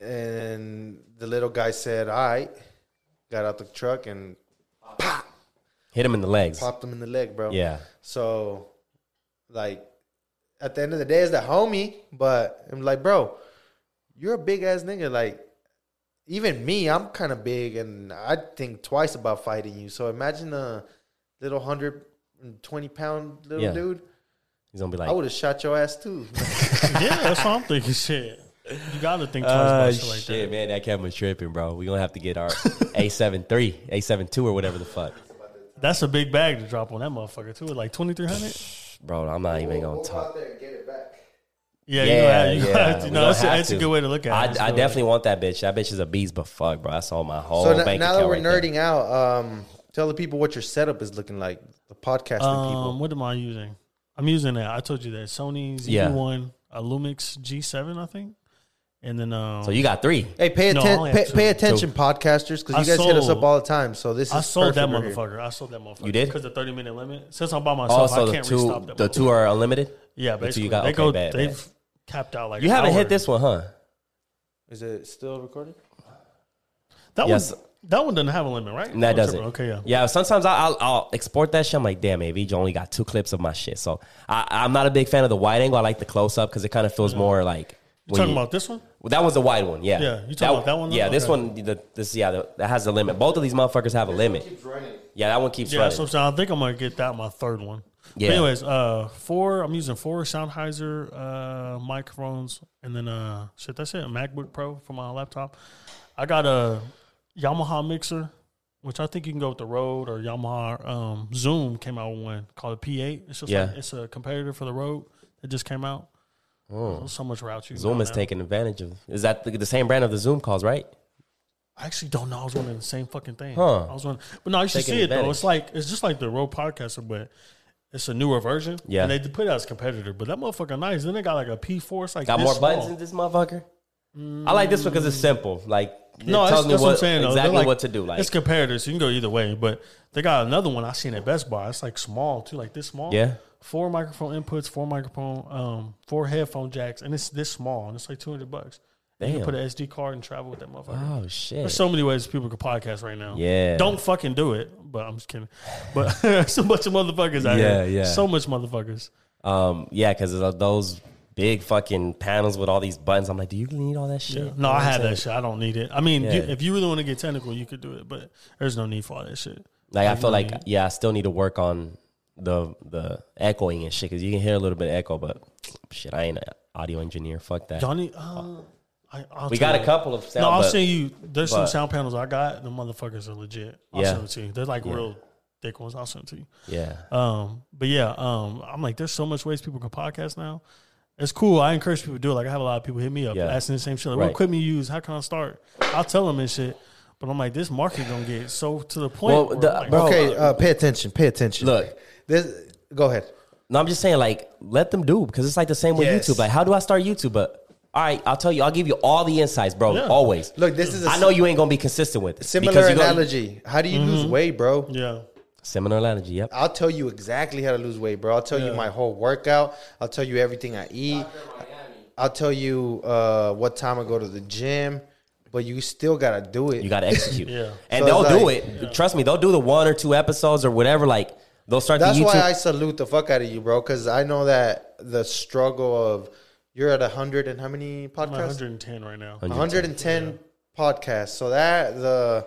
and the little guy said, "All right." Got out the truck and pop, hit him in the legs. popped him in the leg, bro. Yeah. So, like, at the end of the day it's the homie. But I'm like, bro, you're a big ass nigga. Like, even me, I'm kind of big, and I think twice about fighting you. So imagine a little hundred and twenty pound little Yeah. dude. He's gonna be like, I would have shot your ass too. yeah, that's what I'm thinking. Shit, you gotta think twice Uh, about shit like shit, that. man, that camera's tripping, bro. We gonna have to get our A7 III, A7 II, or whatever the fuck, That's a big bag to drop on that motherfucker too. Like twenty three hundred. bro. I'm not even gonna talk. there and get it back. Yeah, Yeah, you know, you yeah, Have to, we you know, gonna that's, a, that's a good way to look at I, it. That's a I good way. definitely want that bitch. That bitch is a beast, but fuck, bro. That's all my whole So n- now that we're right there. nerding out, um, tell the people what your setup is looking like. The podcasting Um, people. what am I using? I'm using that. I told you that Sony Yeah. ZV1, a Lumix G7, I think, and then um, So you got three. Hey, pay, atten- only pay, pay attention, podcasters, because you guys hit us up all the time. So this is I sold that perfect right here. motherfucker. I sold that motherfucker. You did? because the 30 minute limit. Since I'm by myself, Also, I the can't two, restop that. the two are unlimited. yeah, the two basically you got? they Okay, go. bad, they've bad. Capped out like You an haven't hour. hit this one, huh? Is it still recording? That Yes. one. That one doesn't have a limit, right? That Oh, doesn't. triple. Okay, yeah. Yeah, sometimes I, I'll, I'll export that shit. I'm like, damn, AV, you only got two clips of my shit. So I, I'm not a big fan of the wide angle. I like the close up because it kind of feels more like. You when talking you- about this one? Well, that was the wide one, yeah. Yeah, you talking about that one, though? Yeah, this Okay. one, the, this yeah, the, that has a limit. Both of these motherfuckers have a limit. Yeah, that one keeps Yeah, running. that's what I'm saying. I think I'm gonna get that my third one. Yeah. But anyways, uh, four. I'm using four Sennheiser uh microphones, and then uh, shit. That's it. A MacBook Pro for my laptop. I got a Yamaha mixer, which I think you can go with the Rode or Yamaha. Um, Zoom came out with one called a P8. It's just Yeah. like, it's a competitor for the Rode. that just came out. Oh. So much routes you can Zoom is now. taking advantage of. Is that the, the same brand of the Zoom calls, right? I actually don't know. I was wondering the same fucking thing. Huh. I was running, but no, you should Taking see it though. It's like it's just like the Rode Podcaster, but it's a newer version. Yeah. and they put it as a competitor, but that motherfucker nice. Then they got like a P4. It's like Got more buttons in this motherfucker. I like this one because it's simple. Like, it No, that's, tells me what, what I'm saying. exactly like- what to do. Like, it's comparators. You can go either way, but they got another one I seen at Best Buy. It's like small too, like this small. Yeah. Four microphone inputs, four microphone, um, four headphone jacks, and it's this small, and it's like two hundred bucks. You Damn. can put an SD card and travel with that motherfucker. oh shit. There's so many ways people can podcast right now. Yeah. Don't fucking do it. But I'm just kidding. But there's so much of motherfuckers out Yeah, here. yeah. So much motherfuckers. Um, yeah, because those big fucking panels with all these buttons. I'm like, do you need all that shit? Yeah. No, I have that shit. I don't need it. I mean, you, if you really want to get technical, you could do it, but there's no need for all that shit. Like, I feel you like, need- yeah, I still need to work on the the echoing and shit because you can hear a little bit of echo, but shit, I ain't an audio engineer. Fuck that. Johnny, uh, I, I'll we got you. a couple of sound. No, I'll but- send you. There's but- some sound panels I got. The motherfuckers are legit. I'll Yeah. send it to you. They're like real thick ones. I'll send it to you. Yeah. Um, but yeah, um, I'm like, there's so much ways people can podcast now. It's cool. I encourage people to do it. Like I have a lot of people hit me up Yeah. asking the same shit. Like, Right. what equipment you use? How can I start? I'll tell them and shit. But I'm like, this market gonna get so to the point. Well, where the- like, bro, okay, uh, pay attention. Pay attention. Look. this. Go ahead. No, I'm just saying, like, let them do because it's like the same with Yes. YouTube. Like, how do I start YouTube? But all right, I'll tell you, I'll give you all the insights, bro. Yeah. Always. Look, this is a I know you ain't gonna be consistent with it similar because you go- analogy. How do you lose weight, bro? yeah, Similar analogy. Yep. I'll tell you exactly how to lose weight, bro. I'll tell you my whole workout. I'll tell you everything I eat. I'll tell you uh, what time I go to the gym. But you still gotta do it. You got to execute. Yeah. And So they'll it's do like- it. Trust me, they'll do the one or two episodes or whatever. Like, they'll start That's the YouTube. why I salute the fuck out of you, bro. Because I know that the struggle of you're at hundred and how many I'm podcasts? 110 right now. 110 podcasts. So that the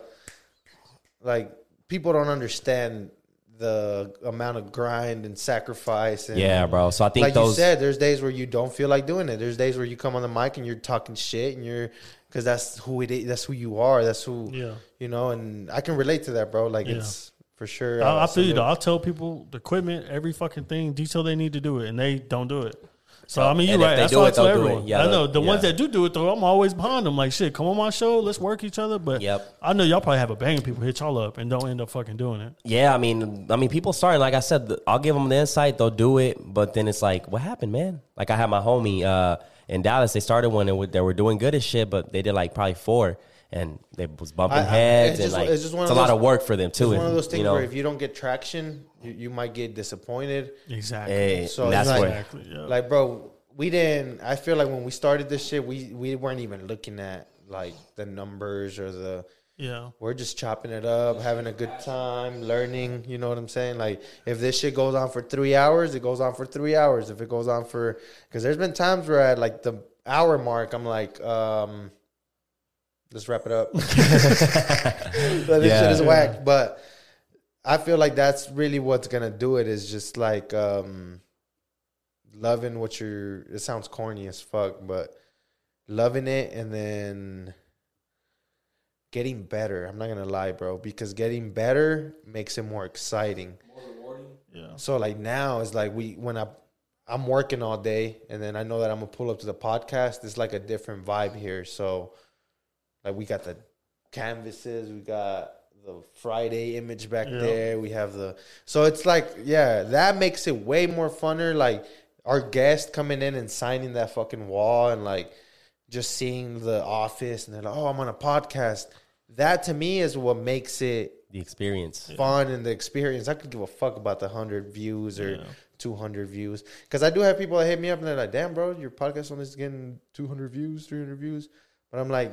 like people don't understand the amount of grind and sacrifice. And yeah, bro. So I think like those. you said, there's days where you don't feel like doing it. There's days where you come on the mic and you're talking shit, and you're because that's who it is. That's who you are. That's who Yeah. you know. And I can relate to that, bro. Like Yeah. it's for sure. I, I feel you though. I'll tell people the equipment, every fucking thing, detail they need to do it, and they don't do it. So I mean, you're right. That's why I tell they'll do it. everyone. Yeah, I know the ones that do do it though. I'm always behind them. Like shit, come on my show, let's work each other. But Yep. I know y'all probably have a bang of people hit y'all up and don't end up fucking doing it. Yeah, I mean, I mean, people starting. Like I said, I'll give them the insight. They'll do it, but then it's like, what happened, man? Like I had my homie uh, in Dallas. They started one and they were doing good as shit, but they did like probably four, and they was bumping I- I- heads it's and just- like it's just one it's of a lot of work for them too. It's one of those things you know, where if you don't get traction, you, you might get disappointed. Exactly. hey, So that's it's like- where exactly. Yeah. Like, bro, we didn't. I feel like when we started this shit, we we weren't even looking at like the numbers or the Yeah. we're just chopping it up, having a good time, learning. You know what I'm saying? Like, if this shit goes on for three hours, it goes on for three hours. If it goes on for, because there's been times where at like the hour mark, I'm like, um, let's wrap it up. This Yeah. shit is whack. But I feel like that's really what's gonna do it. Is just like um, loving what you're. It sounds corny as fuck, but loving it and then getting better. I'm not gonna lie, bro, because getting better makes it more exciting. Yeah. So like now it's like we when I I'm working all day and then I know that I'm gonna pull up to the podcast. It's like a different vibe here. So like we got the canvases, we got the Friday image back Yeah. there. We have the so it's like yeah, that makes it way more funner. Like our guest coming in and signing that fucking wall and like just seeing the office and they're like, oh, I'm on a podcast. That to me is what makes it The experience. fun and the experience. I could give a fuck about the hundred views or Yeah. two hundred views because I do have people that hit me up and they're like, "Damn, bro, your podcast only is getting two hundred views, three hundred views." But I'm like,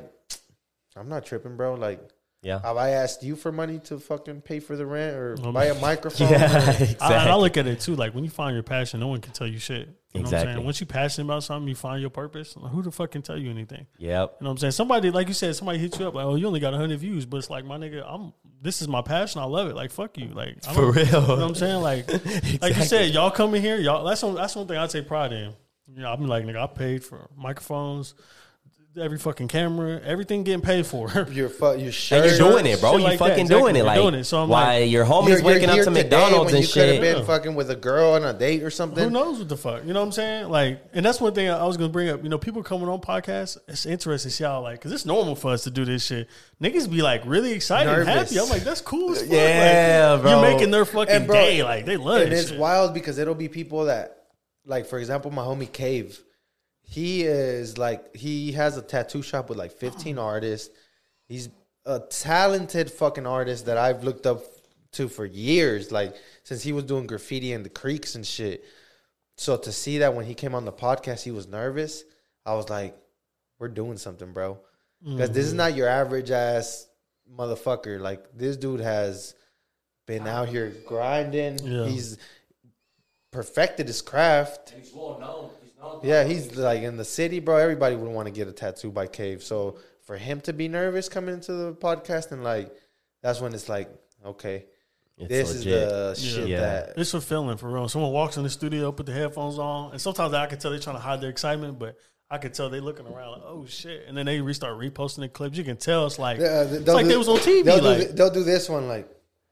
I'm not tripping, bro. Like, Yeah. have I asked you for money to fucking pay for the rent or Um, buy a microphone? Yeah, or- exactly. I, I look at it too. Like when you find your passion, no one can tell you shit. You know what I'm Exactly. saying? Once you're passionate about something, you find your purpose. Like, who the fuck can tell you anything? Yep. You know what I'm saying? Somebody, like you said, somebody hit you up like, "Oh, you only got 100 views," but it's like, my nigga, I'm. This is my passion. I love it. Like, fuck you. Like, I For don't- real. You know what I'm saying? Like, like you said, y'all coming here, y'all. That's one. That's one thing I take pride in. You know, I'm like, nigga, I paid for microphones, every fucking camera, everything getting paid for. your fu- your And shirt. you're doing it, bro. shit you like that, fucking exactly. doing it. You're Like, doing it. So I'm why like- your homies You're- you're waking up here to today McDonald's when and you could have shit. been fucking with a girl on a date or something. Who knows what the fuck? You know what I'm saying? Like, and that's one thing I was gonna bring up. You know, people coming on podcasts. It's interesting to see how like, cause it's normal for us to do this shit. Niggas be like really excited, and Nervous. happy. I'm like, that's cool as fuck. Yeah, like, bro. You're making their fucking And bro, day. Like they love and it. it's wild because it'll be people that, like, for example, my homie Cave. He is like he has a tattoo shop with like 15 artists. He's a talented fucking artist that I've looked up to for years, like since he was doing graffiti in the creeks and shit. So to see that when he came on the podcast, he was nervous. I was like, "We're doing something, bro." Because this is mm. not your average ass motherfucker. Like this dude has been out here grinding. Yeah. He's perfected his craft. He's well known. He's known. Yeah, he's like in the city, bro. Everybody would want to get a tattoo by Cave. So for him to be nervous coming into the podcast and like, that's when it's like, okay, It's this legit. is the Yeah. shit Yeah. that. It's fulfilling for real. Someone walks in the studio, put the headphones on, and sometimes I can tell they're trying to hide their excitement, but I can tell they looking around like, oh shit, and then they restart reposting the clips. You can tell it's like Uh, it's like they was on TV. They'll, Like, do, th- they'll do this one like,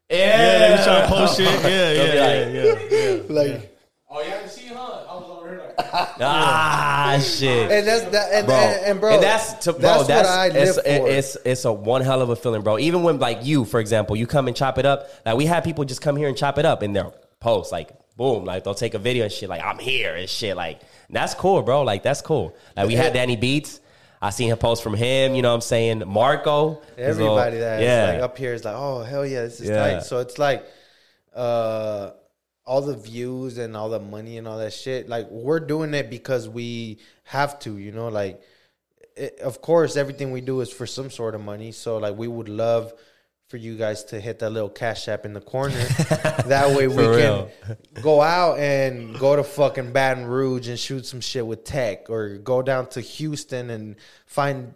yeah, they was trying to post shit. Yeah, yeah, yeah, yeah, yeah. like, Oh, you haven't seen, huh? I was over here like. Ah, shit. and that's that, and, bro. and, and bro, and that's to, bro. that's, That's, what I live it's, for. it's it's a one hell of a feeling, bro. Even when like you, for example, you come and chop it up. Like we have people just come here and chop it up in their post, like boom, like they'll take a video and shit, like I'm here and shit, like that's cool, bro. Like that's cool. Like we had Danny Beats. I seen a post from him. You know what I'm saying? Marco, Everybody that's yeah, like up here is like, oh hell yeah, this is Yeah. tight. So it's like, uh, all the views and all the money and all that shit. Like we're doing it because we have to, you know. Like, it, of course, everything we do is for some sort of money. So like, we would love for you guys to hit that little cash app in the corner. that way we For can real. go out and go to fucking Baton Rouge and shoot some shit with Tech, or go down to Houston and find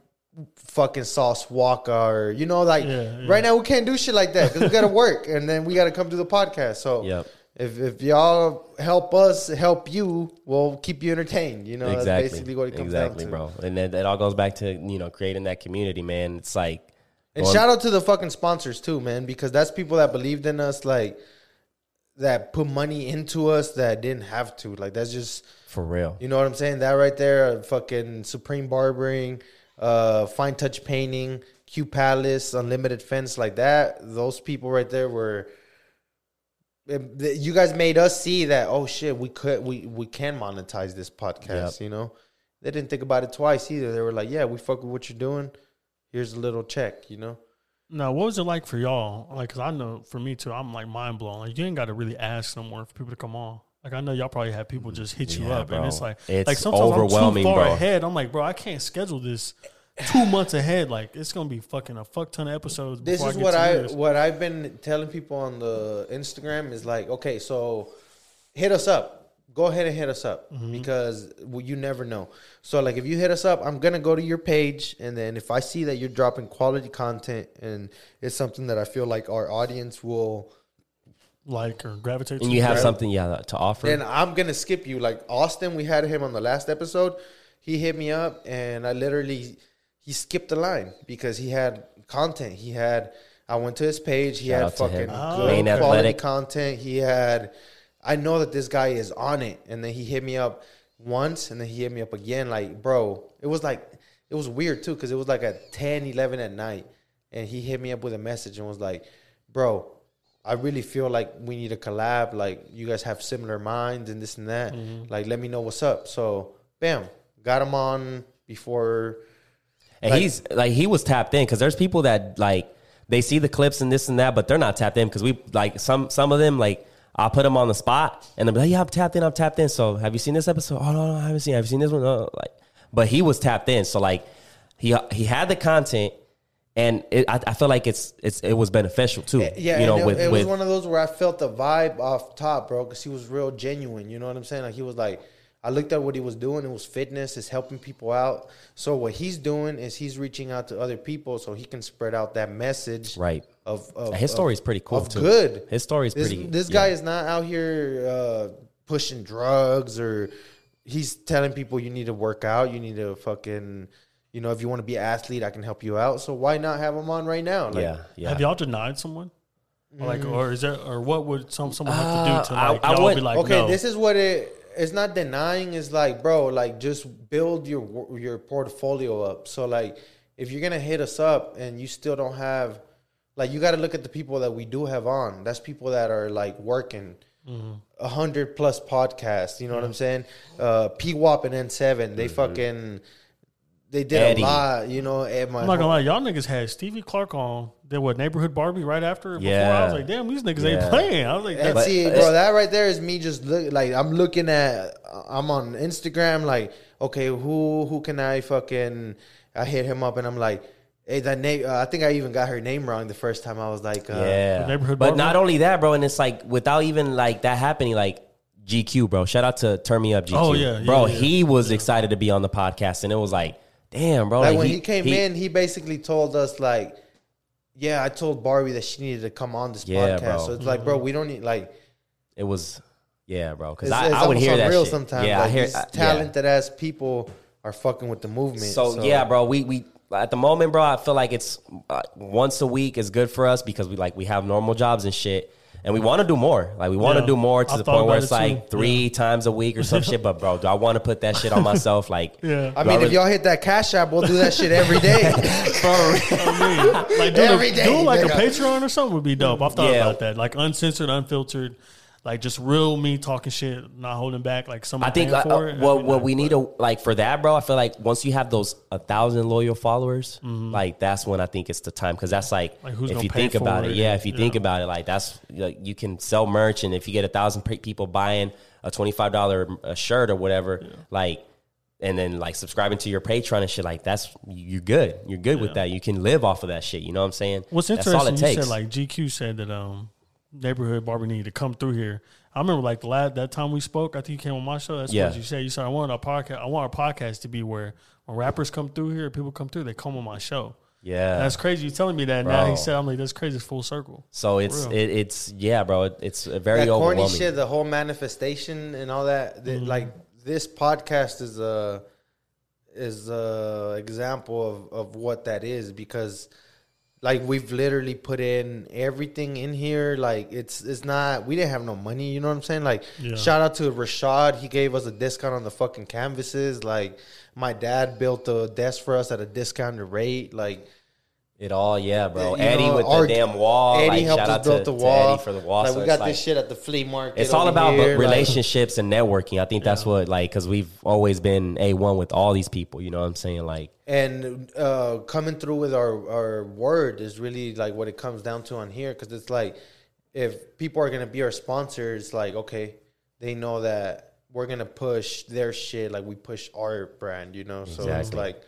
fucking Sauce Walka, or you know, like Yeah, yeah. right now we can't do shit like that because we got to work and then we got to come to the podcast. So Yep. If if y'all help us help you, we'll keep you entertained. You know, exactly. that's basically what it comes exactly, down to. bro. And then it all goes back to you know creating that community, man. It's like And shout out to the fucking sponsors too, man, because that's people that believed in us, like that put money into us that didn't have to. Like that's just for real. You know what I'm saying? That right there, uh, fucking Supreme Barbering, uh, Fine Touch Painting, Q Palace, Unlimited Fence, like that. Those people right there were. It- th- You guys made us see that. Oh shit, we could, we we can monetize this podcast. Yep. You know, they didn't think about it twice either. They were like, "Yeah, we fuck with what you're doing. Here's a little check." You know. Now, what was it like for y'all? Like, cause I know for me too, I'm like mind blown. Like, you ain't got to really ask no more for people to come on. Like, I know y'all probably have people just hit you Yeah, up, and it's like, It's like sometimes I'm too far bro. ahead. I'm like, bro, I can't schedule this two months ahead. Like it's gonna be fucking a fuck ton of episodes. this before is get what to I yours. what I've been telling people on the Instagram is like, okay, so hit us up. Go ahead and hit us up Mm-hmm. because well, you never know. So like, if you hit us up, I'm gonna go to your page, and then if I see that you're dropping quality content and it's something that I feel like our audience will, like or gravitate. And you have Right. something, yeah, to offer. then I'm gonna skip you. Like Austin, we had him on the last episode. He hit me up, and I literally he skipped the line because he had content. He had. I went to his page. He Shout had out to fucking Oh, good Main quality Athletic. content. He had. I know that this guy is on it, and then he hit me up once, and then he hit me up again. Like, bro, it was like it was weird too because it was like at 10, 11 at night, and he hit me up with a message and was like, "Bro, I really feel like we need to collab. Like, you guys have similar minds and this and that. Mm-hmm. Like, let me know what's up." So, bam, got him on before. And Like- he's like he was tapped in because there's people that like they see the clips and this and that, but they're not tapped in because we like some some of them like I'll put them on the spot and they'll be like, "Yeah, I'm tapped in. I'm tapped in." So have you seen this episode? Oh no, no I haven't seen. it. Have you seen this one? No, like, but he was tapped in. So like he he had the content, and it, I, I feel like it's it's it was beneficial too. Eh, Yeah, you know, it, with it with was one of those where I felt the vibe off top, bro, because he was real genuine. You know what I'm saying? Like he was like, I looked at what he was doing. It was fitness. It's helping people out. So what he's doing is he's reaching out to other people so he can spread out that message. right. Of, of His story is pretty cool of too. good. His story is This, pretty. this yeah. guy is not out here uh, pushing drugs or he's telling people you need to work out. You need to fucking, you know, if you want to be an athlete, I can help you out. So why not have him on right now? Like, yeah, yeah. Have y'all denied someone? Or like, or is that, or what would some someone have to Uh, do to I- like I y'all would- be like, okay, no. this is what it. It's not denying. It's like, bro, like just build your your portfolio up. So like, if you're gonna hit us up and you still don't have, like, you got to look at the people that we do have on. That's people that are like working. Mm-hmm. A hundred plus podcasts, you know what I'm mm-hmm. saying? Uh, P Wop and N7, they mm-hmm. fucking, they did Eddie. a lot, you know. At my I'm not gonna lie, y'all niggas had Stevie Clark on. Did what neighborhood Barbie right after? Before Yeah. I was like, damn, these niggas ain't playing. I was like, And that's, see, bro, that right there is me just look like I'm looking at. I'm on Instagram, like, okay, who who can I fucking? I hit him up and I'm like, hey, that name. Uh, I think I even got her name wrong the first time. I was like, uh, Yeah, The neighborhood but barber? not only that, bro. And it's like without even like that happening, like GQ, bro. Shout out to Turn Me Up, GQ. Oh, yeah, yeah, bro. yeah. He was excited to be on the podcast, and it was like, damn, bro. like when he, came in, he basically told us like, yeah, I told Barbie that she needed to come on this Yeah, podcast. bro. So it's like, bro, we don't need like. it was, yeah, bro. Because I, I would hear that shit. sometimes. Yeah, like, I hear uh, yeah. talented ass people are fucking with the movement. So, yeah, bro. We we at the moment, bro. I feel like it's uh, once a week is good for us because we like we have normal jobs and shit. And we want to do more. Like we want to Yeah. do more to I the point where it's it like too. three times a week or some shit. But bro, do I want to put that shit on myself? Like, Yeah. I do mean, really- if y'all hit that cash app, we'll do that shit every day. I mean, like doing, Every a, day, doing like a. Patreon or something would be dope. I've thought Yeah. about that, like uncensored, unfiltered, like just real me talking shit, not holding back. Like someone I think for uh, what what we need to like for that, bro. I feel like once you have those a thousand loyal followers, Mm-hmm. like that's when I think it's the time because that's like, Like, if you think about it, it yeah. If you think about it, like that's like you can sell merch, and if you get a thousand people buying a twenty five dollar shirt or whatever, like. And then like subscribing to your Patreon and shit like that's you're good. You're good with that. You can live off of that shit. You know what I'm saying? What's interesting, you said like GQ said that um neighborhood barber needed to come through here. I remember like the last that time we spoke. I think you came on my show. That's Yeah. what you said. You said I want our podcast. I want our podcast to be where when rappers come through here, people come through, they come on my show. yeah, That's crazy. You telling me that now? He said, "I'm like that's crazy. It's full circle." so it's it, it's yeah, bro. It, it's a very that corny overwhelming. shit, the whole manifestation and all that. that mm-hmm. Like this podcast is a is a example of of what that is because like we've literally put in everything in here. Like it's it's not we didn't have no money. You know what I'm saying? Like Yeah. shout out to Rashad. He gave us a discount on the fucking canvases. Like my dad built a desk for us at a discounted rate. Like. It all, yeah, bro. You Eddie know, with our- the damn wall. Eddie like, helped shout us out build to, the wall. Eddie for the wall. Like so we got like- this shit at the flea market. It's all about here, relationships and networking. I think that's what like because we've always been a one with all these people. You know what I'm saying? Like, and uh, coming through with our our word is really like what it comes down to on here because it's like if people are gonna be our sponsors, like okay, they know that we're gonna push their shit like we push our brand, you know. So it's like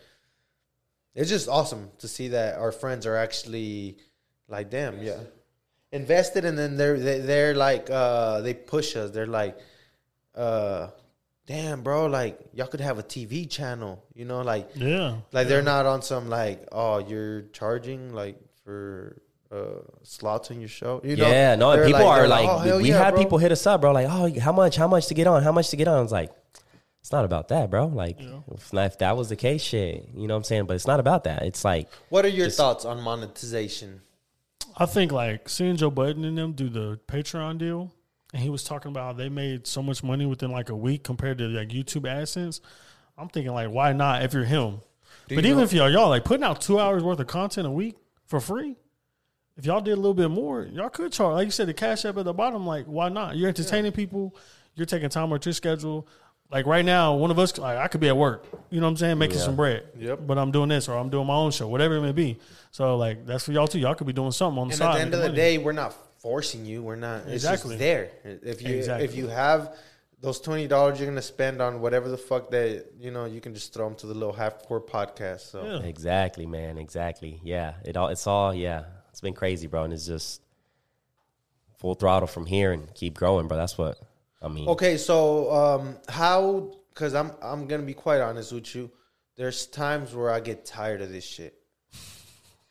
it's just awesome to see that our friends are actually like, damn, yeah, invested, and then they're they, they're like, uh, they push us. They're like, uh, damn, bro, like y'all could have a TV channel, you know, like Yeah. like they're not on some like, oh, you're charging like for uh slots in your show, you know? yeah, no, They're people are they're like, oh, hell we yeah, had bro. people hit us up, bro. Like, oh, how much? How much to get on? How much to get on? It's like, it's not about that, bro. Like, if, if that was the case, shit, you know what I'm saying? But it's not about that. It's like, What are your Just- thoughts on monetization? I think like seeing Joe Budden and them do the Patreon deal, and he was talking about how they made so much money within like a week compared to like YouTube AdSense. I'm thinking like, why not if you're him? but you even know- if y'all y'all like putting out two hours worth of content a week for free, if y'all did a little bit more, y'all could charge. Like you said, the cash app at the bottom. Like, why not? You're entertaining people. You're taking time out your schedule. Like right now, one of us, like I could be at work. You know what I'm saying, making some bread. Yep. But I'm doing this, or I'm doing my own show, whatever it may be. So like that's for y'all too. Y'all could be doing something on the And side. at the end of the money. day, we're not forcing you. We're not. It's Exactly. just there. If you Exactly. if you have those twenty dollars you're gonna spend on whatever the fuck that you know, you can just throw them to the little half court podcast. So Yeah. exactly, man, exactly. Yeah, it all, it's all, yeah, it's been crazy, bro. And it's just full throttle from here and keep growing, bro. That's what I mean. okay, so um, how? Because I'm I'm gonna be quite honest with you. There's times where I get tired of this shit.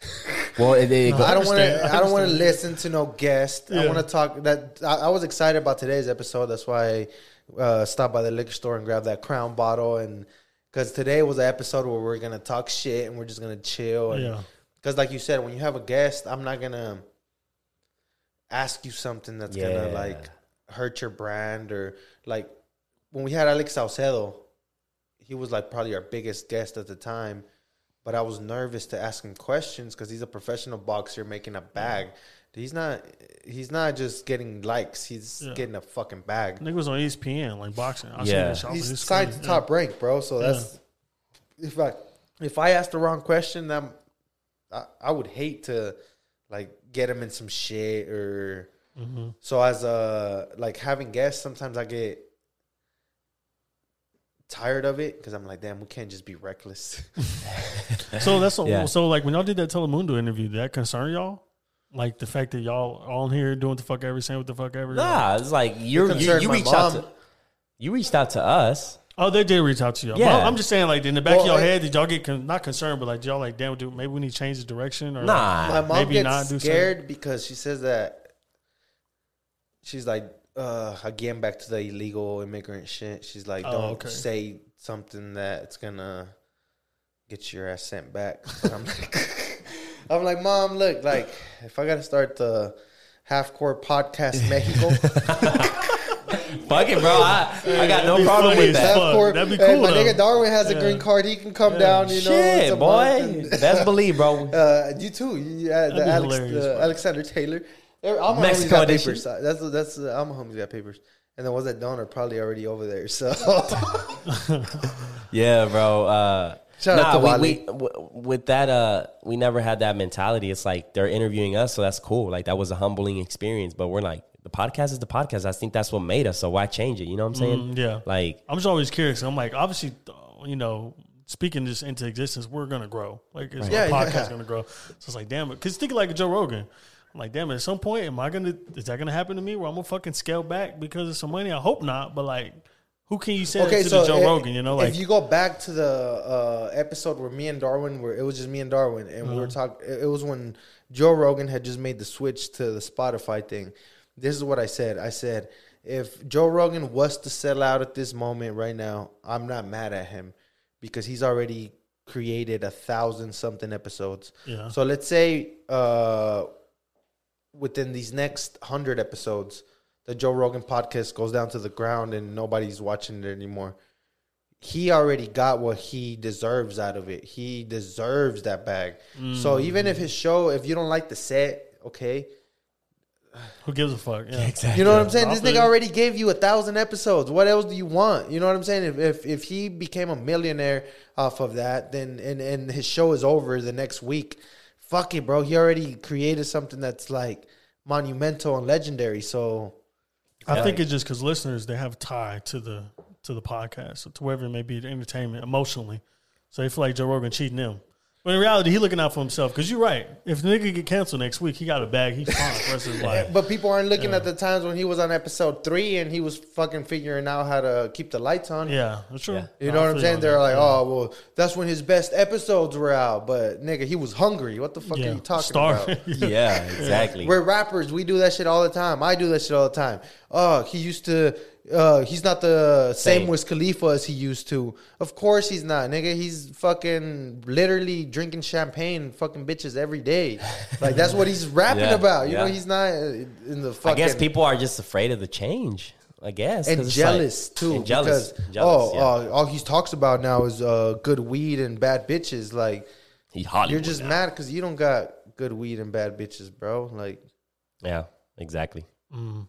Well, it, it, I don't want to. I I don't want to listen to no guest. I want to talk. That I, I was excited about today's episode. That's why I uh, stopped by the liquor store and grabbed that Crown bottle. And because today was an episode where we're gonna talk shit and we're just gonna chill. And, Yeah. Because, like you said, when you have a guest, I'm not gonna ask you something that's gonna like hurt your brand or like when we had Alex Saucedo, he was like probably our biggest guest at the time. But I was nervous to ask him questions because he's a professional boxer making a bag. He's not. He's not just getting likes. He's Yeah. getting a fucking bag. Nigga was on E ESPN like boxing. I Yeah. seen this. He's signed to top rank, bro. So that's if I if I asked the wrong question, then I, I would hate to like get him in some shit or. Mm-hmm. So as a like having guests, sometimes I get tired of it because I'm like, damn, we can't just be reckless. So that's Yeah. so like when y'all did that Telemundo interview, did that concern y'all? Like the fact that y'all are on here doing the fuck ever, saying what the fuck ever. Nah, it's like you're, you you my reached out to you reached out to us. Oh, they did reach out to y'all. Yeah. I'm just saying, like in the back Well, of your I- head, did y'all get con- not concerned, but like did y'all like, damn, dude, maybe we need to change the direction or Nah, My mom maybe not gets do scared because she says that she's like, uh, again, back to the illegal immigrant shit. She's like, Oh, don't okay. say something that's gonna get your ass sent back. But I'm like, I'm like, mom, look, like if I gotta start the half court podcast Mexico, fuck it, bro. I, I got no problem with as that. fuck. half court. That'd be hey, cool, my though. nigga Darwin has a Yeah. green card. He can come down. You know, Shit, boy. and- Best believe, bro. Uh, you too. You, uh, the Alex, hilarious, the. Alexander Taylor. Every- All my Mexico homies got edition. papers. That's that's uh, all my homies got papers. And the ones that don't are probably already over there. So Yeah, bro. Uh, Shout out to we, Wally. we, w- with that, uh, we never had that mentality. It's like they're interviewing us, so that's cool. Like that was a humbling experience. But we're like, the podcast is the podcast. I think that's what made us. So why change it? You know what I'm saying? Mm, yeah. Like, I'm just always curious. I'm like, obviously, you know, speaking this into existence, we're gonna grow. Like, is Yeah, our podcast yeah. gonna grow? So it's like, damn it. Because think like Joe Rogan. I'm like, damn. At some point, am I gonna? Is that gonna happen to me? Where I'm gonna fucking scale back because of some money? I hope not. But like, who can you say okay, that to so the Joe i- Rogan? You know, like, if you go back to the uh, episode where me and Darwin were, it was just me and Darwin, and we were talking. It was when Joe Rogan had just made the switch to the Spotify thing. This is what I said. I said if Joe Rogan was to sell out at this moment right now, I'm not mad at him because he's already created a thousand something episodes. Yeah. So let's say uh, within these next hundred episodes, the Joe Rogan podcast goes down to the ground and nobody's watching it anymore. He already got what he deserves out of it. He deserves that bag. So mm. even if his show, if you don't like the set, okay, who gives a fuck? Yeah. exactly. you know what I'm saying? I'll This nigga already gave you a thousand episodes. What else do you want? You know what I'm saying? If if, if he became a millionaire off of that, then and, and his show is over the next week, fuck it, bro. He already created something that's like monumental and legendary. So I think it's just because listeners they have a tie to the to the podcast, to wherever it may be, the entertainment emotionally. So they feel like Joe Rogan cheating them. But in reality, he looking out for himself. Because you're right. If the nigga get canceled next week, he got a bag. He's fine the rest of his life. But people aren't looking at the times when he was on episode three and he was fucking figuring out how to keep the lights on. Yeah, that's true. Yeah. You know I what I'm saying? They're like, Yeah. oh, well, that's when his best episodes were out. But nigga, he was hungry. What the fuck yeah. are you talking Star. about? Yeah, exactly. We're rappers. We do that shit all the time. I do that shit all the time. Oh, he used to. Uh, he's not the same Same. Wiz Khalifa as he used to. Of course he's not, nigga. He's fucking literally drinking champagne, fucking bitches every day. Like that's what he's rapping Yeah, about. You know, he's not uh, in the fucking. I guess people are just afraid of the change. I guess and jealous like- too. And jealous. Because, jealous, oh, yeah. uh, all he talks about now is uh, good weed and bad bitches. Like He Hollywood you're just now. mad because you don't got good weed and bad bitches, bro. Like, Yeah, exactly. Mm.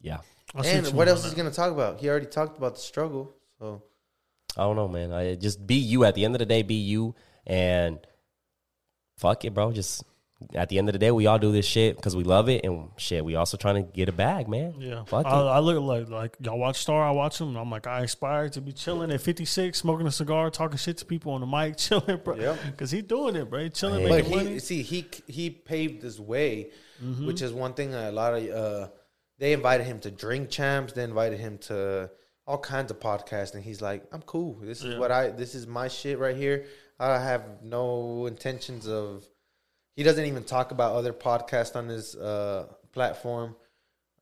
Yeah. I see and what else on is he gonna talk about? He already talked about the struggle. So I don't know, man. I just be you. At the end of the day, be you, and fuck it, bro. Just at the end of the day, we all do this shit because we love it, and shit, we also trying to get a bag, man. Yeah, fuck I, it. I look like like y'all watch Star. I watch him. And I'm like, I aspire to be chilling at 56, smoking a cigar, talking shit to people on the mic, chilling, bro. Yep. Because he doing it, bro. He chilling, Yeah. But making he money. see he he paved his way, Mm-hmm. which is one thing a lot of uh they invited him to Drink Champs, they invited him to all kinds of podcasts, and he's like, I'm cool. This is Yeah. what I this is my shit right here. I have no intentions of. He doesn't even talk about other podcasts on his uh platform.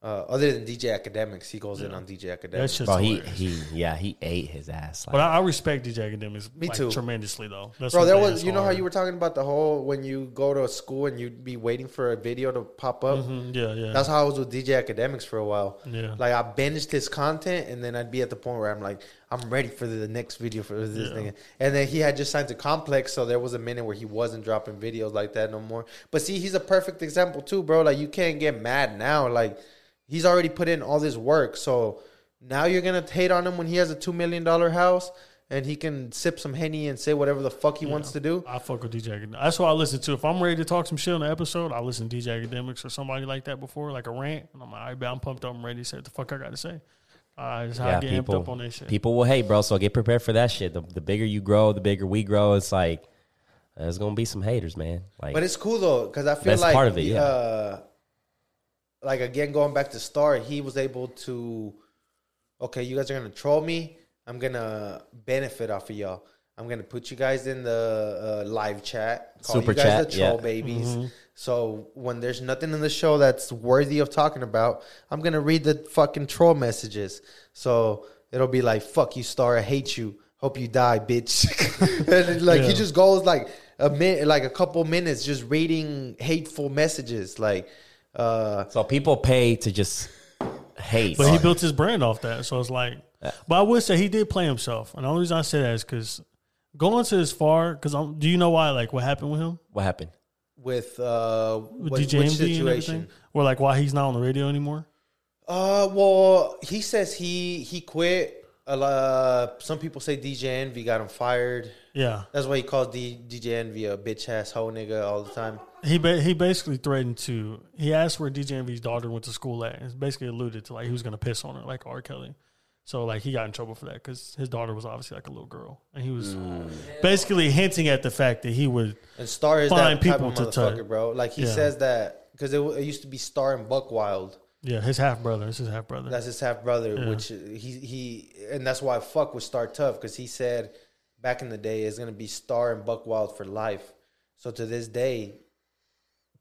Uh, other than DJ Akademiks, he goes in on DJ That Akademiks. shit's Bro, he he yeah, he ate his ass. Like, But I, I respect DJ Akademiks. Me like, too. tremendously though. That's Bro, there was is you know how you were talking about the whole when you go to a school and you'd be waiting for a video to pop up. Mhm, yeah, yeah. That's how I was with DJ Akademiks for a while. Yeah. Like I binged his content and then I'd be at the point where I'm like, I'm ready for the next video for this Yeah. thing. And then he had just signed to Complex, so there was a minute where he wasn't dropping videos like that no more. But see, he's a perfect example too, bro. Like you can't get mad now. Like he's already put in all this work. So now you're gonna hate on him when he has a two million dollar house and he can sip some henny and say whatever the fuck he wants to do. I fuck with DJ Akademiks. That's what I listen to. If I'm ready to talk some shit on the episode, I listen to DJ Akademiks or somebody like that before, like a rant. And I'm like, all right, bet I'm pumped up. I'm ready to say what the fuck I got to say. Uh, that's how I yeah, get amped people up on that shit. people will hate, bro. So get prepared for that shit. The, the bigger you grow, the bigger we grow. It's like there's gonna be some haters, man. Like, But it's cool though, because I feel That's like part of it, yeah. uh, like again going back to Star, he was able to. Okay, you guys are gonna troll me. I'm gonna benefit off of y'all. I'm gonna put you guys in the uh, live chat. Call Super you guys chat, the troll yeah. babies. So when there's nothing in the show that's worthy of talking about, I'm gonna read the fucking troll messages. So it'll be like, "Fuck you, Star. I hate you. Hope you die, bitch." and like he just goes like a minute, like a couple minutes, just reading hateful messages. Like, uh, so people pay to just hate. But he built his brand off that. So it's like, but I would say he did play himself. And the only reason I say that is because going to this far, because do you know why, like, what happened with him? what happened? with uh, With what, DJ which Envy and situation? everything? Or like why he's not on the radio anymore? Uh, well, he says he he quit. A lot, some people say DJ Envy got him fired. Yeah. That's why he calls D, DJ Envy a bitch ass hoe nigga all the time. He ba- he basically threatened to. He asked where DJ Envy's daughter went to school at, and basically alluded to like he was gonna piss on her, like R. Kelly. So like he got in trouble for that because his daughter was obviously like a little girl, and he was mm. basically hinting at the fact that he would. And Star is Find that type people of to motherfucker, touch. bro. Like he Yeah. says that because it, it used to be Star and Buck Wild. Yeah, his half brother. It's his half brother. That's his half brother, Yeah. which he he, and that's why I fuck with Star Tough because he said back in the day it's gonna be Star and Buck Wild for life. So to this day,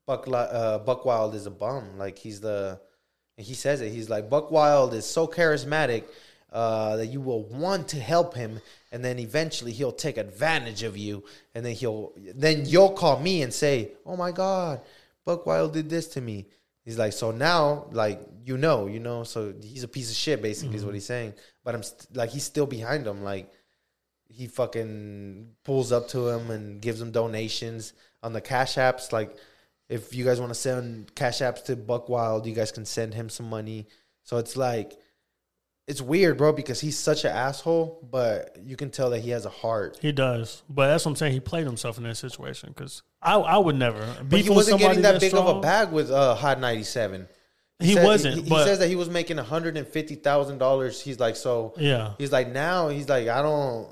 Buck uh, Buck Wild is a bum. Like he's the, and he says it. He's like Buck Wild is so charismatic uh, that you will want to help him, and then eventually he'll take advantage of you, and then he'll then you'll call me and say, "Oh my God, Buck Wild did this to me." He's like, so now, like you know, you know, so he's a piece of shit. Basically, is what he's saying. But I'm st- like, he's still behind him. Like he fucking pulls up to him and gives him donations on the cash apps. Like if you guys want to send cash apps to Buck Wild, you guys can send him some money. So it's like it's weird, bro, because he's such an asshole, but you can tell that he has a heart. he does, but that's what I'm saying. He played himself in that situation because I I would never. But he wasn't getting somebody that big of a bag with uh, Hot 97. He said- wasn't, He, he says that he was making one hundred and fifty thousand dollars. He's like, so Yeah, he's like now he's like, I don't,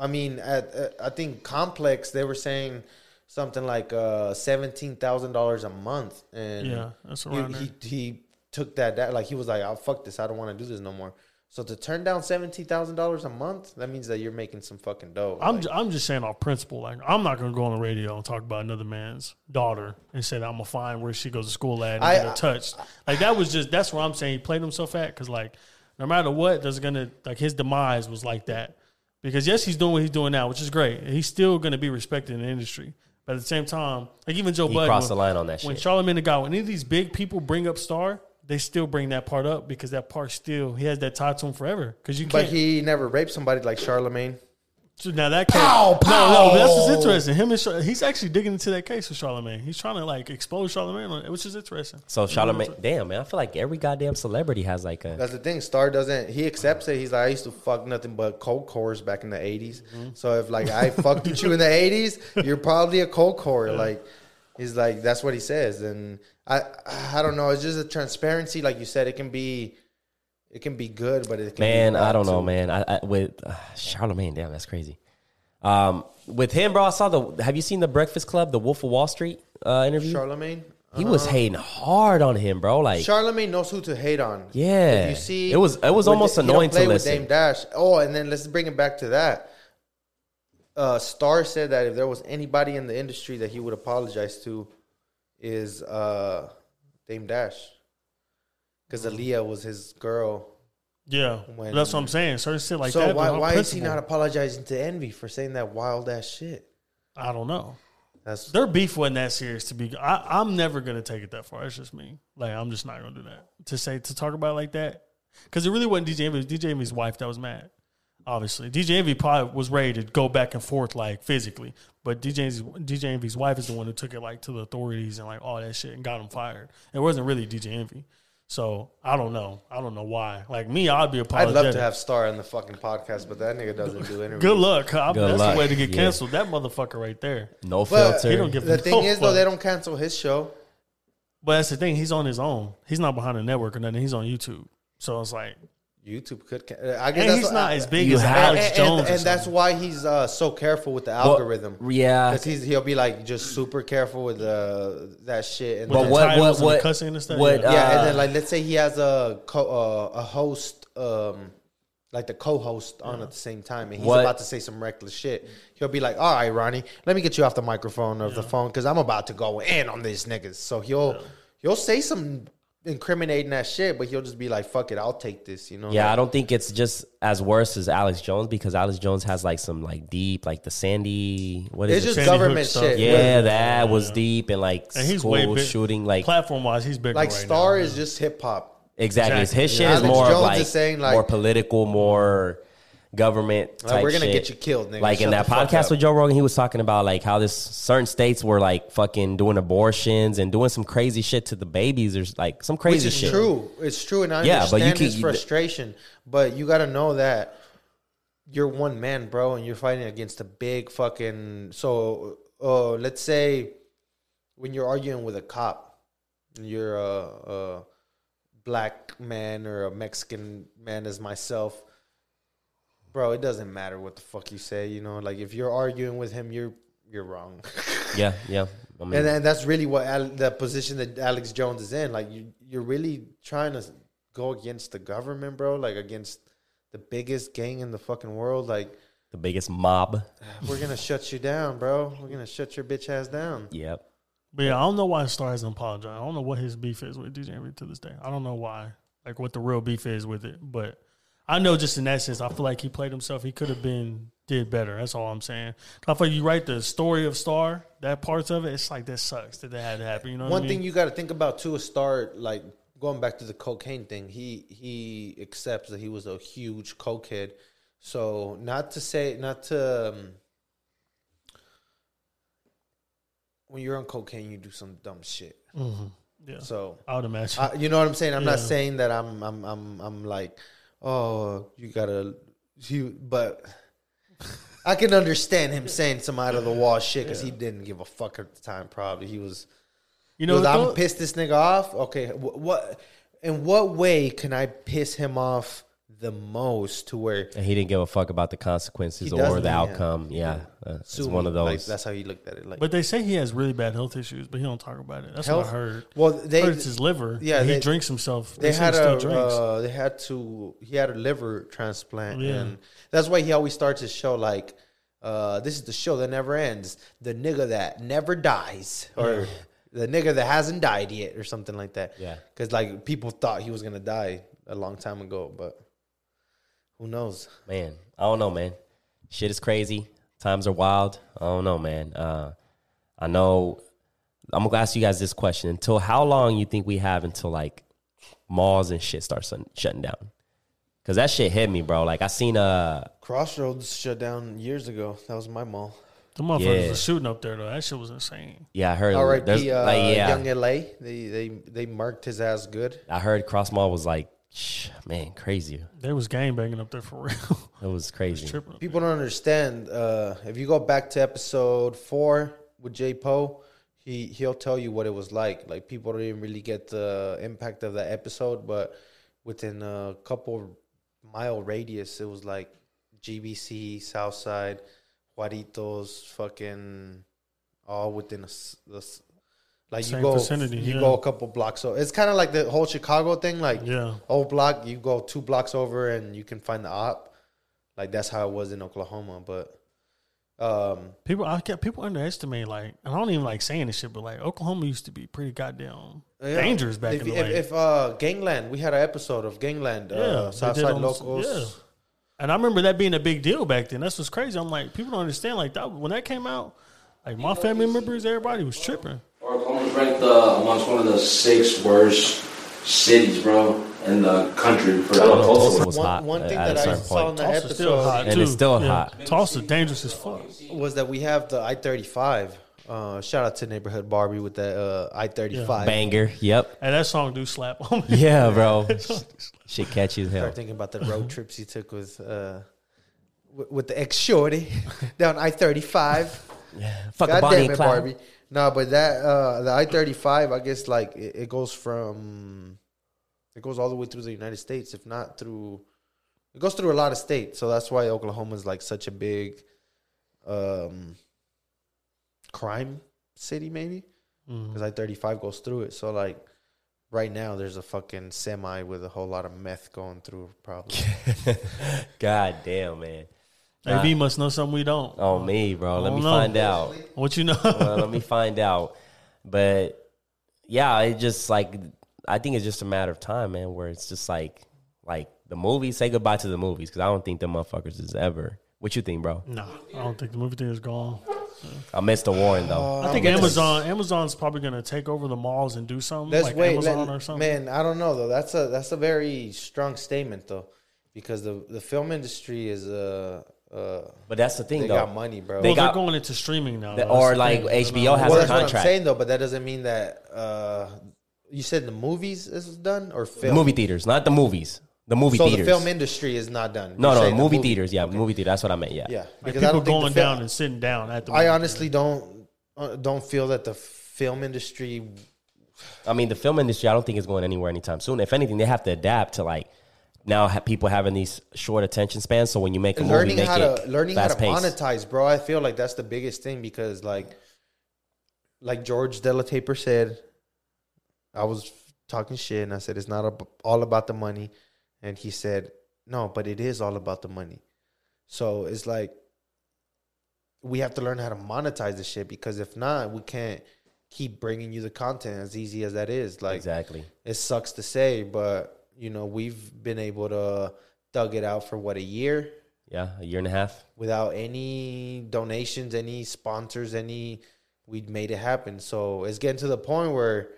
I mean, at, at I think Complex they were saying something like uh, seventeen thousand dollars a month, and Yeah, that's he, around he he took that that like he was like, "Oh fuck this, I don't want to do this no more." So to turn down seventeen thousand dollars a month, that means that you're making some fucking dough. I'm Like, ju- I'm just saying off principle. Like I'm not gonna go on the radio and talk about another man's daughter and say that I'm gonna find where she goes to school at and I- get her touched. Like that was just that's where I'm saying he played himself at because like no matter what, there's gonna like his demise was like that. Because yes, he's doing what he's doing now, which is great. He's still gonna be respected in the industry. But at the same time, like even Joe He Budden, crossed when- the line on that when shit. Charlamagne the guy, when any of these big people bring up Star, they still bring that part up because that part still he has that tie to him forever. Because you but can't. he never raped somebody like Charlamagne. So now that case, Pow, no, no, but that's what's interesting. Him and Char- he's actually digging into that case with Charlamagne. He's trying to like expose Charlamagne, on it, which is interesting. So Charlamagne, damn man, I feel like every goddamn celebrity has like a. That's the thing. Star doesn't. He accepts it. He's like, I used to fuck nothing but cold cores back in the 80s. Mm-hmm. So if like I fucked with you in the eighties, you're probably a cold core. Like he's like that's what he says. And I I don't know. It's just a transparency. Like you said, it can be it can be good, but it can Man, I don't know, man. I, I with uh, Charlamagne, damn, that's crazy. Um, with him, bro, I saw the. Have you seen the Breakfast Club, the Wolf of Wall Street uh, interview? Charlamagne. he was hating hard on him, bro. Like, Charlamagne knows who to hate on. Yeah. if you see, It was- it was almost he don't annoying to play with listen. Dame Dash. Oh, and then let's bring it back to that. Uh, Star said that if there was anybody in the industry that he would apologize to, is uh, Dame Dash, because Aaliyah was his girl. Yeah, When- that's what I'm saying. Certain shit like so that. why but on why is he not apologizing to Envy for saying that wild ass shit? I don't know. That's Their beef wasn't that serious to be. I, I'm never gonna take it that far. It's just me. Like I'm just not gonna do that. To say to talk about it like that because it really wasn't DJ Envy. It was DJ Envy's wife that was mad. Obviously, DJ Envy probably was ready to go back and forth like physically, but DJ Envy's, DJ Envy's wife is the one who took it like to the authorities and like all that shit and got him fired. It wasn't really DJ Envy. So I don't know. I don't know why. Like me, I'd be I'd love to have Star on the fucking podcast, but that nigga doesn't do interviews. Good luck. I- Good that's luck. the way to get Yeah. canceled. That motherfucker right there. no But filter. He don't give the a thing no is, though, they don't cancel his show. But that's the thing. He's on his own. He's not behind a network or nothing. He's on YouTube. So it's like, YouTube could. ca- I guess and that's he's what- not I- as big as have- Alex and, Jones. and, and that's why he's uh, so careful with the Well, algorithm. yeah. Because he'll be like just super careful with uh, that shit. And But the then- what? What? and What? cussing and stuff, What? yeah. yeah, uh, and then like let's say he has a co- uh, a host, um, like the co-host on at the same time, and he's What- about to say some reckless shit. He'll be like, "All right, Ronnie, let me get you off the microphone or the phone because I'm about to go in on these niggas." So he'll he'll say some incriminating that shit, but he'll just be like, "Fuck it, I'll take this," you know? Yeah, Like, I don't think it's just as worse as Alex Jones because Alex Jones has like some like deep, like the Sandy. What is it's it? just Sandy government shit. yeah, that was deep and like And he's school way big. shooting. Like platform wise, he's bigger. like right Star now. is just hip hop. exactly, Exactly. his shit Yeah. is Alex more of Jones like, is saying, like- more political, more government. Like, we're gonna shit. get you killed, nigga. Like in that podcast with Joe Rogan, he was talking about like how this certain states were like fucking doing abortions and doing some crazy shit to the babies or like some crazy Which is shit. true. It's true, and I Yeah, but you understand can- his frustration. But you got to know that you're one man, bro, and you're fighting against a big fucking. So, uh, let's say when you're arguing with a cop, you're a, a black man or a Mexican man as myself. Bro, it doesn't matter what the fuck you say, you know. Like if you're arguing with him, you're you're wrong. Yeah, yeah. I mean, And then that's really what Al- the position that Alex Jones is in. Like you, you're really trying to go against the government, bro. Like against the biggest gang in the fucking world. Like the biggest mob. we're gonna shut you down, bro. We're gonna shut your bitch ass down. Yep. But yeah, I don't know why Star hasn't apologized. I don't know what his beef is with DJ Envy to this day. I don't know why, like what the real beef is with it. But I know just in that sense, I feel like he played himself. He could have been did better. That's all I'm saying. I feel like you write the story of Star, that parts of it. It's like that sucks that that had to happen. You know, One I thing mean? you got to think about too is start like going back to the cocaine thing. He he accepts that he was a huge cokehead. So not to say not to. Um, when you're on cocaine, you do some dumb shit. yeah, So I would imagine. I, you know what I'm saying? I'm not saying that I'm I'm I'm I'm like, oh, you gotta, you. But I can understand him saying some out of the wall shit because he didn't give a fuck at the time. Probably he was. you know, know, I'm pissed this nigga off. Okay, wh- what? In what way can I piss him off the most to where And he didn't give a fuck about the consequences or doesn't, the yeah. outcome. Yeah, Uh, it's sue one me. of those. Like, that's how he looked at it. Like, But they say he has really bad health issues, but he don't talk about it. That's Health- what I heard. well, I they heard it's his liver. yeah, and he they- drinks himself. they say had he still a drinks. uh, they had to he had a liver transplant Yeah. and that's why he always starts his show like uh, this is the show that never ends the nigga that never dies or the nigga that hasn't died yet or something like that Yeah. because like people thought he was gonna die a long time ago but who knows man, I don't know, man. Shit is crazy. Times are wild. I don't know, man. Uh, I know. I'm gonna ask you guys this question: Until how long you think we have until like malls and shit start shutting- shutting down? Cause that shit hit me, bro. Like I seen a crossroads shut down years ago that was my mall the motherfuckers Yeah. was shooting up there though. That shit was insane. yeah I heard all right there's uh, like yeah young la they they they marked his ass good I heard Cross Mall was like shh, man crazy. There was gang banging up there for real. It was crazy. Tripping. people don't understand. Uh, if you go back to episode four with Jay Poe, he he'll tell you what it was like. Like people didn't really get the impact of that episode, but within a couple mile radius, it was like GBC, Southside, Juaritos, fucking all within a s- the s- like Same you go vicinity, you yeah. go a couple blocks. So it's kind of like the whole Chicago thing. Like Yeah. whole block, you go two blocks over and you can find the op. Like that's how it was in Oklahoma. But um, People, I get people underestimate like, and I don't even like saying this shit, but like Oklahoma used to be pretty goddamn yeah. dangerous back if, in the if, day. if uh, Gangland, we had an episode of Gangland, yeah, uh, Southside Locals. yeah. And I remember that being a big deal back then. That's what's crazy. I'm like, people don't understand. Like that when that came out, like my family members, everybody was tripping. Oklahoma's ranked uh, amongst one of the six worst cities, bro, in the country for I don't Tulsa. Tulsa was One, hot one thing at that I certain saw in the Tulsa's episode still hot And too. it's still Yeah. hot. Tulsa's dangerous as fuck. was that we have the I thirty five. Uh, shout out to neighborhood Barbie with that uh, I thirty five. Banger. Yep. And that song do slap on me. Yeah, bro. Shit catchy as hell. Start thinking about the road trips he took with uh, with, with the ex shorty down I thirty five. Yeah, Fuck God Bonnie damn it, Clyde. Barbie. No, but that uh, the I thirty five, I guess like it, it goes from it goes all the way through the United States, if not through it goes through a lot of states. So that's why Oklahoma is like such a big um crime city, maybe because I thirty five goes through it. So like right now, there's a fucking semi with a whole lot of meth going through, probably. God damn, man. AB must know something we don't. Oh me, bro. Let me know. find out. What you know? well, let me find out. But yeah, it just like I think it's just a matter of time, man. Where it's just like like the movies. Say goodbye to the movies because I don't think the motherfuckers is ever. What you think, bro? no, I don't think the movie theater is gone. I missed the warning though. I think but Amazon Amazon's probably gonna take over the malls and do something Let's like wait, Amazon let- or something. man. I don't know though. That's a that's a very strong statement though, because the the film industry is uh uh but that's the thing they though. got money, bro. They well, got- they're going into streaming now, The- though. or That's the like thing. HBO know. has well, a that's what I'm contract. saying though, but that doesn't mean that uh you said the movies is done or film movie theaters, not the movies. The movie So theaters. the film industry is not done. no, You're no, saying the movie, theaters. Yeah, movie theater. That's what I meant. Yeah. Yeah, Like because I people don't think the going fil- down and sitting down at the. I movie honestly don't uh, don't feel that the film industry. I mean, the film industry, I don't think is going anywhere anytime soon. If anything, they have to adapt to like now ha- people having these short attention spans. So when you make a movie, learning make how it to learning how to monetize, bro. I feel like that's the biggest thing because like like George Delataper said, I was talking shit and I said it's not ab- all about the money, and he said no, but it is all about the money. So it's like we have to learn how to monetize the shit because if not, we can't keep bringing you the content as easy as that is. Like Exactly. it sucks to say, but you know we've been able to dug it out for what a year Yeah, a year and a half. without any donations, any sponsors, any. We made it happen. So it's getting to the point where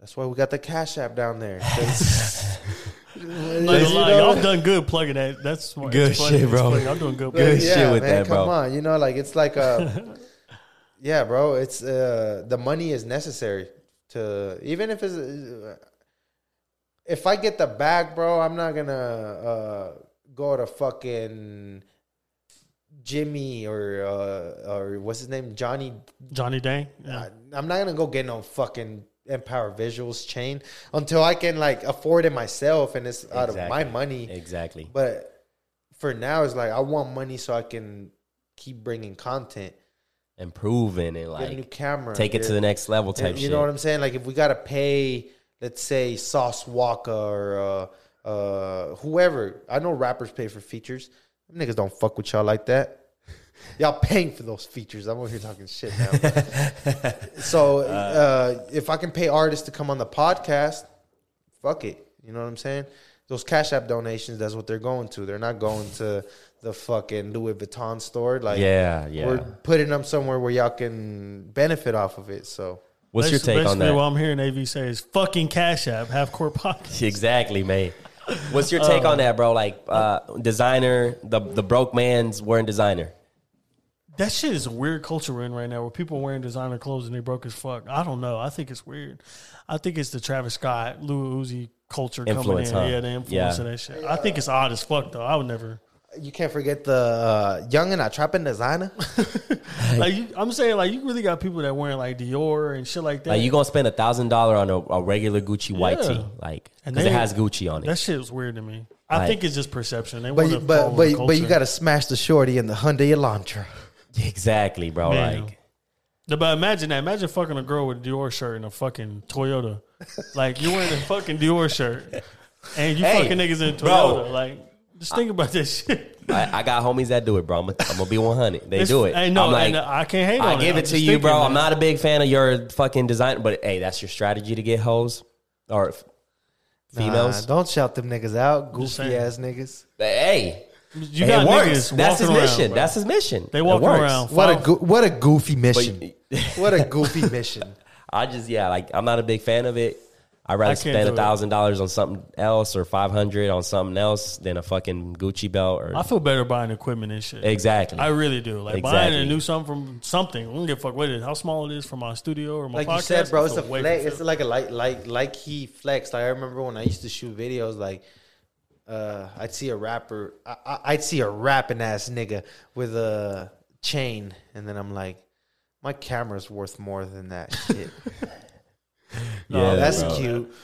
that's why we got the Cash App down there. I'm not gonna you know, y'all done good plugging that. That's smart. Good It's shit, It's bro. funny. Y'all doing good. Good plugging. shit with that, bro. Come on, you know, like it's like a, yeah, bro. It's uh, the money is necessary to even if it's if I get the bag, bro. I'm not gonna uh, go to fucking Jimmy or uh, or what's his name, Johnny. Johnny Dang. Yeah. I, I'm not gonna go get no fucking Empower Visuals chain until I can like afford it myself and it's out of my money. Exactly. But for now, it's like I want money so I can keep bringing content, Improving and get a new camera, take it get- to the next level type shit. you shit. know what I'm saying? Like if we gotta pay, let's say Sauce Walka or uh, uh, whoever. I know rappers pay for features. Them niggas don't fuck with y'all like that. Y'all paying for those features. I'm over here talking shit now. so uh, if I can pay artists to come on the podcast, fuck it. You know what I'm saying? Those Cash App donations, that's what they're going to. They're not going to the fucking Louis Vuitton store. Like, yeah, yeah. we're putting them somewhere where y'all can benefit off of it. So What's your take on basically that? What I'm hearing AV say is fucking Cash App, half court pocket. Exactly, man. What's your take on that, bro? Like uh, designer, the the broke man's wearing designer. That shit is a weird culture we're in right now where people are wearing designer clothes and they broke as fuck. I don't know. I think it's weird. I think it's the Travis Scott, Lil Uzi culture Influence, coming in. huh? Yeah, the influence Yeah. of that shit. I think it's odd as fuck though. I would never. You can't forget the uh, young and I trapping designer. Like you, I'm saying, like you really got people that wearing like Dior and shit like that. Like you gonna spend a thousand dollar on a, a regular Gucci white Yeah. tee, like because it has Gucci on it. that shit was weird to me. I Like- think it's just perception. They but you, but but, but you got to smash the shorty in the Hyundai Elantra. Exactly, bro. Man. Like But imagine that. Imagine fucking a girl with a Dior shirt and a fucking Toyota. like you're wearing a fucking Dior shirt and you Hey, fucking niggas in bro. Toyota. Like just think about this shit. I, I got homies that do it, bro. I'm, I'm gonna be 100. They It's- do it. I know. I'm like, and I can't hate I on give it. it I'm to just you, thinking bro. that. I'm not a big fan of your fucking design, but hey, that's your strategy to get hoes or f- females. Nah, don't shout them niggas out, goofy saying. ass niggas. But hey, You it got works. niggas That's his walking mission. bro. that's his mission. They It walking works. around. What a Five- go- what a goofy mission. But what a goofy mission. I just yeah, like I'm not a big fan of it. I'd rather I spend a thousand dollars on something else or five hundred on something else than a fucking Gucci belt or I feel better buying equipment and shit. exactly. I really do. Like buying Exactly. a new something from something. I don't give a fuck what it is, how small it is from my studio or my Like podcast. you said, bro, I it's a feel flex. It's like a like like like he flexed. Like I remember when I used to shoot videos, like uh, I'd see a rapper, I, I, I'd see a rapping ass nigga with a chain, and then I'm like, my camera's worth more than that shit. yeah, oh, That's bro. cute.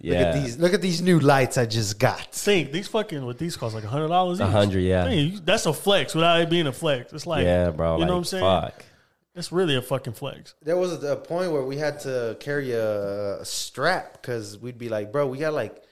Yeah, Look at these. Look at these new lights I just got. Think these fucking what these cost like hundred dollars. A hundred, yeah. that's a flex without it being a flex. It's like yeah, bro. You like, know what I'm saying? Fuck. It's really a fucking flex. There was a, a point where we had to carry a, a strap because we'd be like, bro, we got like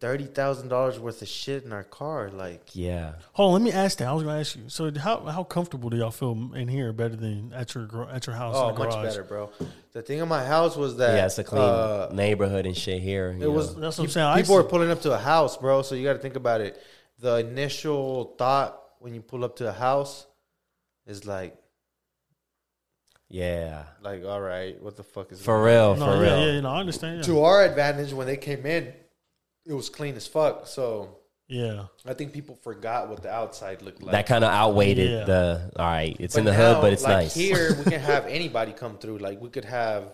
thirty thousand dollars worth of shit in our car. Like, Yeah. Hold on, let me ask that. I was gonna ask you. So how how comfortable do y'all feel in here better than at your at your house? oh, in the much garage? better, bro. The thing in my house was that Yeah, it's a clean uh, neighborhood and shit here. It was know. That's what I'm saying. People see- are pulling up to a house, bro. So you got to think about it. The initial thought when you pull up to a house is like, yeah. like, all right, what the fuck is For real, No, for yeah, real. yeah, you know, I understand. Yeah. To our advantage, when they came in, it was clean as fuck. So yeah. I think people forgot what the outside looked like. that kind of outweighed Yeah. the. All right, it's But in the now, hood, but it's like nice. Here, we can have anybody come through. Like we could have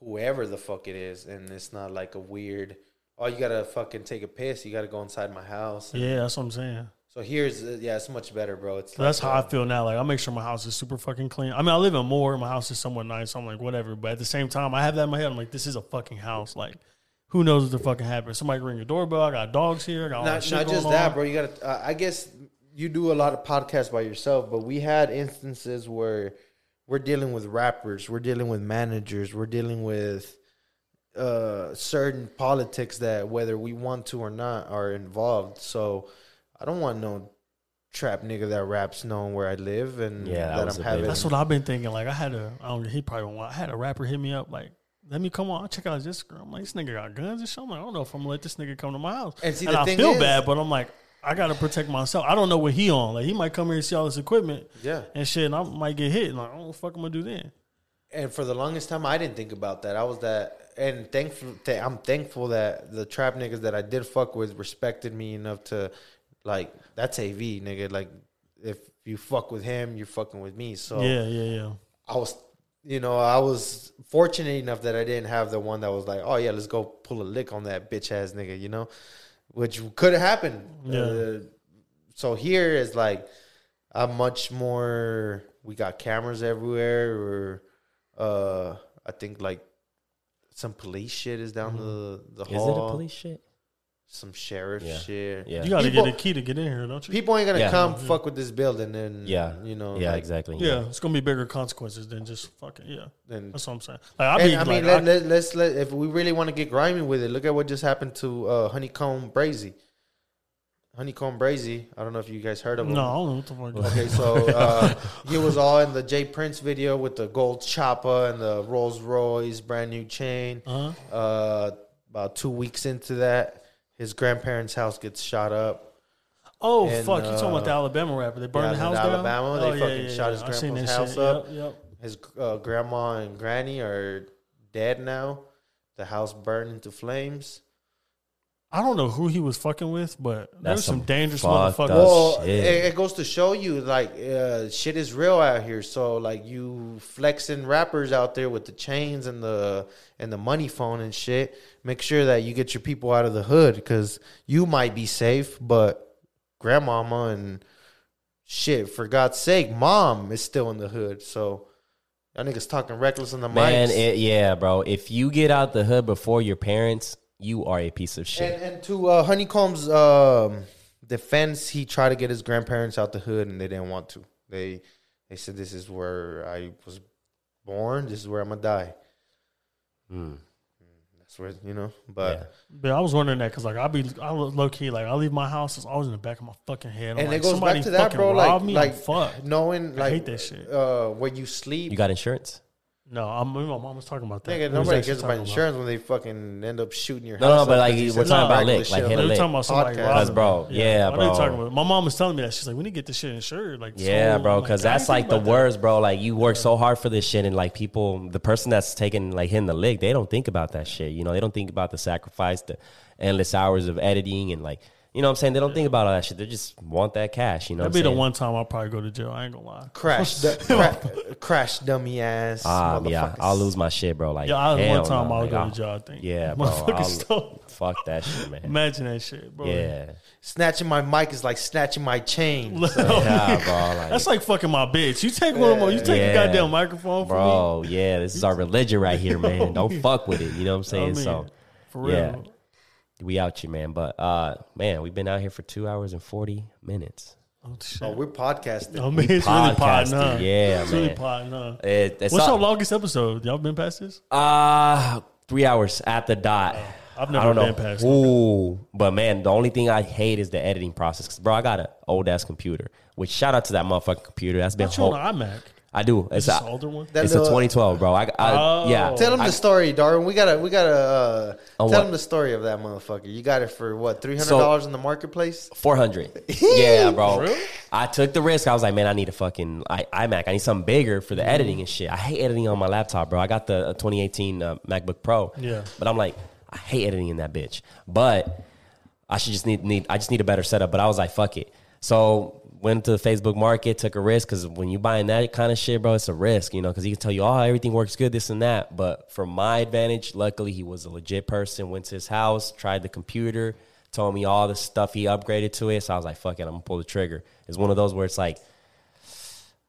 whoever the fuck it is, and it's not like a weird. Oh, you gotta fucking take a piss. You gotta go inside my house. Yeah, that's what I'm saying. So here's uh, yeah, it's much better, bro. It's So that's how uh, I feel now. Like I make sure my house is super fucking clean. I mean, I live in more. My house is somewhat nice. So I'm like, whatever. But at the same time, I have that in my head. I'm like, this is a fucking house. Like, who knows what the fucking happened? Somebody ring your doorbell. I got dogs here. I got all that Not, shit not going just that, on. bro. You gotta. Uh, I guess you do a lot of podcasts by yourself, but we had instances where we're dealing with rappers, we're dealing with managers, we're dealing with uh certain politics that whether we want to or not are involved. So I don't want no trap nigga that raps knowing where I live and Yeah, that that, I'm having. That's what I've been thinking. Like I had a, I don't. He probably won't. I had a rapper hit me up. Like, let me come on. I'll check out this girl. I'm like, this nigga got guns and shit. I'm like, I don't know if I'm gonna let this nigga come to my house. And see, and the I feel is- bad, but I'm like, I gotta protect myself. I don't know what he on. Like, he might come here and see all this equipment yeah. and shit, and I might get hit. And like, I don't know what the fuck I'm gonna do then. And for the longest time, I didn't think about that. I was that, and thankful. th- I'm thankful that the trap niggas that I did fuck with respected me enough to, like, that's AV nigga. Like, if you fuck with him, you're fucking with me. So Yeah, yeah, yeah. I was, you know, I was fortunate enough that I didn't have the one that was like, oh yeah, let's go pull a lick on that bitch ass nigga, you know, which could have happened. Yeah. Uh, so here is like, I'm much more. We got cameras everywhere, or uh, I think like some police shit is down the the hall. Is it a police shit? Some sheriff Yeah. shit. Yeah. You got to People- get a key to get in here, don't you? People ain't gonna Yeah. come fuck with this building, and Yeah. you know, Yeah, like, exactly. yeah, it's gonna be bigger consequences than just fucking yeah. And, That's what I'm saying. Like I and, be I mean, like, let, I- let, let's let if we really want to get grimy with it, look at what just happened to uh, Honeycomb Brazy. Honeycomb Brazy. I don't know if you guys heard of him. no, I don't know what the fuck. Okay, so uh, he was all in the J Prince video with the gold chopper and the Rolls Royce brand new chain. Uh-huh. Uh, about two weeks into that, his grandparents' house gets shot up. Oh And, fuck! You talking about the uh, Alabama rapper? They burned yeah, the in house down. Alabama, they oh, fucking shot his grandpa's house shit. up. Yep, yep. His uh, grandma and granny are dead now. The house burned into flames. I don't know who he was fucking with, but That's there's some some dangerous fucked motherfuckers. Well, shit. it, it goes to show you like uh, shit is real out here. So like you flexing rappers out there with the chains and the and the money phone and shit. Make sure that you get your people out of the hood because you might be safe, but grandmama and shit for God's sake, mom is still in the hood. So y'all niggas talking reckless on the Man, it, yeah, bro. If you get out the hood before your parents, you are a piece of shit. And, and to uh, Honeycomb's um, defense, he tried to get his grandparents out the hood, and they didn't want to. They they said, "This is where I was born. This is where I'm gonna die." Mm, That's where you know. yeah. But But I was wondering that because like I be I low key like I leave my house it's always in the back of my fucking head. I'm and like, it goes somebody back to that, bro. Like me. like I'm fucked. knowing I like hate that shit. uh, where you sleep. You got insurance? No, I'm my mom was talking about that. Nigga, We was nobody actually cares about talking insurance when they fucking end up shooting your No, house. no, up but, like, 'cause you we're said talking about reckless lick, like, shit hit on a They were lick. talking about somebody Podcast. robbing Cause, bro, yeah, What are they bro. talking about? My mom was telling me that she's like, we need to get this shit insured. Like, Yeah, so- bro, I'm like, because I that's didn't like think the about that. worst, bro. Like you work so hard for this shit, and like people, the person that's taking like hitting the lick, they don't think about that shit. You know, they don't think about the sacrifice, the endless hours of editing, and like you know what I'm saying. They don't think about all that shit. They just want that cash. You know, That'd what be I'm the saying? one time I'll probably go to jail. I ain't gonna lie. Crash, du- cra- crash, dummy ass. Um, yeah, motherfuckers. I'll lose my shit, bro. Like, Yeah, I, hell one time no. I'll Like, go I'll- to jail. I think. Yeah, bro. Motherfucker I'll- stole. Fuck that shit, man. Imagine that shit, bro. Yeah, Snatching my mic is like snatching my chain. yeah, bro. Like, That's like fucking my bitch. You take one more. You take Yeah. a goddamn microphone from me. bro. Yeah, this is our religion right here, man. Don't fuck with it. You know what I'm saying? I mean, so for real. yeah. We out you, man. But uh, man, we've been out here for two hours and forty minutes. Oh, shit. Oh, we're podcasting. I mean, it's really potting, huh? podcasting. Yeah, it's really man. potting, huh? It, it's What's all- our longest episode? Y'all been past this? Uh three hours at the dot. I've I never don't been know. past. Ooh, but man, the only thing I hate is the editing process. 'Cause, bro, I got an old ass computer. Which shout out to that motherfucking computer. That's been Not you whole, on an iMac. I do. It's Is this a, an older one? That it's a little- 2012, bro. I, I Oh. yeah. Tell him I- the story, Darwin. We gotta, we gotta uh, On tell what? him the story of that motherfucker. You got it for what? Three hundred dollars in the marketplace. 400. yeah, bro. Really? I took the risk. I was like, man, I need a fucking I, iMac. I need something bigger for the editing and shit. I hate editing on my laptop, bro. I got the uh, 2018 uh, MacBook Pro. Yeah. But I'm like, I hate editing in that bitch. But I should just need need I just need a better setup. But I was like, fuck it. So went to the Facebook Market, took a risk because when you buying that kind of shit, bro, it's a risk, you know, because he can tell you, oh, everything works good, this and that. But for my advantage, luckily he was a legit person. Went to his house, tried the computer, told me all the stuff he upgraded to it. So I was like, fuck it, I'm gonna pull the trigger. It's one of those where it's like,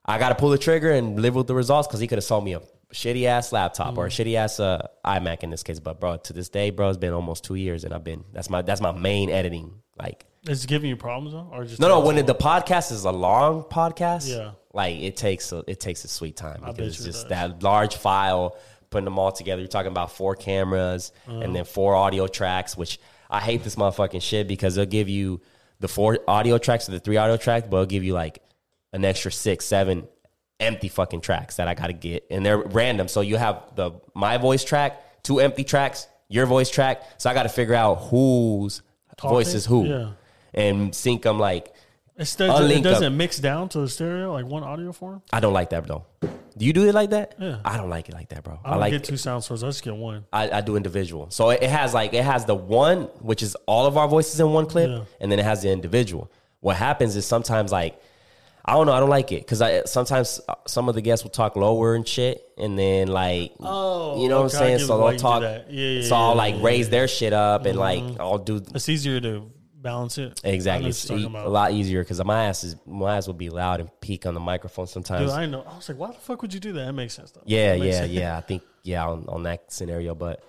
I got to pull the trigger and live with the results because he could have sold me a shitty ass laptop or a shitty ass uh, iMac in this case. But bro, to this day, bro, it's been almost two years and I've been that's my that's my main editing. Like Is it giving you problems though, or just no, no, when it, the podcast is a long podcast, Yeah. like it takes a, it takes a sweet time bet because it's just does. that large file putting them all together. You're talking about four cameras Uh-huh. and then four audio tracks, which I hate this motherfucking shit because they'll give you the four audio tracks or the three audio tracks, but they'll give you like an extra six, seven empty fucking tracks that I got to get, and they're random. So you have the my voice track, two empty tracks, your voice track. So I got to figure out whose voice is who, Yeah. And sync them like. Does, it doesn't mix down to the stereo like one audio form. I don't like that though. Do you do it like that? Yeah. I don't like it like that, bro. I I, like get two sound sources. I just get one. I, I do individual. So it, it has like it has the one, which is all of our voices in one clip, Yeah. and then it has the individual. What happens is sometimes like I don't know, I don't like it because I sometimes uh, some of the guests will talk lower and shit, and then like Oh, you know okay, what I'm saying. So they'll talk. Yeah, yeah, so I'll yeah, like yeah, raise their shit up and like I'll do It's easier to balance it. Exactly. It's e- a lot easier because my ass is my ass will be loud and peak on the microphone sometimes. Dude, I know. I was like, why the fuck would you do that? That makes sense though. Yeah, yeah, sense. yeah. I think yeah on, on that scenario, but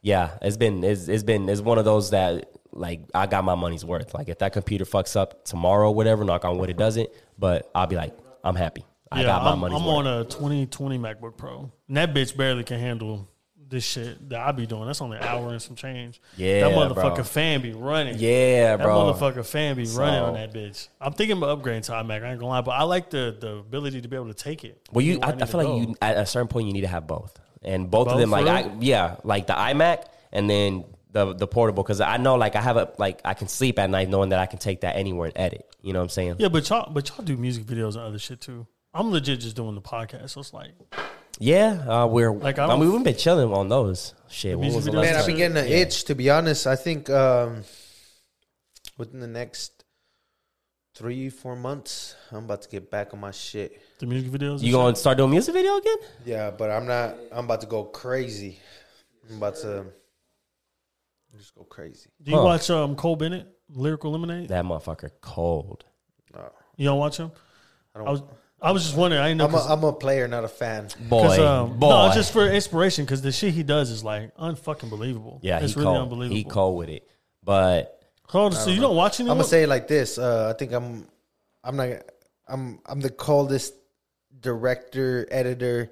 yeah, it's been it's, it's been it's one of those that like I got my money's worth. Like if that computer fucks up tomorrow, whatever, knock on wood, it doesn't. But I'll be like, I'm happy. I Yeah, got my I'm, money's I'm worth. on a 2020 MacBook Pro. And that bitch barely can handle this shit that I be doing. That's only an hour and some change. Yeah, that motherfucker bro. fan be running. yeah, That bro. motherfucker fan be So- running on that bitch. I'm thinking about upgrading to iMac. I ain't gonna lie, but I like the the ability to be able to take it. Well, you, Where I, I feel like go. you at a certain point you need to have both, and both, of them, like, I, yeah, like the iMac, and then the the portable, because I know, like, I have a like I can sleep at night knowing that I can take that anywhere and edit. You know what I'm saying? Yeah, but y'all but y'all do music videos and other shit too. I'm legit just doing the podcast, so it's like Yeah, uh, we're Like, like I I don't- mean, we've been chilling on those. Shit, when was the last Man, I've time? been getting an Yeah. itch to be honest. I think um, within the next three, four months, I'm about to get back on my shit. the music videos. You gonna start doing music video again? Yeah, but I'm not. I'm about to go crazy. I'm about to just go crazy. Do you Huh. watch um Cole Bennett, Lyrical Lemonade? That motherfucker cold. No, You don't watch him? I I don't. was I was just wondering. I didn't know I'm a, 'cause- I'm a player, not a fan. Boy, 'cause, um, boy. no, just for inspiration because the shit he does is like unfucking believable. yeah, it's he really cold. unbelievable. He cold with it, but Hold on, so you don't watch anything? I'm anyone? gonna say it like this. Uh, I think I'm. I'm not. I'm. I'm the coldest director, editor,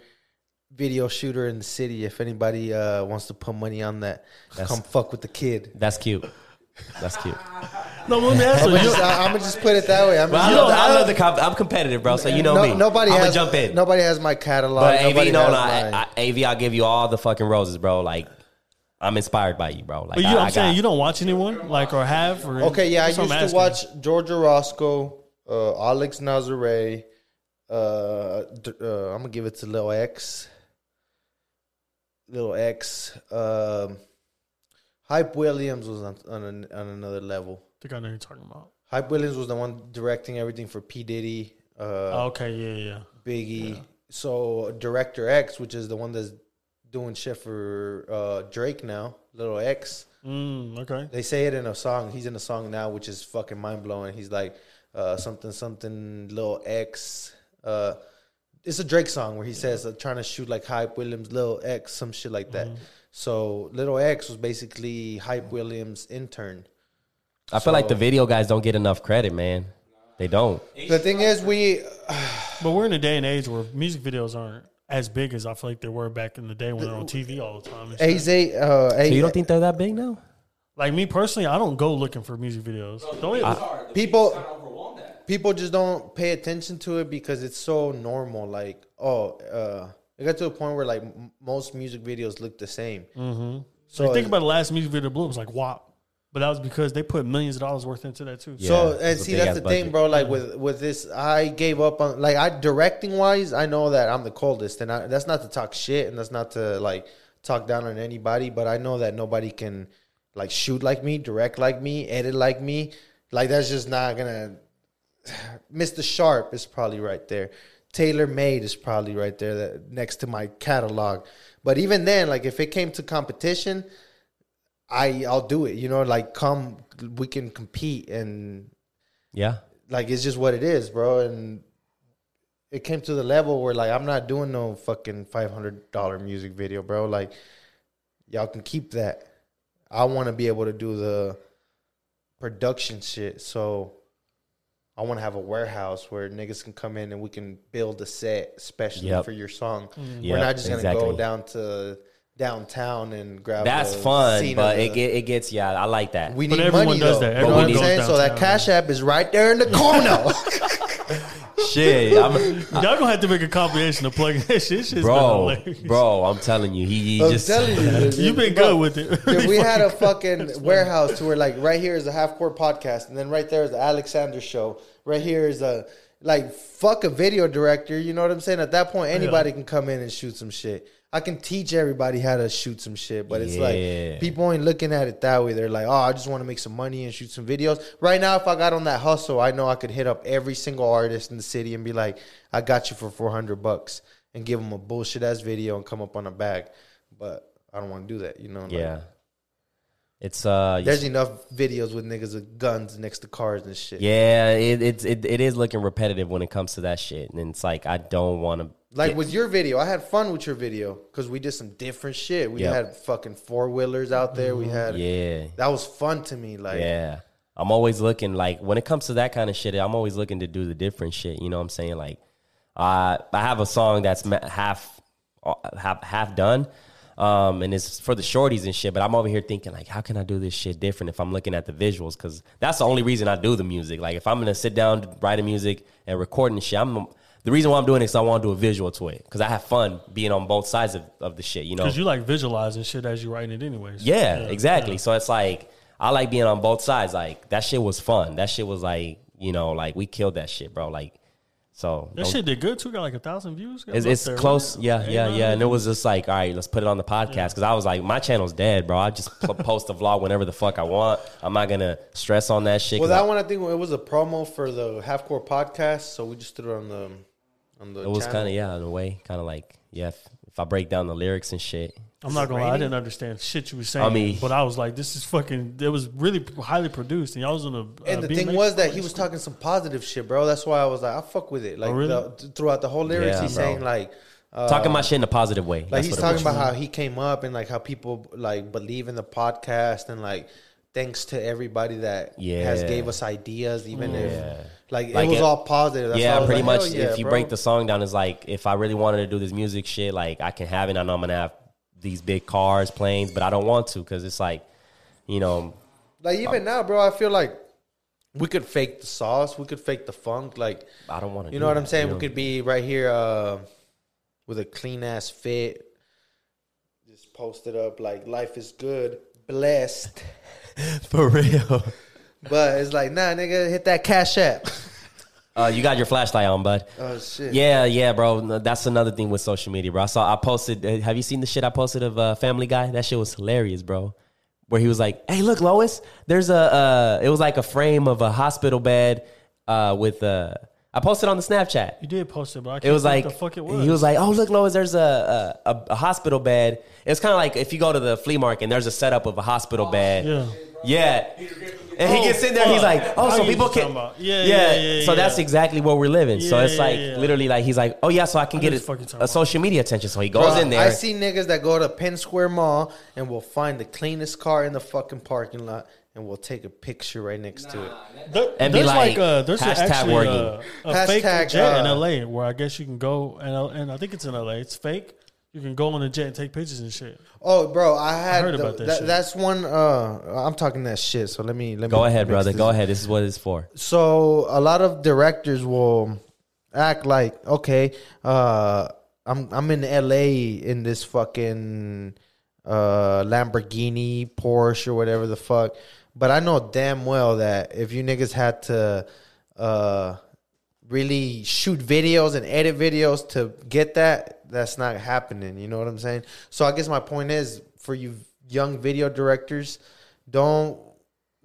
video shooter in the city. If anybody uh, wants to put money on that, That's- come fuck with the kid. that's cute. That's cute. no, let me ask I'm you. gonna you just, I'm gonna just put it that way. I'm Well, I, love the, I love the comp- I'm competitive, bro. So you know no- me. Nobody I'm has. gonna jump in. Nobody has my catalog. But AV, no, has no, my- I, I, AV, I'll give you all the fucking roses, bro. Like, I'm inspired by you, bro. Like, but you, I, I'm I saying got- you don't watch anyone like or have or Okay, yeah, I used what to watch. Georgia Roscoe, uh, Alex Nazare. Uh, d- uh, I'm gonna give it to Lil X. Lil X. Um, Hype Williams was on on, an, on another level. I think I know who you're talking about. Hype Williams was the one directing everything for P Diddy, uh, Oh, okay, yeah, yeah. Biggie. So Director X, which is the one that's doing shit for uh, Drake now, Little X. Mm, okay. They say it in a song. He's in a song now, which is fucking mind blowing. He's like uh, something something Little X. Uh, it's a Drake song where he says uh, trying to shoot like Hype Williams, Little X, some shit like that. So Little X was basically Hype Williams' intern. I feel like the video guys don't get enough credit, man. They don't. The thing is, we But we're in a day and age where music videos aren't as big as I feel like they were back in the day when they're on TV all the time. and shit. AZ. Uh, So you don't think they're that big now? Like me personally, I don't go looking for music videos. Don't even, people people just don't pay attention to it because it's so normal. Like, oh, uh, it got to a point where like m- most music videos look the same. Mm-hmm. So like, think about the last music video that blew. It was like WAP, but that was because they put millions of dollars worth into that too. Yeah. So and see that's ass the thing, bro. Like with with this, I gave up on like I directing wise. I know that I'm the coldest, and I, that's not to talk shit, and that's not to like talk down on anybody. But I know that nobody can like shoot like me, direct like me, edit like me. Like that's just not gonna. Mr. Sharp is probably right there. Taylor Made is probably right there that, next to my catalog. But even then, like if it came to competition, I I'll do it. You know, like come we can compete and Yeah. like it's just what it is, bro. And it came to the level where like I'm not doing no fucking five hundred dollar music video, bro. Like y'all can keep that. I want to be able to do the production shit. So I want to have a warehouse where niggas can come in and we can build a set especially Yep. for your song. Mm. We're not just gonna go down to downtown and grab. That's a fun, scene but it the- get, it gets yeah. I like that. we But need everyone money does though. that. Know Everyone what I'm goes saying? So that cash app is right there in the corner. Shit, I'm, Y'all gonna have to make a compilation of plugging that shit. Shit's bro, bro. I'm telling you, he, he I'm just telling you, You've been bro, good with it. If we had a fucking warehouse to where like right here is a half court podcast, and then right there is the Alexander show. Right here is a like fuck a video director. You know what I'm saying? At that point, anybody can come in and shoot some shit. I can teach everybody how to shoot some shit, but it's Yeah. like people ain't looking at it that way. They're like, oh, I just want to make some money and shoot some videos. Right now, if I got on that hustle, I know I could hit up every single artist in the city and be like, I got you for 400 bucks and give them a bullshit ass video and come up on a bag. But I don't want to do that, you know? like- yeah. It's uh, There's enough videos with niggas with guns next to cars and shit. yeah, it, it's it, it is looking repetitive when it comes to that shit, and it's like I don't want to. Like with your video, I had fun with your video because we did some different shit. We Yep. had fucking four wheelers out there. We had Yeah, that was fun to me. Like yeah. I'm always looking like when it comes to that kind of shit. I'm always looking to do the different shit. You know what I'm saying? Like, uh, I have a song that's half uh, half half done. Um, and it's for the shorties and shit, but I'm over here thinking like, how can I do this shit different if I'm looking at the visuals? Because that's the only reason I do the music. Like, if I'm gonna sit down, writing music and recording shit, I'm the reason why I'm doing it is I want to do a visual to it because I have fun being on both sides of, of the shit. You know, Because you like visualizing shit as you're writing it anyways. yeah, exactly. So it's like I like being on both sides. Like that shit was fun. That shit was like you know like we killed that shit, bro. Like so That don't- shit did good too. Got like a thousand views. Got It's, it's there, close, right? yeah, Eight, yeah, yeah. And it was just like, all right, let's put it on the podcast because I was like, my channel's dead, bro. I just post a vlog whenever the fuck I want. I'm not gonna stress on that shit. Well, that I- one I think it was a promo for the Half Court podcast, so we just threw it on the um, on the. it was kind of yeah, in a way, kind of like yeah. If, if I break down the lyrics and shit, I'm not gonna lie, I didn't understand shit you were saying. I mean- but I was like, this is fucking. It was really highly produced, and y'all was on a. And the beat thing was that he was talking some positive shit, bro. That's why I was like, I fuck with it. Like Oh, really? the, throughout the whole lyrics, Yeah, he's bro. saying like. Uh, talking my shit in a positive way. like That's he's talking was. about how he came up and like how people like believe in the podcast and like thanks to everybody that has gave us ideas even if like, Like it was it- all positive That's yeah, pretty like, much. yeah, if you bro. break the song down, it's like if I really wanted to do this music shit, like I can have it. I know I'm gonna have these big cars, planes, but I don't want to because it's like, you know, like even now bro I feel like we could fake the sauce we could fake the funk like I don't want to. you know what I'm saying we could be right here uh with a clean ass fit just post it up like life is good blessed for real. but it's like nah nigga hit that cash app Uh, you got your flashlight on, bud. oh shit Yeah, yeah, bro. That's another thing with social media, bro. I saw I posted. uh, Have you seen the shit I posted of uh, Family Guy? That shit was hilarious, bro. Where he was like, "Hey, look, Lois. There's a. Uh, it was like a frame of a hospital bed uh, with Uh, I posted on the Snapchat. You did post it, but I can't It was like what the fuck it was. he was like, "Oh, look, Lois. There's a a, a, a hospital bed. It's kind of like if you go to the flea market and there's a setup of a hospital oh, bed. yeah. Yeah. And he Oh, gets in there, he's like, oh, so people what you're can. talking. Yeah, yeah, yeah, So yeah. that's exactly where we're living. so it's like yeah. literally like he's like, oh yeah, so I can I get know it, what you're talking a social media attention. So he goes Bro, in there. I see niggas that go to Penn Square Mall and will find the cleanest car in the fucking parking lot and we'll take a picture right next to it. There- And be there's like, uh, there's hashtag actually working. uh, a fake Hashtag, jet in uh, LA where I guess you can go and and I think it's in LA. It's fake. You can go on a jet and take pictures and shit. Oh, bro, I had heard the- about that that- shit. That's one. Uh, I'm talking that shit. So let me let me Go ahead, brother. this Go ahead. This is what it's for. So a lot of directors will act like, okay, uh, I'm I'm in L.A. in this fucking uh, Lamborghini, Porsche, or whatever the fuck. But I know damn well that if you niggas had to uh, really shoot videos and edit videos to get that, that's not happening. You know what I'm saying? So I guess my point is for you young video directors, don't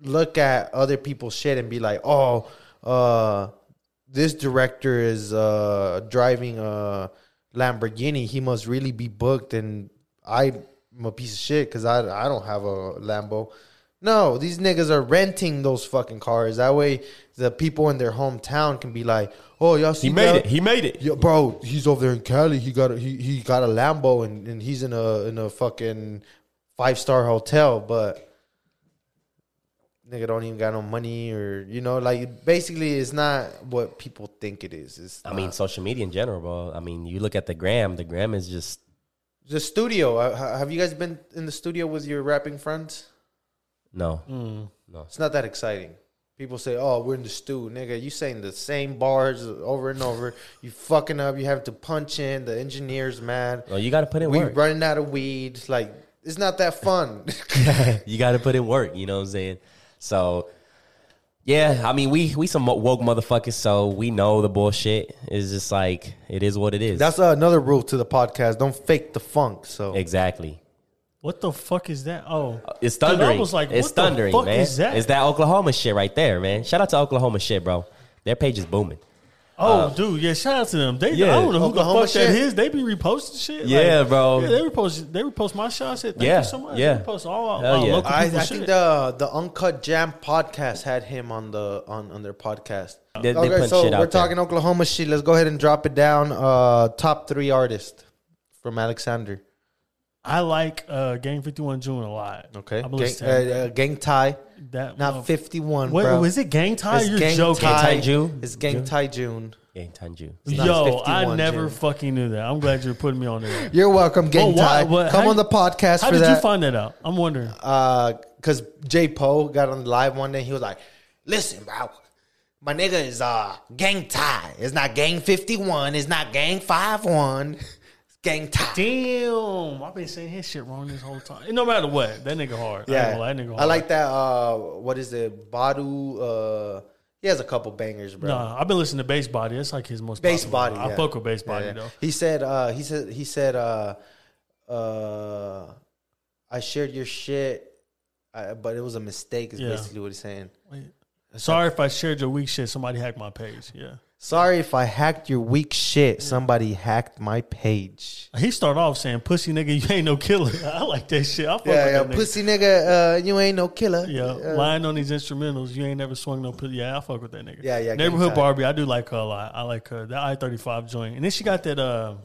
look at other people's shit and be like, oh, uh, this director is uh, driving a Lamborghini. He must really be booked, and I'm a piece of shit because I I don't have a Lambo. No, these niggas are renting those fucking cars. That way, the people in their hometown can be like, "Oh, y'all see He made that? it. He made it. Yo, bro, he's over there in Cali. He got a, he he got a Lambo and, and he's in a in a fucking five star hotel, but nigga don't even got no money or you know like basically it's not what people think it is. It's I mean, social media in general, bro. I mean, you look at the gram. The gram is just the studio. uh, Have you guys been in the studio with your rapping friends? No. Mm. It's not that exciting. People say, "Oh, we're in the stew, nigga." You saying the same bars over and over. You fucking up. You have to punch in. The engineer's mad. Well, you got to put in We work. running out of weed. Like it's not that fun. you got to put in work. You know what I'm saying? So, yeah, I mean, we we some woke motherfuckers, so we know the bullshit is just like it is what it is. That's another rule to the podcast. Don't fake the funk. So exactly. What the fuck is that? Oh, It's Dude, I thundering. was like, it's what the thundering, fuck man. is that? It's that Oklahoma shit right there, man. Shout out to Oklahoma shit, bro. Their page is booming. Oh, dude, yeah! Shout out to them. They, Yeah. I don't know who Oklahoma the fuck that shit. is. They be reposting shit. Yeah, bro. Yeah, they repost. They repost my shit. I thank Yeah, you so much. yeah. They repost all, Hell all yeah. local I, people I shit. think the the Uncut Jam podcast had him on the on, on their podcast. They- they okay, put so shit we're there. talking Oklahoma shit. Let's go ahead and drop it down. Uh, top three artists from Alexander. I like uh, Gang Fifty One June a lot. Okay, I gang, believe uh, uh, gang tie, that. not motherf- fifty one. What bro. was it? Gang Tie? It's You're gang joking. tie. Tie June? It's gang June? tie June. Gang Tanju. June. Yo, I never June. fucking knew that. I'm glad you're putting me on there. You're welcome, gang Well, why- tie. what- Come how on the you- podcast How did that. you find that out? I'm wondering. because Jay Poe got on the live one day. He was like, "Listen, bro, my nigga is uh gang tie. It's not gang fifty one. It's not gang five one. It's gang tie." Damn, I've been saying his shit wrong this whole time. No matter what, that nigga hard. Yeah, lie, that nigga hard. I like that. Uh, what is it? Badu. Uh, he has a couple bangers, bro. Nah, I've been listening to Bass Body. That's like his most Bass body. I yeah. fuck with Bass Body Yeah, yeah. though. He said. Uh, he said. He said. Uh, uh, I shared your shit, uh, but it was a mistake. Is basically what he's saying. Wait. Sorry if I shared your weak shit. Somebody hacked my page. Yeah. Sorry if I hacked your weak shit. Somebody hacked my page. He started off saying, "Pussy nigga, you ain't no killer." I like that shit. I fuck Yeah, with yeah, that pussy nigga, uh, you ain't no killer. Yeah, Uh, lying on these instrumentals. You ain't never swung no pussy. Yeah, I fuck with that nigga. Yeah, yeah, Neighborhood Barbie. I do like her a lot. I like her. That I thirty five joint, and then she got that uh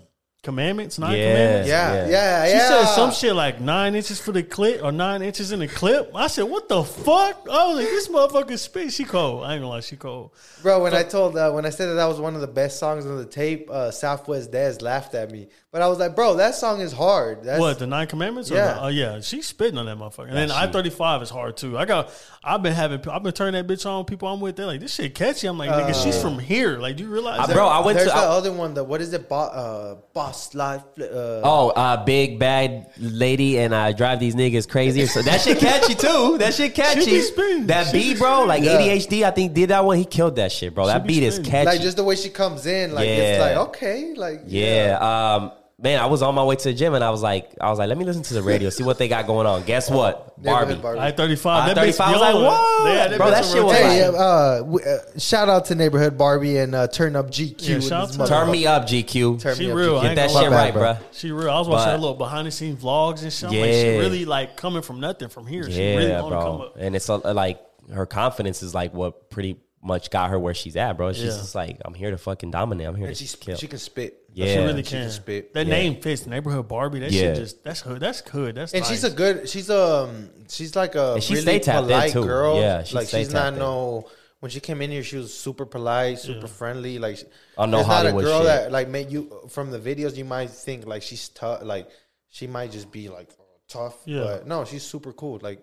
commandments, nine Yeah. commandments. yeah, Yeah. yeah, yeah. She said some shit like nine inches for the clip or nine inches in the clip. I said, "What the fuck?" I was like, "This motherfucker spit." She cold. I ain't gonna lie, she cold. Bro, when I told, uh, when I said that that was one of the best songs on the tape, uh, Southwest Dez laughed at me. But I was like, bro, that song is hard. That's, what the nine commandments? Or Yeah. the- oh yeah, she's spitting on that motherfucker. And then she- I thirty five is hard too. I got. I've been having. I've been turning that bitch on. People I'm with, they're like, "This shit catchy." I'm like, "Nigga, she's from here." Like, do you realize? Uh, that? bro, I went There's to. the I- other one. The what is it? Bo- uh, Boss Life. Uh, Oh, uh, big bad lady, and I drive these niggas crazy. So that shit catchy too. That shit catchy. She be spitting. That She beat, be bro. Like Yeah. ADHD, I think did that one. He killed that shit, bro. That be beat is spitting. catchy. like just the way she comes in, like it's like okay, like yeah. Um, man, I was on my way to the gym, and I was like, I was like, let me listen to the radio, see what they got going on. Guess what, Barbie. Neighborhood Barbie. I thirty five. I That bitch 35 was like, whoa. Yeah, Bro, that a shit was. Hey, like- uh, w- uh, shout out to Neighborhood Barbie and uh, Turn Up GQ. Yeah, shout this out to her. Turn motherfucker. me up, GQ. Turn She me up, real. GQ. Get that shit bad, right, bro. bro. She real. I was watching But- that little behind the scenes vlogs and shit. I'm like, she really like coming from nothing from here. She really Yeah, on come bro. up. And it's uh, like her confidence is like what pretty much got her where she's at, bro. She's Yeah. just like, I'm here to fucking dominate. I'm here And to she, kill. she can spit. Yeah. she really She can. can spit. That Yeah. name fits. Neighborhood Barbie. That Yeah. shit just that's hood. That's good. That's And nice. she's a good. She's um. She's like a And she really stay polite too. girl. Yeah, she like she's not tapped in. no. When she came in here, she was super polite, super Yeah. friendly. Like, she- no there's not a girl shit. that like make you from the videos. You might think like she's tough. Like she might just be like tough. Yeah. But no, she's super cool. Like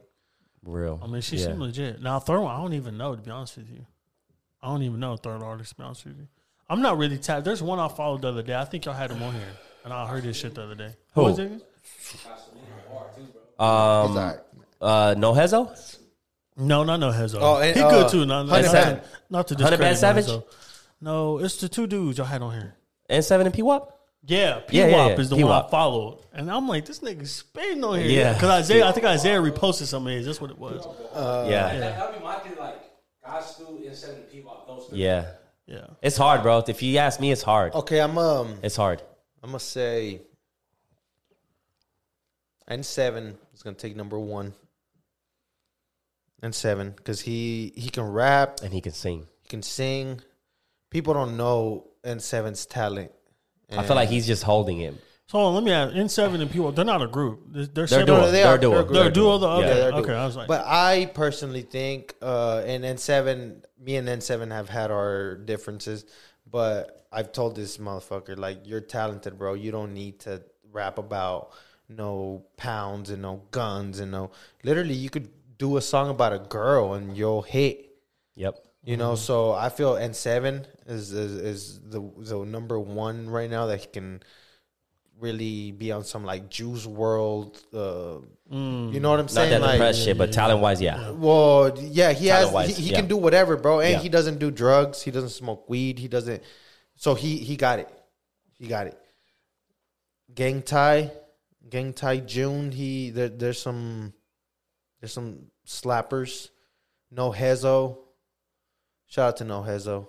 Real. I mean, she yeah. seemed legit. Now, third one, I don't even know to be honest with you. I don't even know third artist to be honest with you. I'm not really tapped. There's one I followed the other day. I think y'all had him on here, and I heard this shit the other day. Who? was it? he's Um, uh, no Hezo? No, not no Hezo. Oh, and, he uh, good too. Not, not, not, to, not to Honey Bad Savage? Hezo. No, it's the two dudes y'all had on here. And seven and P Wop? Yeah, P Yeah, Wop yeah, yeah. is the one I P-Wop. followed, and I'm like, this nigga spitting on here. Yeah. because Isaiah, I think Isaiah reposted some of his. That's what it was. yeah. That, that'd be my thing, like God school instead of people. Those three. Yeah. Yeah, It's hard, bro. If you ask me, it's hard. okay, I'm um. It's hard. I'm gonna say N seven is gonna take number one. N seven because he he can rap, And he can sing. he can sing. People don't know N 7s talent. I feel like he's just holding him. So hold on, let me ask. N7 and people, they're not a group. They're, they're, They're duo. they They're are- a duo. they're They're a duo. The Yeah. okay, Yeah, they're okay. duo. I was like, But I personally think, uh, and N7, me and N7 have had our differences, but I've told this motherfucker, like, you're talented, bro. You don't need to rap about no pounds and no guns and no. Literally, you could do a song about a girl and you'll hit. Yep. You know, so I feel N seven is, is is the the number one right now that he can really be on some like Juice WRLD. Uh, You know what I'm Not saying? that like, depressed shit, but talent wise, yeah. well, yeah, he has. Talent-wise, He, he yeah. can do whatever, bro. And Yeah. he doesn't do drugs. He doesn't smoke weed. He doesn't. So he he got it. He got it. Gang tie, gang tie. June. He there, there's some there's some slappers. No Hezo. Shout out to No Hezo.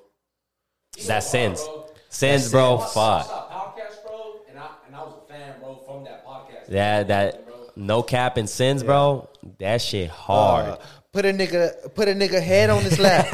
That sins. Sins, bro. Sins. Fuck. podcast, bro, and I and I was a fan, bro, from that. That that no cap and sins, bro. That shit hard. Uh, put a nigga, put a nigga head on his lap.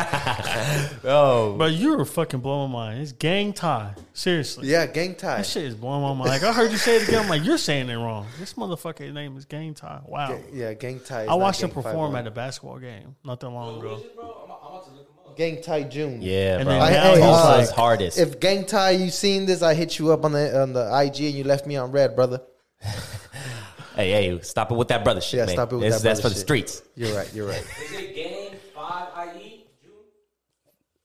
oh, But you're fucking blowing my mind. It's gang tie. Seriously. yeah, gang tie. That shit is blowing my mind. Like I heard you say it again. I'm like, you're saying it wrong. This motherfucker's name is Gang Tie. Wow. Yeah, gang tie. I watched him perform at a basketball game not that long ago. bro, I'm, I'm about to look him up. Gang tie June. yeah, And bro. then I, now hey, he's uh, hardest. If gang tie, you seen this? I hit you up on the on the IG and you left me on red, brother. hey, hey, stop it with that brother shit, Yeah, man. stop it with That's- that That's brother for the streets. You're right. You're right. Is it game five IE June?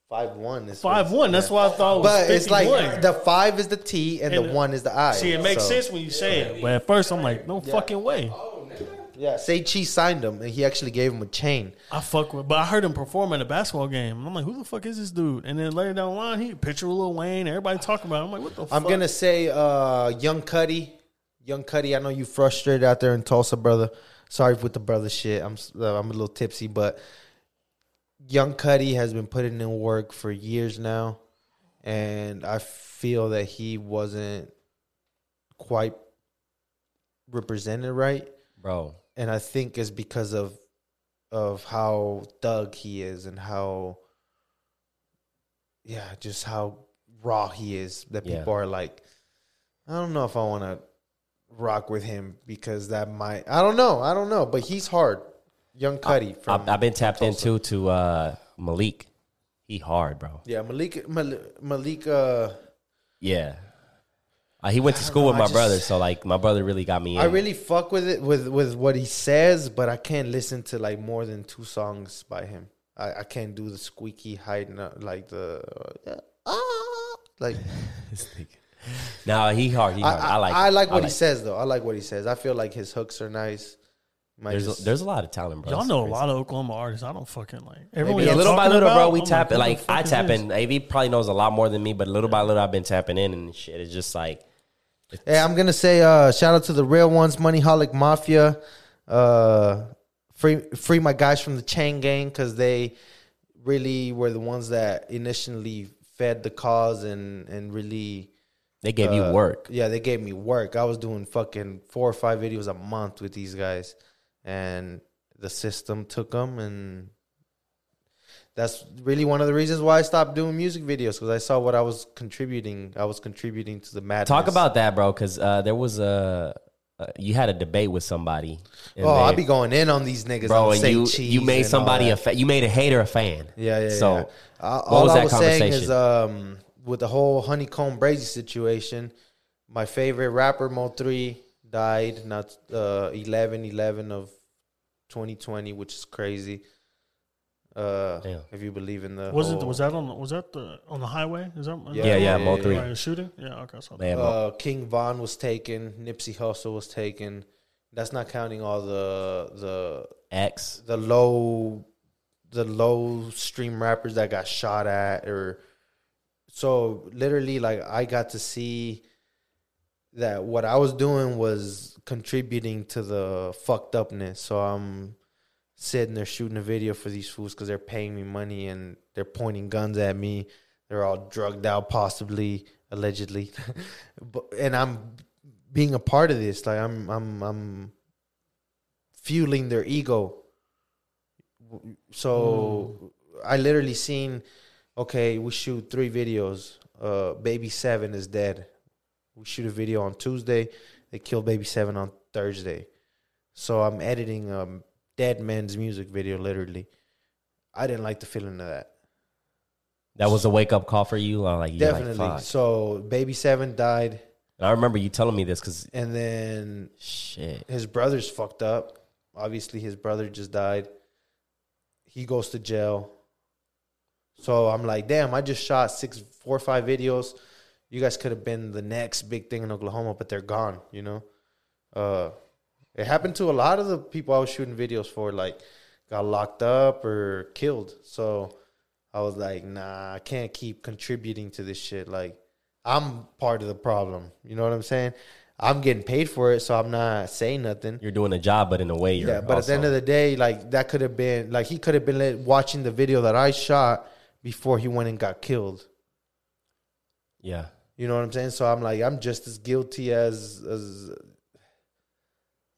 Five one is Five one. That's why I thought it was But it's 51. like the five is the T and, And the one is the I. See, it makes So, sense when you say it. But at first, I'm like, no fucking way. Yeah, say Chi signed him and he actually gave him a chain. I fuck with, but I heard him perform at a basketball game. I'm like, who the fuck is this dude? And then later down the line, he picture with Lil Wayne. Everybody talking about. It. I'm like, what the? Fuck? I'm fuck? gonna say uh Young Cuddy. Young Cuddy, I know you frustrated out there in Tulsa, brother. Sorry with the brother shit. I'm uh, I'm a little tipsy, but Young Cuddy has been putting in work for years now, and I feel that he wasn't quite represented right, Bro, and I think it's because of of how thug he is and how yeah, just how raw he is that Yeah. people are like I don't know if I want to rock with him because that might I don't know, I don't know, but he's hard. Young Cuddy from I've, I've been tapped into to uh, Malik. He hard, bro. Yeah, Malik Malik, Malik uh Yeah. Uh, he went to school know, with my just- brother, so like my brother really got me in. I really fuck with it with with what he says, but I can't listen to like more than two songs by him. I, I can't do the squeaky high note like the uh, ah, like No, he hard. He I, hard. I, I, like. I it. like what he says though. I like what he says. I feel like his hooks are nice. Might There's just- a, there's a lot of talent, bro. Y'all know a lot of Oklahoma artists. I don't fucking like. Everyone Maybe y'all little by talking little, bro, we I'm tap like, it. Like I is tap in. AV probably knows a lot more than me, but little by little, I've been tapping in and shit. It's just like Hey, I'm gonna say uh, shout out to the real ones, Money Holic Mafia. Uh, free free my guys from the Chain Gang because they really were the ones that initially fed the cause and and really they gave you uh, work. Yeah, they gave me work. I was doing fucking four or five videos a month with these guys, and the system took them, and that's really one of the reasons why I stopped doing music videos because I saw what I was contributing. I was contributing to the madness. Talk about that, bro, because uh, there was a uh, you had a debate with somebody. Oh, I they- be going in on these niggas, bro, and you you made somebody a fa- you made a hater a fan. yeah, yeah. So yeah. Uh, what all was I that was saying conversation? is, um, with the whole Honeykomb Brazy situation, my favorite rapper Mo three died not uh 11 11 of 2020, which is crazy. Uh, Damn. if you believe in the Was it? whole- Was that on? Was that the on the highway? Is that? is Yeah, that yeah, yeah, Mo three. Right, shooting. Yeah. Okay. So Man, uh, King Von was taken, Nipsey Hussle was taken. That's not counting all the the X. the low the low stream rappers that got shot at or so literally like I got to see that what I was doing was contributing to the fucked upness. So I'm sitting there shooting a video for these fools because they're paying me money and they're pointing guns at me. They're all drugged out, possibly, allegedly, but and I'm being a part of this. Like I'm, I'm, I'm fueling their ego. So mm. I literally seen, okay, we shoot three videos. Uh, baby seven is dead. We shoot a video on Tuesday. They kill baby seven on Thursday. So I'm editing a dead man's music video, literally. I didn't like the feeling of that. That was a wake up call for you. I'm like, you're like, Definitely. so baby seven died, And I remember you telling me this because and then shit. his brother's fucked up. Obviously, his brother just died. He goes to jail. So I'm like, damn, I just shot six, four or five videos. You guys could have been the next big thing in Oklahoma, but they're gone, you know? Uh, it happened to a lot of the people I was shooting videos for, like, got locked up or killed. So I was like, nah, I can't keep contributing to this shit. Like, I'm part of the problem. You know what I'm saying? I'm getting paid for it, so I'm not saying nothing. You're doing a job, but in a way, you're Yeah, but at the end of the day, like that could have been like he could have been watching the video that I shot before he went and got killed. Yeah. You know what I'm saying? So I'm like, I'm just as guilty as as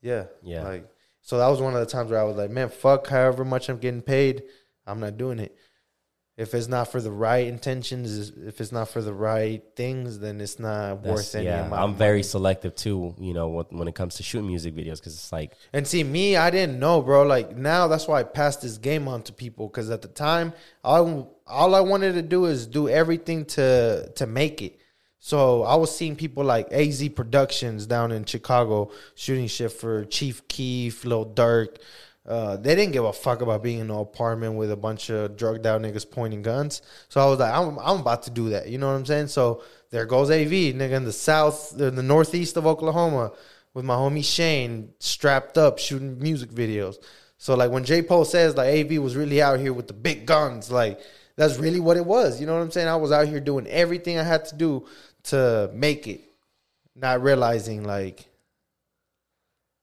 yeah, Yeah. Like, so that was one of the times where I was like, man, fuck, however much I'm getting paid, I'm not doing it. If it's not for the right intentions, if it's not for the right things, then it's not That's- worth any yeah, amount. I'm very selective too. You know, when, when it comes to shooting music videos, because it's like, And see, me, I didn't know, bro. Like now, that's why I passed this game on to people because at the time, all all I wanted to do is do everything to to make it. So I was seeing people like A Zae Productions down in Chicago shooting shit for Chief Keef, Lil Durk. Uh, they didn't give a fuck about being in an apartment with a bunch of drugged out niggas pointing guns. So I was like, I'm, I'm about to do that. You know what I'm saying? So there goes AV, nigga, in the south, in the northeast of Oklahoma with my homie Shane strapped up shooting music videos. So like when J Poe says like AV was really out here with the big guns, like that's really what it was. You know what I'm saying? I was out here doing everything I had to do to make it, not realizing like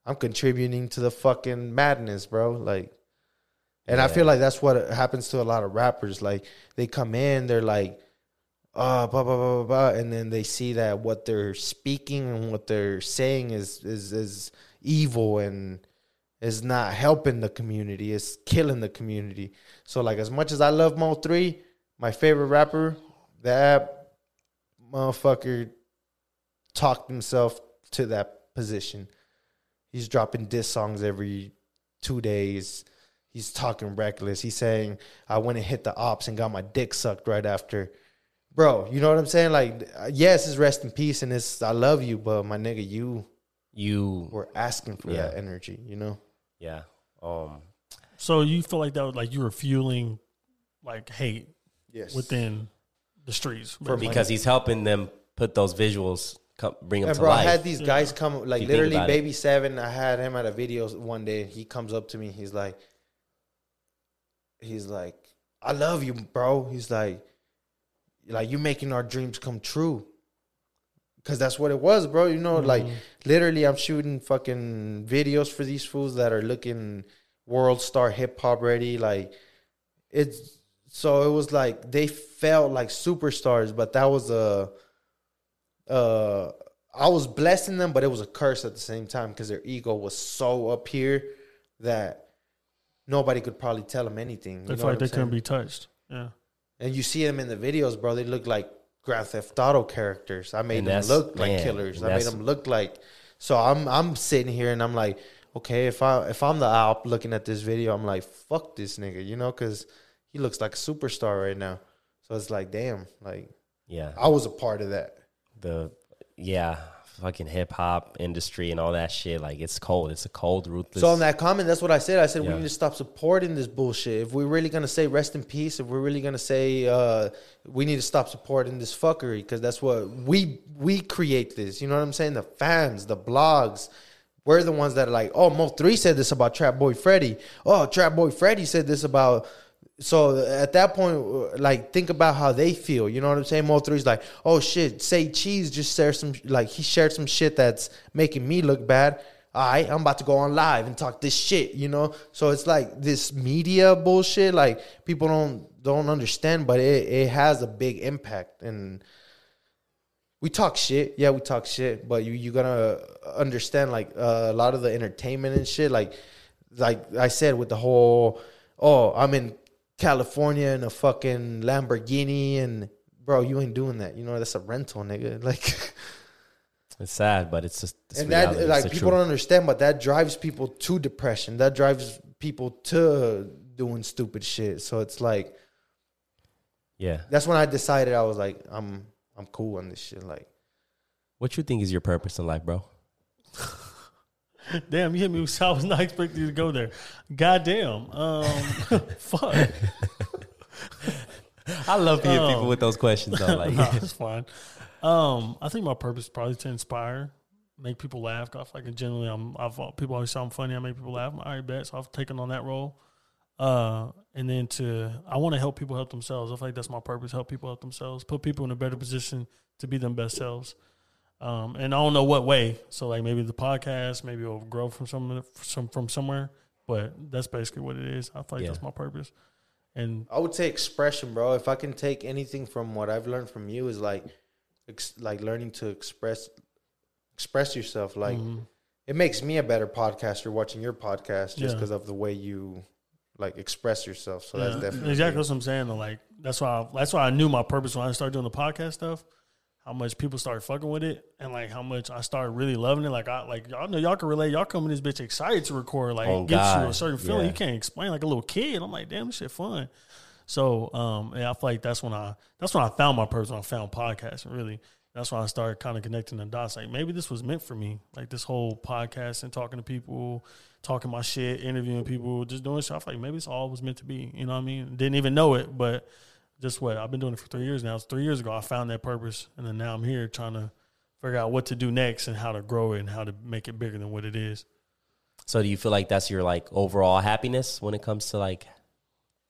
I'm contributing to the fucking madness, bro. Like, and I feel like that's what happens to a lot of rappers. Like they come in, they're like, uh, blah blah blah blah blah, and then they see that what they're speaking and what they're saying is is is evil and is not helping the community. It's killing the community. So like, as much as I love Mo three, my favorite rapper, that motherfucker talked himself to that position. He's dropping diss songs every two days. He's talking reckless. He's saying, I went and hit the ops and got my dick sucked right after. Bro, you know what I'm saying? Like, yes, it's rest in peace and it's I love you, but my nigga, you you, were asking for Yeah. that energy, you know? yeah. Um, So you feel like that was like you were fueling like hate Yes. within the streets. For basically. because he's helping them put those visuals, come, bring them And to bro, I had these guys come like literally about it. baby seven. I had him at a video one day. He comes up to me. He's like, he's like, I love you, bro. He's like, like you making our dreams come true. Cause that's what it was, bro. You know, like mm-hmm. literally, I'm shooting fucking videos for these fools that are looking world star hip hop ready. Like it's so it was like they felt like superstars, but that was a uh I was blessing them, but it was a curse at the same time because their ego was so up here that nobody could probably tell them anything. they You know feel like they I'm couldn't be touched. Yeah. And you see them in the videos, bro. They look like Grand Theft Auto characters. I made And them that's- look like killers. I made them look like. So I'm I'm sitting here and I'm like, okay, if I if I'm the op looking at this video, I'm like, fuck this nigga, you know, because he looks like a superstar right now. So it's like, damn, like yeah. I was a part of that. The yeah fucking hip hop industry and all that shit. Like it's cold. It's a cold, ruthless. So on that comment, that's what I said. I said Yeah. we need to stop supporting this bullshit. If we're really gonna say rest in peace, if we're really gonna say uh, we need to stop supporting this fuckery, because that's what we we create this. You know what I'm saying? The fans, the blogs, we're the ones that are like, oh, Mo three said this about Trapboy Freddy. Oh, Trapboy Freddy said this about. So at that point, like think about how they feel. You know what I'm saying? Mo three's like, oh shit, say cheese just shared some like he shared some shit that's making me look bad. All right, I'm about to go on live and talk this shit. You know, so it's like this media bullshit. Like people don't don't understand, but it it has a big impact and we talk shit. Yeah, we talk shit, but you you gotta understand like uh, a lot of the entertainment and shit. Like like I said with the whole oh I'm in California in a fucking Lamborghini and bro you ain't doing that. You know that's a rental, nigga. Like it's sad, but it's just it's and that reality. It's like people don't understand, but that drives people to depression. That drives people to doing stupid shit. So it's like Yeah. that's when I decided I was like I'm I'm cool on this shit. Like What you think is your purpose in life, bro? Damn, you hit me. with- I was not expecting you to go there. Goddamn. Um, fuck. I love to hear Oh. people with those questions though. Like, Nah, it's fine. Um, I think my purpose is probably to inspire, make people laugh. I feel like generally, I'm. I've people always I'm funny. I make people laugh. I bet. So I've taken on that role. Uh, and then to I want to help people help themselves. I feel like that's my purpose. Help people help themselves. Put people in a better position to be them best selves. Um, and I don't know what way. So like maybe the podcast, maybe it'll grow from some from from somewhere. But that's basically what it is. I feel like Yeah. that's my purpose. And I would say expression, bro. If I can take anything from what I've learned from you is like ex- like learning to express express yourself. Like Mm-hmm. it makes me a better podcaster watching your podcast just Yeah. because of the way you like express yourself. So that's definitely exactly that's what I'm saying. Though. Like that's why I, that's why I knew my purpose when I started doing the podcast stuff. How much people started fucking with it, and like how much I started really loving it. Like I like y'all know y'all can relate. Y'all come in this bitch excited to record. Like Oh, it gives you a certain feeling Yeah. you can't explain. Like a little kid, I'm like, damn, this shit fun. So um, and I feel like that's when I that's when I found my purpose. When I found podcasting. Really, that's when I started kind of connecting the dots. Like maybe this was meant for me. Like this whole podcast and talking to people, talking my shit, interviewing people, just doing stuff. Like maybe it's all was meant to be. You know what I mean? Didn't even know it, but just what I've been doing it for three years now. It's three years ago I found that purpose, and then now I'm here trying to figure out what to do next and how to grow it and how to make it bigger than what it is. So do you feel like that's your like overall happiness when it comes to like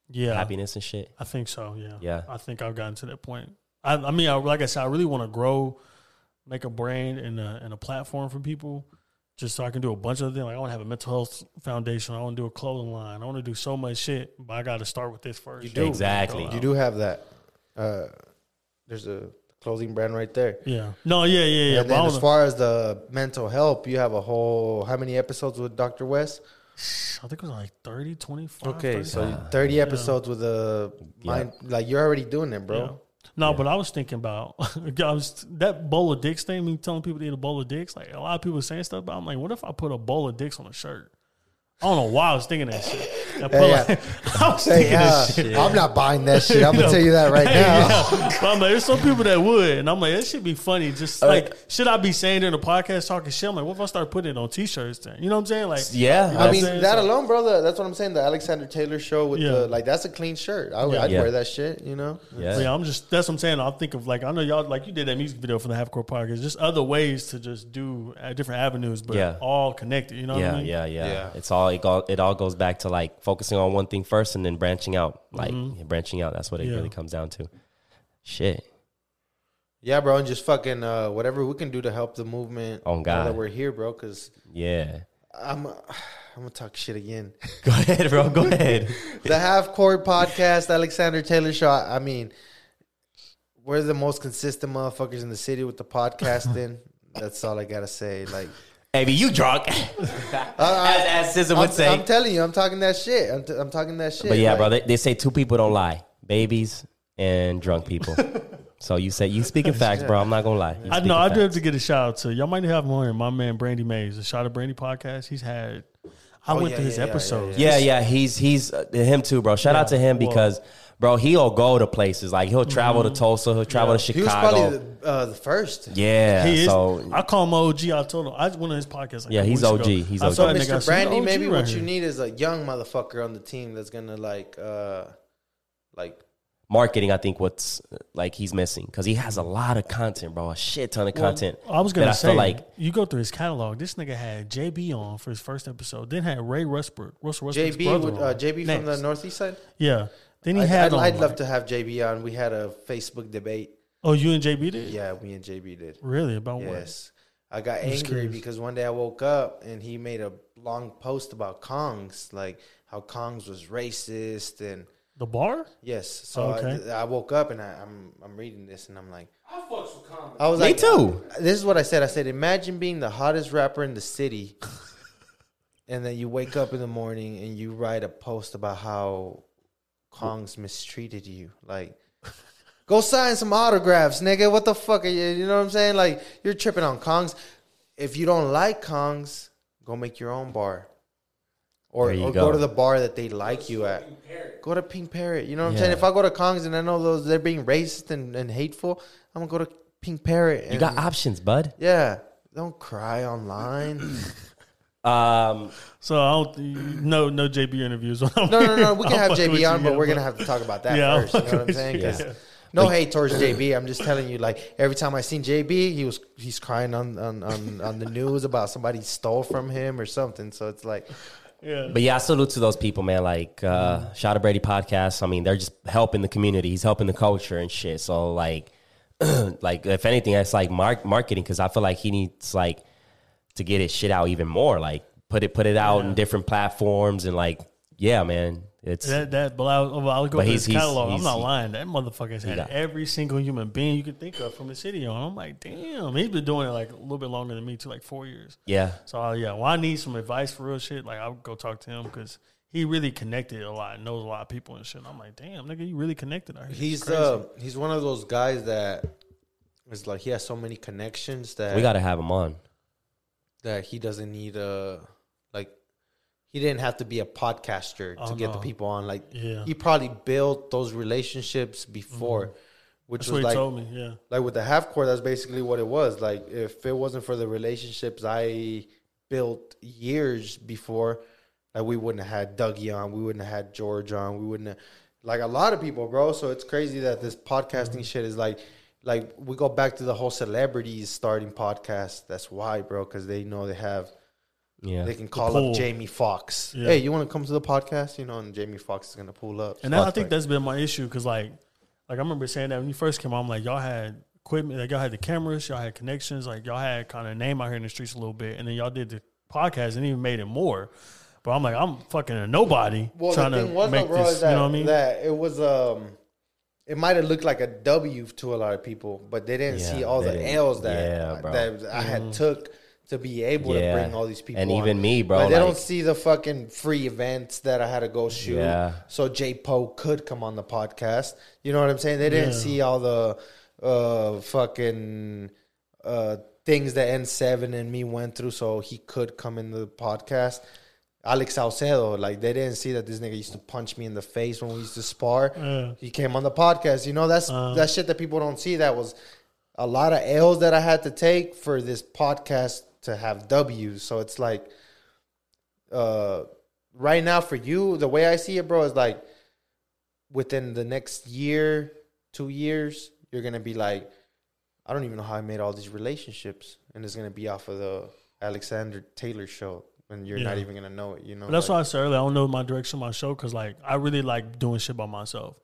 Yeah, happiness and shit? I think so. Yeah. Yeah. I think I've gotten to that point. I, I mean, I, like I said, I really want to grow, make a brand and a, and a platform for people just so I can do a bunch of things. Like I want to have a mental health foundation. I want to do a clothing line. I want to do so much shit, but I got to start with this first. You do. Exactly. You do have that. Uh, there's a clothing brand right there. Yeah. No, yeah, yeah, yeah. and then as far as the mental help, you have a whole how many episodes with Dr. West? I think it was like 30, 25. Okay, 30. so 30 episodes with a mind like you're already doing it, bro. Yeah. No, but I was thinking about I was, that bowl of dicks thing. Me telling people to eat a bowl of dicks. Like a lot of people saying stuff about. I'm like, what if I put a bowl of dicks on a shirt? I don't know why I was thinking that shit. I, put Yeah, like, I was Say, thinking yeah, that shit. I'm not buying that shit. I'm gonna tell you that right Hey, now. yeah. But I'm like, there's some people that would, and I'm like, that should be funny. Just like, should I be saying during the podcast talking shit? I'm like, what if I start putting it on t-shirts? Then you know what I'm saying? Like, Yeah, You know I mean, that So- alone, brother. That's what I'm saying. The Alexander Taylor show with Yeah. the like, that's a clean shirt. I would, Yeah. I'd Yeah. wear that shit. You know. yeah. Yeah, I'm just that's what I'm saying. I'll think of like I know y'all like you did that music video for the Half Halfcore Podcast. Just other ways to just do uh, different avenues, but Yeah. all connected. You know yeah, what I mean? yeah, yeah, Yeah. It's all it, all it all goes back to like focusing on one thing first and then branching out. Like Mm-hmm. branching out. That's what it Yeah. really comes down to. Shit. Yeah, bro, and just fucking uh, whatever we can do to help the movement. Oh, now God. that we're here, bro. Because Yeah. I'm, I'm gonna talk shit again. Go ahead, bro. Go ahead. the Half Court Podcast, Alexander Taylor Show. I I mean, we're the most consistent motherfuckers in the city with the podcasting. That's all I gotta say. Like, Baby, you drunk. as as SZA I'm, would say. I'm telling you, I'm talking that shit. I'm, t- I'm talking that shit. but yeah, Like, bro, they, they say two people don't lie: babies and drunk people. so you say you speaking facts, bro. I'm not gonna lie. You I know I do have to get a shout out to y'all. Might have more. on here. My man Brandy Mays, the Shot of Brandy podcast. He's had. I Oh, went yeah, through his yeah, yeah, episodes. Yeah, yeah, he's he's uh, him too, bro. Shout out to him well- because, bro, he'll go to places like he'll travel to Tulsa, he'll travel to Chicago. he was Chicago. probably the, uh, the first. yeah, He is. so I call him OG. I told him I went on his podcast. Like Yeah, he's OG. ago. He's I OG. saw So, that nigga, I Mr. Brandy, OG maybe right what you need is a young motherfucker on the team that's gonna like, uh like, marketing. I think what's like he's missing because he has a lot of content, bro. A shit ton of content. I was gonna I say, feel like you go through his catalog. This nigga had JB on for his first episode. Then had Ray Westbrook, Russell Westbrook's JB, brother with, uh, JB from the Northeast side. Yeah. Then he I'd, had. I'd, on, I'd um, love like- to have JB on. We had a Facebook debate. Oh, you and JB did? Yeah, me and JB did. Really? About what? Yes. I got I'm angry because one day I woke up and he made a long post about Kongs, like how Kongs was racist and The bar? yes. So oh, Okay. I, I woke up and I, I'm I'm reading this and I'm like, I fucks with Common. I was Me like, too. Uh, this is what I said. I said, imagine being the hottest rapper in the city, and then you wake up in the morning and you write a post about how Kongs mistreated you. Like, go sign some autographs, nigga. What the fuck are you? You know what I'm saying? Like, you're tripping on Kongs. If you don't like Kongs, go make your own bar. Or, or go. go. to the bar that they like you at. Go to Pink Parrot. You know what I'm saying? If I go to Kongs and I know those they're being racist and, and hateful, I'm gonna go to Pink Parrot. And, you got options, bud. yeah. Don't cry online. Um, So I don't no no JB interviews. no, No, no, no. We can have JB on, but we're gonna have to talk about that Yeah, first. You know what I'm saying? with 'Cause you. No hate towards JB. I'm just telling you, like every time I seen JB, he was he's crying on on, on, on the news about somebody stole from him or something. So it's like, Yeah. but yeah, I salute to those people, man. Like, uh, Shout Brady podcast. I mean, they're just helping the community. He's helping the culture and shit. So like, like if anything, that's like mark, marketing because I feel like he needs like to get his shit out even more. Like put it put it out in different platforms and like, yeah, man, It's That that, but I'll, well, I'll go But to he's- his he's- catalog. I'm not lying. That motherfucker's had got- every single human being you could think of from the city on. I'm like, damn, he's been doing it like a little bit longer than me too, like four years. yeah. So uh, yeah, well, I need some advice for real shit. Like I'll go talk to him because he really connected a lot, knows a lot of people and shit. I'm like, damn, nigga, you really connected. out here. It's He's uh he's one of those guys that is like he has so many connections that We got to have him on. That he doesn't need a like he didn't have to be a podcaster to Oh, get no. the people on. Like Yeah. he probably built those relationships before, which That's was what he like told me. Yeah, like with the half court. That's basically what it was. Like if it wasn't for the relationships I built years before, like we wouldn't have had Dougie on, we wouldn't have had George on, we wouldn't have like a lot of people, bro. So it's crazy that this podcasting Mm-hmm. shit is like. Like we go back to the whole celebrities starting podcasts. That's why, bro, because they know they have Yeah. they can call pull. up Jamie Foxx. Yeah. Hey, you want to come to the podcast? You know, and Jamie Foxx is gonna pull up. and that, I think like- that's been my issue because like, like I remember saying that when you first came on, I'm like y'all had equipment, like y'all had the cameras, y'all had connections, like y'all had kind of name out here in the streets a little bit, and then y'all did the podcast and even made it more. But I'm like, I'm fucking a nobody well, trying the to was, make though, bro, this. you know what I mean? that it was um, it might have looked like a W to a lot of people, but they didn't Yeah, see all the didn't- L's that yeah, that I had took to be able Yeah. to bring all these people. And on. even me, bro, Like, they like- don't see the fucking free events that I had to go shoot. Yeah. So J Poe could come on the podcast. You know what I'm saying? They didn't Yeah. see all the uh fucking uh things that N7 and me went through, so he could come in the podcast. Alex Saucedo, like they didn't see that this nigga used to punch me in the face when we used to spar. Yeah. He came on the podcast. You know, that's Uh. that shit that people don't see. That was a lot of L's that I had to take for this podcast to have W's. So it's like, uh, right now for you, the way I see it, bro, is like within the next year, two years, you're gonna be like, I don't even know how I made all these relationships, and it's gonna be off of the Alexander Taylor show, and you're not even gonna know it. You know, But that's like- why I said earlier, I don't know my direction of my show because like I really like doing shit by myself.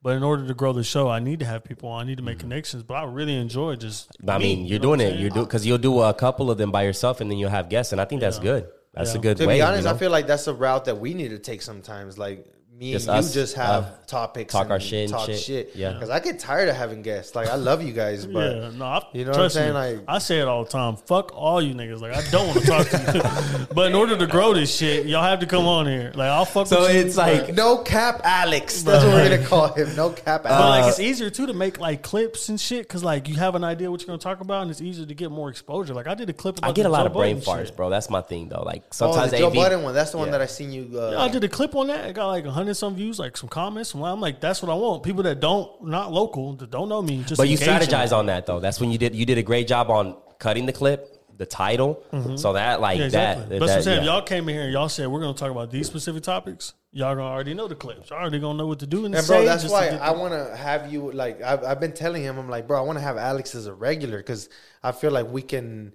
But in order to grow the show, I need to have people on. I need to make mm. connections. But I really enjoy just. I me, mean, you you're know doing it. You're saying? do because you'll do a couple of them by yourself, and then you'll have guests, and I think that's Yeah. good. That's Yeah. a good To way. To be honest, you know? I feel like that's a route that we need to take sometimes. Like me Just and you just have uh, topics, talk and our shit and talk shit. shit. Yeah. because I get tired of having guests. Like I love you guys, but yeah, no, I, you know what I'm saying? Me, Like- I say it all the time. Fuck all you niggas. Like I don't want to talk to you, but in order to grow this shit, y'all have to come on here. Like I'll fuck. So with you, it's like- no cap, Alex. That's what we're gonna call him. No cap, Alex. But Alex. like it's easier too to make like clips and shit because like you have an idea what you're gonna talk about and it's easier to get more exposure. Like I did a clip. About I get the a lot Joe of brain Budden farts, shit. bro. That's my thing, though. Like oh, sometimes the Joe AV Budden one. That's the one Yeah. that I seen you. Uh, Yeah, I did a clip on that. It got like hundred some views, like some comments. Some, I'm like, that's what I want. People that don't, not local, that don't know me, just. But you strategize on that though. That's when you did you did a great job on cutting the clip, the title, so that like Mm-hmm. Yeah, exactly. that. That's what I'm saying. yeah. Y'all came in here and y'all said we're gonna talk about these specific topics. Y'all gonna already know the clips. Y'all already gonna know what to do in the And bro, say that's just why get I want to have you. Like I've, I've been telling him, I'm like, bro, I want to have Alex as a regular because I feel like we can.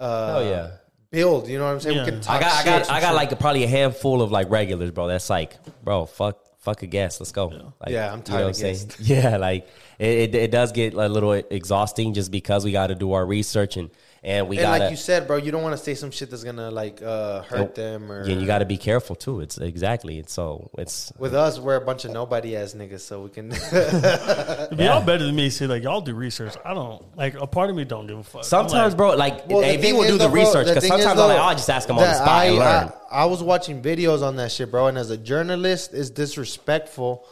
Uh, Oh yeah. Build. You know what I'm saying? Yeah. We can talk I got I got I got like probably a handful of like regulars, bro. That's like, bro, fuck fuck a guest. Let's go. Like, Yeah, I'm you tired know of saying? guests. Yeah, like it, it, it does get a little exhausting just because we got to do our research and and we and got like you said, bro, you don't want to say some shit that's gonna like uh, hurt Nope. them or. and you got to be careful too. It's exactly. It's so it's with us, we're a bunch of nobody ass niggas, so we can. But y'all better than me. See, like y'all do research. I don't. Like a part of me don't give a fuck. Sometimes, like, bro. Like Well, the AV will do the though, bro, research because thing is, sometimes I'm like, though, I'll just ask them on the that spot and learn. I, I was watching videos on that shit, bro, and as a journalist, it's disrespectful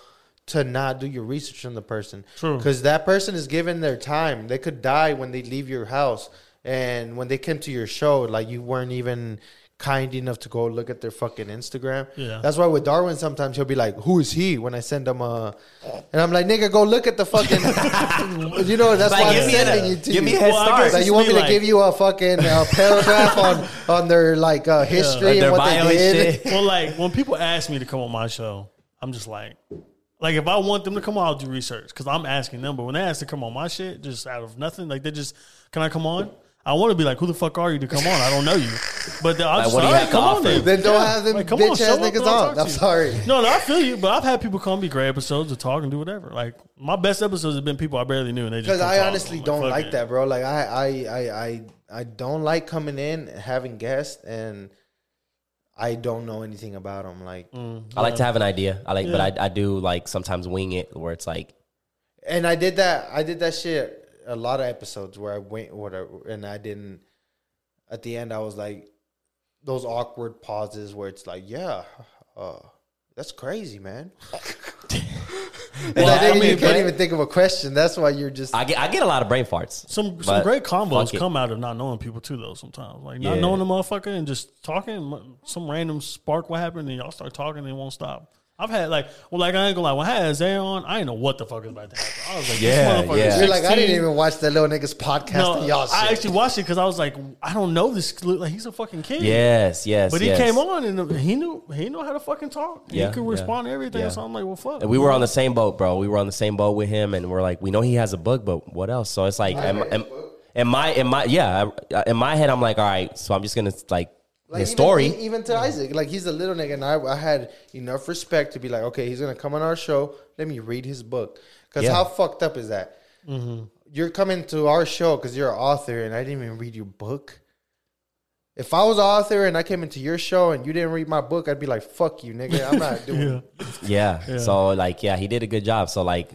to not do your research on the person. True. Because that person is given their time. They could die when they leave your house, and when they came to your show, like you weren't even kind enough to go look at their fucking Instagram. Yeah. That's why with Darwin, sometimes he'll be like, "Who is he?" When I send him a, and I'm like, "Nigga, go look at the fucking." you know, that's Like, why give I'm me a- sending you to give me you. a head Well, start. Like you want me me, to give you a fucking uh, paragraph on on their like uh, history Their and what they did. well, like when people ask me to come on my show, I'm just like, like if I want them to come on, I'll do research because I'm asking them. But when they ask to come on my shit, just out of nothing, like they just, can I come on? I want to be like, who the fuck are you to come on? I don't know you, but I'll Like, just what do you have to come on offer?" then. Then don't Yeah. have them Like, come bitch on, show ass up niggas I'll talk on. to I'm sorry. No, no, I feel you, but I've had people come be great episodes to talk and do whatever. Like my best episodes have been people I barely knew, and they just Because come I talk. honestly I'm don't fuck like it. that, bro. Like I, I, I, I, I don't like coming in and having guests, and I don't know anything about them. Like, mm, I like to have an idea. I like, but I, I do like sometimes wing it where it's like, and I did that. I did that shit a lot of episodes where I went whatever, and I didn't. At the end, I was like, those awkward pauses where it's like, yeah, uh, that's crazy, man. and Well, I I mean, you can't even think of a question. That's why you're just. I get I get a lot of brain farts. Some some great combos come out of not knowing people too, though. Sometimes, like not Yeah. knowing the motherfucker and just talking, some random spark will happen, and y'all start talking and it won't stop. I've had like, well, like I ain't gonna lie, when I had Zay on, I didn't know what the fuck is about to happen. I was like, Yeah, this motherfucker yeah. You're like, I didn't even watch that little nigga's podcast. No, y'all shit. I actually watched it because I was like, I don't know this. Like he's a fucking kid. Yes, yes. But he yes. came on and uh, he knew he knew how to fucking talk. Yeah, he could yeah, respond to everything. yeah. So I'm like, well, fuck. And we were on the same boat, bro. We were on the same boat with him, and we're like, we know he has a book, but what else? So it's like, am, am, in my, in my, yeah, in my head, I'm like, all right, so I'm just gonna like, Like his even- story. even to Isaac, like he's a little nigga, and I, I had enough respect to be like, okay, he's gonna come on our show. Let me read his book, because Yeah. how fucked up is that? Mm-hmm. You're coming to our show because you're an author, and I didn't even read your book. If I was an author and I came into your show and you didn't read my book, I'd be like, "Fuck you, nigga! I'm not doing." Yeah. yeah. So like, yeah, he did a good job. So like,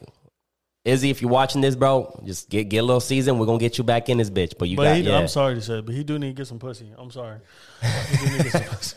Izzy, if you're watching this, bro, just get get a little season. We're gonna get you back in this bitch. But you But got, he, yeah. I'm sorry to say, but he do need to get some pussy. I'm sorry. He do need to get some pussy.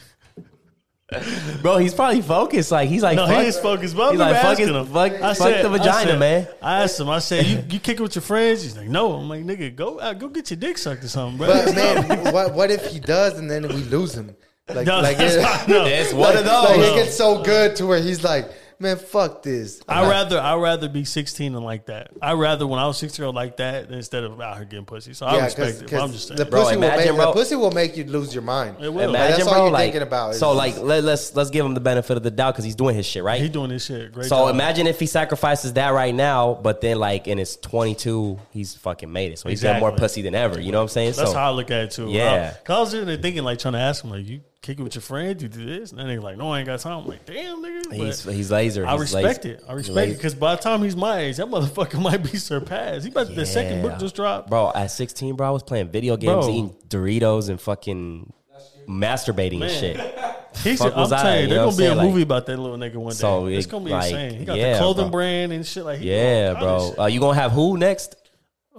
bro. He's probably focused. Like he's like, No, fuck, he focused. But I'm He's like, fuck asking his- him. fuck- I fuck the vagina, I said- man. I asked him. I said, "You you kick it with your friends?" He's like, "No." I'm like, "Nigga, go out, go get your dick sucked or something, bro." But man, what what if he does and then we lose him? Like, No, like, that's it, no. It's one like, of like those. it gets so good to where he's like, man, fuck this. I'm I not- rather I rather be 16 and like that. I rather when I was 16 year old like that instead of out here getting pussy. So I respect respect 'cause- it. But I'm 'cause just saying. the Bro, pussy will imagine, make bro. the pussy will make you lose your mind. It will. Imagine, that's all bro. you're like, thinking about is- so like, let, let's let's give him the benefit of the doubt because he's doing his shit right. he doing this shit. Great. So job. imagine if he sacrifices that right now, but then like in his 22, he's fucking made it. So he's got more Exactly. pussy than ever. You know what I'm saying? That's so how I look at it too. Yeah. Cause I was sitting there thinking, like, trying to ask him, like, you kick it with your friends, you do this, and then they're like, no, I ain't got time. I'm like, damn, nigga. But he's he's laser. I He's respect laser. it. I respect it because by the time he's my age, that motherfucker might be surpassed. He about the second book just dropped. Bro, at 16, bro, I was playing video games, Bro. eating Doritos, and fucking masturbating and shit. He's, fuck I'm telling you, there's gonna be a saying? movie about that little nigga one day. So it's gonna be like, insane. He got yeah, the clothing bro. brand and shit. Like, he Yeah, bro. Uh, you gonna have who next?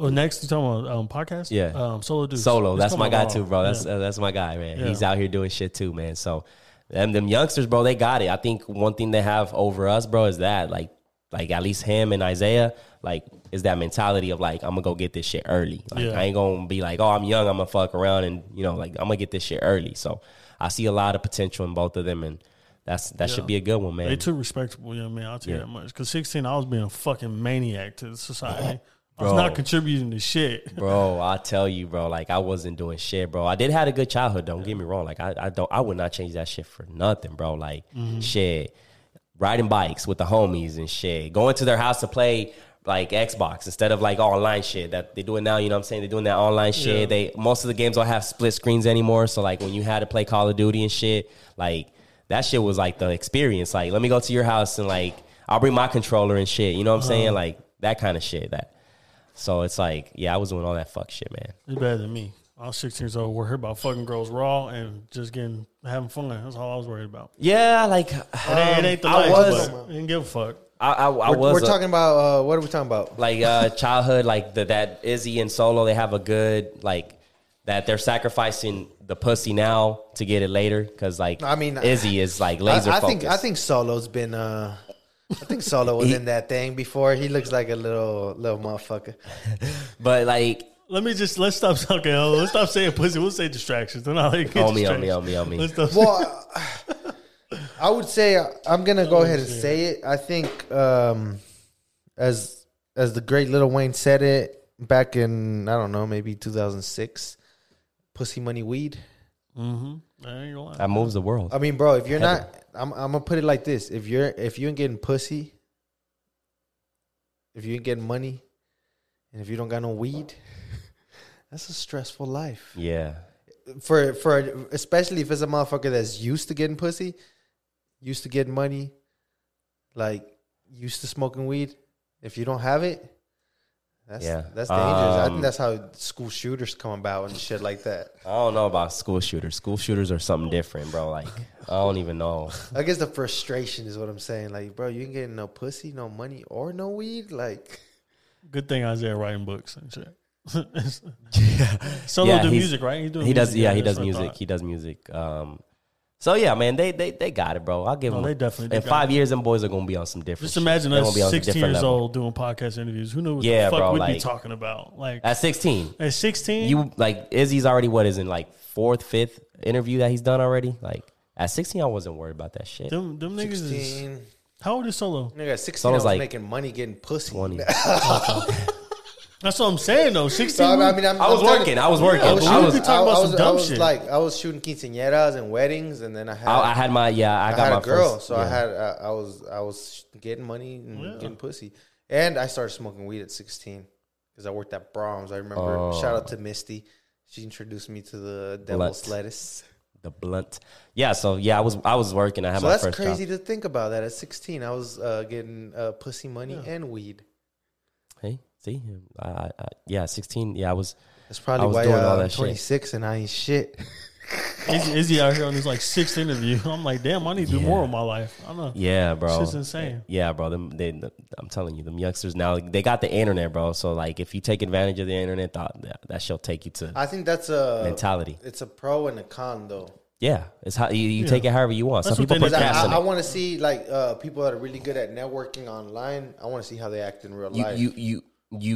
Oh, next you talking about um, podcast? Yeah. um, solo dude. Solo. That's my guy too, bro. That's uh, that's my guy, man. Yeah. He's out here doing shit too, man. So, them them youngsters, bro, they got it. I think one thing they have over us, bro, is that like like at least him and Isaiah, like is that mentality of like I'm gonna go get this shit early. Like Yeah. I ain't gonna be like, oh, I'm young, I'm gonna fuck around, and you know, like I'm gonna get this shit early. So I see a lot of potential in both of them, and that's that should be a good one, man. They too respectable young man. I'll tell you that much. Because 16, I was being a fucking maniac to the society. I was Bro. not contributing to shit. Bro, I tell you, bro, like I wasn't doing shit, bro. I did had a good childhood. Don't get me wrong. Like I, I don't, I would not change that shit for nothing, bro. Like mm-hmm. shit, riding bikes with the homies and shit, going to their house to play like Xbox instead of like online shit that they do it now. You know what I'm saying? They're doing that online shit. Yeah. They most of the games don't have split screens anymore. So like when you had to play Call of Duty and shit, like that shit was like the experience. Like let me go to your house and like I'll bring my controller and shit. You know what I'm uh-huh. saying? Like that kind of shit. That. So it's like, yeah, I was doing all that fuck shit, man. It's better than me. I was 16 years old. We're here about fucking girls raw and just getting having fun. That's all I was worried about. Yeah, like It ain't, it ain't the Um, I life, was- but I didn't give a fuck. I, I, I We're, was we're a- talking about uh, what are we talking about? like uh, childhood, like the, that Izzy and Solo, they have a good like that they're sacrificing the pussy now to get it later because like I mean, Izzy is like laser I, I think I think Solo's been. Uh, I think Solo was He- in that thing before. He looks like a little little motherfucker. but like Let me just let's stop talking. oh, Let's stop saying pussy. We'll say distractions. Then I'll get on me, on me, on me, on me. Let's stop. Well, I would say I'm gonna go ahead and say it. I think um, as as the great Lil Wayne said it back in I don't know maybe 2006, pussy money weed. mm-hmm. I ain't gonna lie. That moves the world. I mean, bro, if you're Heaven. not, I'm I'm gonna put it like this: if you're if you ain't getting pussy, if you ain't getting money, and if you don't got no weed, that's a stressful life. Yeah, For for especially if it's a motherfucker that's used to getting pussy, used to getting money, like used to smoking weed. If you don't have it, That's, Yeah. that's dangerous. I Um, think that's how school shooters come about and shit like that. I don't know about school shooters. School shooters are something different, bro. Like I don't even know. I guess the frustration is what I'm saying. Like, bro, you ain't getting no pussy, no money, or no weed. Like, Good thing Isaiah writing books and shit. Yeah, solo Yeah, do music, right? He's doing He does. music, Yeah, he does music. He does music. Um, so yeah, man, they they they got it, bro. I'll give No, them. they definitely In got five it. years, them boys are gonna be on some different. Just imagine They're us gonna be on 16 years level. old doing podcast interviews. Who knew what Yeah, the fuck bro, we'd be talking about? Like At sixteen, at 16, you like Izzy's already what is in like fourth, fifth interview that he's done already. Like at sixteen, I wasn't worried about that shit. them them niggas is how old is Solo? Nigga, 16, So I I was was like- making money getting pussy. Twenty. That's what I'm saying though. 16. So, I mean, I'm, I was I'm working. you- I was working. I was, I was- We talking about I some was, dumb I was shit. like, I was shooting quinceañeras and weddings, and then I had, I, I had my yeah. I, I got had my a girl, first, so yeah. I had, uh, I was, I was getting money and Yeah. getting pussy, and I started smoking weed at 16 because I worked at Braum's. I remember. Oh. Shout out to Misty. She introduced me to the devil's lettuce. the blunt. Yeah, so yeah, I was I was working. I had So my that's first crazy job. to think about. That at 16, I was uh, getting uh, pussy money Yeah. and weed. Hey, see, I, I, I, yeah, sixteen. Yeah, I was. That's I probably was why doing all uh, I'm that shit. 26 and I ain't shit. Izzy, Izzy out here on his like sixth interview. I'm like, damn, I need to do Yeah. more with my life. I know. Yeah, bro. Shit's insane. Yeah, bro. Them, they, I'm telling you, them youngsters now they got the internet, bro. So like, if you take advantage of the internet, that that, that shall take you to I think that's a mentality. It's a pro and a con though. Yeah, it's how you, you Yeah. take it however you want. That's Some what people they need to- I, procrastinate. I want to see like uh, people that are really good at networking online. I want to see how they act in real you, life. you you you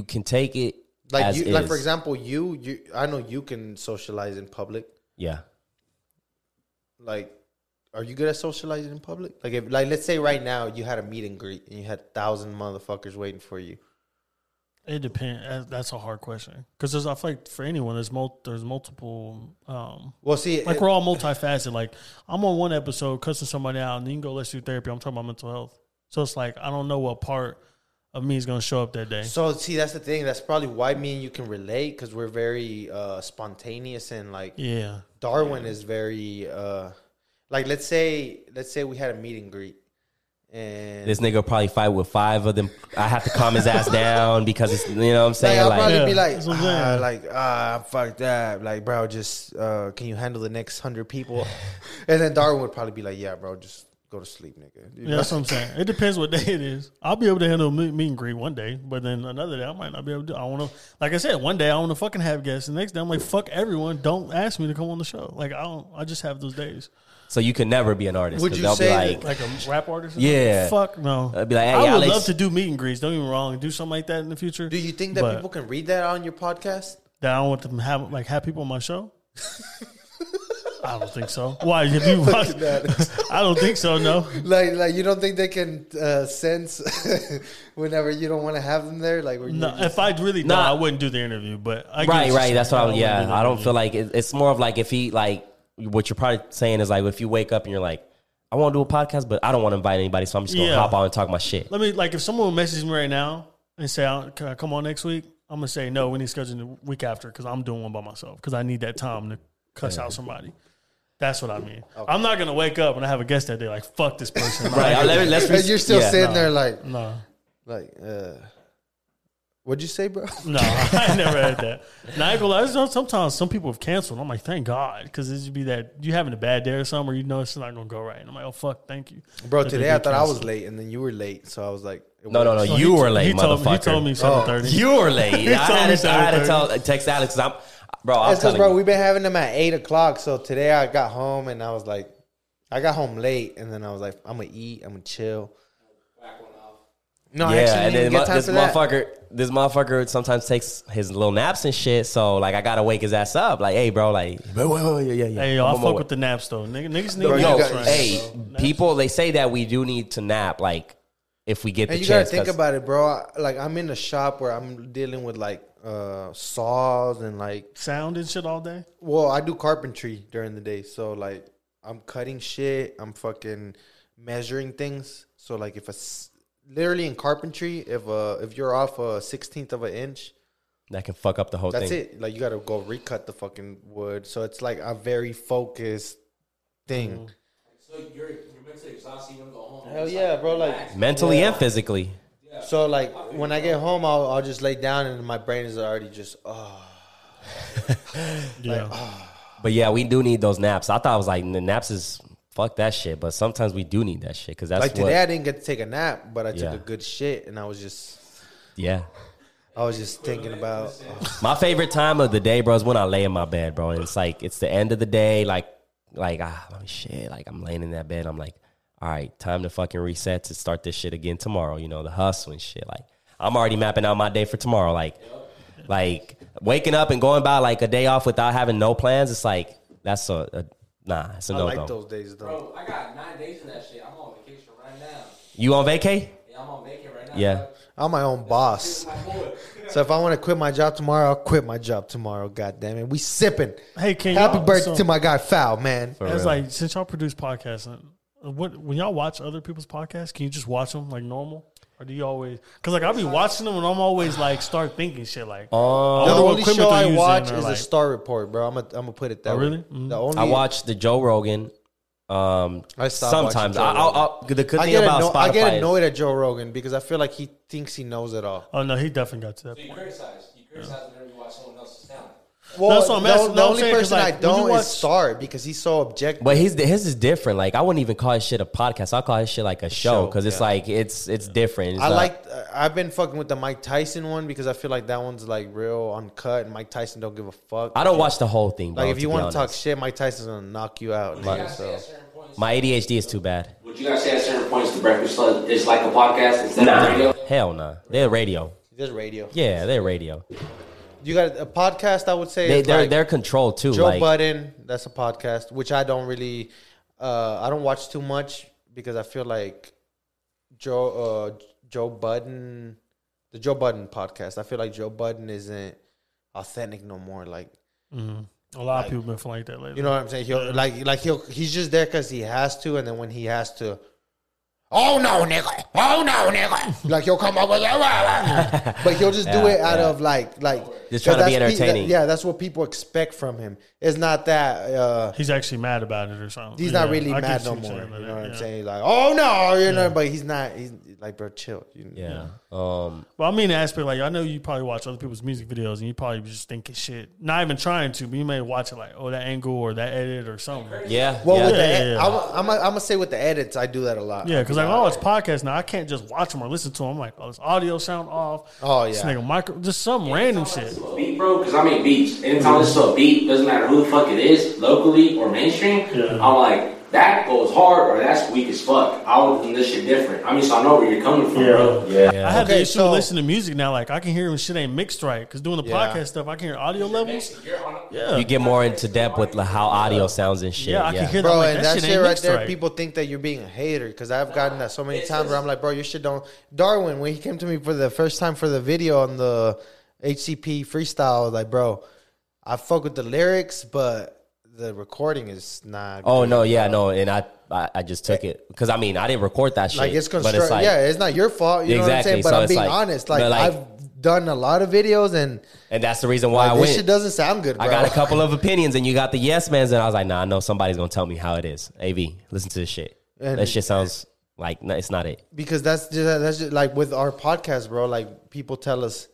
can take it like as you, like for example, you you. I know you can socialize in public. Yeah, Like, are you good at socializing in public? Like, if like let's say right now you had a meet and greet and you had thousand motherfuckers waiting for you. It depends. That's a hard question because there's. I feel like for anyone, there's mul- there's multiple. Um, Well, see, like it- we're all multifaceted. Like I'm on one episode cussing somebody out, and then you can go let's do therapy. I'm talking about mental health. So it's like I don't know what part of me is gonna show up that day. So see, that's the thing. That's probably why me and you can relate because we're very uh, spontaneous and like Yeah, Darwin is very uh, like let's say let's say we had a meet and greet and this nigga will probably fight with five of them. I have to calm his ass down because it's you know what I'm saying. like, saying I'll like, probably Yeah, be like that's what I'm ah, saying. like ah fuck that like bro just uh, can you handle the next hundred people and then Darwin would probably be like yeah bro just go to sleep nigga You yeah, know? that's what I'm saying. It depends what day it is. I'll be able to handle meet, meet and greet one day, but then another day I might not be able to. I want to, like I said, one day I want to fucking have guests. The next day I'm like, fuck everyone. Don't ask me to come on the show. Like I don't. I just have those days. so you can never be an artist. Would 'cause you say be like, Like a rap artist. Yeah. something? Fuck no. I'd be like, hey, I would Alex- love to do meet and greets. Don't get me wrong. Do something like that in the future. do you think that But- people can read that on your podcast that I want them to have like have people on my show? I don't think so. Why? Have you watched? I don't think so. No. like like you don't think they can uh, sense whenever you don't want to have them there like No, just- if I really no, Nah. I wouldn't do the interview. But I get right, right. That's what. I'm. wouldn't do Yeah, I don't interview. feel like it, it's more of like if he like what you're probably saying is like if you wake up and you're like, I want to do a podcast, but I don't want to invite anybody, so I'm just gonna Yeah. hop on and talk my shit. Let me like if someone messages me right now and say, "Can I come on next week?" I'm gonna say no. We need to schedule the week after because I'm doing one by myself because I need that time to cuss out somebody. That's what I mean. I'm not gonna wake up and I have a guest that day like fuck this person. Right. Like, let- let's And you're still yeah. sitting no. there like no, like uh what'd you say bro no, I never had that. Now I ain't gonna lie, there's- sometimes some people have canceled. I'm like, thank God, because it would be that you having a bad day or something, or you know it's not gonna go right. And I'm like, oh fuck, thank you, bro That today i do thought i was late and then you were late so i was like No, no, no. So you were late, he told, motherfucker. He told me seven thirty. You were late. I told had me to, I had to 7:30. tell text Alex 'cause I'm, bro. I'm That's because bro you. we've been having them at eight o'clock so today i got home and i was like i got home late and then i was like i'm gonna eat i'm gonna chill no I yeah, actually and didn't then even get mu- time this for that. motherfucker, this motherfucker sometimes takes his little naps and shit. So like, I gotta wake his ass up. Like, hey, bro, like, wait, wait, wait, yeah, yeah, yeah. Hey, yo, I'm I fuck way. with the naps though. Nigga, niggas need Bro, Yo, naps right hey, now, bro. people, they say that we do need to nap. Like, if we get the And you gotta chance. think 'cause- about it, bro. Like I'm in a shop where I'm dealing with like uh saws and like sound and shit all day. well, I do carpentry during the day, so like I'm cutting shit, I'm fucking measuring things. So like if a s- literally in carpentry, if uh if you're off a sixteenth of an inch, that can fuck up the whole that's thing. it. Like you gotta go recut the fucking wood. So it's like a very focused thing. So you're you're mentally exhausted. You want to go home. Hell yeah, bro! Like Mentally Yeah. and physically. Yeah, So like when I get home, I'll, I'll just lay down and my brain is already just oh. Yeah. But yeah, we do need those naps. I thought I was like the naps is fuck that shit, but sometimes we do need that shit because that's Like what. today, I didn't get to take a nap, but I took Yeah. a good shit, and I was just yeah, I was just thinking about. my favorite time of the day, bro, is when I lay in my bed, bro. And it's like it's the end of the day, like like ah shit, like I'm laying in that bed. I'm like, all right, time to fucking reset to start this shit again tomorrow. You know, the hustle and shit. Like I'm already mapping out my day for tomorrow. Like like waking up and going by like a day off without having no plans. It's like that's a, a nah. It's a I no like go. those days though. Bro, I got nine days in that shit. I'm on vacation right now. You on vacay? Yeah, I'm on vacay right now. Yeah. I'm my own boss. So if I want to quit my job tomorrow, I'll quit my job tomorrow. God damn it, we sipping. Hey, can Happy y'all- birthday so- to my guy Foul, man. For It's like since y'all produce podcasts, what when y'all watch other people's podcasts, can you just watch them like normal, or do you always? Because like I'll be watching them and I'm always like start thinking shit like. The I wonder what only show I watch or, is a like- Star Report, bro. I'm gonna I'm gonna put it that Oh, way. really? Mhm. The only I watch the Joe Rogan. Um, I sometimes I, I'll, I'll, the good I thing get, about anno- Spotify I get is- annoyed at Joe Rogan because I feel like he thinks he knows it all. Oh no, he definitely got to that. So you criticize. You criticize whenever you watch someone else's talent. Well, That's what I'm the, asking. the No, I'm only person like, I don't you watch- is Star because he's so objective. But his his is different. Like I wouldn't even call his shit a podcast. I call his shit like a show show, because it's yeah. like it's it's different. It's I not- like. Uh, I've been fucking with the Mike Tyson one because I feel like that one's like real uncut, and Mike Tyson don't give a fuck. I don't watch the whole thing. Bro, like if you want to talk shit, Mike Tyson's gonna knock you out. You nigga, so. at certain points. my ADHD is too bad. Would you guys say at certain points the Breakfast Club is like a podcast instead of radio? Hell nah. They're radio. Just radio. Yeah, they're radio. You got a podcast. I would say they, they're like they're controlled too. Joe like Budden. That's a podcast which I don't really. Uh, I don't watch too much because I feel like Joe uh, Joe Budden, the Joe Budden podcast. I feel like Joe Budden isn't authentic no more. Like Mhm. A lot of people been feeling like that lately. You know what I'm saying? He'll like like he'll he's just there because he has to, and then when he has to, oh no, nigga, oh no, nigga, like he'll come up with, but he'll just do it out yeah. of like like Just trying to be that's pe- entertaining. yeah, that's what people expect from him. It's not that uh, He's actually mad about it or something. he's Yeah, not really I mad no more. You know what I'm yeah. saying? Like oh no, you know, but he's not. He's like bro, chill. You, yeah. Um, Well, I mean, the aspect like I know you probably watch other people's music videos and you probably just thinking shit, not even trying to, but you may watch it like, oh, that angle or that edit or something. yeah. Well, yeah. with the, Yeah, ed- yeah, yeah. I'm, I'm, I'm gonna say with the edits, I do that a lot. Yeah, because like oh, it's podcast now. I can't just watch them or listen to them. I'm like, oh, this audio sound off. Oh, yeah. this yeah. nigga micro, just some random shit. Beat, bro, because I make beats. Anytime I listen to a beat, doesn't matter who the fuck it is, locally or mainstream, Yeah. I'm like, that goes hard or that's weak as fuck. I would do this shit different. I mean, so I know where you're coming from, bro. yeah. I have the Okay, issue so- with listening to music now. Like I can hear when shit ain't mixed right because doing the Yeah. podcast stuff, I can hear audio levels. Yeah, You get more into depth with like, how audio sounds and shit. yeah, I can hear that. Bro, like, and that, that, shit shit ain't right mixed there, right. people think that you're being a hater because I've gotten that so many times where I'm like, bro, your shit don't. Darwin, when he came to me for the first time for the video on the HCP freestyle, I was like, bro, I fuck with the lyrics, but the recording is not. Oh no, yeah, no, and I I, I just took it because I mean I didn't record that shit. Like it's like, yeah, it's not your fault. You know what I'm Exactly, saying? But so I'm being like- honest. Like, like- I've done a lot of videos and and that's the reason why like, I this went. shit doesn't sound good. Bro. I got a couple of opinions, and you got the yes mans, and I was like, nah, I know somebody's gonna tell me how it is. Av, listen to this shit. And- that shit sounds like no, it's not it. because that's just, that's just like with our podcast, bro. Like people tell us,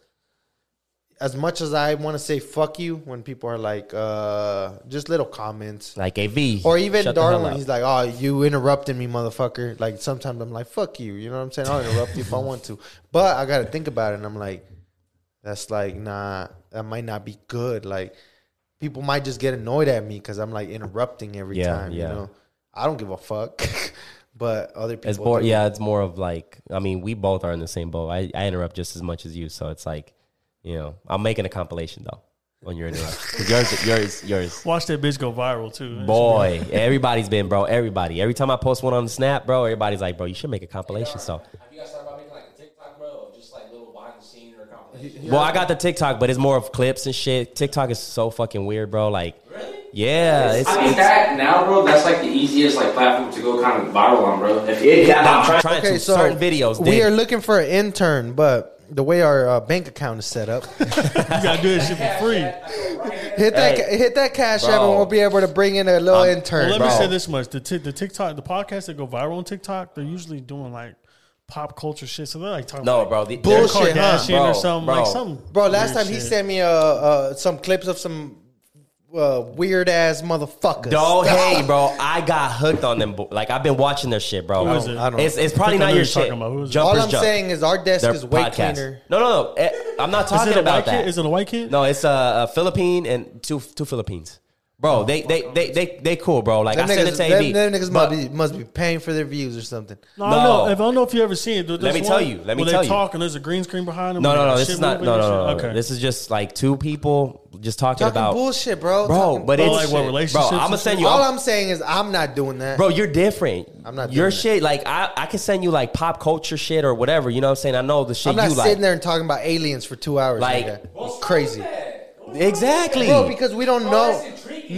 as much as I want to say "fuck you" when people are like, uh, just little comments, Like Av, or even shut Darwin, he's like, "Oh, you interrupted me, motherfucker." Like sometimes I'm like, "Fuck you," you know what I'm saying? I'll interrupt you if I want to, but I got to think about it, and I'm like, that's like, nah, that might not be good. Like people might just get annoyed at me because I'm like interrupting every Yeah, time. yeah. You know, I don't give a fuck, but other people, It's more, yeah. It's more of like, I mean, we both are in the same boat. I, I interrupt just as much as you, so it's like, you know, I'm making a compilation though on your interruption. 'Cause yours, yours, yours. Watch that bitch go viral too. Boy, everybody's been, bro. Everybody. Every time I post one on the snap, bro, everybody's like, bro, you should make a compilation. So, Have you guys thought about making like a TikTok, bro, or just like little behind the scene or compilation? well, I got the TikTok, but it's more of clips and shit. TikTok is so fucking weird, bro. Like, Really? yeah, it's, I mean, it's that now, bro, that's like the easiest like platform to go kind of viral on, bro. If it, I'm trying, trying Okay, to so certain videos. we they- are looking for an intern, but the way our uh, bank account is set up, You gotta do this shit for free. hit that Hey, hit that cash app, bro. and we'll be able to bring in a little intern. Well, let bro. me say this much: the t- the TikTok, the podcasts that go viral on TikTok, they're usually doing like pop culture shit. So they're like talking No, about bro. The, Kim Bullshit, huh? Kardashian Bro, or something bro. like something. Bro, last weird time he shit. sent me uh, uh some clips of some uh, weird ass motherfuckers. Don't hey, bro. I got hooked on them. bo- Like I've been watching their shit, bro. Who is it? I don't- It's it's probably I not know your you're talking shit. about. Who is it? Jumpers All I'm jump. saying is our desk Their is way podcast. cleaner. No, no, no. Eh, I'm not Is talking it a about white that. kid? Is it a white kid? No, it's a, a Philippine and two two Philippines. Bro, they they they they they cool, bro. Like Them I sent it niggas, to them, AV. them niggas but- must be must be paying for their views or something. No, I No. don't know. If I don't know if you ever seen it. Dude, Let there's me tell you. Let me tell they you. talk and there's a green screen behind them. no, no, no. This is not. No, no, no, no. Okay. This is just like two people just talking, Talking about bullshit, bro. bro. Talking But it's like what, Bro, I'm and gonna send you. All I'm- I'm saying is I'm not doing that. Bro, you're different. I'm not Your doing that. shit, like I, I can send you like pop culture shit or whatever. You know what I'm saying? I know the shit I'm not you sitting like. there and talking about aliens for two hours. Like- Like crazy, Exactly. bro. Because we don't know.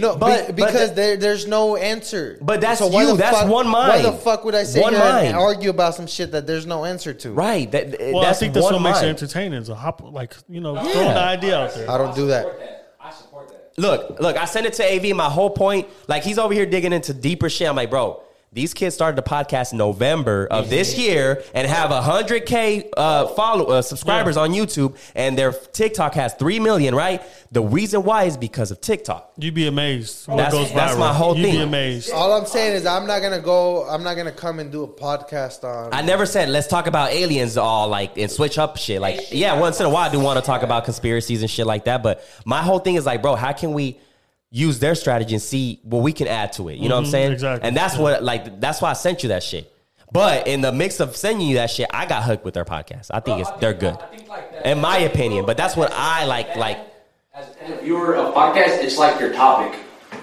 That's intriguing. No, But- be- because the- there, there's no answer. But that's why you. That's fuck- one mind. Why the fuck would I sit One here and argue about some shit that there's no answer to? right. That, eh, Well, that's I think that's one what makes it entertaining. Is a hop, like you know, Yeah. throwing the idea out there. I don't do that. I support that. Look, look, I sent it to AV. My whole point, like he's over here digging into deeper shit. I'm like, bro, these kids started the podcast in November of this year and have hundred k uh, follow uh, subscribers Yeah. on YouTube, and their TikTok has three million. Right? The reason why is because of TikTok. You'd be amazed. What That's- goes viral. that's my whole You'd thing. be amazed. All I'm saying is I'm not gonna go. I'm not gonna come and do a podcast on. I never said let's talk about aliens all like and switch up shit. Like, yeah, once in a while I do want to talk about conspiracies and shit like that. But my whole thing is like, bro, how can we use their strategy and see what we can add to it? You know what I'm Mhm, saying? exactly. And that's what like that's why I sent you that shit. But in the mix of sending you that shit, I got hooked with their podcast. I think it's they're good, I think like that. in my opinion. But that's what I like. Like, As, as a viewer of podcast, it's like your topic.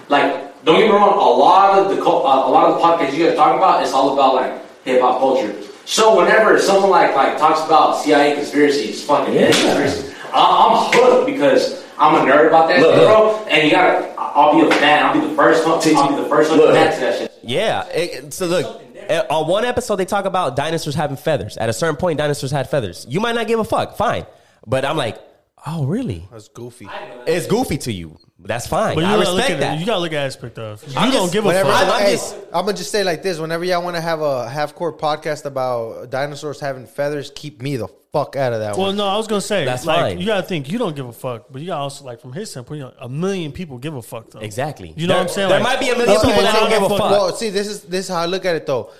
Like, don't get me wrong. A lot of the co- uh, a lot of the podcasts you guys talk about, it's all about like hip hop culture. So whenever someone like like talks about CIA conspiracies, fucking Yeah. conspiracies, I- I'm hooked because I'm a nerd about that Look, shit, look. bro. And you gotta, I'll be a fan. I'll be the first one. I'll be the first one to Look. fan that shit. yeah. It, so look. uh, On one episode, they talk about dinosaurs having feathers. At a certain point, dinosaurs had feathers. You might not give a fuck, fine. But I'm like, oh, really? That's goofy. It's goofy to you. That's fine. But you I gotta look respect at that. it. You gotta look at aspect of. You I'm don't just- give a Whenever, fuck. I'm I, hey, just- I'm gonna just say like this: whenever y'all want to have a half court podcast about dinosaurs having feathers, keep me the fuck out of that Well, one. no, I was gonna say, That's like, fine. you gotta think you don't give a fuck, but you gotta also like from his standpoint, you know, a million people give a fuck though. Exactly. You know There- what I'm saying? there Like, might be a million people that don't give a fuck. Well, see, this is this is how I look at it though.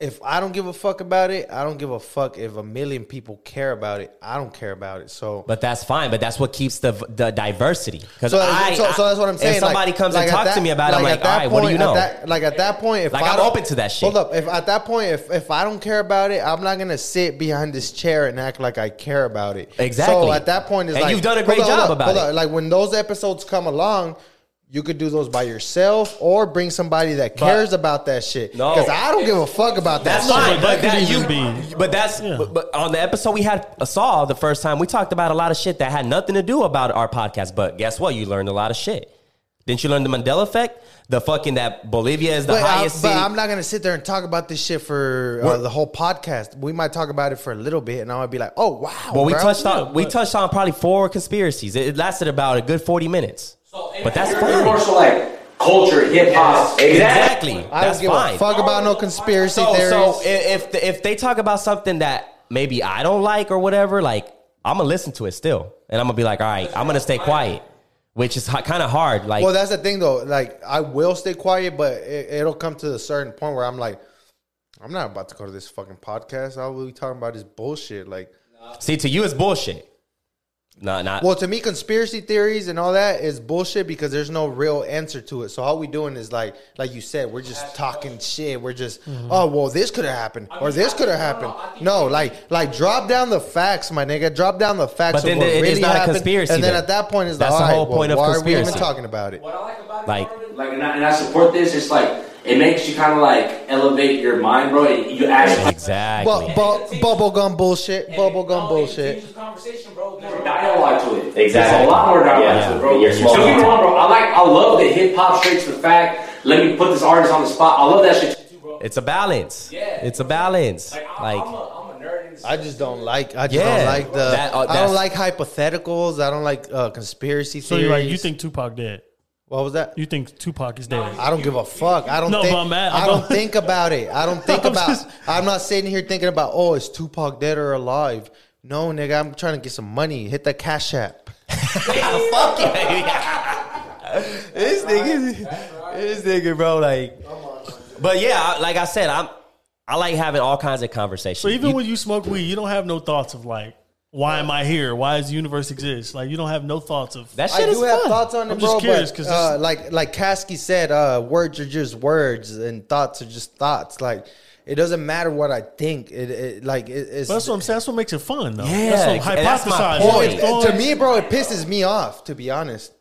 If I don't give a fuck about it, I don't give a fuck if a million people care about it. I don't care about it. So But that's fine. But that's what keeps the the diversity. Because So, I, so, so that's what I'm saying. If somebody like, comes like and talks to me about it, I'm like, all right, what do you point- know? at that- like at that point, if Like, I I'm don't- open to that shit. Hold up. If at that point, if if I don't care about it, I'm not gonna sit behind this chair and act like I care about it. Exactly. So at that point, it's And like you've done a great job on, about hold it. on. Like when those episodes come along. You could do those by yourself or bring somebody that cares about that shit. No. Because I don't give a fuck about that That's shit. fine, but but that that, could you, even be- but that's, Yeah. but, but on the episode we had uh, saw the first time, we talked about a lot of shit that had nothing to do about our podcast. But guess what? You learned a lot of shit. Didn't you learn the Mandela effect? The fucking that Bolivia is the But, I, highest but city. I'm not gonna sit there and talk about this shit for uh, the whole podcast. We might talk about it for a little bit, and I might be like, "Oh wow!" well, we touched on Yeah, we touched on probably four conspiracies. It, it lasted about a good forty minutes. But that's you're, fine. You're more so like culture, hip hop. Exactly. I That's don't give fine. a fuck about no conspiracy So, theories. so i- if if they talk about something that maybe I don't like or whatever, like I'm gonna listen to it still, and I'm gonna be like, all right, I'm gonna stay quiet, which is kind of hard. Like, well, that's the thing though. Like, I will stay quiet, but it, it'll come to a certain point where I'm like, I'm not about to go to this fucking podcast. I will be talking about this bullshit. Like, see, to you it's bullshit. No, not. well, to me, conspiracy theories and all that is bullshit because there's no real answer to it. So all we doing is like, like you said, we're just talking shit. We're just, oh well, this could have happened or this could have happened. No, like, like drop down the facts, my nigga. Drop down the facts. But of then what it is really not a conspiracy And then then. at that point, is That's like, the whole well, point of why are we even conspiracy. talking about it? What I like about it, Like- and I, and I support this. It's like it makes you kind of like elevate your mind, bro. and You ask exactly. Bu- bu- bubblegum bullshit. Bubblegum bullshit. conversation, bro. There's more dialogue to it. Exactly. There's a lot more dialogue Yeah. to it, bro. You're Don't small. get me wrong, bro. I like, I love the hip hop straight to the fact. Let me put this artist on the spot. I love that shit too, bro. it's a balance. Yeah. it's a balance. Like, I'm, Like, I'm, a, I'm a nerd. I just don't like. I just Yeah, don't like the. that- uh, I don't like hypotheticals. I don't like uh, conspiracy So theories. you like you think Tupac dead? What was that? You think Tupac is dead? I don't give a fuck. I don't. No, think, but I'm mad- I don't think about it. I don't think I'm about. just- I'm not sitting here thinking about. Oh, is Tupac dead or alive? No, nigga. I'm trying to get some money. Hit that cash app. Fuck you, baby. this nigga, this nigga, bro. Like, but yeah, I- like I said, I'm. I like having all kinds of conversations. So even You- when you smoke weed, you don't have no thoughts of like, why am I here? Why does the universe exist? Like you don't have no thoughts of that I shit is do have fun. thoughts on it, I'm bro. just curious, but 'cause uh, like like Kasky said, uh, words are just words, and thoughts are just thoughts. Like it doesn't matter what I think. It, it like it, it's But that's what I'm saying. That's what makes it fun, though. Yeah, that's what that's my hypothesizing. point. Well, it- to me, bro, it pisses me off to be honest,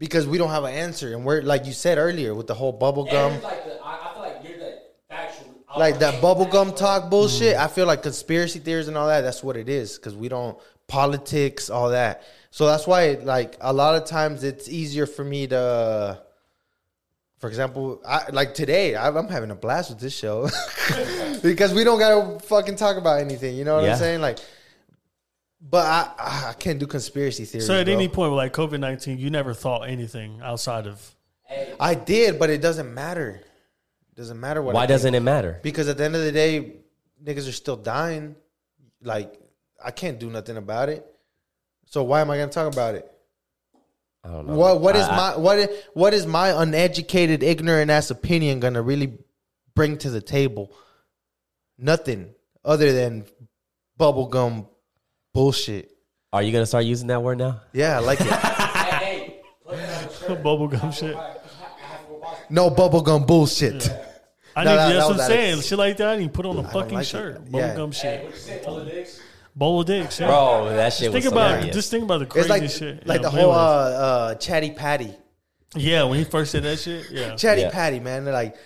because we don't have an answer, and we're like you said earlier with the whole bubble gum. like the, I, I feel like you're the factual. like that bubblegum talk bullshit. I feel like conspiracy theories and all that. That's what it is because we don't politics, all that. So that's why, like, a lot of times it's easier for me to, for example, I, like today, I, I'm having a blast with this show because we don't gotta fucking talk about anything. You know what Yeah. I'm saying? Like, but I, I can't do conspiracy theories. so at bro. any point, with like COVID nineteen, you never thought anything outside of. I did, but it doesn't matter. It doesn't matter what. Why think. doesn't it matter? Because at the end of the day, niggas are still dying. Like I can't do nothing about it. So why am I gonna talk about it? I don't know. What what is I- I- my what is, what is my uneducated, ignorant ass opinion gonna really bring to the table? Nothing other than bubblegum bullshit. Are you gonna start using that word now? Yeah, I like it. hey, put it on the shirt. Bubblegum shit. No bubblegum bullshit. I No, need that- that's that what I'm saying. Shit like that, I need to put on a fucking like it. shirt. Yeah. Bubblegum shit. What'd you say, Bola Dicks? Bowl of dicks. Yeah. Bro, that shit think was about hilarious. just think about the It's crazy like shit. like Yeah, the whole uh, uh, chatty patty. yeah, when he first said that shit, yeah. Chatty Yeah. patty, man. They're like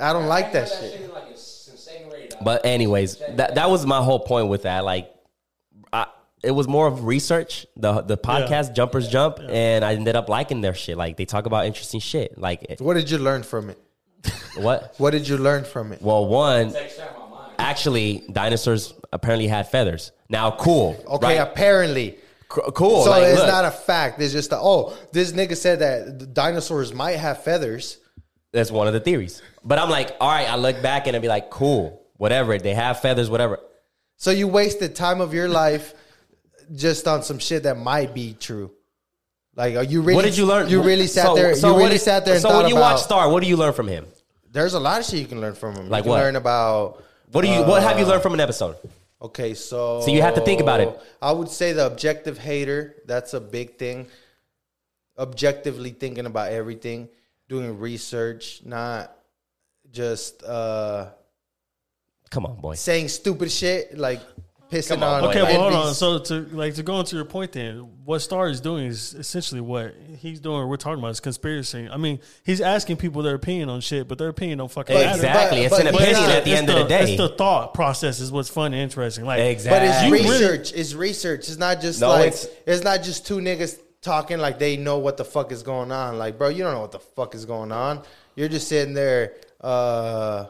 I don't like that That shit. shit like it's insane rate. But anyways, that that was my whole point with that. Like, I, it was more of research. The the podcast Jumpers Jump, and I ended up liking their shit. Like they talk about interesting shit. Like What did you learn from it? what? What did you learn from it? Well, one Takes time my mind. actually, dinosaurs apparently had feathers. Now, cool. Okay, right? apparently. C- cool. So like, it's look, not a fact. It's just a, oh, this nigga said that the dinosaurs might have feathers. that's one of the theories. But I'm like, all right. I look back and I'd be like, cool, whatever. They have feathers, whatever. So you wasted time of your life just on some shit that might be true. Like, are you really? What did you learn? You really sat So- there. so you really did- sat there and so when you about. watch Star, what do you learn from him? there's a lot of shit you can learn from him. Like you can what? Learn about. What do you? what have you learned from an episode? Okay, so So you have to think about it. I would say the objective hater. That's a big thing. Objectively thinking about everything, doing research, not just uh Come on, boy. saying stupid shit like pissing on, on. boy. Okay, well, hold on. So to like to go into your point, then what Star is doing is essentially what he's doing. We're talking about is conspiracy. I mean, he's asking people their opinion on shit, but their opinion don't fucking matter. Exactly. But- it's an but- opinion but at the It's end of the day. it's the thought process is what's fun and interesting. Like exactly, But exactly. it's You really- research. It's research. It's not just No, like it's- it's, not just two niggas talking like they know what the fuck is going on. Like, bro, you don't know what the fuck is going on. You're just sitting there. Uh,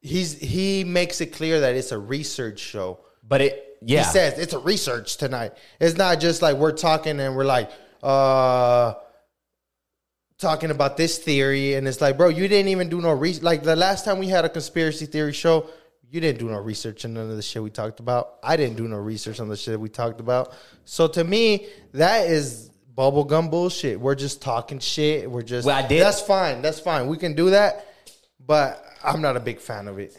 he's he makes it clear that it's a research show. But it, yeah. He says it's a research tonight. It's not just like we're talking and we're like uh talking about this theory and it's like, bro, you didn't even do no research. Like the last time we had a conspiracy theory show, you didn't do no research on none of the shit we talked about. I didn't do no research on the shit we talked about. So to me, that is bubblegum bullshit. We're just talking shit. We're just Well, I did- That's fine. That's fine. We can do that, but I'm not a big fan of it.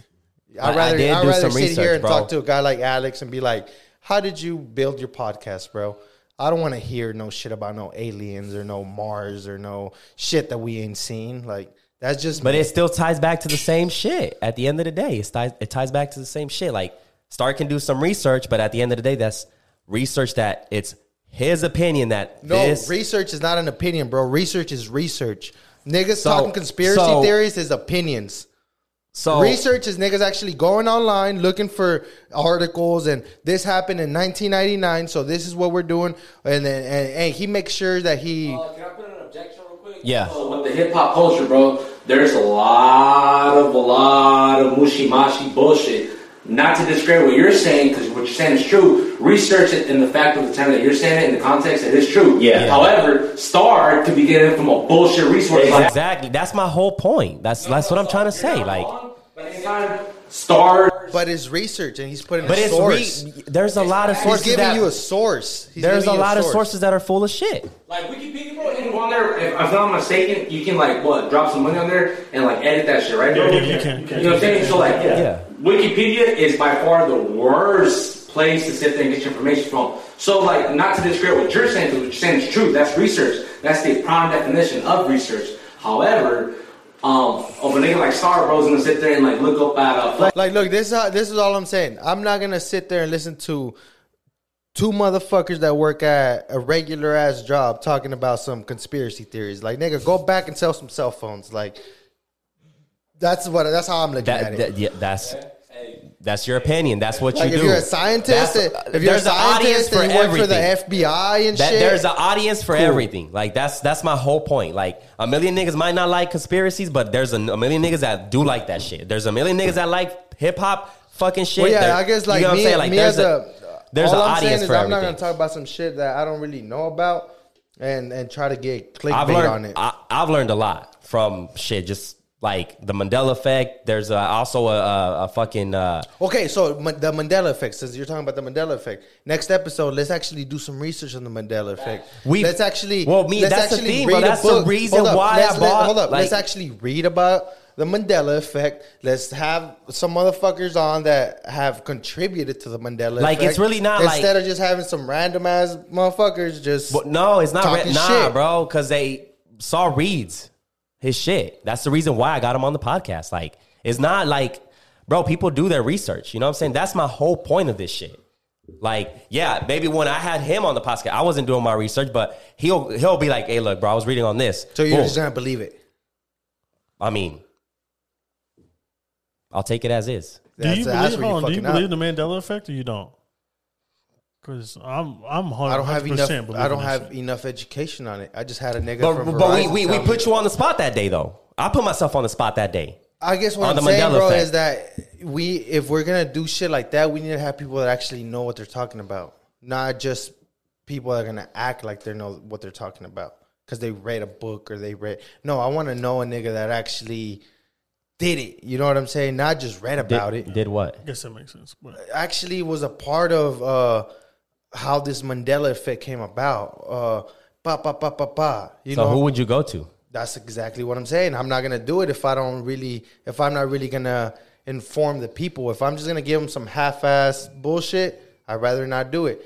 I- I I'd rather, I'd do rather some sit research, here and bro. talk to a guy like Alex and be like, "How did you build your podcast, bro?" I don't want to hear no shit about no aliens or no Mars or no shit that we ain't seen. Like that's just. But it still ties back to the same shit. At the end of the day, it ties, it ties back to the same shit. Like Star can do some research, but at the end of the day, that's research that it's his opinion that no this. research is not an opinion, bro. Research is research. Niggas So- talking conspiracy so- theories is opinions. So Research is niggas actually going online looking for articles and this happened in 1999, so this is what we're doing. And then and, and he makes sure that he. Uh, can I put an objection real quick? Yeah. So with the hip hop culture, bro, there's a lot of a lot of mushy mashy bullshit. Not to discredit what you're saying because what you're saying is true. Research it in the fact of the time that you're saying it in the context that it is true. Yeah. However, Star could be getting it from a bullshit resource. like- Exactly. That's my whole point. That's that's what I'm trying to say. Like, But Star But it's research, and he's putting but a it's source. re- there's a lot of he's sources giving that you a source. He's there's a giving you lot of sources that are full of shit. Like Wikipedia, bro, and go on there. If I'm not mistaken, you can like what drop some money on there and like edit that shit, right, bro? Yeah, you can, you can. You know what I'm saying? So like, Yeah. Wikipedia is by far the worst place to sit there and get your information from. So like, not to discredit what you're saying, because what you're saying is true. That's research. That's the prime definition of research. However, um, of a nigga like Star Bro's gonna sit there and like look up at uh, Like, like, look, this is how, this is all I'm saying. I'm not gonna sit there and listen to two motherfuckers that work at a regular ass job talking about some conspiracy theories. Like, nigga, go back and sell some cell phones. Like, that's what that's how I'm looking at That, it. that yeah, that's that's your opinion. That's what like, you if do. you're a scientist, That's- if uh, you're a there's an scientist and you work for the. FBI and That, shit, there's an audience for everything. Like that's that's my whole point. Like a million niggas might not like conspiracies, but there's a, a million niggas that do like that shit. There's a million niggas that like hip hop fucking shit. Well, yeah, There- I guess like you know what me, I'm saying? Like there's a, a, there's an I'm saying audience is for I'm not gonna talk about some shit that I don't really know about and and try to get clickbait I've on it. I, I've learned a lot from shit. Just like the Mandela effect. There's also a, a, a fucking uh, Okay, so the Mandela effect. Since you're talking about the Mandela effect, next episode, let's actually do some research on the Mandela effect. We've- let's actually Well, me- let's that's the actually thing, read bro. That's the reason Hold up, why I bought, hold up, let's actually read about the Mandela effect. Let's have some motherfuckers on that have contributed to the Mandela Like, effect. it's really not like- instead of just having some random ass motherfuckers just. But no, it's not. Talking nah, shit. bro, because they saw Reed's his shit. That's the reason why I got him on the podcast. Like, it's not like, bro, people do their research. You know what I'm saying? That's my whole point of this shit. Like, yeah, maybe when I had him on the podcast, I wasn't doing my research, but he'll he'll be like, "Hey, look, bro, I was reading on this." so you're Boom. just gonna believe it. I mean, I'll take it as is. Do you That's- that's believe? where on, do you up. believe the Mandela effect or you don't? Because I'm I'm I don't have enough. I don't have shit. enough education on it. I just had a nigga But, from but we, we, we put you on the spot that day, though. I put myself on the spot that day. I guess what on I'm the saying, Mandela bro, effect. is that we if we're gonna do shit like that, we need to have people that actually know what they're talking about, not just people that are gonna act like they know what they're talking about because they read a book or they read. No, I want to know a nigga that actually did it. You know what I'm saying? Not just read Did, about it. did what? I guess that makes sense. But Actually, was a part of uh, how this Mandela effect came about. Uh, pa pa pa pa pa. You So know, who would you go to? that's exactly what I'm saying. I'm not gonna do it if I don't really, if I'm not really gonna inform the people. If I'm just gonna give them some half-ass bullshit, I'd rather not do it.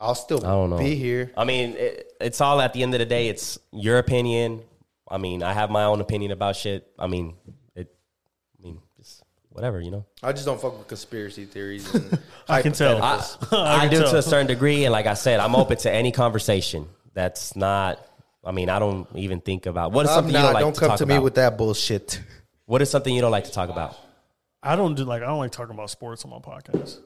I'll still I don't know. be here. I mean, it, it's all at the end of the day. It's your opinion. I mean, I have my own opinion about shit. I mean, it. I mean, just whatever, you know. I just don't fuck with conspiracy theories. And I can tell. I, hypotheticals. I, can do tell. to a certain degree, and like I said, I'm open to any conversation. That's not. I mean, I don't even think about what is I'm something you don't like don't to come talk to me about. with that bullshit. what is something you don't like to talk about? I don't do like I don't like talking about sports on my podcast.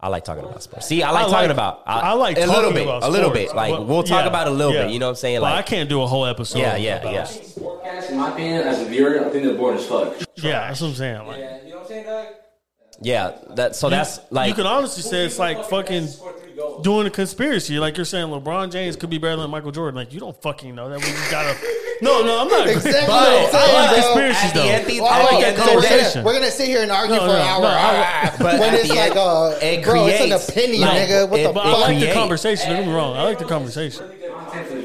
I like talking about sports. See, I like I talking like- about. I like a little bit, about a little bit. Like Well, we'll talk yeah, about a little yeah. bit. You know what I'm saying? Well, I can't do a whole episode. yeah, yeah, about- yeah, Sportcast, in my opinion, as a viewer, I think they're boring as fuck. Yeah, that's what I'm saying. Like, you know what I'm saying, Doug? yeah. That so that's like you can honestly say it's like fucking doing a conspiracy. Like you're saying LeBron James could be better than Michael Jordan. Like you don't fucking know that. We just gotta. No, no, I'm not. Exactly But what I'm saying, I like conspiracies At the though. end, the- Well, I like that. of So the we're gonna, sit here and argue No, for no, an hour. no, I- but when it's the like a oh, it bro, it's an opinion, like, nigga. What it- the But I like the conversation. Don't get me wrong. I like the conversation.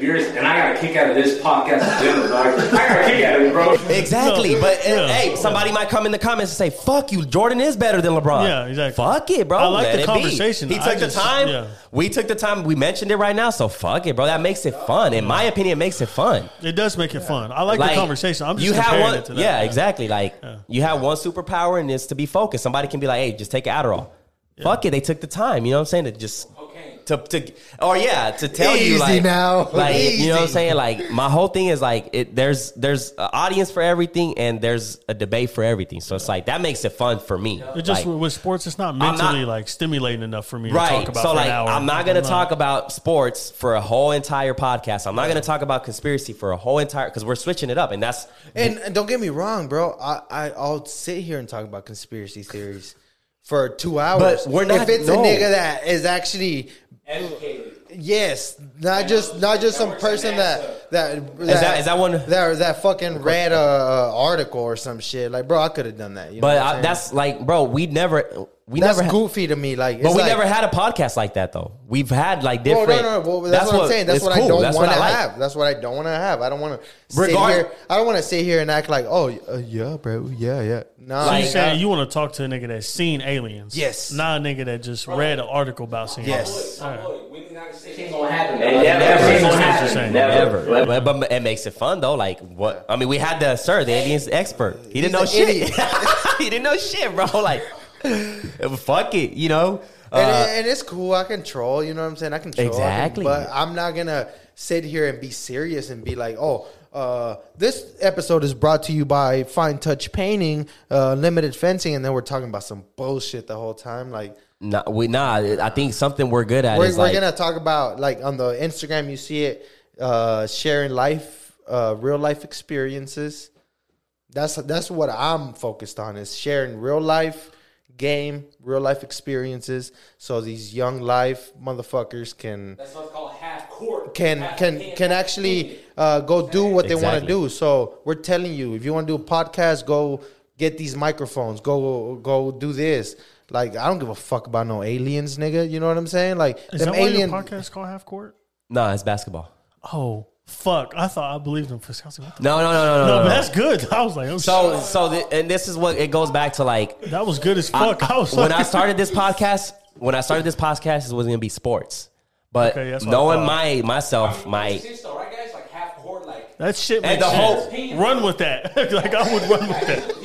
Content for the viewers, and I got a kick out of this podcast in general, dog. I got a kick out of it, bro. Exactly, No, but uh, yeah. hey, somebody might come in the comments and say, "Fuck you, Jordan is better than LeBron." Yeah, exactly. Fuck it, bro. I like Let the it be. conversation. He I took just- the time. yeah. We took the time. We mentioned it right now, so fuck it, bro. That makes it fun. In my opinion, it makes it fun. It does make it fun. I like, the conversation. I'm just you have comparing one, it to that. yeah, exactly. Like you have one superpower, and it's to be focused. Somebody can be like, "Hey, just take Adderall." Fuck it, they took the time. You know what I'm saying? To just to to or yeah, to tell you like now. like you know what I'm saying? Like my whole thing is like it. There's there's an audience for everything, and there's a debate for everything. So it's like that makes it fun for me. It just Like, with sports, it's not not- mentally like stimulating enough for me to Right. talk about So for like an hour. I'm not gonna I'm talk about sports for a whole entire podcast. I'm not gonna talk about conspiracy for a whole entire because we're switching it up, and that's And, and don't get me wrong, bro. I, I I'll sit here and talk about conspiracy theories for two hours. But we're not- If it's no. a nigga that is actually Educated. Yes, not just not just some person that that that that- is that one- that that fucking read a, a article or some shit. Like, bro, I could have done that. You know But what I'm I, saying? that's like, bro, we never, we that's never, ha- goofy to me. Like, but we like- never had a podcast like that though. We've had like Well, different. no, no, no. Well, that's, what, I'm saying. That's it's what I don't want to like. have. That's what I don't want to have. I don't want to sit here. I don't want to sit here and act like, oh, uh, yeah, bro, yeah, yeah. No, So you saying uh, you want to talk to a nigga that's seen aliens? Yes. Not a nigga that just read an article about seeing Yes. aliens. Alright. We did not say it's gonna happen. Never. Never. Never. That's what you're saying. Never. But, but it makes it fun though. Like what? I mean, we had the sir, the aliens expert. He didn't He's know shit. he didn't know shit, bro. Like, fuck it, you know. and, Uh, and it's cool. I control. You know what I'm saying? I control. I can- Exactly. but I'm not gonna sit here and be serious and be like, oh. Uh, this episode is brought to you by Fine Touch Painting, uh, Limited Fencing, and then we're talking about some bullshit the whole time. Like, nah, we nah. I think something we're good at we're, is we're like, gonna talk about like on the Instagram you see it uh sharing life uh real life experiences that's that's what I'm focused on is sharing real life game real life experiences so these young life motherfuckers can That's what's called half court. can Half can hand, can half actually uh, go do what they want to do. So we're telling you, if you want to do a podcast, go get these microphones. Go go do this. Like I don't give a fuck about no aliens, nigga. You know what I'm saying? Like Is them that why alien. your podcast called Half Court? nah, it's basketball. Oh fuck! I thought I believed him for a second. What the- No, no, no, no, no. No, no, but that's good. I was like, oh, So, shit. so, th- and this is what it goes back to. Like, that was good as fuck. I, was when like, I started this podcast, when I started this podcast, it was going to be sports. But Okay, that's what I knowing my myself, my sense though, right, guys? Like half court, like. that shit And makes the whole- sense. run with that. like I would run with that.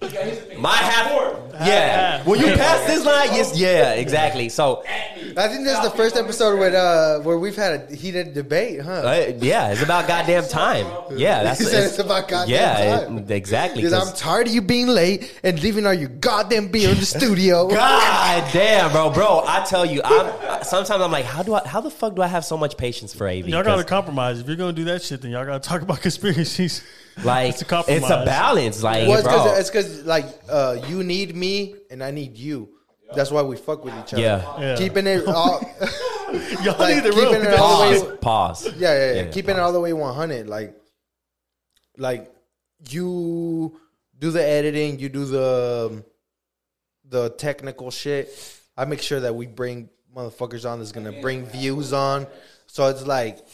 Opinion. He got his opinion. my half, court. yeah. half. When you pass this line, yes, yeah, exactly. So, I think this is the first episode with uh where we've had a heated debate, huh? uh, yeah, it's about goddamn time. Yeah, that's He said it's about goddamn yeah, time. it- exactly. Because 'cause- I'm tired of you being late and leaving all your goddamn beer in the studio. God damn, bro, bro. I tell you, I'm sometimes I'm like, how do I, how the fuck do I have so much patience for AV? Y'all gotta 'Cause, compromise. If you're gonna do that shit, then y'all gotta talk about conspiracies. Like, it's a compromise. it's a balance, like, Well, it's bro. because it's because like uh, you need me and I need you. That's why we fuck with each other. Yeah. Yeah. Keeping it all. Y'all Like, need to keeping real it all the way- pause, pause. Yeah, yeah, yeah. Yeah, Keeping it all the way 100. Like, like you do the editing, you do the um, the technical shit. I make sure that we bring motherfuckers on that's gonna bring views on. So it's like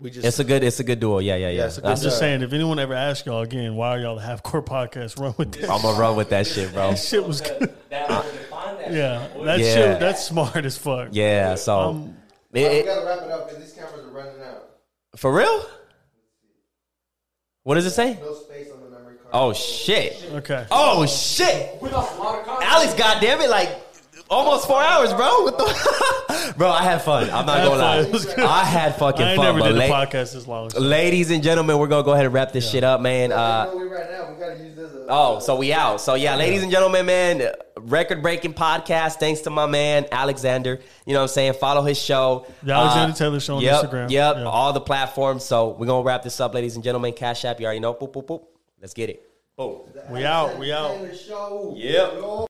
we just It's a good, it's a good duel. Yeah, yeah, yeah. it's a good I'm That's- just saying, if anyone ever asks y'all again, why are y'all the half court podcast? Run with that. I'm gonna run with that shit, bro. That shit was good. That was define that. Yeah, that Yeah. shit. That's smart as fuck. Yeah, so Um, it- it- gotta wrap it up because these cameras are running out. for real. What does it say? No space on the memory card. Oh shit! Okay. Oh shit! We lost a lot of content. Alex, goddamn it, like almost four hours, bro. What the? bro, I had fun. I'm not had gonna fun. lie. It was good. I had fucking I ain't fun. never but did a podcast this long. so- ladies and gentlemen, we're gonna go ahead and wrap this shit up, man. Uh, right now. We gotta use this. As Oh, so we out. So yeah, ladies and gentlemen, man, record breaking podcast. Thanks to my man Alexander. You know what I'm saying? Follow his show. The Alexander Taylor Show on yep, Instagram. Yep, Yeah. all the platforms. So we're gonna wrap this up, ladies and gentlemen. Cash App, you already know. Boop, boop, boop. Let's get it. Boom. We out. We out. Show. Yep.